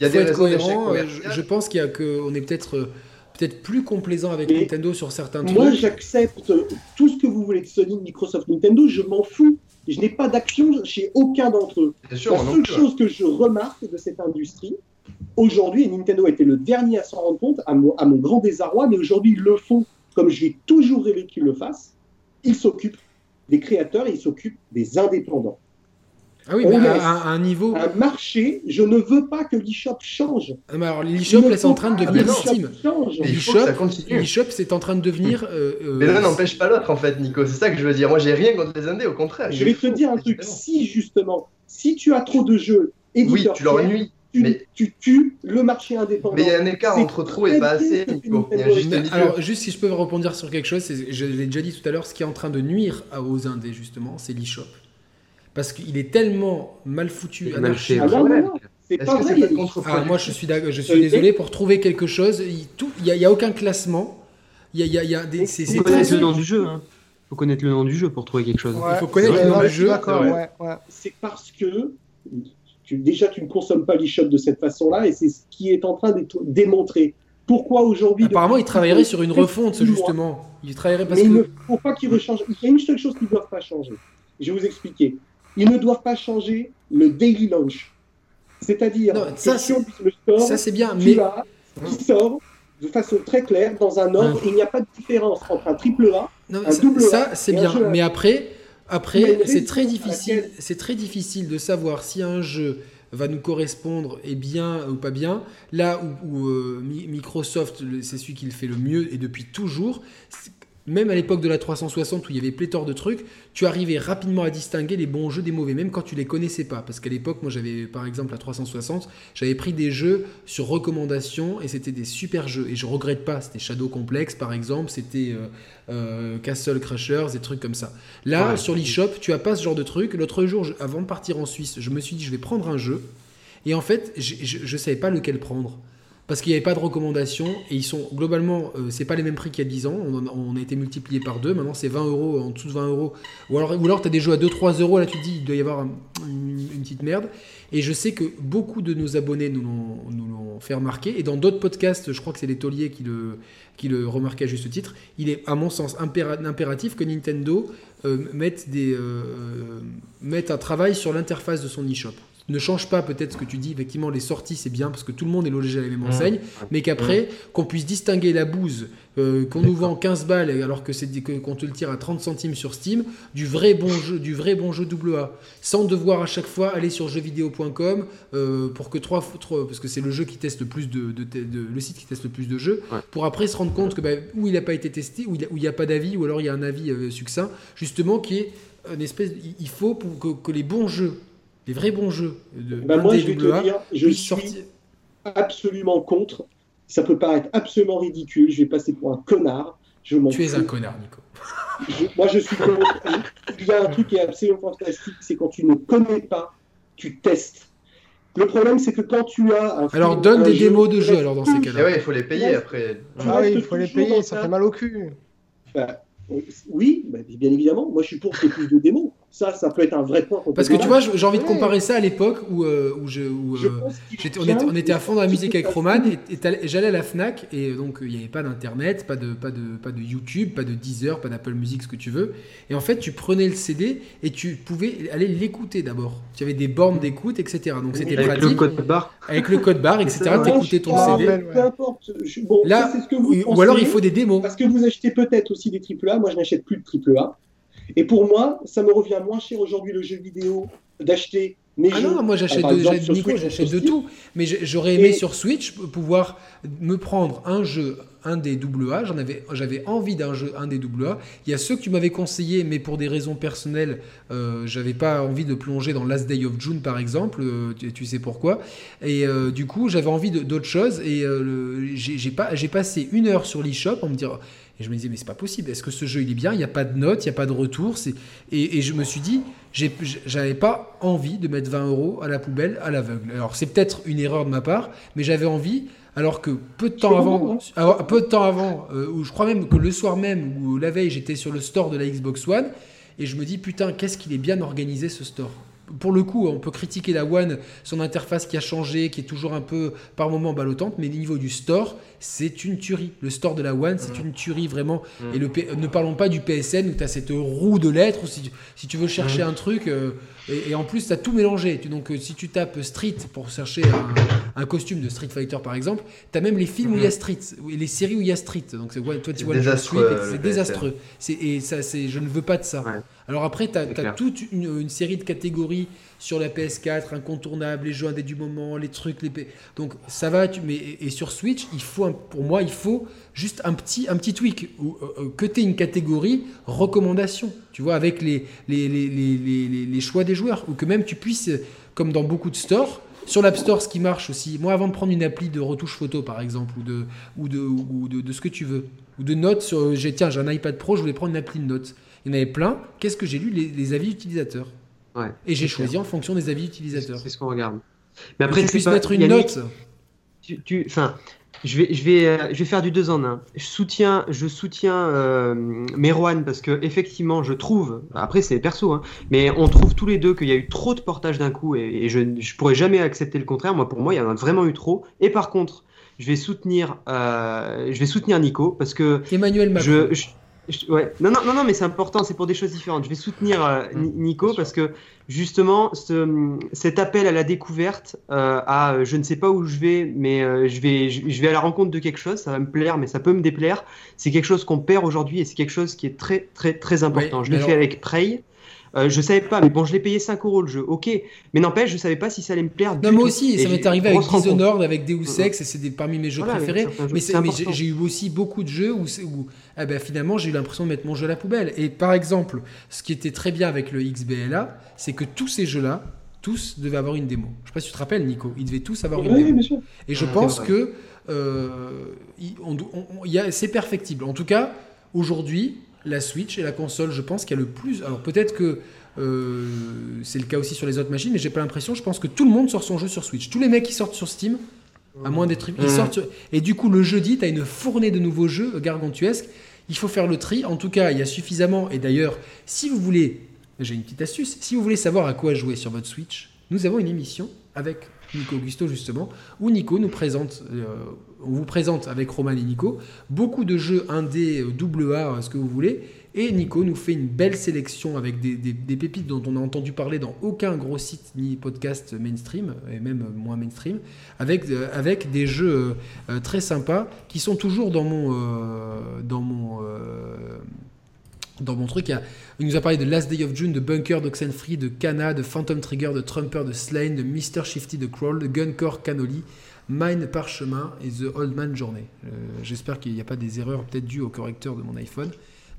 Il y a des, raisons cohérent. euh. Je, je pense qu'il y a que, on est peut-être, euh, peut-être plus complaisant avec Nintendo sur certains Moi, trucs. j'accepte tout ce que vous voulez de Sony, Microsoft, Nintendo, je m'en fous. Je n'ai pas d'action chez aucun d'entre eux. Bien sûr, La moi seule hein. chose que je remarque de cette industrie, aujourd'hui, et Nintendo a été le dernier à s'en rendre compte, à mon, à mon grand désarroi, mais aujourd'hui, ils le font comme j'ai toujours rêvé qu'ils le fassent. Ils s'occupent des créateurs et ils s'occupent des indépendants. Ah oui, on mais à, à un niveau. Un marché, je ne veux pas que l'eShop change. Ah, mais alors, l'eShop, c'est en train de devenir l'eShop c'est en train de devenir. euh, euh, Mais l'un n'empêche pas l'autre en fait, Nico. C'est ça que je veux dire. Moi, j'ai rien contre les indés, au contraire. Je vais te dire un truc, évidemment. si justement, si tu as trop de jeux Oui, éditeurs tu leur nuis. Tu, mais- tu tues le marché indépendant. Mais il y a un écart entre trop et pas assez. Il juste alors, juste si je peux rebondir sur quelque chose, je l'ai déjà dit tout à l'heure, ce qui est en train de nuire à- aux indés, justement, c'est l'eShop. Parce qu'il est tellement mal foutu, anarchique. Ah Est-ce pas que vrai. c'est pas contre-productif Ah, moi, je suis, d'accord- je suis désolé pour trouver quelque chose. Il tout- il y a, il y a aucun classement. Il y a, il y a- il y a des. c'est- Il c'est faut très- connaître le nom du jeu. Hein. faut connaître le nom du jeu pour trouver quelque chose. Ouais, faut connaître le nom du jeu, D'accord, c'est ouais, ouais. C'est parce que tu, déjà tu ne consommes pas l'eShop de cette façon-là et c'est ce qui est en train d'être démontré. Pourquoi aujourd'hui Apparemment, depuis- il travaillerait sur une refonte, justement. Il travaillerait parce Mais il ne que. faut pas qu'ils rechangent. Il y a une seule chose qu'ils ne doivent pas changer. Je vais vous expliquer. Ils ne doivent pas changer le daily launch. C'est-à-dire que ça, si on dit le store, Ça, c'est bien, mais. as qui sort de façon très claire dans un ordre. Il n'y a pas de différence entre un triple A. Non, un ça, double ça, A c'est et un bien. Mais après, après c'est très difficile. C'est très difficile de savoir si un jeu va nous correspondre et bien ou pas bien. Là où, où, euh, Mi- Microsoft, c'est celui qui le fait le mieux et depuis toujours. Même à l'époque de la 360 où il y avait pléthore de trucs, tu arrivais rapidement à distinguer les bons jeux des mauvais, même quand tu les connaissais pas. Parce qu'à l'époque, moi j'avais par exemple la 360, j'avais pris des jeux sur recommandation et c'était des super jeux. Et je regrette pas, c'était Shadow Complex par exemple, c'était euh, euh, Castle Crashers, des trucs comme ça. Là, Ouais. sur l'eShop, tu as pas ce genre de truc. L'autre jour, je- avant de partir en Suisse, je me suis dit je vais prendre un jeu. Et en fait, je ne savais pas lequel prendre. Parce qu'il n'y avait pas de recommandation et ils sont globalement, euh, c'est pas les mêmes prix qu'il y a 10 ans. On, a été multiplié par deux. Maintenant, c'est 20 euros en dessous de 20 euros. Ou alors, ou alors tu as des jeux à 2-3 euros. Là, tu te dis, il doit y avoir un- une, petite merde. Et je sais que beaucoup de nos abonnés nous l'ont fait remarquer. Et dans d'autres podcasts, je crois que c'est les tauliers qui le, qui remarquaient à juste titre. Il est, à mon sens, impéra- impératif que Nintendo euh, mette, des, euh, mette un travail sur l'interface de son eShop. Ne change pas peut-être ce que tu dis, effectivement les sorties c'est bien parce que tout le monde est logé à la même enseigne, mais qu'après qu'on puisse distinguer la bouse euh, qu'on nous vend 15 balles alors que c'est qu'on te le tire à 30 centimes sur Steam du vrai bon jeu du vrai bon jeu AA sans devoir à chaque fois aller sur jeuxvideo.com euh, pour que trois, fois- trois- parce que c'est le jeu qui teste le plus de, de- de- le site qui teste le plus de jeux Ouais. pour après se rendre compte que bah, où il n'a pas été testé où il n'y a, pas d'avis ou alors il y a un avis euh, succinct justement qui est une espèce il- il faut pour que, que les bons jeux les vrais bons jeux de Bah, moi, je vais te dire, je suis sortir- absolument contre. Ça peut paraître absolument ridicule. Je vais passer pour un connard. Je m'en tu es un connard Nico Je- moi, je suis contre. Il y a un truc qui est absolument fantastique, c'est quand tu ne connais pas, tu testes. Le problème, c'est que quand tu as un alors film, donne un des jeu, démos de restes alors dans ces cas-là ouais, il faut les payer après. Ah oui, il faut les payer, ça fait mal au cul. Bah, oui, bah, bien évidemment. Moi, je suis pour qu'il y ait plus de démos. Ça, ça peut être un vrai point. Parce que tu vois, j'ai envie de comparer ça à l'époque où, euh, où, je, où, Je euh, on, était, on était à fond dans la musique avec Roman et, j'allais à la Fnac et donc il n'y avait pas d'internet, pas de, pas, de, pas de YouTube, pas de Deezer, pas d'Apple Music, ce que tu veux. Et en fait, tu prenais le CD et tu pouvais aller l'écouter d'abord. Tu avais des bornes d'écoute, etc. Donc c'était Avec pratique. le code barre. Avec le code barre, etc. T'écoutais ton CD. Peu importe. Je- bon, Là, ça, c'est ce que vous ou, ou alors il faut des démos. Parce que vous achetez peut-être aussi des AAA, moi je n'achète plus de AAA. Et pour moi, ça me revient moins cher aujourd'hui le jeu vidéo d'acheter mes Ah jeux. non, moi j'achète par de, j'achète de tout. Mais j'aurais aimé Et- sur Switch pouvoir me prendre un jeu, un des AA. J'en avais, j'avais envie d'un jeu, un des AA. Il y a ceux que tu m'avais conseillé, mais pour des raisons personnelles, euh, j'avais pas envie de plonger dans Last Day of June par exemple. euh, tu, tu sais pourquoi. Et euh, du coup, j'avais envie d'autres choses. Et euh, j'ai pas, j'ai passé une heure sur l'eShop en me disant. Et je me disais, mais c'est pas possible. Est-ce que ce jeu il est bien? Il n'y a pas de notes, il n'y a pas de retour. Et, et je me suis dit, j'avais pas envie de mettre 20 euros à la poubelle à l'aveugle. Alors c'est peut-être une erreur de ma part, mais j'avais envie. Alors que peu de temps avant, alors, peu de temps avant, euh, ou je crois même que le soir même ou la veille, j'étais sur le store de la Xbox One et je me dis putain, qu'est-ce qu'il est bien organisé ce store? Pour le coup, on peut critiquer la One, son interface qui a changé, qui est toujours un peu par moment ballottante, mais au niveau du store, c'est une tuerie. Le store de la One, c'est une tuerie vraiment. Mm. Et le P- ne parlons pas du PSN où tu as cette roue de lettres, où si tu, si tu veux chercher un truc, euh, et, et en plus tu as tout mélangé. Donc euh, si tu tapes Street pour chercher un, un costume de Street Fighter par exemple, tu as même les films où il y a Street, et les séries où il y a Street. Donc c'est- ouais, toi tu vois euh, c'est désastreux. Et ça, c'est, je ne veux pas de ça. Ouais. Alors après, tu as, toute une, une série de catégories sur la PS4, incontournables, les jeux indés du moment, les trucs, les donc ça va. Tu, mais et, sur Switch, il faut un- pour moi, il faut juste un petit un petit tweak ou euh, euh, que tu une catégorie recommandation, tu vois, avec les les, les, les, choix des joueurs ou que même tu puisses, comme dans beaucoup de stores. Sur l'App Store, ce qui marche aussi, moi avant de prendre une appli de retouche photo par exemple, ou de, ou de, ou de, de ce que tu veux, ou de notes, sur, tiens j'ai un iPad Pro, je voulais prendre une appli de notes. Il y en avait plein. Qu'est-ce que j'ai lu les, les avis utilisateurs. Ouais. Et j'ai choisi en fonction des avis utilisateurs. c'est ce qu'on regarde. Mais Après, tu puisses pas- mettre une note. tu, tu- enfin, je vais, je vais, euh, je vais faire du deux en un. Je soutiens, je soutiens euh, Merwan parce que effectivement, je trouve. Après, c'est perso, hein, mais on trouve tous les deux qu'il y a eu trop de portages d'un coup et, et je, je pourrais jamais accepter le contraire. Moi, pour moi, il y en a vraiment eu trop. Et par contre, je vais soutenir, euh, je vais soutenir Nico parce que Emmanuel Macron. je, je- je- ouais. Non, non, non, non, mais c'est important, c'est pour des choses différentes. Je vais soutenir euh, Ni- Nico parce que justement, ce- cet appel à la découverte, euh, à euh, je ne sais pas où je vais, mais euh, je, vais, je, je vais à la rencontre de quelque chose, ça va me plaire, mais ça peut me déplaire. C'est quelque chose qu'on perd aujourd'hui et c'est quelque chose qui est très, très, très important. Je l'ai fait avec Prey. Euh, je savais pas, mais bon, je l'ai payé 5 euros le jeu, ok. Mais n'empêche, je savais pas si ça allait me plaire. Non, du moi tout. aussi, Et ça m'est arrivé avec. Dishonored, avec Deus. Ex, et c'est parmi mes jeux Voilà, préférés. Mais, j'ai eu aussi beaucoup de jeux où, ah ben, finalement j'ai eu l'impression de mettre mon jeu à la poubelle. Et par exemple, ce qui était très bien avec le XBLA, c'est que tous ces jeux-là, tous devaient avoir une démo. Je sais pas si tu te rappelles, Nico, ils devaient tous avoir une Oui, démo. bien sûr. Et je Ouais, pense que euh, il- on- on- on- il y a- c'est perfectible. En tout cas, aujourd'hui, la Switch est la console, je pense, qui a le plus. Alors peut-être que euh, c'est le cas aussi sur les autres machines, mais j'ai pas l'impression. Je pense que tout le monde sort son jeu sur Switch. Tous les mecs qui sortent sur Steam, à moins d'être. Ils Mhm. sortent sur- Et du coup, le jeudi, tu as une fournée de nouveaux jeux gargantuesques. Il faut faire le tri. En tout cas, il y a suffisamment. Et d'ailleurs, si vous voulez. J'ai une petite astuce. Si vous voulez savoir à quoi jouer sur votre Switch, nous avons une émission avec Nico Augusto, justement, où Nico nous présente. euh, on vous présente avec Roman et Nico beaucoup de jeux indé, euh, double A, euh, ce que vous voulez. Et Nico nous fait une belle sélection avec des, pépites dont on n'a entendu parler dans aucun gros site ni podcast mainstream, et même moins mainstream, avec, des jeux très sympas qui sont toujours dans mon, dans mon, dans mon truc. Il, nous a parlé de Last Day of June, de Bunker, d'Oxenfree, de Kana, de Phantom Trigger, de Trumper, de Slain, de Mr. Shifty, de Crawl, de Guncore Cannoli, Mine Parchemin et The Old Man Journey. Euh, J'espère qu'il n'y a pas des erreurs peut-être dues au correcteur de mon iPhone.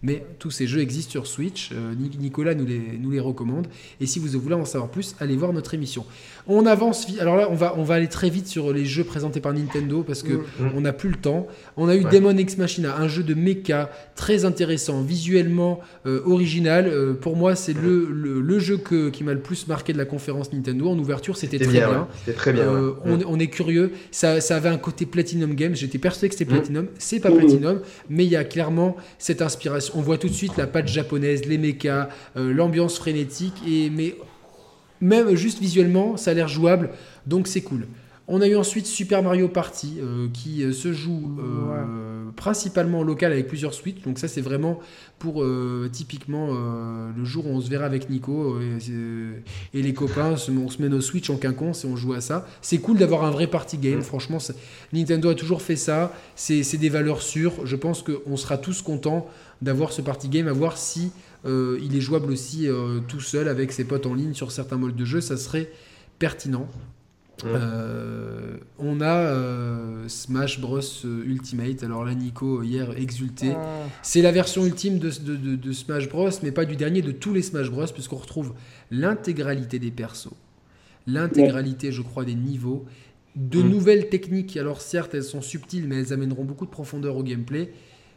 Mais tous ces jeux existent sur Switch. Euh, Ni- Nicolas nous les, nous les recommande. Et si vous voulez en savoir plus, allez voir notre émission. On avance. Alors là, on va, on va aller très vite sur les jeux présentés par Nintendo parce que Mhm. on n'a plus le temps. On a eu Ouais. Demon X Machina, un jeu de mecha très intéressant, visuellement euh, original. Euh, pour moi, c'est le, le, le jeu que, qui m'a le plus marqué de la conférence Nintendo. En ouverture, c'était très bien, bien. ouais. C'était très bien. Euh, ouais. on, Mm. on est curieux. Ça, ça avait un côté Platinum Games. J'étais persuadé que c'était Mm. Platinum. C'est pas Mm. Platinum, mais il y a clairement cette inspiration. On voit tout de suite la patte japonaise, les mechas, l'ambiance frénétique. Et, mais même juste visuellement, ça a l'air jouable. Donc c'est cool. On a eu ensuite Super Mario Party euh, qui euh, se joue euh, principalement en local avec plusieurs suites. Donc ça c'est vraiment pour typiquement le jour où on se verra avec Nico et les copains, on se met nos Switch en quinconce et on joue à ça. C'est cool d'avoir un vrai party game. Franchement, c'est- Nintendo a toujours fait ça. C'est c'est des valeurs sûres. Je pense qu'on sera tous contents d'avoir ce party game, à voir si euh, il est jouable aussi euh, tout seul avec ses potes en ligne sur certains modes de jeu. Ça serait pertinent. Ouais. Euh, on a Smash Bros Ultimate. Alors là, Nico, hier, exulté. Ah. C'est la version ultime de, de- de- de Smash Bros, mais pas du dernier, de tous les Smash Bros, puisqu'on retrouve l'intégralité des persos, l'intégralité, je crois, des niveaux, de Mm. nouvelles techniques. Alors certes, elles sont subtiles, mais elles amèneront beaucoup de profondeur au gameplay.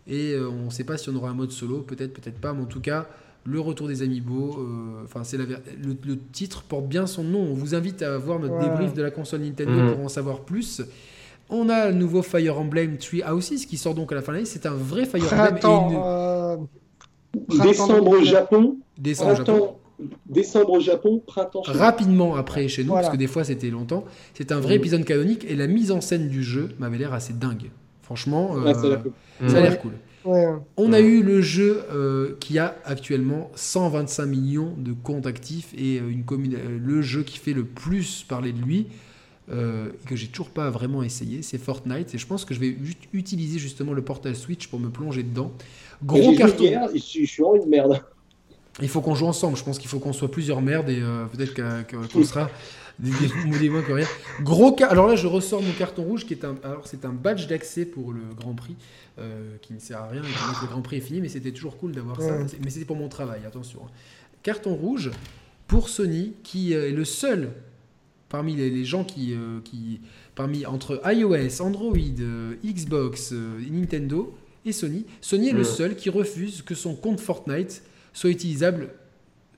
Et euh, on ne sait pas si on aura un mode solo, peut-être, peut-être pas, mais en tout cas, le retour des amiibo, euh, enfin c'est la le, le titre porte bien son nom. On vous invite à voir notre Ouais. débrief de la console Nintendo Mhm. pour en savoir plus. On a le nouveau Fire Emblem Three Houses qui sort donc à la fin de l'année. C'est un vrai Fire Emblem et une... Printemps, euh, Décembre au 2019. Japon, décembre au Japon. printemps, décembre au Japon, printemps chez nous. rapidement après chez nous, Voilà. parce que des fois c'était longtemps. C'est un vrai épisode canonique et la mise en scène du jeu m'avait l'air assez dingue. Franchement, euh, ça a l'air Ouais. cool. Ouais. On a Ouais. eu le jeu euh, qui a actuellement 125 millions de comptes actifs et euh, une commune- euh, le jeu qui fait le plus parler de lui. euh, et que j'ai toujours pas vraiment essayé, c'est Fortnite et je pense que je vais ut- utiliser justement le portal Switch pour me plonger dedans. Gros carton. hier, je suis, je suis vraiment une merde. Il faut qu'on joue ensemble. Je pense qu'il faut qu'on soit plusieurs merdes et euh, peut-être qu'on sera des, des, des moins que rien. Gros ca- Alors là, je ressors mon carton rouge qui est un. Alors c'est un badge d'accès pour le Grand Prix euh, qui ne sert à rien que le Grand Prix est fini, mais c'était toujours cool d'avoir ça. Ouais. Mais c'était pour mon travail, attention. hein. Carton rouge pour Sony qui euh, est le seul parmi les, les gens qui, euh, qui parmi entre iOS, Android, euh, Xbox, Nintendo et Sony, Sony est le seul qui refuse que son compte Fortnite soit utilisable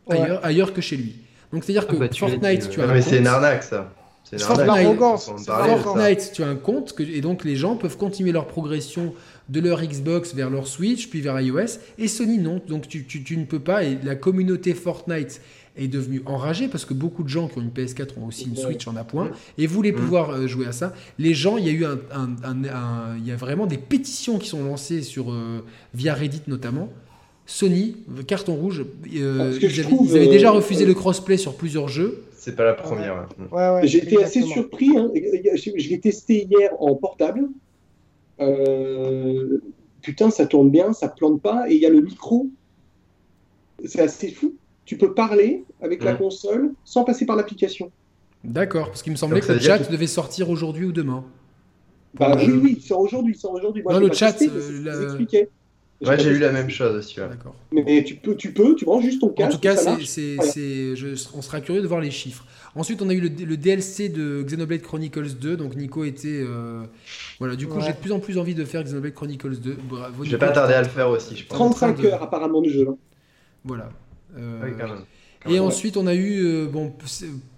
Ouais. ailleurs, ailleurs que chez lui. Donc c'est-à-dire Ah que bah, tu Fortnite, tu Ah, as un mais c'est une compte. arnaque, ça. C'est une Fortnite. Fortnite, tu as un compte que- et donc les gens peuvent continuer leur progression de leur Xbox vers leur Switch, puis vers iOS, et Sony non. Donc tu, tu- tu ne peux pas, et la communauté Fortnite est devenue enragée parce que beaucoup de gens qui ont une PS4 ont aussi une. Switch en appoint Mm. et voulaient Mm. pouvoir euh, jouer à ça. Les gens, il y a eu un, un- un- un- il y a vraiment des pétitions qui sont lancées sur euh, via Reddit notamment. Sony, carton rouge, euh, que ils, je avaient, trouve, ils avaient déjà euh, refusé euh, le crossplay sur plusieurs jeux. C'est pas la première. ouais. Ouais, ouais, J'ai été assez surpris. hein. Je, je l'ai testé hier en portable. Euh, Putain, ça tourne bien, ça plante pas, et il y a le micro. C'est assez fou. tu peux parler avec la console sans passer par l'application. D'accord, parce qu'il me semblait Donc, que le chat devait sortir aujourd'hui ou demain. Bah oui, oui, il sort aujourd'hui, il sort aujourd'hui. Moi, Non, le chat, testé, euh, la-. Ouais, j'ai lu la même chose aussi. ouais. D'accord. Mais tu peux, tu peux, tu branches juste ton En casque. tout cas, c'est, c'est, Voilà. c'est- je- on sera curieux de voir les chiffres. Ensuite, on a eu le, le DLC de Xenoblade Chronicles 2. Donc, Nico était. euh, Voilà, du coup, Ouais. j'ai de plus en plus envie de faire Xenoblade Chronicles 2. Bravo, Je vais pas tarder à le faire aussi, je pense. 35 de- heures apparemment de jeu. hein. Voilà. Euh, Oui, quand même. Quand Et ensuite, on a eu euh, bon,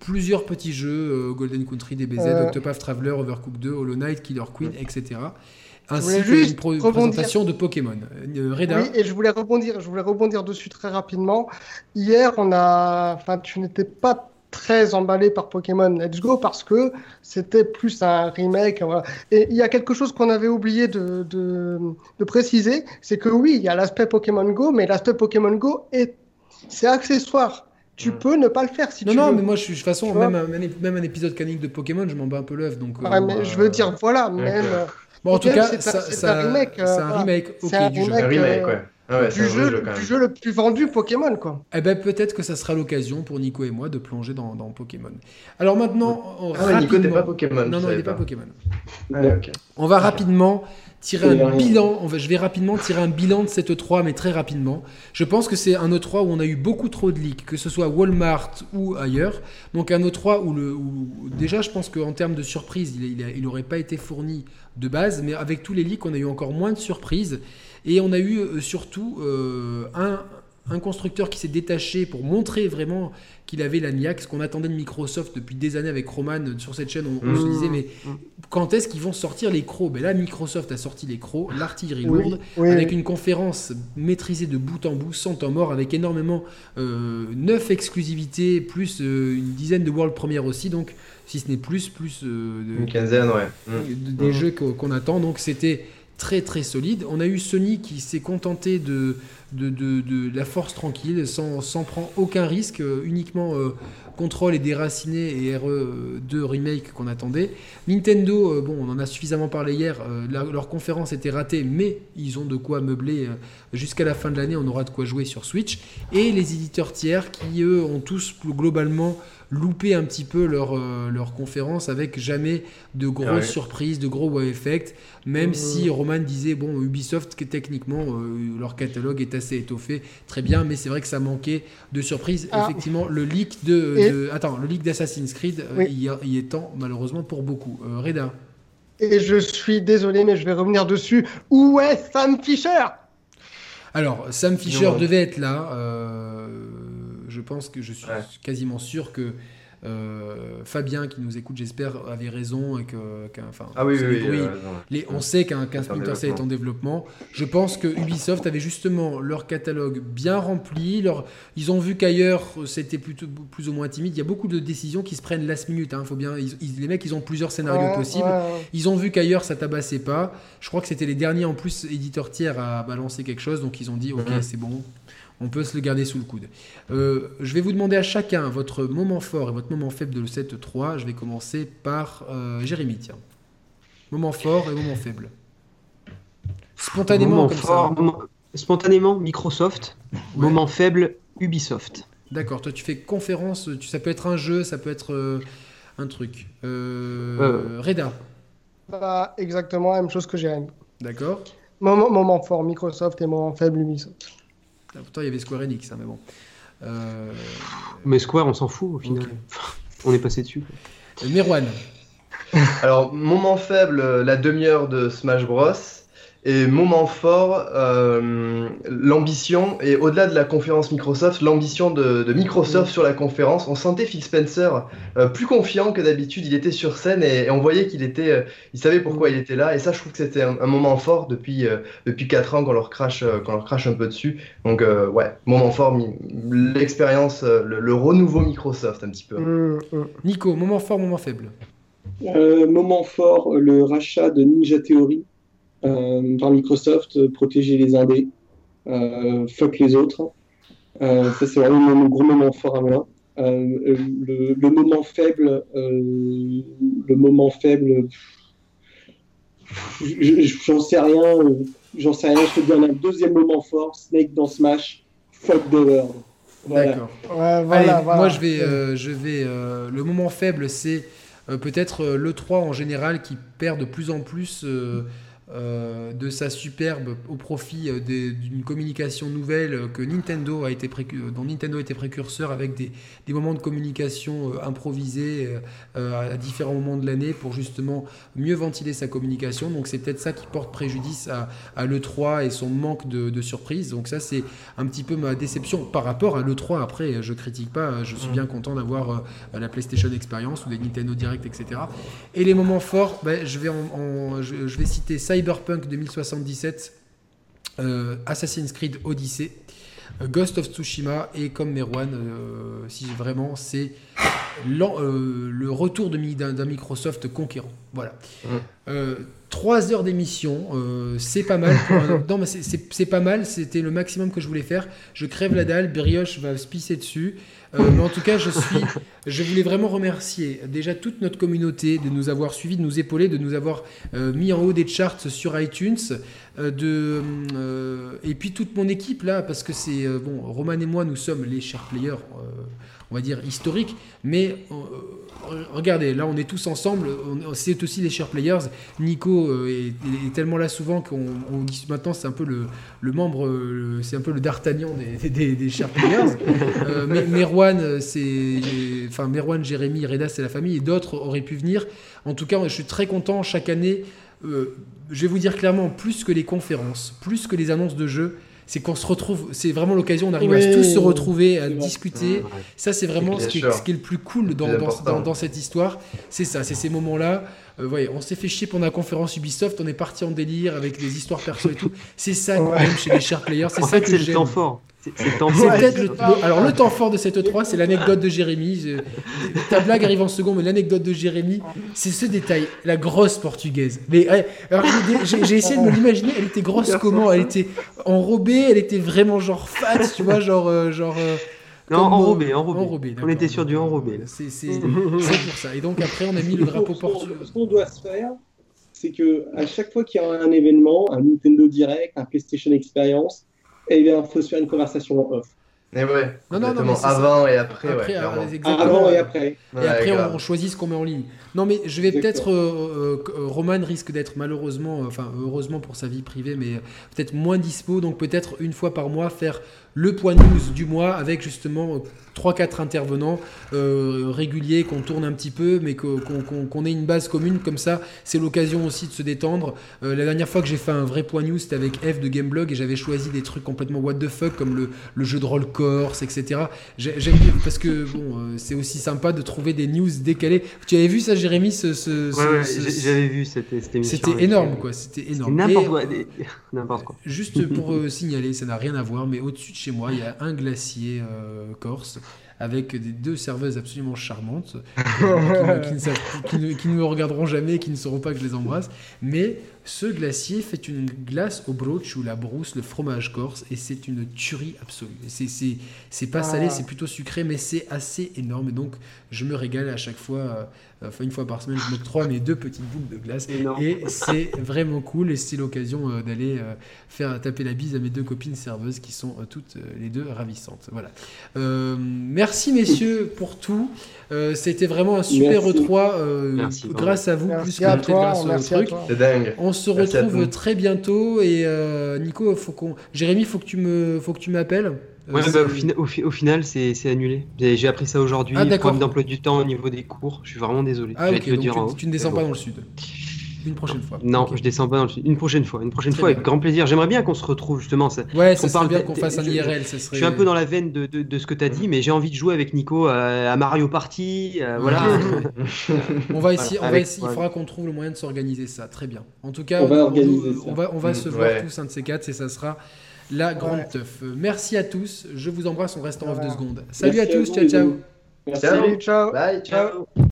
plusieurs petits jeux euh, Golden Country, DBZ, Euh. Octopath Traveler, Overcooked 2, Hollow Knight, Killer Queen, etc. Ainsi que juste une pro- présentation de Pokémon. Euh, Reda, Oui, et je voulais rebondir, je voulais rebondir dessus très rapidement. Hier, on a, enfin, tu n'étais pas très emballé par Pokémon Let's Go parce que c'était plus un remake. voilà. Et il y a quelque chose qu'on avait oublié de, de, de préciser, c'est que oui, il y a l'aspect Pokémon Go, mais l'aspect Pokémon Go est, c'est accessoire. Tu Mm. peux ne pas le faire si non, tu non, veux. mais moi, je suis, de toute façon, même un, même un épisode canique de Pokémon, je m'en bats un peu l'œuf. Donc, euh, je veux dire, voilà, même euh, bon, en tout cas, c'est un- remake, euh, c'est un voilà. remake, ok, C'est un du jeu. remake. Un remake, euh, ouais. Ah ouais, du, jeu, jeu quand du même. jeu le plus vendu Pokémon, quoi. Eh ben, peut-être que ça sera l'occasion pour Nico et moi de plonger dans, dans Pokémon. Alors maintenant, on- Ah ouais, Nico, rapidement- pas Pokémon. Non, il n'est pas pas. Pokémon. Ouais, ok. On va rapidement tirer un bilan. On va, je vais rapidement tirer un bilan de cette E3, mais très rapidement. Je pense que c'est un E3 où on a eu beaucoup trop de leaks, que ce soit Walmart ou ailleurs. Donc un E3 où, le, où déjà, je pense qu'en termes de surprise, il n'aurait pas été fourni de base, mais avec tous les leaks, on a eu encore moins de surprises. Et on a eu euh, surtout euh, un, un constructeur qui s'est détaché pour montrer vraiment qu'il avait la niaque, ce qu'on attendait de Microsoft depuis des années avec Roman sur cette chaîne. On, on Mmh. se disait, mais Mmh. quand est-ce qu'ils vont sortir les crocs? Ben Là, Microsoft a sorti les crocs, l'artillerie Oui, lourde, oui, avec oui. une conférence maîtrisée de bout en bout, sans temps mort, avec énormément, euh, 9 exclusivités, plus euh, une dizaine de world premières aussi, donc si ce n'est plus, plus euh, de- Une quinzaine, ouais. Mm. de- des jeux qu'on qu'on attend. Donc c'était très très solide. On a eu Sony qui s'est contenté de, la force tranquille, sans, prendre aucun risque, euh, uniquement euh, contrôle et déraciné et RE2 remake qu'on attendait. Nintendo, euh, bon, on en a suffisamment parlé hier, euh, leur conférence était ratée, mais ils ont de quoi meubler jusqu'à la fin de l'année, on aura de quoi jouer sur Switch. Et les éditeurs tiers qui, eux, ont tous globalement loupé un petit peu leur, euh, leur conférence avec jamais de grosses Ouais. surprises, de gros wow effect, même Mhm. si Roman disait, bon, Ubisoft, que techniquement, euh, leur catalogue est assez étoffé, très bien, mais c'est vrai que ça manquait de surprises. Ah. Effectivement, le leak de, Et- de- attends, le leak d'Assassin's Creed euh, Oui. y, a- y est temps, malheureusement, pour beaucoup. Euh, Reda Et je suis désolé, mais je vais revenir dessus. Où est Sam Fisher? Alors, Sam Fisher Non. devait être là. euh, pense que je suis Ouais. quasiment sûr que euh, Fabien, qui nous écoute, j'espère, avait raison et que, enfin, Ah oui, oui, oui. euh. Les- on sait qu'un en Splinter Cell est en développement. Je pense que Ubisoft avait justement leur catalogue bien rempli. Leur... Ils ont vu qu'ailleurs c'était plutôt plus ou moins timide. Il y a beaucoup de décisions qui se prennent last minute. Hein. Faut bien... ils- ils- les mecs, ils ont plusieurs scénarios Ouais, possibles. ouais. Ils ont vu qu'ailleurs ça tabassait pas. Je crois que c'était les derniers en plus éditeurs tiers à balancer quelque chose, donc ils ont dit ok Mhm. c'est bon, on peut se le garder sous le coude. Euh, je vais vous demander à chacun votre moment fort et votre moment faible de cette 3. Je vais commencer par euh, Jérémy, tiens. Moment fort et moment faible. Spontanément Moment comme fort, ça. moment- Spontanément, Microsoft. Moment faible, Ubisoft. D'accord, toi tu fais conférence, tu, ça peut être un jeu, ça peut être euh, un truc. Euh, Euh. Reda, Bah, exactement la même chose que Jérémy. d'accord. Moment, moment fort, Microsoft et moment faible, Ubisoft. Ah, Pourtant il y avait Square Enix, hein, mais bon. Euh, Mais Square, on s'en fout au final. On est passé dessus. euh, Merwan, Alors, moment faible, la demi-heure de Smash Bros. Et moment fort, euh, l'ambition, et au-delà de la conférence Microsoft, l'ambition de, de Microsoft sur la conférence. On sentait Phil Spencer euh, plus confiant que d'habitude. Il était sur scène et, et on voyait qu'il était, euh, il savait pourquoi il était là. Et ça, je trouve que c'était un, un moment fort depuis, euh, depuis 4 ans qu'on leur crache, euh, qu'on leur crache un peu dessus. Donc, euh, ouais, moment fort, l'expérience, euh, le, le renouveau Microsoft un petit peu. Hum, hum. Nico, moment fort, moment faible. Euh, moment fort, le rachat de Ninja Theory par Microsoft, euh, protéger les indés, euh, fuck les autres. Euh, ça, c'est vraiment mon gros moment fort à moi. Euh, le, le moment faible, euh, le moment faible, je- je- j'en sais rien, euh, j'en sais rien. Je te dis un deuxième moment fort, Snake dans Smash, fuck the world. Voilà. D'accord. Ouais, voilà, Allez, voilà. moi je vais, euh, je vais. euh, le moment faible, c'est euh, peut-être euh, le 3 en général qui perd de plus en plus euh, euh, de sa superbe au profit euh, d'une communication nouvelle euh, que Nintendo a été précu- dont Nintendo été précurseur avec des, des moments de communication euh, improvisés euh, euh, à différents moments de l'année pour justement mieux ventiler sa communication. Donc c'est peut-être ça qui porte préjudice à, à l'E3 et son manque de, de surprise. Donc ça c'est un petit peu ma déception par rapport à l'E3. Après, je critique pas, je suis bien content d'avoir euh, la PlayStation Experience ou des Nintendo Direct, etc. Et les moments forts, ben, je, vais en- en- je, je vais citer Cyberpunk 2077, euh, Assassin's Creed Odyssey, euh, Ghost of Tsushima et comme Merwan, euh, si vraiment c'est euh, le retour d'un Microsoft conquérant. Voilà. Trois heures d'émission, c'est pas mal. pour un- Non, mais c'est- c'est c'est pas mal. C'était le maximum que je voulais faire. Je crève la dalle. Brioche va se pisser dessus. Euh, mais en tout cas, je voulais vraiment remercier déjà toute notre communauté de nous avoir suivis, de nous épauler, de nous avoir euh, mis en haut des charts sur iTunes, euh, et puis toute mon équipe là, parce que c'est bon. Roman et moi, nous sommes les chers players. on va dire historiques, mais regardez, là on est tous ensemble, c'est aussi les chers players. Nico euh, est, est tellement là souvent qu'on on dit maintenant c'est un peu le, le membre, euh, c'est un peu le d'Artagnan des, des, des chers players. Euh, mais Merwan, c'est, enfin Merwan, Jérémy, Reda, c'est la famille, et d'autres auraient pu venir. En tout cas, je suis très content chaque année. euh, je vais vous dire clairement, plus que les conférences, plus que les annonces de jeux, c'est qu'on se retrouve, c'est vraiment l'occasion, on arrive à tous se retrouver, à discuter. Ça, c'est vraiment ce qui, est, sûr. ce qui est le plus cool dans, plus dans, important. dans- dans cette histoire. C'est ça, c'est ces moments-là. Euh, voyez, on s'est fait chier pendant la conférence Ubisoft, on est parti en délire avec des histoires perso et tout. C'est ça qu'on Ouais. aime chez les chers players. C'est En ça fait, que c'est le j'aime. temps fort. C'est alors le temps fort de cette E3, c'est l'anecdote de Jérémy. Je- ta blague arrive en second, mais l'anecdote de Jérémy, c'est ce détail, la grosse portugaise. Mais j'ai- essayé de me l'imaginer. Elle était grosse comment? Elle était enrobée, elle était vraiment genre fat, tu vois, genre euh, genre. euh, Non, comme, euh, enrobé, enrobé. enrobé, On était sur du enrobé. C'est c'est- c'est pour ça. Et donc après, on a mis le drapeau portugais. Ce qu'on doit se faire, c'est que à chaque fois qu'il y a un événement, un Nintendo Direct, un PlayStation Experience, eh bien, il faut se faire une conversation en off. Et ouais, Non, non, non, avant et après, Après, ouais, euh. Avant et après. Et Ouais, après, grave. on, on choisit ce qu'on met en ligne. Non, mais je vais peut-être. Euh, euh, euh, Roman risque d'être malheureusement, euh, enfin, heureusement pour sa vie privée, mais euh, peut-être moins dispo. Donc, peut-être une fois par mois, faire le point news du mois avec justement 3-4 intervenants euh, réguliers qu'on tourne un petit peu, mais qu'on ait une base commune. Comme ça, c'est l'occasion aussi de se détendre. Euh, la dernière fois que j'ai fait un vrai point news, c'était avec F de Gameblog et j'avais choisi des trucs complètement what the fuck, comme le, le jeu de rôle Corse, etc. J'ai- J'aime bien parce que bon, euh, c'est aussi sympa de trouver des news décalées. Tu avais vu ça, Jérémy ce, ce- ce- Ouais, ce- j'avais vu cette, cette émission. C'était énorme, quoi. C'était énorme. N'importe quoi. des- quoi. Juste pour signaler, ça n'a rien à voir, mais au-dessus de chez moi, il y a un glacier corse avec des deux serveuses absolument charmantes qui, qui ne savent- qui ne- qui ne me regarderont jamais et qui ne sauront pas que je les embrasse. Mais ce glacier fait une glace au broach ou la brousse, le fromage corse, et c'est une tuerie absolue. C'est- pas salé, Ah. c'est plutôt sucré, mais c'est assez énorme. Et donc, je me régale à chaque fois, euh, enfin une fois par semaine, je m'octroie mes deux petites boules de glace. Énorme. Et c'est vraiment cool et c'est l'occasion euh, d'aller euh, faire taper la bise à mes deux copines serveuses qui sont toutes les deux ravissantes. Voilà. Merci messieurs pour tout. Euh, C'était vraiment un super Merci. E3 euh, Merci, grâce à vous, plus Merci que à peut-être toi, grâce au merci à truc. toi. C'est dingue. On se retrouve très bientôt et euh, Nico, faut qu'on, Jérémy, faut que tu me, faut que tu m'appelles. Ouais, bah, au, fina- au fi- au final, c'est c'est annulé. J'ai j'ai appris ça aujourd'hui. Ah, d'accord. problème d'emploi du temps au niveau des cours. Je suis vraiment désolé. Ah ok, donc dire tu, tu ne descends pas dans le sud. Une prochaine fois. Non, Ok. je descends pas dans le sud. Une prochaine fois. Une prochaine fois bien. avec grand plaisir. J'aimerais bien qu'on se retrouve justement. Ça- Ouais, qu'on ça serait parle bien qu'on fasse un je- IRL. Ça Je suis un peu dans la veine de, de- de ce que tu as dit, mais j'ai envie de jouer avec Nico euh, à Mario Party. euh, voilà. On va essayer, on va essayer- il faudra qu'on trouve le moyen de s'organiser ça. Très bien. En tout cas, On va nous- organiser nous- ça. on va, on va se Mm, voir tous un de ces quatre et ça sera la grande Ouais. teuf. Merci à tous. Je vous embrasse. On reste en off deux secondes. Salut Merci à tous. vous, ciao, ciao. Merci. Salut, ciao. Bye, ciao. Ciao.